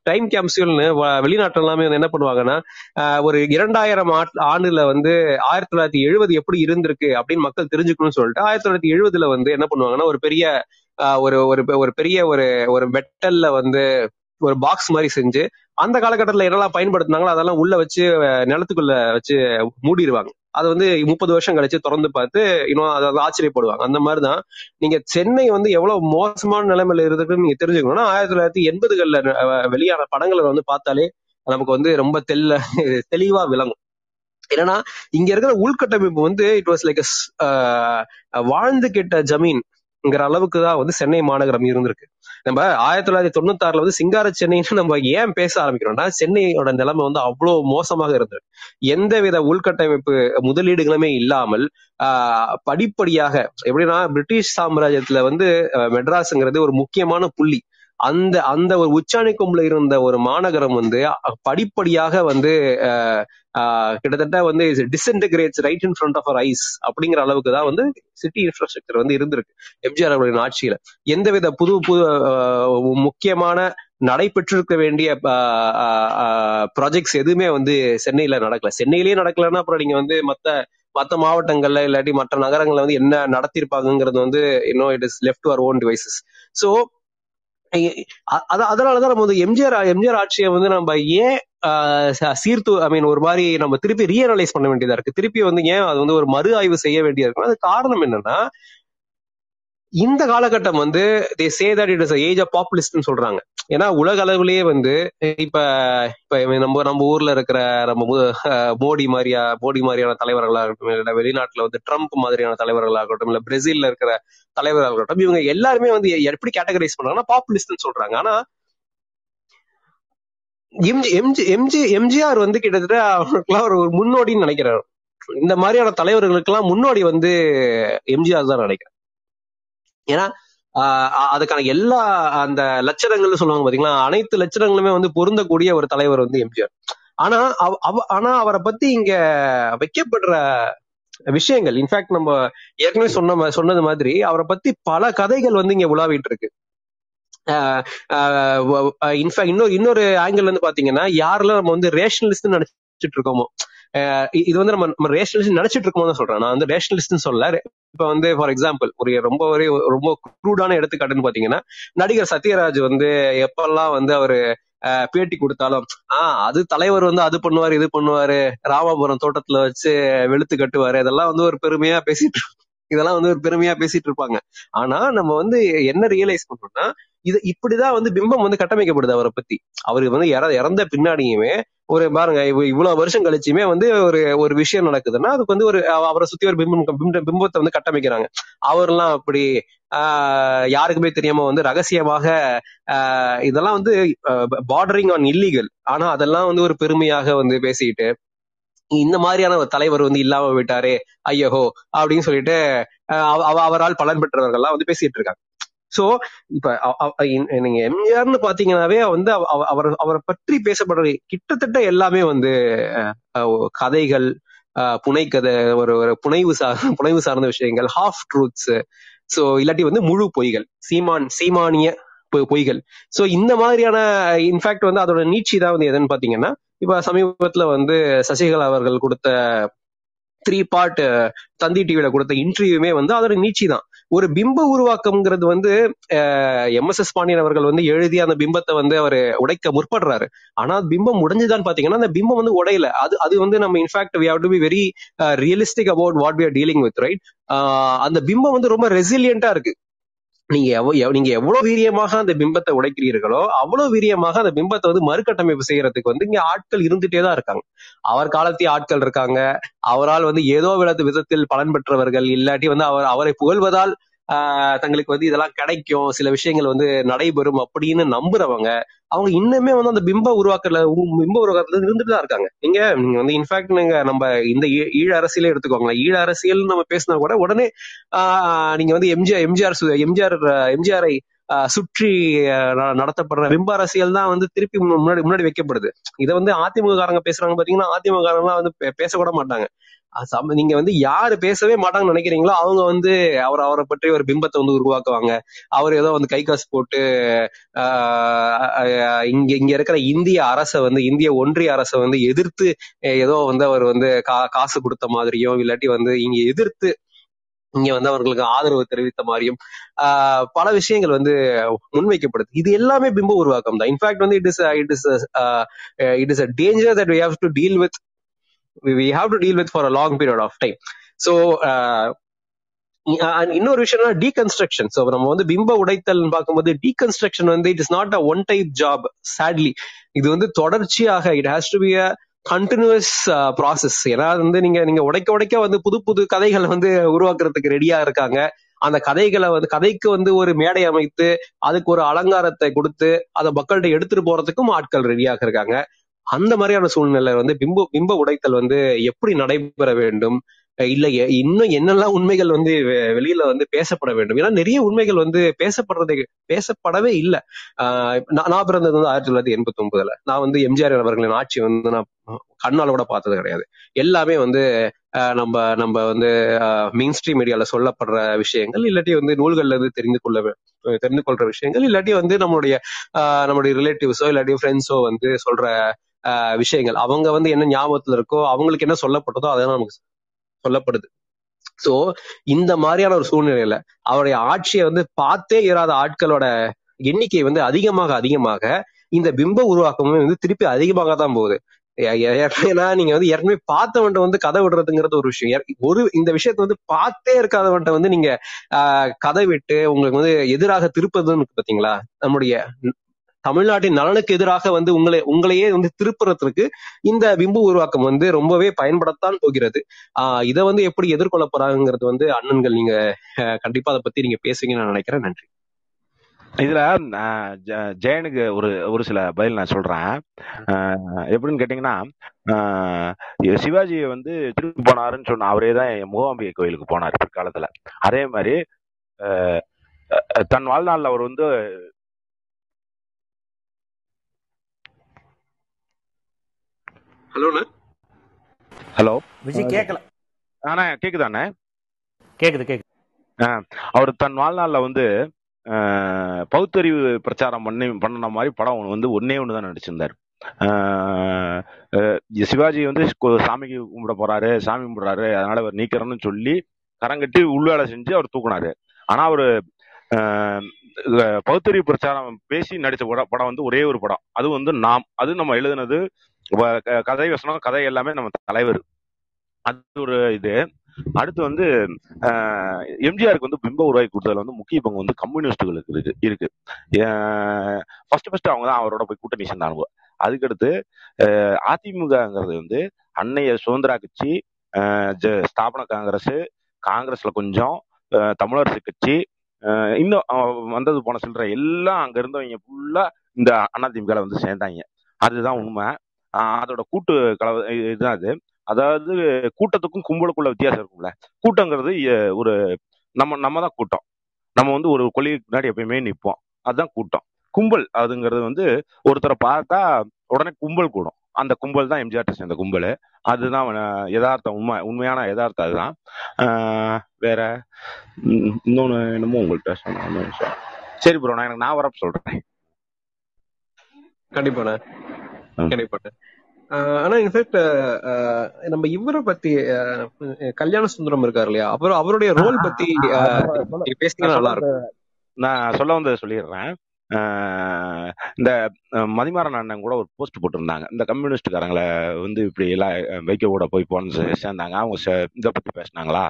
Speaker 12: டைம் கேப்சியூல்னு வெளிநாட்டுல எல்லாமே வந்து என்ன பண்ணுவாங்கன்னா ஒரு இரண்டாயிரம் ஆட்- ஆண்டுல வந்து ஆயிரத்தி தொள்ளாயிரத்தி எழுபது எப்படி இருந்திருக்கு அப்படின்னு மக்கள் தெரிஞ்சுக்கணும்னு சொல்லிட்டு ஆயிரத்தி தொள்ளாயிரத்தி எழுபதுல வந்து என்ன பண்ணுவாங்கன்னா ஒரு பெரிய ஒரு ஒரு ஒரு பெரிய ஒரு ஒரு மெட்டல்ல வந்து ஒரு பாக்ஸ் மாதிரி செஞ்சு அந்த காலகட்டத்துல என்னெல்லாம் பயன்படுத்தினாங்களோ அதெல்லாம் உள்ள வச்சு நிலத்துக்குள்ள வச்சு மூடிடுவாங்க அது வந்து முப்பது வருஷம் கழிச்சு திறந்து பார்த்து இன்னும் அதை ஆச்சரியப்படுவாங்க. அந்த மாதிரிதான். நீங்க சென்னை வந்து எவ்வளவு மோசமான நிலைமையில இருக்குன்னு நீங்க தெரிஞ்சுக்கணும்னா ஆயிரத்தி தொள்ளாயிரத்தி எண்பதுகள்ல வெளியான படங்களை வந்து பார்த்தாலே நமக்கு வந்து ரொம்ப தெல்ல தெளிவா விளங்கும். என்னன்னா இங்க இருக்கிற உள்கட்டமைப்பு வந்து இட் வாஸ் லைக் வாழ்ந்து கெட்ட ஜமீன்ங்கிற அளவுக்கு தான் வந்து சென்னை மாநகரம் இருந்திருக்கு. நம்ம ஆயிரத்தி தொள்ளாயிரத்தி தொண்ணூத்தி ஆறுல வந்து சிங்கார சென்னைன்னு நம்ம ஏன் பேச ஆரம்பிக்கிறோம்னா சென்னையோட நிலைமை வந்து அவ்வளவு மோசமாக இருந்தது. எந்தவித உள்கட்டமைப்பு முதலீடுகளுமே இல்லாமல் ஆஹ் படிப்படியாக எப்படின்னா பிரிட்டிஷ் சாம்ராஜ்யத்துல வந்து மெட்ராஸ்ங்கிறது ஒரு முக்கியமான புள்ளி. அந்த அந்த ஒரு உச்சாணி இருந்த ஒரு மாநகரம் வந்து படிப்படியாக வந்து கிட்டத்தட்ட வந்து disintegrates right in front of our eyes அப்படிங்கிற அளவுக்கு தான் வந்து சிட்டி இன்ஃப்ராஸ்ட்ரக்சர் வந்து இருந்திருக்கு. எம்ஜிஆர் அவர்களின் ஆட்சியில. எந்தவித புது புது முக்கியமான நடைபெற்றிருக்க வேண்டிய ப்ராஜெக்ட்ஸ் எதுவுமே வந்து சென்னையில நடக்கல. சென்னையிலேயே நடக்கலன்னா அப்புறம் நீங்க வந்து மத்த மற்ற மாவட்டங்கள்ல இல்லாட்டி மற்ற நகரங்கள்ல வந்து என்ன நடத்திருப்பாங்கிறது வந்து இன்னும் it is left our own devices so அதனாலதான் நம்ம வந்து எம்ஜிஆர் எம்ஜிஆர் ஆட்சியை வந்து நம்ம ஏன் ஆஹ் சீர்து ஐ மீன் ஒரு மாதிரி நம்ம திருப்பி ரீஅனலைஸ் பண்ண வேண்டியதா இருக்கு. திருப்பி வந்து ஏன் அது வந்து ஒரு மறு ஆய்வு செய்ய வேண்டியதா இருக்கு அது காரணம் என்னன்னா இந்த காலகட்டம் வந்து they say that it is age of பாப்புலிஸ்ட்னு சொல்றாங்க. ஏன்னா உலக அளவுலயே வந்து இப்ப இப்ப நம்ம நம்ம ஊர்ல இருக்கிற நம்ம மோடி மாதிரியா மோடி மாதிரியான தலைவர்களாகட்டும் இருக்கட்டும் இல்ல வெளிநாட்டுல வந்து ட்ரம்ப் மாதிரியான தலைவர்களாகட்டும் இருக்கட்டும் இல்ல பிரேசில்ல இருக்கிற தலைவர்களாகட்டும் இருக்கட்டும் இவங்க எல்லாருமே வந்து எப்படி கேட்டகரைஸ் பண்றாங்கன்னா பாப்புலிஸ்ட்னு சொல்றாங்க. ஆனா எம்ஜி எம்ஜி எம்ஜி எம்ஜிஆர் வந்து கிட்டத்தட்ட அவருக்குலாம் ஒரு ஒரு முன்னோடின்னு நினைக்கிறாரு. இந்த மாதிரியான தலைவர்களுக்கெல்லாம் முன்னோடி வந்து எம்ஜிஆர் தான் நினைக்கிறேன். ஏன்னா ஆஹ் அதுக்கான எல்லா அந்த லட்சணங்கள்னு சொல்லுவாங்க பாத்தீங்களா அனைத்து லட்சணங்களுமே வந்து பொருந்தக்கூடிய ஒரு தலைவர் வந்து எம்ஜிஆர். ஆனா அவ- அவ- ஆனா அவரை பத்தி இங்க வைக்கப்படுற விஷயங்கள் இன்ஃபேக்ட் நம்ம ஏற்கனவே சொன்ன சொன்னது மாதிரி அவரை பத்தி பல கதைகள் வந்து இங்க உலாவிட்டு இருக்கு. இன்ஃபேக்ட் இன்னொரு இன்னொரு ஆங்கிள் வந்து பாத்தீங்கன்னா யாரெல்லாம் நம்ம வந்து ரேஷனலிஸ்ட் நினைச்சிட்டு இருக்கோமோ அஹ் இது வந்து நம்ம நம்ம ரேஷனலிஸ்ட் நினைச்சிட்டு இருக்கோமோ தான் சொல்றேன். நான் வந்து ரேஷனலிஸ்ட்னு சொல்ல இப்ப வந்து ஃபார் எக்ஸாம்பிள் ஒரு ரொம்ப ஒரே ரொம்ப க்ரூடான எடுத்துக்காட்டுன்னு பாத்தீங்கன்னா நடிகர் சத்யராஜ் வந்து எப்பெல்லாம் வந்து அவரு பேட்டி கொடுத்தாலும் ஆஹ் அது தலைவர் வந்து அது பண்ணுவாரு இது பண்ணுவாரு ராமாபுரம் தோட்டத்துல வச்சு வெளுத்து கட்டுவாரு இதெல்லாம் வந்து ஒரு பெருமையா பேசிட்டு இதெல்லாம் வந்து ஒரு பெருமையா பேசிட்டு இருப்பாங்க. ஆனா நம்ம வந்து என்ன ரியலைஸ் பண்றோம்னா இது இப்படிதான் வந்து பிம்பம் வந்து கட்டமைக்கப்படுது அவரை பத்தி. அவருக்கு வந்து இற- இறந்த பின்னாடியுமே ஒரு பாருங்க இவ்வளவு வருஷம் கழிச்சுமே வந்து ஒரு ஒரு விஷயம் நடக்குதுன்னா அதுக்கு வந்து ஒரு அவரை சுத்தி ஒரு பிம்பம் பிம்பத்தை வந்து கட்டமைக்கிறாங்க. அவர்லாம் அப்படி ஆஹ் யாருக்குமே தெரியாம வந்து ரகசியமாக ஆஹ் இதெல்லாம் வந்து பார்டரிங் ஆன் இல்லீகல் ஆனா அதெல்லாம் வந்து ஒரு பெருமையாக வந்து பேசிட்டு இந்த மாதிரியான ஒரு தலைவர் வந்து இல்லாம விட்டாரே ஐயோ அப்படின்னு சொல்லிட்டு அவ- அவரால் பலன் பெற்றவர்கள்லாம் வந்து பேசிட்டு இருக்காங்க. சோ இப்ப நீங்க எம்ஜிஆர்னு பாத்தீங்கன்னாவே வந்து அவ- அவ- அவர் அவரை பற்றி பேசப்படுற கிட்டத்தட்ட எல்லாமே வந்து கதைகள் புனைக்கதை ஒரு ஒரு புனைவு சார் புனைவு சார்ந்த விஷயங்கள் ஹாஃப் ட்ரூத்ஸ் சோ இல்லாட்டி வந்து முழு பொய்கள் சீமான் சீமானிய பொ- பொய்கள். சோ இந்த மாதிரியான இன்ஃபேக்ட் வந்து அதோட நீட்சி தான் வந்து எதுன்னு பாத்தீங்கன்னா இப்ப சமீபத்துல வந்து சசிகலா அவர்கள் கொடுத்த த்ரீ பார்ட் தந்தி டிவில கொடுத்த இன்டர்வியூமே வந்து அதோட நீட்சி தான். ஒரு பிம்ப உருவாக்கம்ங்கிறது வந்து எம் எஸ் எஸ் பாண்டியன் அவர்கள் வந்து எழுதி அந்த பிம்பத்தை வந்து அவர் உடைக்க முற்படுறாரு. ஆனா பிம்பம் உடைஞ்சுதான் பாத்தீங்கன்னா அந்த பிம்பம் வந்து உடையல. அது அது வந்து நம்ம in fact we have to be very realistic about what we are dealing with right அந்த பிம்பம் வந்து ரொம்ப ரெசிலியண்டா இருக்கு. நீங்க எவ்வளவு நீங்க எவ்வளவு வீரியமாக அந்த பிம்பத்தை உடைக்கிறீர்களோ அவ்வளவு வீரியமாக அந்த பிம்பத்தை வந்து மறுகட்டமைப்பு செய்யறதுக்கு வந்து இங்க ஆட்கள் இருந்துட்டே தான் இருக்காங்க. அவர் காலத்திய ஆட்கள் இருக்காங்க. அவரால் வந்து ஏதோ வித விதத்தில் பலன் பெற்றவர்கள் இல்லாட்டி வந்து அவர் அவரை புகழ்வதால் தங்களுக்கு வந்து இதெல்லாம் கிடைக்கும். சில விஷயங்கள் வந்து நடைபெறும் அப்படின்னு நம்புறவங்க அவங்க இன்னுமே வந்து அந்த பிம்ப உருவாக்கல பிம்ப உருவாக்கத்துல இருந்துட்டு தான் இருக்காங்க. நீங்க நீங்க வந்து இன்ஃபேக்ட் நீங்க நம்ம இந்த ஈழ அரசியலே எடுத்துக்கோங்களேன். ஈழ அரசியல் நம்ம பேசினா கூட உடனே ஆஹ் நீங்க வந்து எம்ஜிஆர் எம்ஜிஆர் சு- எம்ஜிஆர் எம்ஜிஆரை சுற்றி ந- நடத்தப்படுற பிம்ப அரசியல் தான் வந்து திருப்பி முன்னாடி முன்னாடி வைக்கப்படுது. இதை வந்து அதிமுக காரங்க பேசுறாங்க பாத்தீங்கன்னா அதிமுக வந்து பேசக்கூட மாட்டாங்க. நீங்க வந்து யாரு பேசவே மாட்டாங்கன்னு நினைக்கிறீங்களோ அவங்க வந்து அவர் அவரை பற்றி ஒரு பிம்பத்தை வந்து உருவாக்குவாங்க. அவர் ஏதோ வந்து கை காசு போட்டு ஆஹ் இங்க இங்க இருக்கிற இந்திய அரசை வந்து இந்திய ஒன்றிய அரசை வந்து எதிர்த்து ஏதோ வந்து அவர் வந்து கா- காசு கொடுத்த மாதிரியும் இல்லாட்டி வந்து இங்க எதிர்த்து இங்க வந்து அவர்களுக்கு ஆதரவு தெரிவித்த மாதிரியும் ஆஹ் பல விஷயங்கள் வந்து முன்வைக்கப்படுது. இது எல்லாமே பிம்ப உருவாக்கம் தான். இன்ஃபேக்ட் வந்து it is it is it is a danger that we have to deal with we have to deal with for a long period of time so இன்னொரு விஷயம்னா டீகன்ஸ்ட்ரக்ஷன் ஸோ நம்ம வந்து பிம்ப உடைத்தல் பார்க்கும்போது டீகன்ஸ்ட்ரக்ஷன் வந்து it is not a one type job sadly இது வந்து தொடர்ச்சியாக it has to be a continuous process ஏன்னா வந்து நீங்க நீங்க உடைக்க உடைக்க வந்து புது புது கதைகள் வந்து உருவாக்குறதுக்கு ரெடியா இருக்காங்க. அந்த கதைகளை வந்து கதைக்கு வந்து ஒரு மேடை அமைத்து அதுக்கு ஒரு அலங்காரத்தை கொடுத்து அதை மக்கள்கிட்ட எடுத்துட்டு போறதுக்கும் ஆட்கள் ரெடியாக இருக்காங்க. அந்த மாதிரியான சூழ்நிலை வந்து பிம்ப பிம்ப உடைத்தல் வந்து எப்படி நடைபெற வேண்டும்? இல்ல இன்னும் என்னெல்லாம் உண்மைகள் வந்து வெளியில வந்து பேசப்பட வேண்டும்? ஏன்னா நிறைய உண்மைகள் வந்து பேசப்படுறது பேசப்படவே இல்லை. ஆஹ் நான் நான் பிறந்தது வந்து ஆயிரத்தி தொள்ளாயிரத்தி எண்பத்தி ஒன்பதுல நான் வந்து எம்ஜிஆர் அவர்களின் ஆட்சி வந்து நான் கண்ணால கூட பார்த்தது கிடையாது. எல்லாமே வந்து ஆஹ் நம்ம நம்ம வந்து மெயின் ஸ்ட்ரீம் மீடியால சொல்லப்படுற விஷயங்கள் இல்லாட்டி வந்து நூல்கள்ல இருந்து தெரிந்து கொள்ள தெரிந்து கொள்ற விஷயங்கள் இல்லாட்டி வந்து நம்மளுடைய நம்மளுடைய ரிலேட்டிவ்ஸோ இல்லாட்டி ஃப்ரெண்ட்ஸோ வந்து சொல்ற ஆஹ் விஷயங்கள். அவங்க வந்து என்ன ஞாபகத்துல இருக்கோ அவங்களுக்கு என்ன சொல்லப்பட்டதோ அதெல்லாம் நமக்கு சொல்லப்படுது. சோ இந்த மாதிரியான ஒரு சூழ்நிலையில அவருடைய ஆட்சியை வந்து பார்த்தே இராத ஆட்களோட எண்ணிக்கை வந்து அதிகமாக அதிகமாக இந்த பிம்ப உருவாக்கமும் வந்து திருப்பி அதிகமாக தான் போகுது. ஏன்னா நீங்க வந்து ஏற்கனவே பார்த்தவன்ட்ட வந்து கதை விடுறதுங்கிறது ஒரு விஷயம். ஒரு இந்த விஷயத்த வந்து பார்த்தே இருக்காதவன்ட்ட வந்து நீங்க ஆஹ் கதை விட்டு உங்களுக்கு வந்து எதிராக திருப்பதுன்னு இருக்கு பாத்தீங்களா? நம்முடைய தமிழ்நாட்டின் நலனுக்கு எதிராக வந்து உங்களை உங்களையே வந்து திருப்புறத்திற்கு இந்த விம்பு உருவாக்கம் வந்து ரொம்பவே பயன்படத்தான் போகிறது. ஆஹ் இதை வந்து எப்படி எதிர்கொள்ள போறாங்கிறது வந்து அண்ணன்கள் நீங்க அஹ், கண்டிப்பா அதை பத்தி நீங்க பேசுவீங்கன்னு நான் நினைக்கிறேன். நன்றி.
Speaker 11: இதுல ஜெயனுக்கு ஒரு ஒரு சில பதில் நான் சொல்றேன். ஆஹ், எப்படின்னு கேட்டீங்கன்னா ஆஹ், வந்து திருப்பி போனாருன்னு சொன்ன அவரே தான் மூகாம்பிகை கோயிலுக்கு போனார் பிற்காலத்துல. அதே மாதிரி ஆஹ், அஹ், தன் வாழ்நாளில் அவர் வந்து
Speaker 12: ஹலோண்ணா.
Speaker 11: ஹலோ.
Speaker 2: விஜய் கேட்கல
Speaker 11: ஆனா கேக்குதாண்ணே?
Speaker 2: கேக்குது கேக்குது.
Speaker 11: அவர் தன் வாழ்நாள்ல வந்து ஆஹ் பகுத்தறிவு பிரச்சாரம் பண்ணி பண்ணின மாதிரி படம் ஒண்ணு வந்து ஒன்னே ஒன்று தான் நடிச்சிருந்தார். சிவாஜி வந்து சாமிக்கு கும்பிட போறாரு சாமி கும்பிடுறாரு அதனால அவர் நீக்கிறேன்னு சொல்லி கரங்கட்டி உள்ளால செஞ்சு அவர் தூக்குனாரு. ஆனா அவரு பகுத்தறிவு பிரச்சாரம் பேசி நடித்த படம் படம் வந்து ஒரே ஒரு படம். அது வந்து நாம் அது நம்ம எழுதுனது க- கதை வசனம் கதை எல்லாமே நம்ம தலைவர். அது ஒரு இது. அடுத்து வந்து எம்ஜிஆருக்கு வந்து பிம்ப உருவாக்கி கொடுத்ததுல வந்து முக்கிய பங்கு வந்து கம்யூனிஸ்டுகளுக்கு இருக்கு இருக்கு. ஃபர்ஸ்ட் ஃபர்ஸ்ட் அவங்க தான் அவரோட போய் கூட்டணி சேர்ந்தாங்க அதுக்கடுத்து அதிமுகங்கிறது வந்து அன்னைய சுதந்திரா கட்சி ஜ- ஸ்தாபன காங்கிரஸ் காங்கிரஸ்ல கொஞ்சம் தமிழரசு கட்சி இன்னும் வந்தது போன சில்லற எல்லாம் அங்க இருந்தவங்க ஃபுல்லா இந்த அதிமுக வந்து சேர்ந்தாங்க. அதுதான் உண்மை. அதோட கூட்டு கலவை இதுதான் அது. அதாவது கூட்டத்துக்கும் கும்பலுக்குள்ள வித்தியாசம் இருக்கும்ல. கூட்டங்கிறது ஒரு நம்ம நம்ம தான் கூட்டம். நம்ம வந்து ஒரு கொள்கைக்கு முன்னாடி எப்பயுமே நிற்போம் அதுதான் கூட்டம். கும்பல் அதுங்கிறது வந்து ஒருத்தரை பார்த்தா உடனே கும்பல் கூடும். அந்த கும்பல் தான் எம்ஜிஆர் சேர்ந்த கும்பல் அதுதான் யதார்த்தம் உண்மை உண்மையான யதார்த்தம் அதுதான் வேற ம், இன்னொன்னு என்னமோ உங்கள்கிட்ட சொன்ன இன்னொரு விஷயம். சரி ப்ரோ நான் எனக்கு நான் வரப்ப சொல்றேன்
Speaker 12: கண்டிப்பாண்ணே. கண்டிப்பாண்ணே ஆனா இன்ஃபேக்ட் நம்ம இவரை பத்தி கல்யாண சுந்தரம் இருக்காரு இல்லையா அப்புறம் அவருடைய ரோல் பத்தி
Speaker 11: சொல்ல
Speaker 12: நல்லா இருக்கும்
Speaker 11: நான் சொல்ல வந்ததை சொல்லிடுறேன் இந்த மதிமாறன் அண்ணன் கூட ஒரு போஸ்ட் போட்டிருந்தாங்க. இந்த கம்யூனிஸ்ட்காரங்களை வந்து இப்படி எல்லாம் வைக்க கூட போய் போன்னு சேர்ந்தாங்க. அவங்க இதை பற்றி பேசினாங்களா?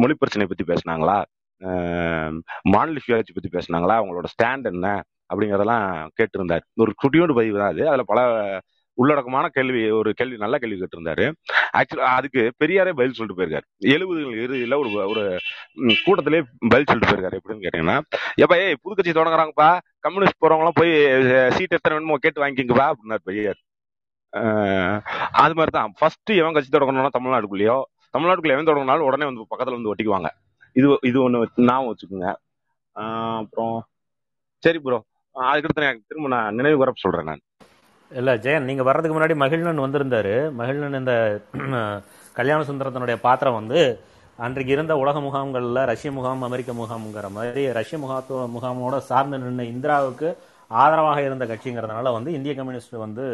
Speaker 11: மொழி பிரச்சனை பற்றி பேசினாங்களா? மாநில சுயாட்சி பற்றி பேசினாங்களா? அவங்களோட ஸ்டாண்ட் என்ன? அப்படிங்கிறதெல்லாம் கேட்டிருந்தார். ஒரு குட்டியோடு பதிவு தான் அது. அதில் பல உள்ளடக்கமான கேள்வி ஒரு கேள்வி நல்ல கேள்வி கேட்டிருந்தாரு. ஆக்சுவலா அதுக்கு பெரியாரே பதில் சொல்லிட்டு போயிருக்காரு. எழுபதுகள் இறுதியில ஒரு ஒரு கூட்டத்திலே பதில் சொல்லிட்டு போயிருக்காரு. எப்படின்னு கேட்டீங்கன்னா எப்ப ஏய் புது கட்சி தொடங்குறாங்கப்பா. கம்யூனிஸ்ட் போறவங்க எல்லாம் போய் சீட் எத்தனை வேணுமோ கேட்டு வாங்கிக்கிங்கப்பா அப்படின்னாரு பெரியார். ஆஹ் அது மாதிரி தான் ஃபர்ஸ்ட் எவன் கட்சி தொடங்கணும்னா தமிழ்நாட்டுக்குள்ளேயோ தமிழ்நாட்டுக்குள்ள எவன் தொடங்கினாலும் உடனே வந்து பக்கத்துல வந்து ஒட்டிக்குவாங்க. இது இது ஒண்ணு ஞாபகம் வச்சுக்கோங்க. ஆஹ் அப்புறம் சரி ப்ரோ. அதுக்கடுத்து நான் திரும்ப நான் நினைவு வரப்ப சொல்றேன் நான்.
Speaker 2: இல்லை ஜெயன் நீங்கள் வர்றதுக்கு முன்னாடி மகிழ்நன் வந்திருந்தாரு. மகிழ்நன் இந்த கல்யாண சுந்தரத்தினுடைய பாத்திரம் வந்து அன்றைக்கு இருந்த உலக முகாம்களில் ரஷ்ய முகாம் அமெரிக்க முகாம்ங்கிற மாதிரி ரஷ்ய முகாத்தோ முகாமோட சார்ந்து நின்று இந்திராவுக்கு ஆதரவாக இருந்த கட்சிங்கிறதுனால வந்து இந்திய கம்யூனிஸ்ட் வந்து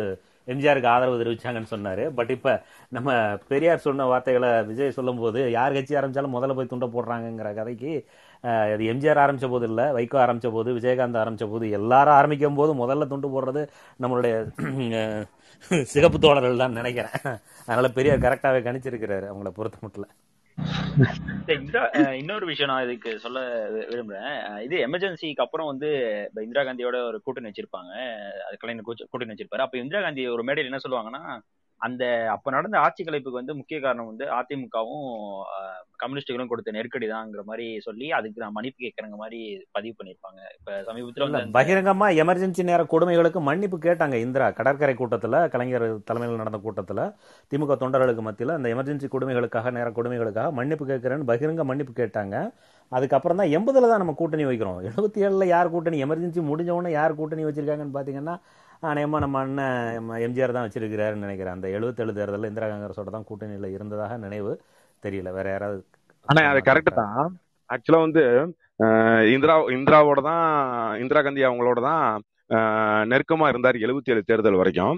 Speaker 2: எம்ஜிஆருக்கு ஆதரவு தெரிவிச்சாங்கன்னு சொன்னார். பட் இப்போ நம்ம பெரியார் சொன்ன வார்த்தைகளை விஜய் சொல்லும்போது யார் கட்சி ஆரம்பிச்சாலும் முதல்ல போய் துண்டை போடுறாங்கங்கிற கதைக்கு அது எம்ஜிஆர் ஆரம்பிச்ச போது இல்ல வைகோ ஆரம்பித்த போது விஜயகாந்த் ஆரம்பிச்ச போது எல்லாரும் ஆரம்பிக்கும் போது முதல்ல துண்டு போடுறது நம்மளுடைய சிகப்பு தோழர்கள் தான் நினைக்கிறேன். அதனால பெரிய கரெக்டாவே கணிச்சிருக்கிறாரு அவங்கள பொறுத்த மட்டும்
Speaker 3: இந்த இன்னொரு விஷயம் நான் இதுக்கு சொல்ல விரும்புறேன். இது எமர்ஜென்சிக்கு அப்புறம் வந்து இந்திரா காந்தியோட ஒரு கூட்டணி வச்சிருப்பாங்க. அது கலைஞர் கூட்டணி வச்சிருப்பாரு. அப்ப இந்திரா காந்தி ஒரு மேடையில் என்ன சொல்லுவாங்கன்னா அந்த அப்ப நடந்த ஆட்சி கலைப்புக்கு வந்து முக்கிய காரணம் வந்து அதிமுகவும் கம்யூனிஸ்டுகளும் கொடுத்த நெருக்கடி தான்ங்கிற மாதிரி சொல்லி அதுக்கு நான் மன்னிப்பு கேட்கறங்க மாதிரி பதிவு பண்ணிருப்பாங்க இப்ப சமீபத்துல
Speaker 2: பகிரங்கமா எமர்ஜென்சி நேர கொடுமைகளுக்கு மன்னிப்பு கேட்டாங்க இந்திரா. கடற்கரை கூட்டத்துல கலைஞர் தலைமையில் நடந்த கூட்டத்துல திமுக தொண்டர்களுக்கு மத்தியில அந்த எமர்ஜென்சி கொடுமைகளுக்காக நேர கொடுமைகளுக்காக மன்னிப்பு கேட்கிறேன்னு பகிரங்க மன்னிப்பு கேட்டாங்க. அதுக்கப்புறம் தான் எண்பதுல தான் நம்ம கூட்டணி வைக்கிறோம். எழுபத்தி ஏழுல யார் கூட்டணி? எமர்ஜென்சி முடிஞ்ச உடனே யார் கூட்டணி வச்சிருக்காங்கன்னு பாத்தீங்கன்னா ஆணையமாக நம்ம அண்ணன் எம்ஜிஆர் தான் வச்சிருக்கிறாருன்னு நினைக்கிறேன். அந்த எழுபத்தேழு தேர்தலில் இந்திரா காங்கிரஸோட தான் கூட்டணியில இருந்ததாக நினைவு தெரியல. வேற யாராவது
Speaker 11: ஆனா அது
Speaker 2: சொன்னாங்கன்னா
Speaker 11: கரெக்ட் தான் ஆக்சுவலா வந்து இந்திரா இந்திராவோட தான் இந்திரா காந்தி அவங்களோட தான் நெருக்கமா இருந்தார் எழுபத்தி ஏழு தேர்தல் வரைக்கும்.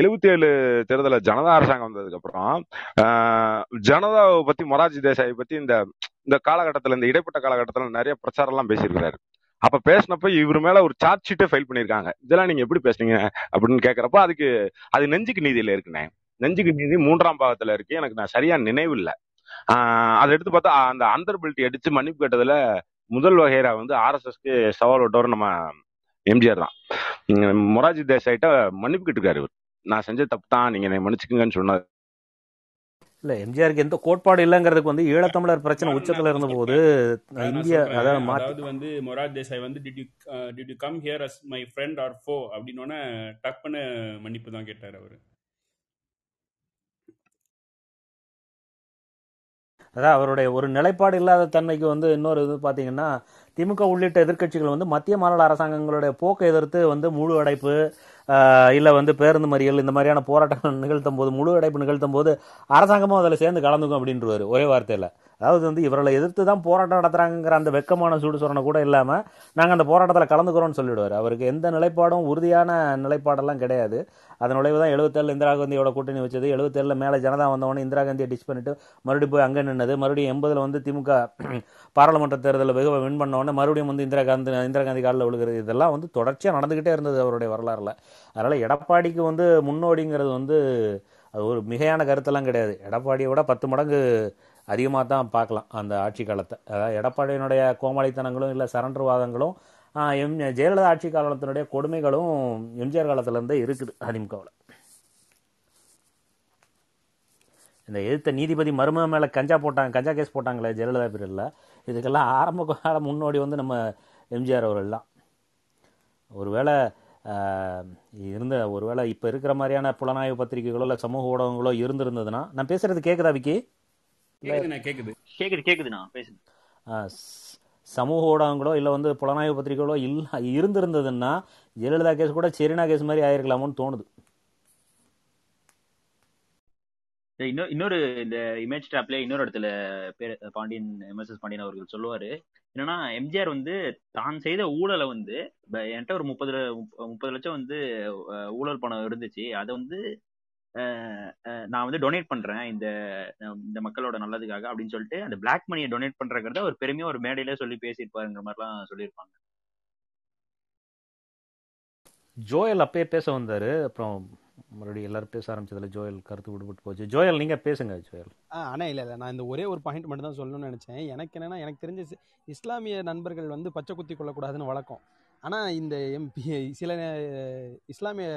Speaker 11: எழுபத்தி ஏழு தேர்தலில் ஜனதா அரசாங்கம் வந்ததுக்கு அப்புறம் ஜனதாவை பத்தி மொராஜி தேசாயை பத்தி இந்த இந்த காலகட்டத்துல இந்த இடைப்பட்ட காலகட்டத்துல நிறைய பிரச்சாரம் எல்லாம் பேசியிருக்கிறாரு. அப்ப பேசினப்ப இவர் மேல ஒரு சார்ஜ் ஷீட்டே ஃபைல் பண்ணிருக்காங்க. இதெல்லாம் நீங்க எப்படி பேசுனீங்க அப்படின்னு கேக்குறப்ப அதுக்கு அது நெஞ்சுக்கு நீதியில இருக்குண்ணே. நெஞ்சுக்கு நீதி மூன்றாம் பாகத்துல இருக்கு. எனக்கு நான் சரியா நினைவு இல்லை. ஆஹ் அதை எடுத்து பார்த்தா அந்த அந்தர்பிலிட்டி அடிச்சு மன்னிப்பு கேட்டதுல முதல் வகைரா வந்து ஆர்எஸ்எஸ்க்கு சவால் விட்டவர் நம்ம எம்ஜிஆர் தான். மொராஜி மொரார்ஜி தேசாயிட்ட மன்னிப்பு கேட்டிருக்காரு இவர். நான் செஞ்ச தப்பு தான் நீங்க என்னை மன்னிச்சுக்கங்கன்னு சொன்னார்
Speaker 2: இல்ல எம்ஜிஆருக்கு எந்த கோட்பாடு இல்லைங்கிறதுக்கு வந்து ஈழத்தமிழர் பிரச்சனை உச்சத்துல இருந்த போது இந்திய அதாவது
Speaker 1: வந்து மொரார் தேசாய் வந்து did you did you come here as my friend or foe அப்படின்னோடனே டக்குன்னு மன்னிப்பு தான் கேட்டார் அவர்.
Speaker 2: அதான் அவருடைய ஒரு நிலைப்பாடு இல்லாத தன்மைக்கு வந்து இன்னொரு இது பாத்தீங்கன்னா திமுக உள்ளிட்ட எதிர்க்கட்சிகள் வந்து மத்திய மாநில அரசாங்கங்களுடைய போக்கை எதிர்த்து வந்து முழு அடைப்பு இல்லை வந்து பேருந்து மறியல் இந்த மாதிரியான போராட்டங்கள் நிகழ்த்தும் போது முழு அடைப்பு நிகழ்த்தும் போது அரசாங்கமும் அதில் சேர்ந்து கலந்துக்கும் அப்படின்றவாரு ஒரே வார்த்தையில். அதாவது வந்து இவர்களை எதிர்த்து தான் போராட்டம் நடத்துகிறாங்கிற அந்த வெக்கமான சூடு சொரணை கூட இல்லாமல் நாங்கள் அந்த போராட்டத்தில் கலந்துக்கிறோம்னு சொல்லிவிடுவார் அவருக்கு எந்த நிலைப்பாடும் உறுதியான நிலைப்பாடெல்லாம் கிடையாது. அதன் நுழைவு தான் எழுபத்தேழு இந்திரா காந்தியோட கூட்டணி வச்சது. எழுபத்தேழில் மேலே ஜனதா வந்தவொடனே இந்திரா காந்தியை டிச் பண்ணிட்டு மறுபடியும் போய் அங்கே நின்னது. மறுபடியும் எண்பதில் வந்து திமுக பாராளுமன்ற தேர்தலில் வெகு வின் பண்ணவொடனே மறுபடியும் வந்து இந்திரா காந்தி இந்திரா காந்தி காலில் விழுகிறது. இதெல்லாம் வந்து தொடர்ச்சியாக நடந்துக்கிட்டே இருந்தது அவருடைய வரலாறுல. அதனால் எடப்பாடிக்கு வந்து முன்னோடிங்கிறது வந்து அது ஒரு மிகையான கருத்தெல்லாம் கிடையாது. எடப்பாடியை விட பத்து மடங்கு அதிகமாக தான் பார்க்கலாம் அந்த ஆட்சி காலத்தை. அதாவது எடப்பாடியினுடைய கோமாளித்தனங்களும் இல்லை சரண்டர்வாதங்களும் எம் ஜெயலலிதா ஆட்சி காலத்தினுடைய கொடுமைகளும் எம்ஜிஆர் காலத்துலேருந்தே இருக்குது அதிமுகவில். இந்த எதிர்த்த நீதிபதி மருமக மேலே கஞ்சா போட்டாங்க கஞ்சா கேஸ் போட்டாங்களே ஜெயலலிதா பீரியடில் இதுக்கெல்லாம் ஆரம்ப கால முன்னோடி வந்து நம்ம எம்ஜிஆர் அவர்கள் தான் ஒருவேளை ஆஹ், இருந்த ஒருவேளை இப்போ இருக்கிற மாதிரியான புலனாய்வு பத்திரிகைகளோ இல்லை சமூக ஊடகங்களோ இருந்திருந்ததுன்னா நான் பேசுறது கேட்குதா விக்கி?
Speaker 1: கேக்குது.
Speaker 3: கேக்குது கேக்குதுண்ணா பேசுங்க.
Speaker 2: சமூக ஊடகங்களோ இல்லை வந்து புலனாய்வு பத்திரிகைகளோ இல்லை இருந்திருந்ததுன்னா ஜெயலலிதா கேஸ் கூட செரினா கேஸ் மாதிரி ஆயிருக்கலாமோன்னு தோணுது.
Speaker 3: இன்னொரு இன்னொரு இந்த இமேஜ் ட்ராப்ல இன்னொரு இடத்துல பேர் பாண்டியன் எம்எஸ்எஸ் பாண்டியன் அவர்கள் சொல்லுவாரு. என்னன்னா எம்ஜிஆர் வந்து தான் செய்த ஊழலை வந்து என்கிட்ட ஒரு முப்பது முப்பது லட்சம் வந்து ஊழல் பணம் இருந்துச்சு. அதை வந்து நான் வந்து டொனேட் பண்றேன் இந்த இந்த மக்களோட நல்லதுக்காக அப்படின்னு சொல்லிட்டு அந்த பிளாக் மணியை டொனேட் பண்றங்கிறத ஒரு பெருமையா ஒரு மேடையில சொல்லி பேசியிருப்பாருங்கிற மாதிரிலாம் சொல்லியிருப்பாங்க.
Speaker 2: ஜோயல் அப்பயே பேச வந்தாரு. அப்புறம் மறுபடியும் எல்லாரும் பேச ஆரம்பிச்சதுல ஜோயல் கருத்து விடுபட்டு போச்சு. ஜோயல் நீங்க பேசுங்க ஜோயல்.
Speaker 8: ஆ அண்ணா இல்லை இல்லை. நான் இந்த ஒரே ஒரு பாயிண்ட் மட்டும் தான் சொல்லணும்னு நினச்சேன். எனக்கு என்னன்னா எனக்கு தெரிஞ்ச இஸ்லாமிய நண்பர்கள் வந்து பச்சை குத்தி கொள்ளக்கூடாதுன்னு வழக்கம். ஆனால் இந்த எம்பி சில இஸ்லாமிய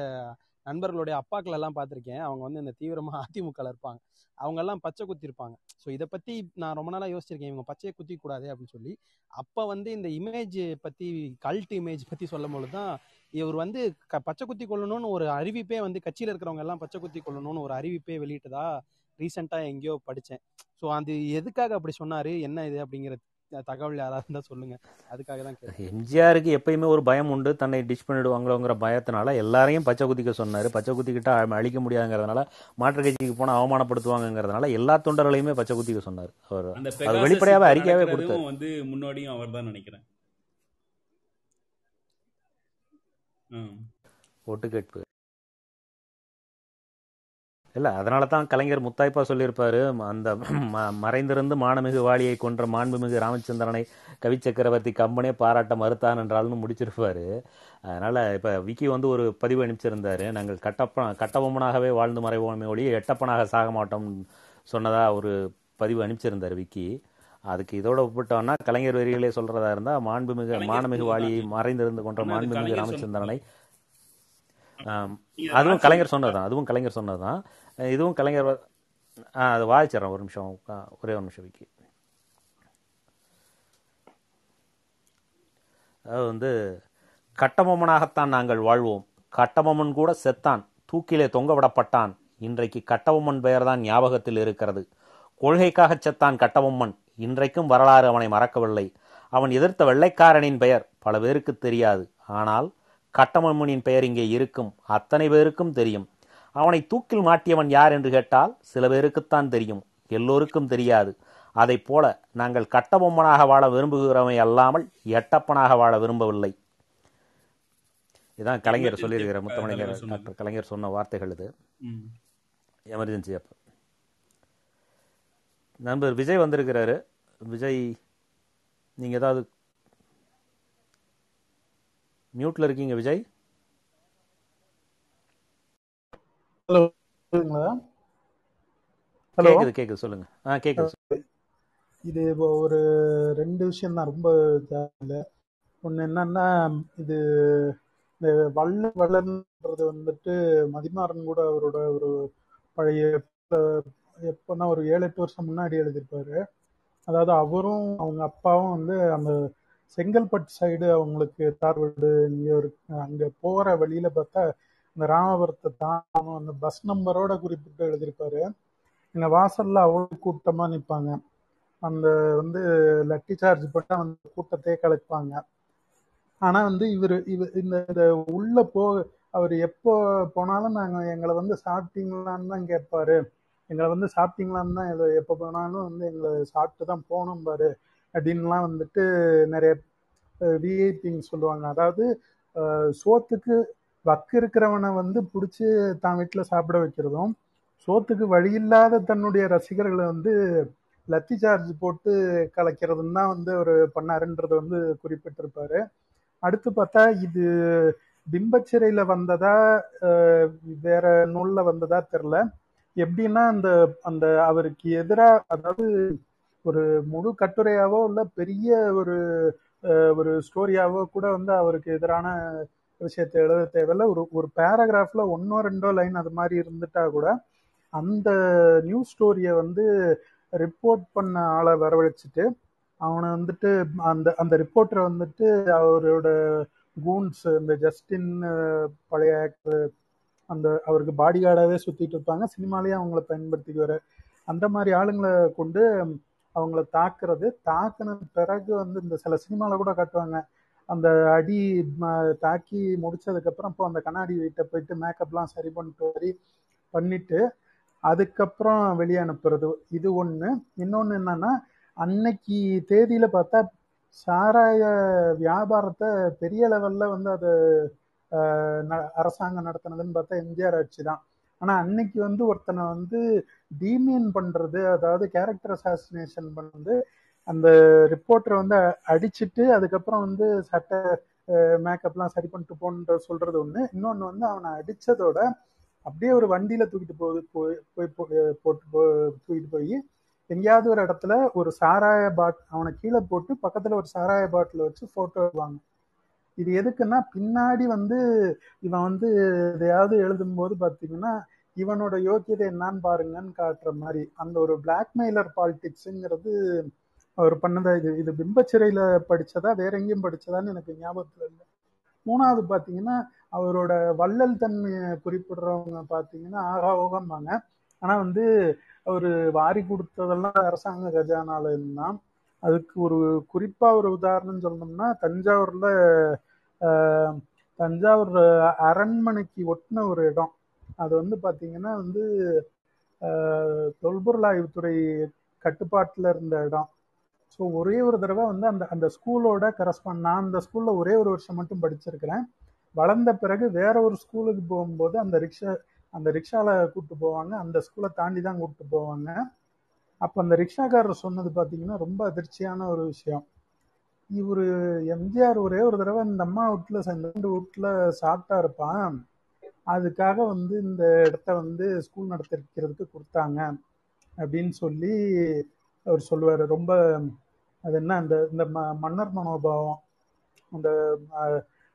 Speaker 8: நண்பர்களுடைய அப்பாக்கள் எல்லாம் பார்த்துருக்கேன். அவங்க வந்து இந்த தீவிரமாக அதிமுகவில் இருப்பாங்க. அவங்கெல்லாம் பச்சை குத்திருப்பாங்க. ஸோ இதை பற்றி நான் ரொம்ப நாளாக யோசிச்சிருக்கேன். இவங்க பச்சையை குத்தி கூடாது அப்படின்னு சொல்லி. அப்போ வந்து இந்த இமேஜ் பற்றி கல்ட் இமேஜ் பற்றி சொல்லும் பொழுது தான் இவர் வந்து க பச்சை குத்தி கொள்ளணும்னு ஒரு அறிவிப்பே வந்து கட்சியில் இருக்கிறவங்க எல்லாம் பச்சை குத்தி கொள்ளணும்னு ஒரு அறிவிப்பே வெளியிட்டதா ரீசெண்டாக எங்கேயோ படித்தேன் ஸோ அது எதுக்காக அப்படி சொன்னார்? என்ன இது? அப்படிங்கிற தகவல் யாராவது இருந்தால் சொல்லுங்கள் அதுக்காக தான்
Speaker 2: எம்ஜிஆருக்கு எப்பயுமே ஒரு பயம் உண்டு. தன்னை டிஷ் பண்ணிடுவாங்களோங்கிற பயத்தினால எல்லாரையும் பச்சை குத்திக்க சொன்னாரு. பச்சை குத்திக்கிட்டா அழிக்க முடியாதுங்கிறதுனால மாற்று கட்சிக்கு போனால் அவமானப்படுத்துவாங்கங்கிறதுனால எல்லா தொண்டர்களையுமே பச்சை குத்திக்க சொன்னார். அவர் அது
Speaker 1: இப்போ
Speaker 2: அறிக்கையாவே கொடுத்தாரு.
Speaker 1: வந்து முன்னோடியும் அவர் தான் நினைக்கிறேன். ம்.
Speaker 2: ஓட்டு கேட்பு. இல்லை அதனால தான் கலைஞர் முத்தாய்ப்பா சொல்லியிருப்பாரு அந்த மறைந்திருந்து மானமிகு வாளியை கொன்ற மாண்புமிகு ராமச்சந்திரனை கவி சக்கரவர்த்தி கம்பனே பாராட்ட மறுத்தான் என்றால்னு முடிச்சிருப்பாரு. அதனால இப்போ விக்கி வந்து ஒரு பதிவு அனுப்பிச்சிருந்தாரு. நாங்கள் கட்டப்ப கட்டபொம்மனாகவே வாழ்ந்து மறைவோமே ஒழிய எட்டப்பனாக சாக மாட்டோம் சொன்னதா ஒரு பதிவு அனுப்பிச்சிருந்தாரு விக்கி. அதுக்கு இதோட ஒப்பிட்டோம்னா கலைஞர் வரிகளே சொல்றதா இருந்தா மாண்புமிகு மானமிகு வாளியை மறைந்திருந்து கொன்ற மாண்புமிகு ராமச்சந்திரனை. அதுவும் கலைஞர் சொன்னதுதான் அதுவும் கலைஞர் சொன்னதுதான். இதுவும் கலைஞர் ஆ அது வாய்ச்சிடறேன் ஒரு நிமிஷம். ஒரே ஒரு நிமிஷம் விக்கி. அதாவது வந்து கட்டபொம்மனாகத்தான் நாங்கள் வாழ்வோம். கட்டபொம்மன் கூட செத்தான். தூக்கிலே தொங்கவிடப்பட்டான். இன்றைக்கு கட்டபொம்மன் பெயர்தான் ஞாபகத்தில் இருக்கிறது. கொள்கைக்காகச் செத்தான் கட்டபொம்மன். இன்றைக்கும் வரலாறு அவனை மறக்கவில்லை. அவன் எதிர்த்த வெள்ளைக்காரனின் பெயர் பல பேருக்கு தெரியாது. ஆனால் கட்டபொம்மனின் பெயர் இங்கே இருக்கும். அத்தனை பேருக்கும் தெரியும். அவனை தூக்கில் மாட்டியவன் யார் என்று கேட்டால் சில பேருக்குத்தான் தெரியும். எல்லோருக்கும் தெரியாது. அதைப் போல நாங்கள் கட்டபொம்மனாக வாழ விரும்புகிறோமே அல்லாமல் எட்டப்பனாக வாழ விரும்பவில்லை. இதான் கலைஞர் சொல்லியிருக்கிற
Speaker 1: சொன்னது.
Speaker 2: டாக்டர் கலைஞர் சொன்ன வார்த்தைகள் இது. எமர்ஜென்சி அப்போ. நண்பர் விஜய் வந்திருக்கிறாரு. விஜய் நீங்க ஏதாவது மியூட்ல இருக்கீங்க விஜய்?
Speaker 13: Hello hello?
Speaker 2: கேக்குது கேக்குது சொல்லுங்க. ஆ கேக்குது.
Speaker 13: இது இப்போ ஒரு ரெண்டு விஷயம் தான் ரொம்ப இல்லை ஒன்று என்னன்னா இது இந்த வள்ள வள்ளன்றது வந்துட்டு மதிமாறன் கூட அவரோட ஒரு பழைய எப்போன்னா ஒரு ஏழு எட்டு வருஷம் முன்னாடி எழுதியிருப்பாரு. அதாவது அவரும் அவங்க அப்பாவும் வந்து அந்த செங்கல்பட்டு சைடு அவங்களுக்கு தார் வீடு இங்கே இருக்கு அங்கே போகிற வழியில பார்த்தா இந்த ராமபுரத்தை தானும் அந்த பஸ் நம்பரோட குறிப்பிட்டு எழுதியிருப்பாரு. எங்க வாசல்ல அவ்வளவு கூட்டமா நிற்பாங்க அந்த வந்து லட்டி சார்ஜ் பண்ணா அந்த கூட்டத்தையே கலைப்பாங்க. ஆனா வந்து இவர் இவர் இந்த இந்த உள்ள போ அவர் எப்போ போனாலும் நாங்கள் எங்களை வந்து சாப்பிட்டீங்களான்னு தான் கேட்பாரு. எங்களை வந்து சாப்பிட்டீங்களான்னு தான் எப்போ போனாலும் வந்து எங்களை சாப்பிட்டு தான் போகணும் பாரு அப்படின்லாம் வந்துட்டு நிறைய விஐபின்னு சொல்லுவாங்க. அதாவது சோத்துக்கு வக்கு இருக்கிறவனை வந்து பிடிச்சி தான் வீட்டில் சாப்பிட வைக்கிறதும் சோத்துக்கு வழியில்லாத தன்னுடைய ரசிகர்களை வந்து லத்தி சார்ஜ் போட்டு கலைக்கிறதுன்னு தான் வந்து அவர் பண்ணாருன்றதை வந்து குறிப்பிட்டிருப்பாரு. அடுத்து பார்த்தா இது பிம்பச்சிறையில் வந்ததா வேற நூலில் வந்ததா தெரில எப்படின்னா அந்த அந்த அவருக்கு எதிராக அதாவது ஒரு முழு கட்டுரையாவோ இல்லை பெரிய ஒரு ஒரு ஸ்டோரியாவோ கூட வந்து அவருக்கு எதிரான விஷயத்தை எழுத தேவையில்ல. ஒரு ஒரு பேராகிராஃபில் ஒன்றோ ரெண்டோ லைன் அது மாதிரி இருந்துட்டா கூட அந்த நியூஸ் ஸ்டோரியை வந்து ரிப்போர்ட் பண்ண ஆளை வரவழைச்சிட்டு அவனை வந்துட்டு அந்த அந்த ரிப்போர்ட்டரை வந்துட்டு அவரோட கூன்ஸ் இந்த ஜஸ்டின் பழைய ஆக்டர் அந்த அவருக்கு பாடி கார்டாகவே சுற்றிட்டு இருப்பாங்க. சினிமாலேயே அவங்கள பயன்படுத்திக்குவார். அந்த மாதிரி ஆளுங்களை கொண்டு அவங்கள தாக்குறது. தாக்குன பிறகு வந்து இந்த சில சினிமாவில் கூட காட்டுவாங்க. அந்த அடி ம- தாக்கி முடிச்சதுக்கப்புறம் இப்போ அந்த கண்ணாடி வீட்டை போயிட்டு மேக்கப்லாம் சரி பண்ணிட்டு வரி பண்ணிட்டு அதுக்கப்புறம் வெளியே அனுப்புறது. இது ஒன்று இன்னொன்று என்னன்னா அன்னைக்கு தேதியில் பார்த்தா சாராய வியாபாரத்தை பெரிய லெவலில் வந்து அது ந- அரசாங்கம் நடத்தினதுன்னு பார்த்தா எம்ஜிஆர் ஆட்சி தான். ஆனால் அன்னைக்கு வந்து ஒருத்தனை வந்து டீமீன் பண்ணுறது அதாவது கேரக்டர் அசாசினேஷன் பண்ணுறது அந்த ரிப்போர்ட்டரை வந்து அடிச்சுட்டு அடிச்சிட்டு அதுக்கப்புறம் வந்து சட்டை மேக்கப்லாம் சரி பண்ணிட்டு போன்ற சொல்றது ஒன்று இன்னொன்று வந்து அவனை அடித்ததோட அப்படியே ஒரு வண்டியில் தூக்கிட்டு போகுது போய் போய் போட்டு போ தூக்கிட்டு போய் எங்கேயாவது ஒரு இடத்துல ஒரு சாராய பாட் அவனை கீழே போட்டு பக்கத்தில் ஒரு சாராய பாட்டில் வச்சு ஃபோட்டோ எடுவாங்க இது எதுக்குன்னா பின்னாடி வந்து இவன் வந்து எதையாவது எழுதும்போது பார்த்தீங்கன்னா இவனோட யோக்கியதை என்னன்னு பாருங்கன்னு காட்டுற மாதிரி அந்த ஒரு பிளாக்மெயிலர் பாலிடிக்ஸுங்கிறது அவர் பண்ணதா இது இது பிம்பச்சிறையில் படிச்சதா வேற எங்கேயும் படிச்சதான்னு எனக்கு ஞாபகத்தில் இல்லை. மூணாவது பார்த்தீங்கன்னா அவரோட வள்ளல் தன்மையை குறிப்பிடுறவங்க பார்த்தீங்கன்னா ஆகா ஓகம்பாங்க ஆனால் வந்து அவர் வாரி கொடுத்ததெல்லாம் அரசாங்க கஜானால இருந்தான் அதுக்கு ஒரு குறிப்பாக ஒரு உதாரணம் சொல்லணும்னா தஞ்சாவூரில் தஞ்சாவூர் அரண்மனைக்கு ஒட்டின ஒரு இடம். அது வந்து பார்த்தீங்கன்னா வந்து தொல்பொருள் ஆய்வுத்துறை கட்டுப்பாட்டில் இருந்த இடம். ஸோ ஒரே ஒரு தடவை வந்து அந்த அந்த ஸ்கூலோட கரஸ்பாண்ட் நான் அந்த ஸ்கூலில் ஒரே ஒரு வருஷம் மட்டும் படிச்சிருக்கிறேன். வளர்ந்த பிறகு வேற ஒரு ஸ்கூலுக்கு போகும்போது அந்த ரிக்ஷா அந்த ரிக்ஷாவில் கூப்பிட்டு போவாங்க. அந்த ஸ்கூலை தாண்டி தான் கூப்பிட்டு போவாங்க. அப்போ அந்த ரிக்ஷாக்காரர் சொன்னது பார்த்தீங்கன்னா ரொம்ப அதிர்ச்சியான ஒரு விஷயம். இவர் எம்ஜிஆர் ஒரே ஒரு தடவை இந்த அம்மா வீட்டில் இந்த வீட்டில் சாப்பிட்டா இருப்பான். அதுக்காக வந்து இந்த இடத்த வந்து ஸ்கூல் நடத்திருக்கிறதுக்கு கொடுத்தாங்க. அப்படின்னு சொல்லி அவர் சொல்லுவார். ரொம்ப அது என்ன? அந்த இந்த ம- மன்னர் மனோபாவம். அந்த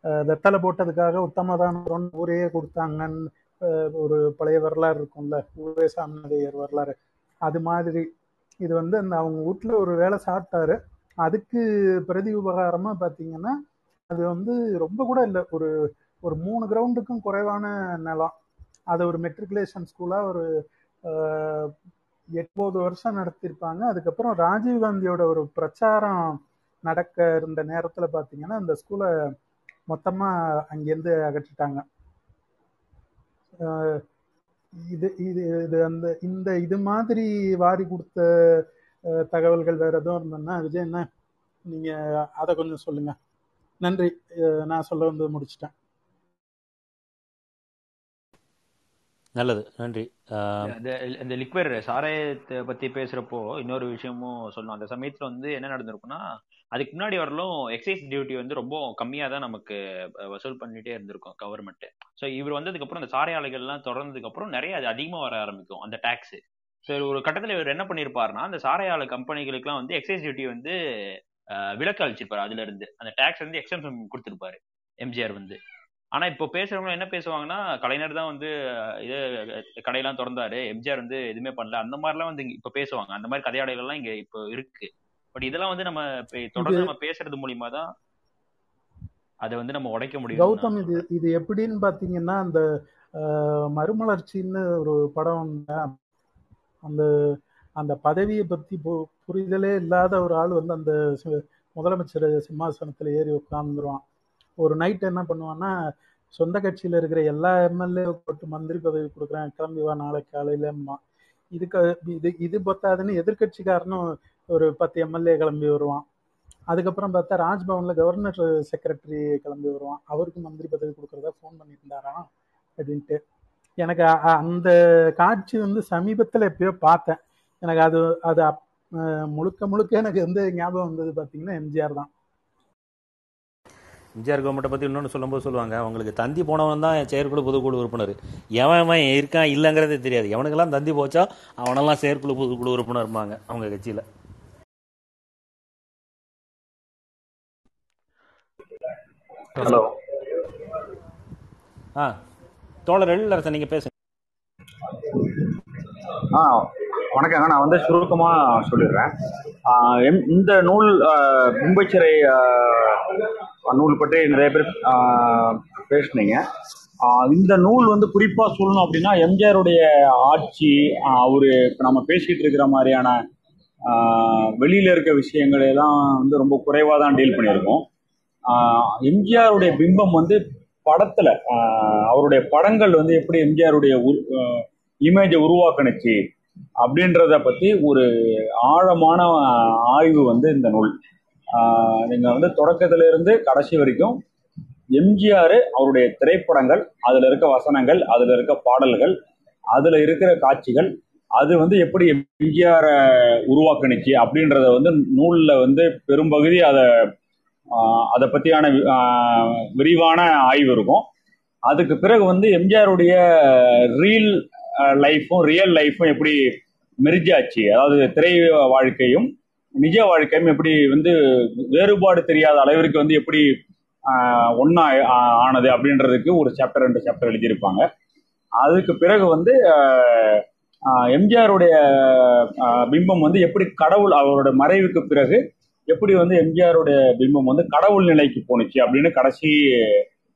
Speaker 13: வெத்தலை போட்டதுக்காக உத்தமதான ஊரையே கொடுத்தாங்கன்னு ஒரு பழைய வரலாறு இருக்கும்ல ஊரே சாமிநாதையர் வரலாறு. அது மாதிரி. இது வந்து அந்த அவங்க வீட்டில் ஒரு வேலை சாப்பிட்டாரு. அதுக்கு பிரதி உபகாரமாக பார்த்தீங்கன்னா அது வந்து ரொம்ப கூட இல்லை. ஒரு ஒரு மூணு கிரவுண்டுக்கும் குறைவான நிலம். அதை ஒரு மெட்ரிகுலேஷன் ஸ்கூலாக ஒரு எட்பது வருஷம் நடத்தியிருப்பாங்க அதுக்கப்புறம் ராஜீவ் காந்தியோட ஒரு பிரச்சாரம் நடக்க இருந்த நேரத்தில் பார்த்தீங்கன்னா அந்த ஸ்கூலை மொத்தமாக அங்கேருந்து அகற்றிட்டாங்க. இது இது இது அந்த இந்த இது மாதிரி வாரி கொடுத்த தகவல்கள் வேற எதுவும் இருந்ததுன்னா விஜய் என்ன நீங்க அதை கொஞ்சம் சொல்லுங்க. நன்றி. நான் சொல்ல வந்து முடிச்சிட்டேன்.
Speaker 2: நல்லது நன்றி. ஆஹ்,
Speaker 3: இந்த லிக்வர் சாராயத்தை பத்தி பேசுறப்போ இன்னொரு விஷயமும் சொல்லணும். அந்த சமயத்துல வந்து என்ன நடந்திருக்குன்னா அதுக்கு முன்னாடி வரலும் எக்ஸைஸ் டியூட்டி வந்து ரொம்ப கம்மியா தான் நமக்கு வசூல் பண்ணிட்டே இருந்திருக்கும் கவர்மெண்ட் ஸோ இவர் வந்ததுக்கு அப்புறம் அந்த சாரை ஆலைகள்லாம் தொடர்ந்ததுக்கு அப்புறம் நிறைய அது அதிகமா வர ஆரம்பிக்கும் அந்த டாக்ஸ் ஸோ ஒரு கட்டத்தில் இவர் என்ன பண்ணியிருப்பாருன்னா அந்த சாரை ஆலை கம்பெனிகளுக்குலாம் வந்து எக்ஸைஸ் டியூட்டி வந்து விலக்கு அளிச்சிருப்பாரு. அதுல இருந்து அந்த டாக்ஸ் வந்து எக்ஸம்ஷன் கொடுத்துருப்பாரு எம்ஜிஆர் வந்து. ஆனா இப்போ பேசுறவங்க என்ன பேசுவாங்கன்னா கலைஞர் தான் வந்து இது கடையெல்லாம் திறந்தாரு எம்ஜிஆர் வந்து எதுவுமே பண்ணல. அந்த மாதிரிலாம் வந்து இப்ப பேசுவாங்க. அந்த மாதிரி கதையாடைகள்லாம் இங்க இப்போ இருக்கு. பட் இதெல்லாம் வந்து நம்ம தொடர்ந்து நம்ம பேசுறது மூலியமா தான் அதை வந்து நம்ம உடைக்க முடியும்
Speaker 13: கௌதம் இது இது எப்படின்னு பாத்தீங்கன்னா அந்த மறுமலர்ச்சின்னு ஒரு படம் அந்த அந்த பதவியை பத்தி புரிதலே இல்லாத ஒரு ஆள் வந்து அந்த முதலமைச்சர் சிம்மாசனத்துல ஏறி உட்கார்ந்துருவான். ஒரு நைட் என்ன பண்ணுவான்னா சொந்த கட்சியில இருக்கிற எல்லா எம்எல்ஏ போட்டு மந்திரி பதவி கொடுக்குறேன் கிளம்பி வா நாளை காலையில இதுக்கு இது இது பத்தாதுன்னு எதிர்கட்சிக்காரனும் ஒரு பத்து எம்எல்ஏ கிளம்பி வருவான். அதுக்கப்புறம் பார்த்தா ராஜ்பவன்ல கவர்னர் செக்ரட்டரி கிளம்பி வருவான். அவருக்கு மந்திரி பதவி கொடுக்கறதா ஃபோன் பண்ணியிருந்தாரா அப்படின்ட்டு. எனக்கு அந்த காட்சி வந்து சமீபத்தில் எப்பயோ பார்த்தேன். எனக்கு அது அது அப்- முழுக்க முழுக்க எனக்கு வந்து ஞாபகம் வந்தது பார்த்தீங்கன்னா எம்ஜிஆர் தான்.
Speaker 2: எம்ஜிஆர் கவர்மெண்ட்டை பற்றி இன்னொன்று சொல்லும்போது சொல்லுவாங்க அவங்களுக்கு தந்தி போனவன் தான் செயற்குழு பொதுக்குழு உறுப்பினர். எவன் இருக்கான் இல்லைங்கிறதே தெரியாது. எவனுக்கெல்லாம் தந்தி போச்சோ அவனெல்லாம் செயற்குழு பொதுக்குழு உறுப்பினர் இருப்பாங்க அவங்க கட்சியில்.
Speaker 14: ஹலோ.
Speaker 2: ஆ தோழர் எழிலரசன் நீங்கள் பேசுங்க.
Speaker 14: ஆ வணக்கங்க. நான் வந்து சுருக்கமாக சொல்லிடுறேன். இந்த நூல் ஆ, பிம்பச்சிறை ஆ, நூல் பற்றி நிறைய பேர் பேசினீங்க. பேசுனீங்க இந்த நூல் வந்து குறிப்பாக சொல்லணும் அப்படின்னா எம்ஜிஆருடைய ஆட்சி அவர் இப்போ நம்ம பேசிகிட்டு இருக்கிற மாதிரியான வெளியில் இருக்க விஷயங்களை எல்லாம் வந்து ரொம்ப குறைவாக தான் டீல் பண்ணியிருக்கோம். எம்ஜிஆருடைய பிம்பம் வந்து படத்தில் அவருடைய படங்கள் வந்து எப்படி எம்ஜிஆருடைய இமேஜை உருவாக்கணுச்சு அப்படின்றத பற்றி ஒரு ஆழமான ஆய்வு வந்து இந்த நூல். நீங்கள் நீங்க வந்து தொடக்கத்துல இருந்து கடைசி வரைக்கும் எம்ஜிஆர் அவருடைய திரைப்படங்கள் அதுல இருக்க வசனங்கள் அதுல இருக்க பாடல்கள் அதுல இருக்கிற காட்சிகள் அது வந்து எப்படி எம்ஜிஆரை உருவாக்குனுச்சு அப்படின்றத வந்து நூல்ல வந்து பெரும்பகுதி அதை அதை பத்தியான விரிவான ஆய்வு இருக்கும். அதுக்கு பிறகு வந்து எம்ஜிஆருடைய ரீல் லைஃப்பும் ரியல் லைஃப்பும் எப்படி மெரிஜாச்சு அதாவது திரை வாழ்க்கையும் நிஜ வாழ்க்கையும் எப்படி வந்து வேறுபாடு தெரியாத அளவிற்கு வந்து எப்படி ஒன்னா ஆனது அப்படின்றதுக்கு ஒரு சாப்டர் ரெண்டு சாப்டர் எழுதியிருப்பாங்க. அதுக்கு பிறகு வந்து எம்ஜிஆருடைய பிம்பம் வந்து எப்படி கடவுள் அவரோட மறைவுக்கு பிறகு எப்படி வந்து எம்ஜிஆருடைய பிம்பம் வந்து கடவுள் நிலைக்கு போணுச்சு அப்படின்னு கடைசி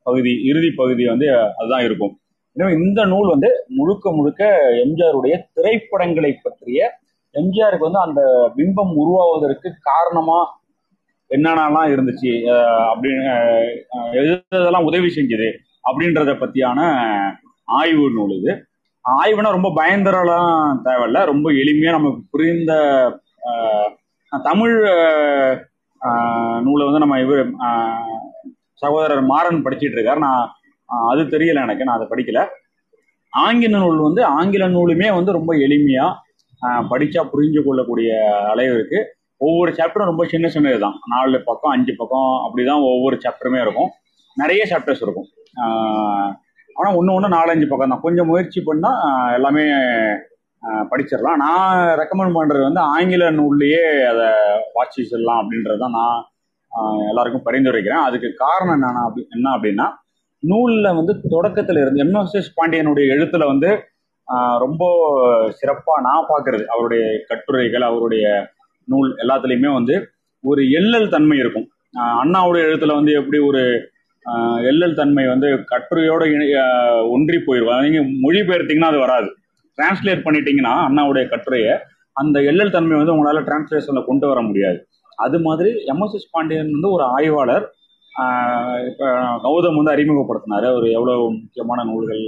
Speaker 14: பகுதி இறுதி பகுதி வந்து அதுதான் இருக்கும். எனவே இந்த நூல் வந்து முழுக்க முழுக்க எம்ஜிஆருடைய திரைப்படங்களை பற்றிய எம்ஜிஆருக்கு வந்து அந்த பிம்பம் உருவாவதற்கு காரணமா என்னென்னலாம் இருந்துச்சு? அப்படின்னு எதெல்லாம் உதவி செஞ்சது அப்படின்றத பத்தியான ஆய்வு நூல் இது. ஆய்வுனா ரொம்ப பயந்தரலாம் தேவையில்ல. ரொம்ப எளிமையா நமக்கு புரிந்த தமிழ் நூலை வந்து நம்ம இவர் சகோதரர் மாறன் படிச்சிட்டு இருக்காரு. நான் அது தெரியல எனக்கு. நான் அதை படிக்கல. ஆங்கில நூல் வந்து ஆங்கில நூலுமே வந்து ரொம்ப எளிமையா படித்தா படிச்சா புரிஞ்சு கொள்ளக்கூடிய அளவிற்கு ஒவ்வொரு சாப்டரும் ரொம்ப சின்ன சின்னது தான் நாலு பக்கம் அஞ்சு பக்கம் அப்படிதான் ஒவ்வொரு சாப்டருமே இருக்கும். நிறைய சாப்டர்ஸ் இருக்கும். ஆனால் ஒன்று ஒன்று நாலஞ்சு பக்கம் தான் கொஞ்சம் முயற்சி பண்ணால் எல்லாமே படிச்சிடலாம். நான் ரெக்கமெண்ட் பண்ணுறது வந்து ஆங்கில நூல்லையே அதை வாட்சி செல்லலாம் அப்படின்றது தான் நான் எல்லாருக்கும் பரிந்துரைக்கிறேன். அதுக்கு காரணம் என்னன்னா அப்படி என்ன அப்படின்னா நூலில் வந்து தொடக்கத்தில் இருந்து எம்எஸ்எஸ் பாண்டியனுடைய எழுத்துல வந்து ரொம்ப சிறப்பாக நான் பார்க்கறது. அவருடைய கட்டுரைகள் அவருடைய நூல் எல்லாத்துலேயுமே வந்து ஒரு எள்ளல் தன்மை இருக்கும். அண்ணாவுடைய எழுத்துல வந்து எப்படி ஒரு ஆஹ், எள்ளல் தன்மை வந்து கட்டுரையோட இணை- ஒன்றி போயிருக்கும். நீங்க மொழிபெயர்த்தீங்கன்னா அது வராது. டிரான்ஸ்லேட் பண்ணிட்டீங்கன்னா அண்ணாவுடைய கட்டுரையை அந்த எள்ளல் தன்மை வந்து உங்களால் டிரான்ஸ்லேஷனில் கொண்டு வர முடியாது. அது மாதிரி எம்எஸ்எஸ் பாண்டியன் வந்து ஒரு ஆய்வாளர். இப்போ கௌதம் வந்து அறிமுகப்படுத்தினாரு. அவர் எவ்வளவு முக்கியமான நூல்கள்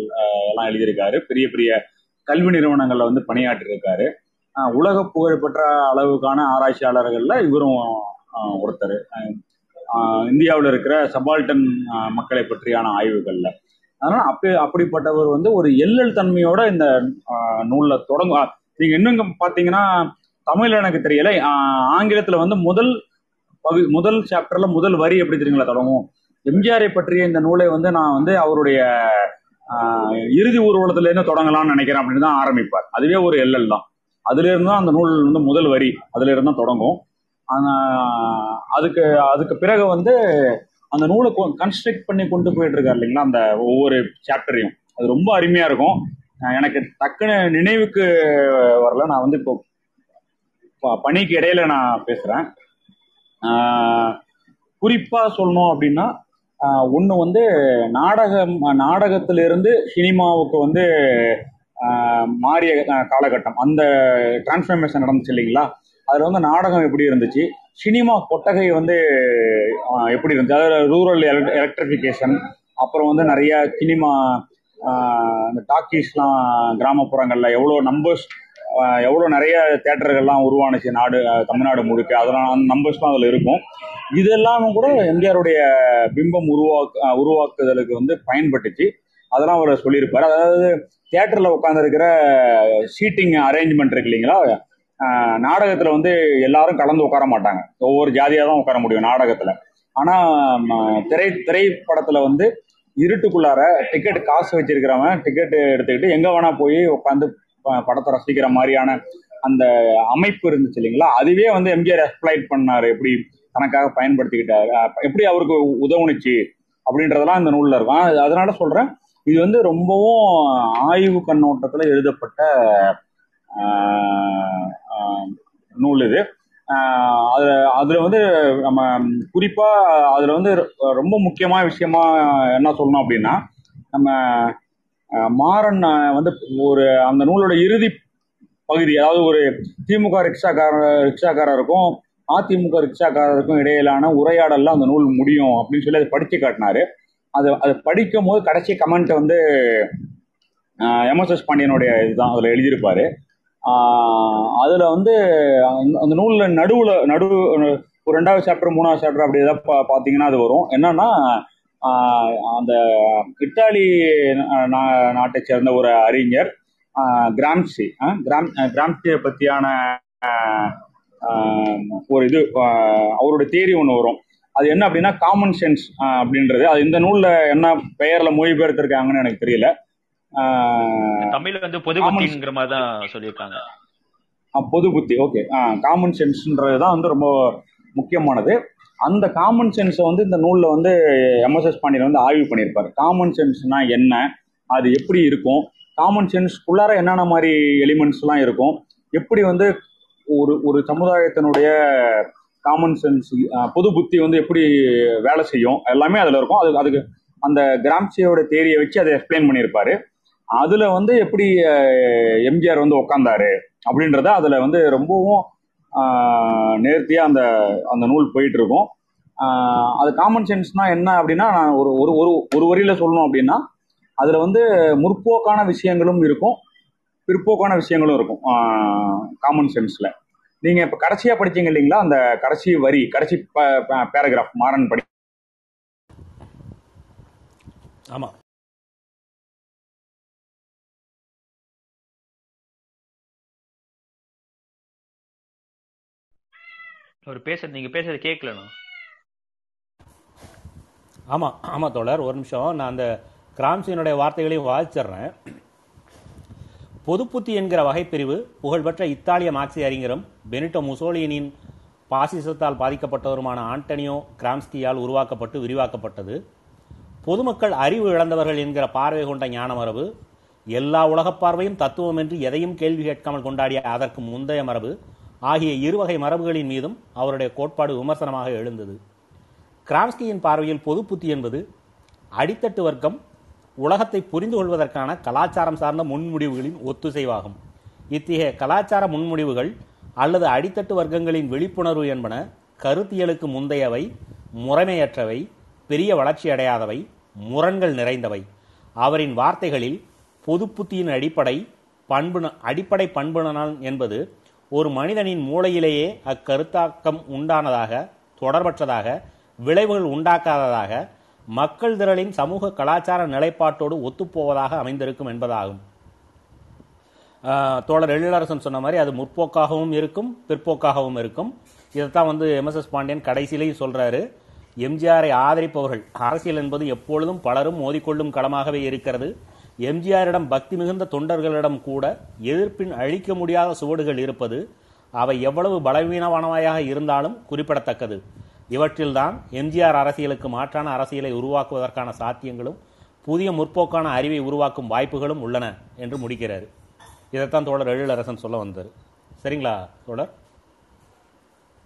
Speaker 14: எல்லாம் எழுதியிருக்காரு. பெரிய பெரிய கல்வி நிறுவனங்கள்ல வந்து பணியாற்றி இருக்காரு உலக புகழ்பெற்ற அளவுக்கான ஆராய்ச்சியாளர்கள்ல இவரும் ஆஹ் ஒருத்தர். இந்தியாவில் இருக்கிற சபால்டன் மக்களை பற்றியான ஆய்வுகள்ல. அதனால அப்படி அப்படிப்பட்டவர் வந்து ஒரு எல்லல் தன்மையோட இந்த ஆஹ் நூல்ல தொடங்க நீங்க இன்னும் இங்க பாத்தீங்கன்னா தமிழ்ல எனக்கு தெரியல. ஆங்கிலத்துல வந்து முதல் முதல் சாப்டர்ல முதல் வரி எப்படி தெரியுங்களா தொடங்கும்? எம்ஜிஆரை பற்றிய இந்த நூலை வந்து நான் வந்து அவருடைய இறுதி ஊர்வலத்துல இருந்து தொடங்கலாம்னு நினைக்கிறேன் அப்படின்னு தான் ஆரம்பிப்பார். அதுவே ஒரு எல்எல் தான். அதுல இருந்து தான் அந்த நூல் வந்து முதல் வரி அதுல இருந்து தான் தொடங்கும். அதுக்கு அதுக்கு பிறகு வந்து அந்த நூலை கன்ஸ்ட்ரக்ட் பண்ணி கொண்டு போயிட்டு இருக்காரு இல்லைங்களா அந்த ஒவ்வொரு சாப்டரையும் அது ரொம்ப அருமையா இருக்கும். எனக்கு டக்குன்னு நினைவுக்கு வரல. நான் வந்து இப்போ பணிக்கு இடையில நான் பேசுறேன். குறிப்பாக சொல்லணும் அப்படின்னா ஒன்று வந்து நாடகம் நாடகத்திலிருந்து சினிமாவுக்கு வந்து மாறிய காலகட்டம். அந்த டிரான்ஸ்ஃபர்மேஷன் நடந்துச்சு இல்லைங்களா? அதில் வந்து நாடகம் எப்படி இருந்துச்சு? சினிமா கொட்டகை வந்து எப்படி இருந்துச்சு? அதாவது ரூரல் எலக்ட்ரிஃபிகேஷன் அப்புறம் வந்து நிறைய சினிமா இந்த டாக்கீஸ்லாம் கிராமப்புறங்களில் எவ்வளோ நம்பர்ஸ் எவ்வளோ நிறைய தேட்டர்கள்லாம் உருவானுச்சு நாடு தமிழ்நாடு முழுக்க. அதெல்லாம் அந்த நம்பர்ஸ்லாம் அதில் இருக்கும். இதெல்லாம் கூட எம்ஜிஆருடைய பிம்பம் உருவாக்கு உருவாக்குதலுக்கு வந்து பயன்பட்டுச்சு. அதெல்லாம் அவர் சொல்லியிருப்பார். அதாவது தேட்டரில் உட்காந்துருக்கிற சீட்டிங் அரேஞ்ச்மெண்ட் இருக்கு இல்லைங்களா? நாடகத்தில் வந்து எல்லாரும் கலந்து உட்கார மாட்டாங்க. ஒவ்வொரு ஜாதியாக தான் உட்கார முடியும் நாடகத்தில். ஆனால் ம, திரை திரைப்படத்தில் வந்து இருட்டுக்குள்ளார டிக்கெட் காசு வச்சிருக்கிறவன் டிக்கெட் எடுத்துக்கிட்டு எங்கே வேணா போய் உட்காந்து படத்தை ரசிக்கிற மாதிரியான அந்த அமைப்பு இருந்துச்சு இல்லைங்களா? அதுவே வந்து எம்ஜிஆர் எக்ஸ்பிளைட் பண்ணாரு. எப்படி தனக்காக பயன்படுத்திக்கிட்டாரு. எப்படி அவருக்கு உதவுனுச்சு அப்படின்றதெல்லாம் இந்த நூல்ல இருக்கும். அது- அதனால சொல்றேன். இது வந்து ரொம்பவும் ஆய்வு கண்ணோட்டத்துல எழுதப்பட்ட நூல் இது. ஆஹ், அது அதுல வந்து நம்ம குறிப்பா அதுல வந்து ரொம்ப முக்கியமான விஷயமா என்ன சொல்லணும் அப்படின்னா நம்ம மாறன் வந்து ஒரு அந்த நூலோட இறுதி பகுதி அதாவது ஒரு திமுக ரிக்ஷாக்கார ரிக்ஷாக்காரருக்கும் அதிமுக ரிக்ஷாக்காரருக்கும் இடையிலான உரையாடல்லாம் அந்த நூல் முடியும் அப்படின்னு சொல்லி அதை படித்து காட்டினாரு. அது அது படிக்கும் போது கடைசி கமெண்ட் வந்து எம்எஸ்எஸ் பாண்டியனுடைய இதுதான் அதில் எழுதியிருப்பாரு. அதில் வந்து அந்த- அந்த நடுவில் நடு ஒரு ரெண்டாவது சாப்டர் மூணாவது சாப்டர் அப்படி ஏதாவது பா- பார்த்தீங்கன்னா அது வரும். என்னன்னா அந்த இத்தாலி நாட்டை சேர்ந்த ஒரு அறிஞர் கிராம்சி கிராம் கிராம்சியை ஆஹ் ஒரு இது ஆஹ் அவரோட தேரி ஒன்று வரும். அது என்ன அப்படின்னா காமன் சென்ஸ் அப்படின்றது. அது இந்த நூல்ல என்ன பெயர்ல மொழிபெயர்த்திருக்காங்கன்னு எனக்கு தெரியல. ஆஹ்
Speaker 3: தமிழ்ல வந்து பொது புத்திங்கிற மாதிரி தான் சொல்லியிருக்காங்க.
Speaker 14: பொது புத்தி. ஓகே. காமன் சென்ஸ்ன்றது தான் வந்து ரொம்ப முக்கியமானது. அந்த காமன் சென்ஸை வந்து இந்த நூலில் வந்து எம்எஸ்எஸ் பாண்டியன் வந்து ஆய்வு பண்ணியிருப்பார். காமன் சென்ஸ்னா என்ன? அது எப்படி இருக்கும்? காமன் சென்ஸ்க்குள்ளார என்னென்ன மாதிரி எலிமெண்ட்ஸ்லாம் இருக்கும்? எப்படி வந்து ஒரு ஒரு சமுதாயத்தினுடைய காமன் சென்ஸ் பொது புத்தி வந்து எப்படி வேலை செய்யும்? எல்லாமே அதில் இருக்கும். அது அதுக்கு அந்த கிராம்சியோட தேரியை வச்சு அதை எக்ஸ்பிளைன் பண்ணியிருப்பாரு. அதில் வந்து எப்படி எம்ஜிஆர் வந்து உட்காந்தாரு அப்படின்றத அதில் வந்து ரொம்பவும் நேர்த்தியாக அந்த அந்த நூல் போயிட்டு இருக்கும் அது காமன் சென்ஸ்னா என்ன அப்படின்னா நான் ஒரு ஒரு ஒரு ஒரு வரியில சொல்லணும் அப்படின்னா அதில் வந்து முற்போக்கான விஷயங்களும் இருக்கும் பிற்போக்கான விஷயங்களும் இருக்கும் காமன் சென்ஸில் நீங்கள் இப்போ கடைசியாக படிச்சீங்க இல்லைங்களா அந்த கடைசி வரி கடைசி பேராகிராஃப் மாறன் படி.
Speaker 2: ஆமாம்
Speaker 3: அவர் பேசுறது நீங்க பேசுறது கேட்கலண்ணா
Speaker 2: ஆமா ஆமா தோழர் ஒரு நிமிஷம். நான் அந்த கிராம்சியினுடைய வார்த்தைகளையும் வாசிச்சிடுறேன். பொதுப்புத்தி என்கிற வகைப்பிரிவு புகழ்பெற்ற இத்தாலிய மார்க்சி அறிஞரும் பெனிட்டோ முசோலியனின் பாசிசத்தால் பாதிக்கப்பட்டவருமான ஆண்டனியோ கிராம்ஸ்கியால் உருவாக்கப்பட்டு விரிவாக்கப்பட்டது. பொதுமக்கள் அறிவு இழந்தவர்கள் என்கிற பார்வை கொண்ட ஞானமரபு எல்லா உலகப் பார்வையும் தத்துவமின்றி எதையும் கேள்வி கேட்காமல் கொண்டாடிய அதற்கு முந்தைய மரபு ஆகிய இருவகை மரபுகளின் மீதும் அவருடைய கோட்பாடு விமர்சனமாக எழுந்தது. கிராம்ஸ்கியின் பார்வையில் பொதுப்புத்தி என்பது அடித்தட்டு வர்க்கம் உலகத்தை புரிந்து கொள்வதற்கான கலாச்சாரம் சார்ந்த முன்முடிவுகளின் ஒத்துசைவாகும். இத்தகைய கலாச்சார முன்முடிவுகள் அல்லது அடித்தட்டு வர்க்கங்களின் விழிப்புணர்வு என்பன கருத்தியலுக்கு முந்தையவை முறைமையற்றவை பெரிய வளர்ச்சி அடையாதவை முரண்கள் நிறைந்தவை. அவரின் வார்த்தைகளில் பொதுப்புத்தியின் அடிப்படை பண்பு அடிப்படை பண்புணன் என்பது ஒரு மனிதனின் மூளையிலேயே அக்கருத்தாக்கம் உண்டானதாக தொடர்பற்றதாக விளைவுகள் உண்டாக்காததாக மக்கள் திரளின் சமூக கலாச்சார நிலைப்பாட்டோடு ஒத்துப்போவதாக அமைந்திருக்கும் என்பதாகும். தோழர் எழிலரசன் சொன்ன மாதிரி அது முற்போக்காகவும் இருக்கும் பிற்போக்காகவும் இருக்கும். இதைத்தான் வந்து எம்எஸ்எஸ் பாண்டியன் கடைசியிலையும் சொல்றாரு. எம்ஜிஆரை ஆதரிப்பவர்கள் அரசியல் என்பது எப்பொழுதும் பலரும் மோதிக்கொள்ளும் களமாகவே இருக்கிறது. எம்ஜிஆரிடம் பக்தி மிகுந்த தொண்டர்களிடம் கூட எதிர்ப்பின் அழிக்க முடியாத சுவடுகள் இருப்பது அவை எவ்வளவு பலவீனமானவையாக இருந்தாலும் குறிப்பிடத்தக்கது. இவற்றில்தான் எம்ஜிஆர் அரசியலுக்கு மாற்றான அரசியலை உருவாக்குவதற்கான சாத்தியங்களும் புதிய முற்போக்கான அறிவை உருவாக்கும் வாய்ப்புகளும் உள்ளன என்று முடிக்கிறார். இதைத்தான் தோழர் எழிலரசன் சொல்ல வந்தார். சரிங்களா தோழர்?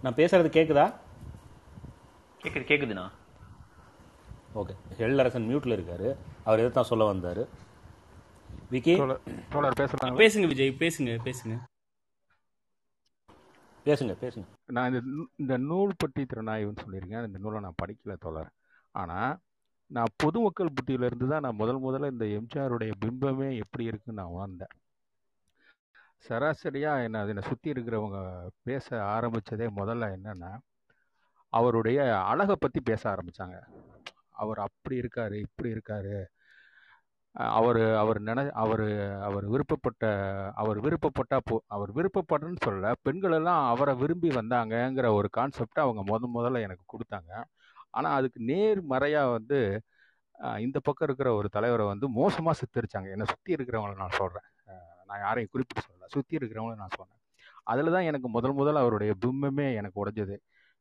Speaker 2: நான் பேசுறது கேக்குதா?
Speaker 3: கேக்குது கேக்குதுண்ணா.
Speaker 2: ஓகே எழிலரசன் மியூட்ல இருக்காரு. அவர் இதைத்தான் சொல்ல வந்தாரு. விக்கி.
Speaker 15: தோழர் பேசலாம்
Speaker 1: பேசுங்க விஜய் பேசுங்க பேசுங்க.
Speaker 2: பேசுங்க பேசுங்க.
Speaker 15: நான் இந்த இந்த நூல் பற்றி திறனாய்வுன்னு சொல்லியிருக்கேன். இந்த நூலை நான் படிக்கல தோழர். ஆனால் நான் பொதுமக்கள் புத்தியில இருந்து தான் நான் முதல் முதல்ல இந்த எம்ஜிஆருடைய பிம்பமே எப்படி இருக்குன்னு நான் உணர்ந்தேன். சராசரியா என்ன என்னை சுத்தி இருக்கிறவங்க பேச ஆரம்பிச்சதே முதல்ல என்னன்னா அவருடைய அழகை பத்தி பேச ஆரம்பிச்சாங்க. அவர் அப்படி இருக்காரு இப்படி இருக்காரு அவர் அவர் நினை அவர் அவர் விருப்பப்பட்ட அவர் விருப்பப்பட்டா போ அவர் விருப்பப்படுறன்னு சொல்ல பெண்கள் எல்லாம் அவரை விரும்பி வந்தாங்கங்கிற ஒரு கான்செப்டை அவங்க முத முதல்ல எனக்கு கொடுத்தாங்க. ஆனால் அதுக்கு நேர்மறையாக வந்து இந்த பக்கம் இருக்கிற ஒரு தலைவரை வந்து மோசமாக சித்தரிச்சாங்க. என்னை சுற்றி இருக்கிறவங்கள நான் சொல்கிறேன் நான் யாரையும் குறிப்பிட்டு சொல்லலை. சுற்றி இருக்கிறவங்கள நான் சொன்னேன். அதில் தான் எனக்கு முதல் முதல் அவருடைய பிம்பமே எனக்கு உடைஞ்சது.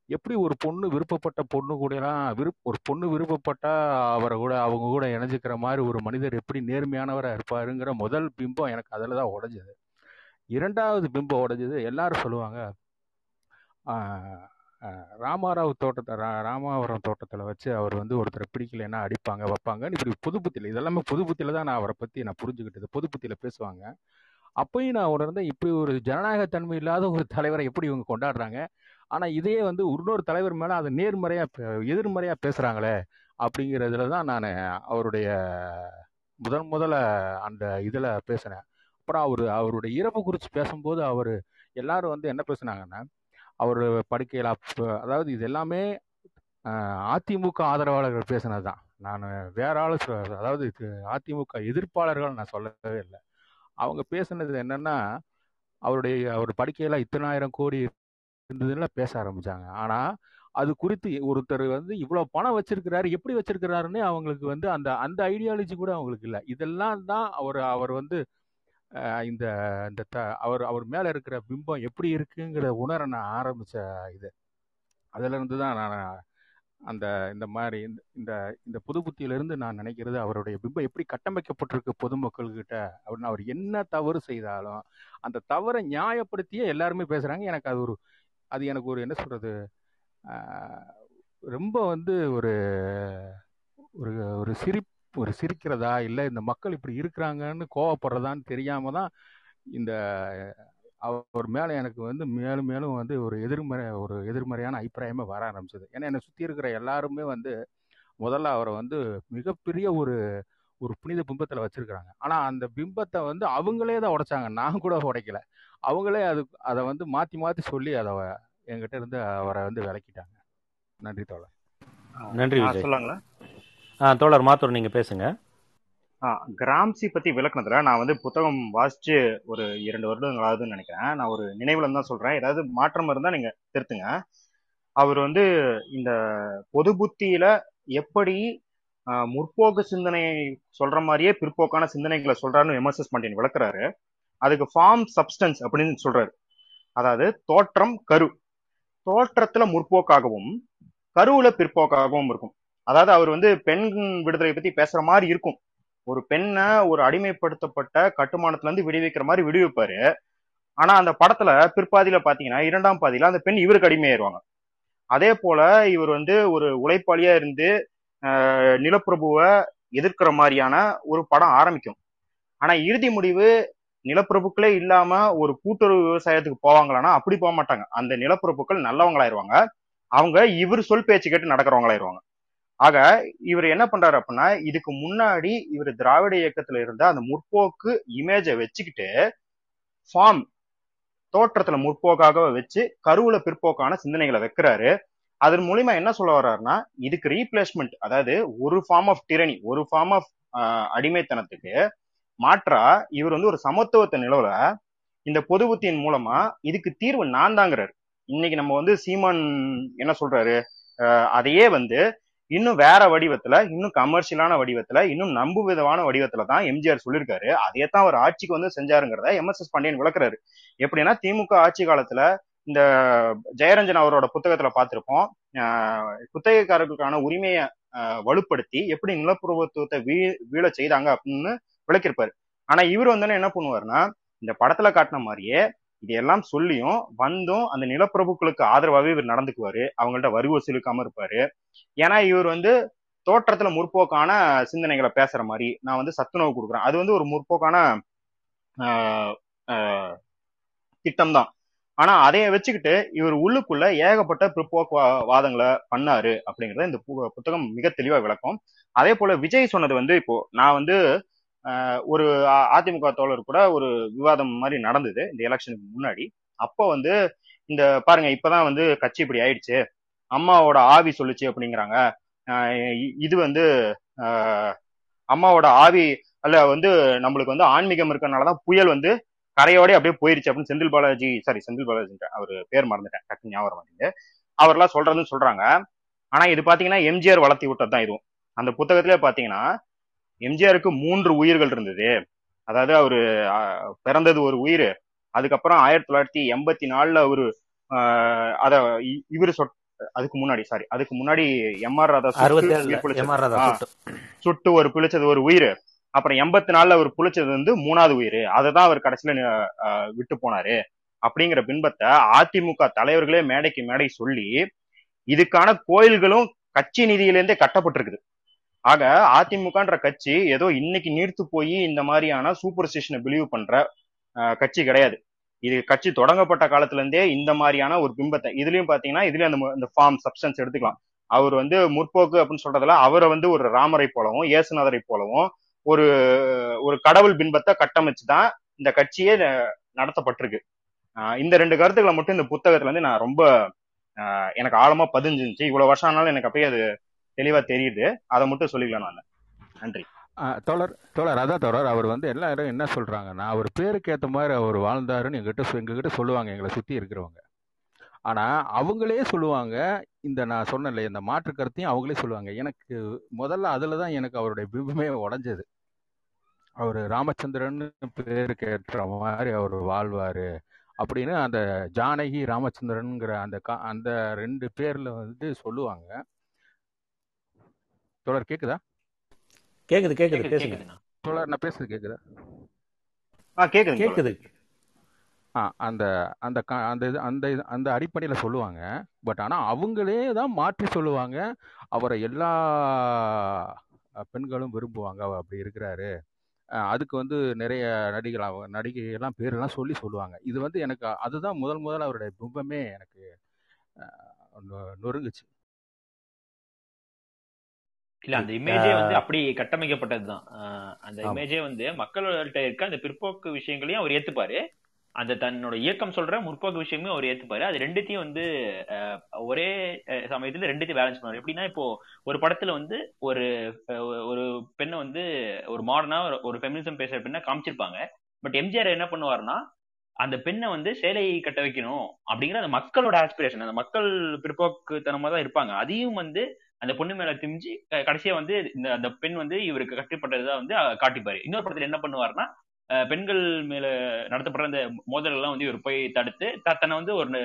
Speaker 15: எப்படி ஒரு பொண்ணு விருப்பப்பட்ட பொண்ணு கூடலாம் விருப்ப ஒரு பொண்ணு விருப்பப்பட்டா அவரை கூட அவங்க கூட இணைஞ்சிக்கிற மாதிரி ஒரு மனிதர் எப்படி நேர்மையானவராக இருப்பாருங்கிற முதல் பிம்பம் எனக்கு அதில் தான் உடஞ்சது. இரண்டாவது பிம்பம் உடஞ்சது எல்லாரும் சொல்லுவாங்க ராமாராவ் தோட்டத்தை ரா- ராமாவரம் தோட்டத்தில் வச்சு அவர் வந்து ஒருத்தரை பிடிக்கலைன்னா அடிப்பாங்க வைப்பாங்கன்னு இப்படி புது புத்தியில் இதெல்லாமே புது புத்தியில் தான் நான் அவரை பற்றி நான் புரிஞ்சுக்கிட்டது. புது புத்தியில் பேசுவாங்க. அப்பயும் நான் உணர்ந்தேன் இப்படி ஒரு ஜனநாயகத்தன்மை இல்லாத ஒரு தலைவரை எப்படி இவங்க கொண்டாடுறாங்க? ஆனால் இதையே வந்து இன்னொரு தலைவர் மேலே அதை நேர்மறையாக எதிர்மறையாக பேசுகிறாங்களே அப்படிங்கிறதுல தான் நான் அவருடைய முதன் முதல்ல அந்த இதில் பேசினேன். அப்புறம் அவர் அவருடைய இறப்பு குறித்து பேசும்போது அவர் எல்லாரும் வந்து என்ன பேசுனாங்கன்னா அவர் படுக்கையில் அதாவது இது எல்லாமே அதிமுக ஆதரவாளர்கள் பேசினது தான். நான் வேற ஆள் அதாவது இது அதிமுக எதிர்ப்பாளர்கள் நான் சொல்லவே இல்லை. அவங்க பேசுனது என்னன்னா அவருடைய அவர் படுக்கையில் இத்தனாயிரம் கோடி இருந்ததுல பேச ஆரம்பிச்சாங்க. ஆனா அது குறித்து ஒருத்தர் வந்து இவ்வளோ பணம் வச்சிருக்கிறாரு எப்படி வச்சிருக்கிறாருன்னு அவங்களுக்கு வந்து அந்த அந்த ஐடியாலஜி கூட அவங்களுக்கு இல்லை. இதெல்லாம் தான் அவர் அவர் வந்து இந்த இந்த த அவர் அவர் மேலே இருக்கிற பிம்பம் எப்படி இருக்குங்கிற உணர நான் ஆரம்பித்த இது. அதிலிருந்து தான் நான் அந்த இந்த மாதிரி இந்த இந்த இந்த புது புத்தியிலிருந்து நான் நினைக்கிறது அவருடைய பிம்பம் எப்படி கட்டமைக்கப்பட்டிருக்கு பொதுமக்கள்கிட்ட அப்படின்னு அவர் என்ன தவறு செய்தாலும் அந்த தவறை நியாயப்படுத்தியே எல்லாருமே பேசுகிறாங்க எனக்கு அது ஒரு அது எனக்கு ஒரு என்ன சொல்கிறது ரொம்ப வந்து ஒரு ஒரு ஒரு சிரி ஒரு சிரிக்கிறதா? இல்லை இந்த மக்கள் இப்படி இருக்கிறாங்கன்னு கோவப்படுறதான்னு தெரியாமல் தான் இந்த அவர் மேலே எனக்கு வந்து மேலும் மேலும் வந்து ஒரு எதிர்மறை ஒரு எதிர்மறையான அபிப்பிராயமே வர ஆரம்பிச்சது. ஏன்னா என்னை சுற்றி இருக்கிற எல்லாருமே வந்து முதல்ல அவரை வந்து மிகப்பெரிய ஒரு ஒரு புனித பிம்பத்தில் வச்சுருக்கிறாங்க. ஆனால் அந்த பிம்பத்தை வந்து அவங்களே தான் உடைச்சாங்க. நான் கூட உடைக்கல. அவங்களே அது அதை வந்து மாற்றி மாற்றி சொல்லி அதை என்கிட்ட இருந்து அவரை வந்து விலக்கிட்டாங்க நன்றி தோழர்.
Speaker 2: நன்றி
Speaker 16: சொல்லாங்களா
Speaker 2: ஆ தோழர் மாத்தூர் நீங்க பேசுங்க.
Speaker 16: கிராம்சி பத்தி விளக்குனதுல நான் வந்து புத்தகம் வாசிச்சு ஒரு இரண்டு வருடங்கள் ஆகுதுன்னு நினைக்கிறேன். நான் ஒரு நினைவுல தான் சொல்றேன். ஏதாவது மாற்றம் இருந்தா நீங்க திருத்துங்க. அவர் வந்து இந்த பொது புத்தியில எப்படி முற்போக்கு சிந்தனையை சொல்ற மாதிரியே பிற்போக்கான சிந்தனைகளை சொல்றாருன்னு எம்எஸ்எஸ் பாண்டியன் விளக்குறாரு. அதுக்கு ஃபார்ம் சப்ஸ்டன்ஸ் அப்படின்னு சொல்றாரு. அதாவது தோற்றம் கரு. தோற்றத்துல முற்போக்காகவும் கருவுல பிற்போக்காகவும் இருக்கும். அதாவது அவர் வந்து பெண் விடுதலை பத்தி பேசுற மாதிரி இருக்கும். ஒரு பெண்ணை ஒரு அடிமைப்படுத்தப்பட்ட கட்டுமானத்துல இருந்து விடுவிக்கிற மாதிரி விடுவிப்பாரு. ஆனா அந்த படத்துல பிற்பாதியில பாத்தீங்கன்னா இரண்டாம் பாதியில அந்த பெண் இவருக்கு அடிமையாயிருவாங்க. அதே போல இவர் வந்து ஒரு உழைப்பாளியா இருந்து ஆஹ், நிலப்பிரபுவை எதிர்க்கிற மாதிரியான ஒரு படம் ஆரம்பிக்கும். ஆனா இறுதி முடிவு நிலப்பிரபுக்களே இல்லாம ஒரு கூட்டுறவு விவசாயத்துக்கு போவாங்களான்னா அப்படி போக மாட்டாங்க. அந்த நிலப்பிரபுக்கள் நல்லவங்களாயிருவாங்க. அவங்க இவர் சொல் பேச்சு கேட்டு நடக்கிறவங்களாயிருவாங்க. ஆக இவர் என்ன பண்றாரு அப்படின்னா இதுக்கு முன்னாடி இவர் திராவிட இயக்கத்துல இருந்த அந்த முற்போக்கு இமேஜை வச்சுக்கிட்டு ஃபார்ம் தோற்றத்துல முற்போக்காக வச்சு கருவுல பிற்போக்கான சிந்தனைகளை வைக்கிறாரு. அதன் மூலியமா என்ன சொல்ல வர்றாருன்னா இதுக்கு ரீப்ளேஸ்மெண்ட் அதாவது ஒரு ஃபார்ம் ஆஃப் டிரணி ஒரு ஃபார்ம் ஆஃப் அடிமைத்தனத்துக்கு மாற்றா இவர் வந்து ஒரு சமத்துவத்தை நிலவுல இந்த பொது புத்தியின் மூலமா இதுக்கு தீர்வு நான் தாங்கிறாரு இன்னைக்கு நம்ம வந்து சீமான் என்ன சொல்றாரு? அதையே வந்து இன்னும் வேற வடிவத்துல இன்னும் கமர்ஷியலான வடிவத்துல இன்னும் நம்பு விதமான வடிவத்துல தான் எம்ஜிஆர் சொல்லியிருக்காரு. அதே தான் அவர் ஆட்சிக்கு வந்து செஞ்சாருங்கிறத எம்எஸ்எஸ் பாண்டியன் விளக்குறாரு. எப்படின்னா திமுக ஆட்சி காலத்துல இந்த ஜெயரஞ்சன் அவரோட புத்தகத்துல பார்த்திருப்போம். குத்தகைக்காரர்களுக்கான உரிமையை வலுப்படுத்தி எப்படி நிலப்பிரபுத்துவத்தை வீ வீழ செய்தாங்க அப்படின்னு விளக்கியிருப்பாரு. ஆனா இவர் வந்து என்ன பண்ணுவாருன்னா இந்த படத்துல காட்டின மாதிரியே இதையெல்லாம் சொல்லியும் வந்தும் அந்த நிலப்பிரபுக்களுக்கு ஆதரவாகவே இவர் நடந்துக்குவாரு. அவங்கள்ட்ட வரி வசூலிக்காம இருப்பாரு. ஏன்னா இவர் வந்து தோற்றத்துல முற்போக்கான சிந்தனைகளை பேசுற மாதிரி நான் வந்து சத்துணவு கொடுக்குறேன். அது வந்து ஒரு முற்போக்கான ஆஹ் ஆஹ் திட்டம் தான் ஆனா அதைய வச்சுக்கிட்டு இவர் உள்ளுக்குள்ள ஏகப்பட்ட பிற்போக்கு வா- வாதங்களை பண்ணாரு அப்படிங்கறத இந்த புத்தகம் மிக தெளிவா விளக்கும். அதே போல விஜய் சொன்னது வந்து இப்போ நான் வந்து ஒரு அ- அதிமுக தோழர் கூட ஒரு விவாதம் மாதிரி நடந்தது இந்த எலெக்ஷனுக்கு முன்னாடி. அப்போ வந்து இந்த பாருங்க இப்பதான் வந்து கட்சி இப்படி ஆயிடுச்சு. அம்மாவோட ஆவி சொல்லுச்சு அப்படிங்கிறாங்க. இது வந்து அம்மாவோட ஆவி அல்ல வந்து நம்மளுக்கு வந்து ஆன்மீகம் இருக்கறனாலதான் புயல் வந்து கரையோடய அப்படியே போயிருச்சு அப்படின்னு செந்தில் பாலாஜி சாரி செந்தில் பாலாஜி அவர் பேர் மறந்துட்டேன் டக்கு ஞாபகம் வர அவர்லாம் சொல்றதுன்னு சொல்றாங்க. ஆனா இது பாத்தீங்கன்னா எம்ஜிஆர் வளர்த்தி விட்டது தான் இதுவும். அந்த புத்தகத்திலே பாத்தீங்கன்னா எம்ஜிஆருக்கு மூன்று உயிர்கள் இருந்தது. அதாவது அவரு பிறந்தது ஒரு உயிர். அதுக்கப்புறம் ஆயிரத்தி தொள்ளாயிரத்தி எண்பத்தி நாலுல அவரு ஆஹ், அத இவரு சொட் அதுக்கு முன்னாடி சாரி அதுக்கு முன்னாடி எம் ஆர் ராதா சுட்டு ஒரு பிழைச்சது ஒரு உயிர். அப்புறம் எண்பத்தி நாலுல அவர் புளிச்சது வந்து மூணாவது உயிர். அதை தான் அவர் கடைசியில விட்டு போனாரு. அப்படிங்கிற பின்பத்தை அதிமுக தலைவர்களே மேடைக்கு மேடை சொல்லி இதுக்கான கோயில்களும் கட்சி நிதியிலேருந்தே கட்டப்பட்டிருக்குது. ஆக அதிமுகன்ற கட்சி ஏதோ இன்னைக்கு நீர்த்து போய் இந்த மாதிரியான சூப்பர் ஸ்டேஷனை பிலீவ் பண்ற கட்சி கிடையாது. இது கட்சி தொடங்கப்பட்ட காலத்துல இருந்தே இந்த மாதிரியான ஒரு பிம்பத்தை இதுலயும் பாத்தீங்கன்னா இதுலயும் அந்த இந்த ஃபார்ம் சப்ஸ்டன்ஸ் எடுத்துக்கலாம். அவர் வந்து முற்போக்கு அப்படின்னு சொல்றதுல அவரை வந்து ஒரு ராமரை போலவும் இயேசுநாதரை போலவும் ஒரு ஒரு கடவுள் பிம்பத்தை கட்டமைச்சு தான் இந்த கட்சியே ந- நடத்தப்பட்டிருக்கு. இந்த ரெண்டு கருத்துக்களை மட்டும் இந்த புத்தகத்துல வந்து நான் ரொம்ப எனக்கு ஆழமா பதிஞ்சிருந்துச்சு. இவ்வளவு வருஷம் ஆனாலும் எனக்கு அப்படியே அது தெளிவா தெரியுது. அதை மட்டும் சொல்லிக்கலாம் நான். நன்றி.
Speaker 15: தோழர் தோழர் அதான் தோழர் அவர் வந்து எல்லாரும் என்ன சொல்றாங்கன்னா அவர் பேருக்கு ஏற்ற மாதிரி அவர் வாழ்ந்தாருன்னு எங்கிட்ட எங்ககிட்ட சொல்லுவாங்க எங்களை சுத்தி இருக்கிறவங்க. ஆனா அவங்களே சொல்லுவாங்க இந்த நான் சொன்னேன்ல இந்த மாற்று கருத்தையும் அவங்களே சொல்லுவாங்க. எனக்கு முதல்ல அதுல தான் எனக்கு அவருடைய பிம்பமே உடைஞ்சது. அவர் ராமச்சந்திரன் பேருக்கு ஏற்ற மாதிரி அவர் வாழ்வாரு அப்படின்னு அந்த ஜானகி ராமச்சந்திரன்ங்கிற அந்த கா- அந்த ரெண்டு பேர்ல வந்து சொல்லுவாங்க. தோழர் கேக்குதா?
Speaker 2: கேக்குது கேக்குது
Speaker 3: கேக்குது
Speaker 2: பேசுங்க.
Speaker 15: தோழர் நான் பேசுறது கேக்குதா?
Speaker 16: ஆ தோழர்.
Speaker 2: கேக்குது.
Speaker 15: ஆ அந்த அந்த க- அந்த இது அந்த இது அந்த அடிப்படையில் சொல்லுவாங்க. பட் ஆனால் அவங்களே தான் மாற்றி சொல்லுவாங்க. அவரை எல்லா பெண்களும் விரும்புவாங்க. அவர் அப்படி இருக்கிறாரு. அதுக்கு வந்து நிறைய நடிகள் அவ- நடிகைகள்லாம் பேரெல்லாம் சொல்லி சொல்லுவாங்க. இது வந்து எனக்கு அதுதான் முதல் முதல் அவருடைய பிம்பமே எனக்கு நொறுங்குச்சு.
Speaker 3: இல்ல அந்த இமேஜே வந்து அப்படி கட்டமைக்கப்பட்டதுதான். அந்த இமேஜே வந்து மக்கள்கிட்ட இருக்க அந்த பிற்போக்கு விஷயங்களையும் அவர் ஏத்துப்பாரு. அந்த தன்னோட இயக்கம் சொல்ற முற்போக்கு விஷயமே அவர் ஏத்துப்பாரு. அது ரெண்டுத்தையும் வந்து ஒரே சமயத்துல ரெண்டுத்தையும் பேலன்ஸ் பண்ணுவார். எப்படின்னா இப்போ ஒரு படத்துல வந்து ஒரு ஒரு பெண்ணை வந்து ஒரு மாடர்னா ஒரு ஃபெமினிசம் பேசுற பெண்ணை காமிச்சிருப்பாங்க. பட் எம்ஜிஆர் என்ன பண்ணுவாருன்னா அந்த பெண்ணை வந்து சேலை கட்ட வைக்கணும் அப்படிங்கிற அந்த மக்களோட ஆஸ்பிரேஷன் அந்த மக்கள் பிற்போக்குத்தனமா தான் இருப்பாங்க. அதையும் வந்து அந்த பொண்ணு மேல திமிஞ்சு கடைசியா வந்து இந்த அந்த பெண் வந்து இவருக்கு கட்டுப்பட்டதா வந்து காட்டிப்பாரு. இன்னொரு படத்துல என்ன பண்ணுவாருன்னா பெண்கள் மேல நடத்தப்படுற அந்த மோதல் எல்லாம் வந்து இவர் போய் தடுத்து தன்னை வந்து ஒரு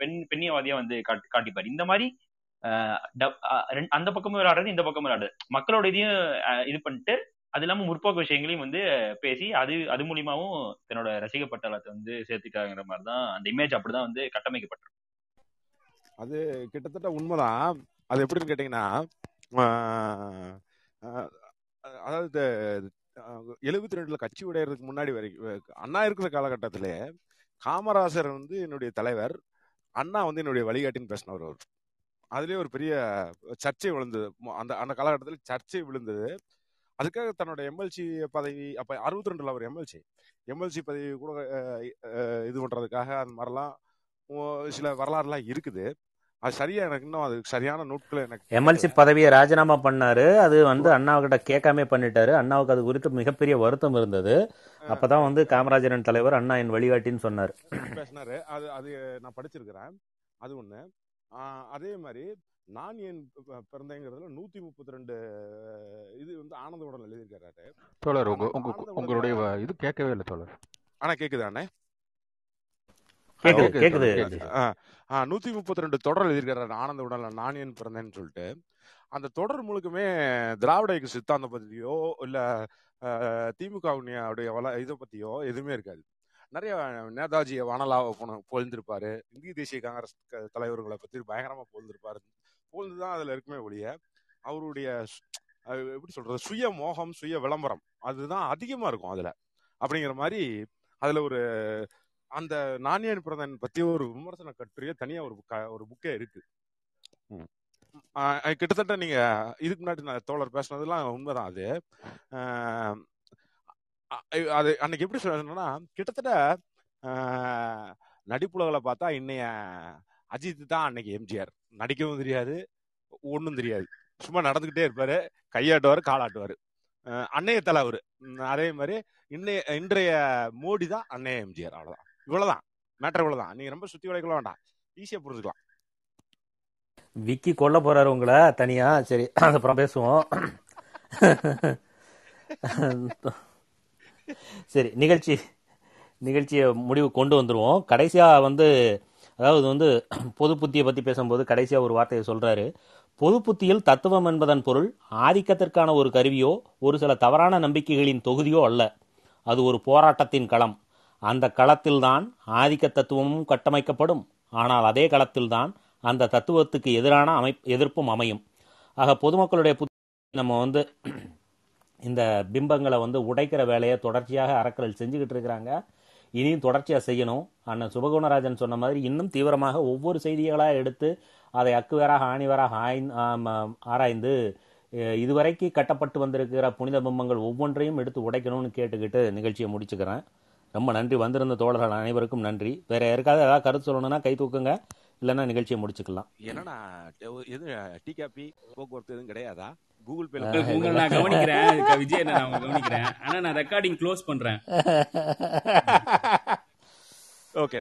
Speaker 3: பெண் பெண்ணியவாதியா வந்து காட்டி காட்டிப்பாரு. இந்த மாதிரி அந்த பக்கமும் விளையாடுறது இந்த பக்கமும் விளையாடுறது மக்களோட இதையும் இது பண்ணிட்டு அது இல்லாம முற்போக்கு விஷயங்களையும் வந்து பேசி அது அது மூலியமாவும் தன்னோட ரசிக பட்டாளத்தை வந்து சேர்த்துக்காங்கிற மாதிரி தான் அந்த இமேஜ் அப்படிதான் வந்து கட்டமைக்கப்பட்டிருக்கு.
Speaker 11: அது கிட்டத்தட்ட உண்மைதான். அது எப்படின்னு கேட்டிங்கன்னா அதாவது எழுபத்தி ரெண்டுல கட்சி உடையறதுக்கு முன்னாடி வரைக்கும் அண்ணா இருக்கிற காலகட்டத்திலே காமராசர் வந்து என்னுடைய தலைவர் அண்ணா வந்து என்னுடைய வழிகாட்டின்னு பேசினவர் அவர். அதுலேயே ஒரு பெரிய சர்ச்சை விழுந்தது. அந்த அந்த காலகட்டத்தில் சர்ச்சை விழுந்தது. அதுக்காக தன்னோட எம்எல்சி பதவி அப்போ அறுபத்தி ரெண்டுல அவர் எம்எல்சி. எம்எல்சி பதவி கூட இது பண்ணுறதுக்காக அந்த மாதிரிலாம் சில வரலாறுலாம் இருக்குது. அது சரியா எனக்கு இன்னும் அது சரியான நூட்களை எனக்கு
Speaker 2: எம்எல்சி பதவியை ராஜினாமா பண்ணாரு. அது வந்து அண்ணாவுக்கிட்ட கேட்காம பண்ணிட்டாரு. அண்ணாவுக்கு அது குறித்து மிகப்பெரிய வருத்தம் இருந்தது. அப்பதான் வந்து காமராஜரன் தலைவர் அண்ணா என் வழிகாட்டின்னு சொன்னார்.
Speaker 11: பேசினாரு. அது அது நான் படிச்சிருக்கிறேன். அது ஒண்ணு. அதே மாதிரி நான் ஏன் பி- பிறந்தேங்கிறதுல நூத்தி முப்பத்தி ரெண்டு இது வந்து ஆனந்த உடல் எழுதியிருக்காரு
Speaker 15: தோழர் உங்க உங்களுடைய இது கேட்கவே இல்லை தோழர்.
Speaker 11: ஆனா கேக்குதாண்ணே
Speaker 2: கேக்குது கேக்குது.
Speaker 11: நூத்தி முப்பத்தி ரெண்டு தொடர் எழுதியிருக்காரு ஆனந்த உடல்ல நான் ஏன் பிறந்தேன்னு சொல்லிட்டு. அந்த தொடர் முழுக்குமே திராவிட இயக்க சித்தாந்தம் பத்தியோ இல்ல திமுகவுடைய வள இதை பத்தியோ எதுவுமே இருக்காது. நிறைய நேதாஜியை வானலாவை போன புகழ்ந்திருப்பாரு. இந்திய தேசிய காங்கிரஸ் தலைவர்களை பத்தி பயங்கரமா புகழ்ந்திருப்பாரு. புகழ்ந்து தான் அதுல இருக்குமே ஒழிய அவருடைய எப்படி சொல்றது? சுய மோகம் சுய விளம்பரம் அதுதான் அதிகமா இருக்கும் அதுல. அப்படிங்கிற மாதிரி அதுல ஒரு அந்த நானியன் பிரதன் பத்தி ஒரு விமர்சன கட்டுரையே தனியா ஒரு ஒரு புக்கே இருக்கு. கிட்டத்தட்ட நீங்க இதுக்கு முன்னாடி நான் தோழர் பேசுனதெல்லாம் உண்மைதான் அது. அது அன்னைக்கு எப்படி சொல்றதுன்னா கிட்டத்தட்ட நடிப்புலகளை பார்த்தா இன்னைய அஜித் தான் அன்னைக்கு எம்ஜிஆர். நடிக்கவும் தெரியாது ஒன்றும் தெரியாது. சும்மா நடந்துகிட்டே இருப்பாரு கையாட்டுவாரு காலாட்டுவாரு. அன்னைய தலை அவரு. அதே மாதிரி இன்னைய இன்றைய மோடி தான் அன்னைய எம்ஜிஆர் அவ்வளவுதான். இவ்வளவுதான். மேட்டர் இவ்வளவுதான். நீங்க ரொம்ப சுத்தி வளைக்கல வேண்டாம். ஈஸியா புரிஞ்சுக்கலாம்.
Speaker 2: விக்கி கொல்ல போறாரு உங்களை தனியா? சரி அப்புறம் பேசுவோம். சரி நிகழ்ச்சி நிகழ்ச்சியை முடிவு கொண்டு வந்துருவோம். கடைசியாக வந்து அதாவது வந்து பொது புத்தியை பற்றி பேசும்போது கடைசியாக ஒரு வார்த்தையை சொல்கிறாரு பொது புத்தியில் தத்துவம் என்பதன் பொருள் ஆதிக்கத்திற்கான ஒரு கருவியோ ஒரு சில தவறான நம்பிக்கைகளின் தொகுதியோ அல்ல. அது ஒரு போராட்டத்தின் களம். அந்த களத்தில்தான் ஆதிக்க தத்துவமும் கட்டமைக்கப்படும். ஆனால் அதே களத்தில்தான் அந்த தத்துவத்துக்கு எதிரான அமை எதிர்ப்பும் அமையும். ஆக பொதுமக்களுடைய புத்தி நம்ம வந்து இந்த பிம்பங்களை வந்து உடைக்கிற வேலையை தொடர்ச்சியாக அறக்கல் செஞ்சுக்கிட்டு இருக்கிறாங்க. இனியும் தொடர்ச்சியாக செய்யணும். அண்ணன் சுபகுணராஜன் சொன்ன மாதிரி இன்னும் தீவிரமாக ஒவ்வொரு செய்திகளாக எடுத்து அதை அக்குவேராக ஆணிவராக ஆராய்ந்து இதுவரைக்கு கட்டப்பட்டு வந்திருக்கிற புனித பிம்பங்கள் ஒவ்வொன்றையும் எடுத்து உடைக்கணும்னு கேட்டுக்கிட்டு நிகழ்ச்சியை முடிச்சுக்கிறேன். ரொம்ப நன்றி. வந்திருந்த தோழர்கள் அனைவருக்கும் நன்றி. வேற யாருக்காவது ஏதாவது கருத்து சொல்லணும்னா கை தூக்குங்க. இல்லைன்னா நிகழ்ச்சியை முடிச்சுக்கலாம்.
Speaker 11: என்னன்னா எது டீ காப்பி போக்குவரத்து எதுவும் கிடையாதா? கூகுள் பேல
Speaker 2: ஆஹ்,
Speaker 1: உங்களை நான் கவனிக்கிறேன். விஜய் நான் கவனிக்கிறேன். ஆனா நான் ரெக்கார்டிங் க்ளோஸ் பண்றேன்.
Speaker 11: ஓகே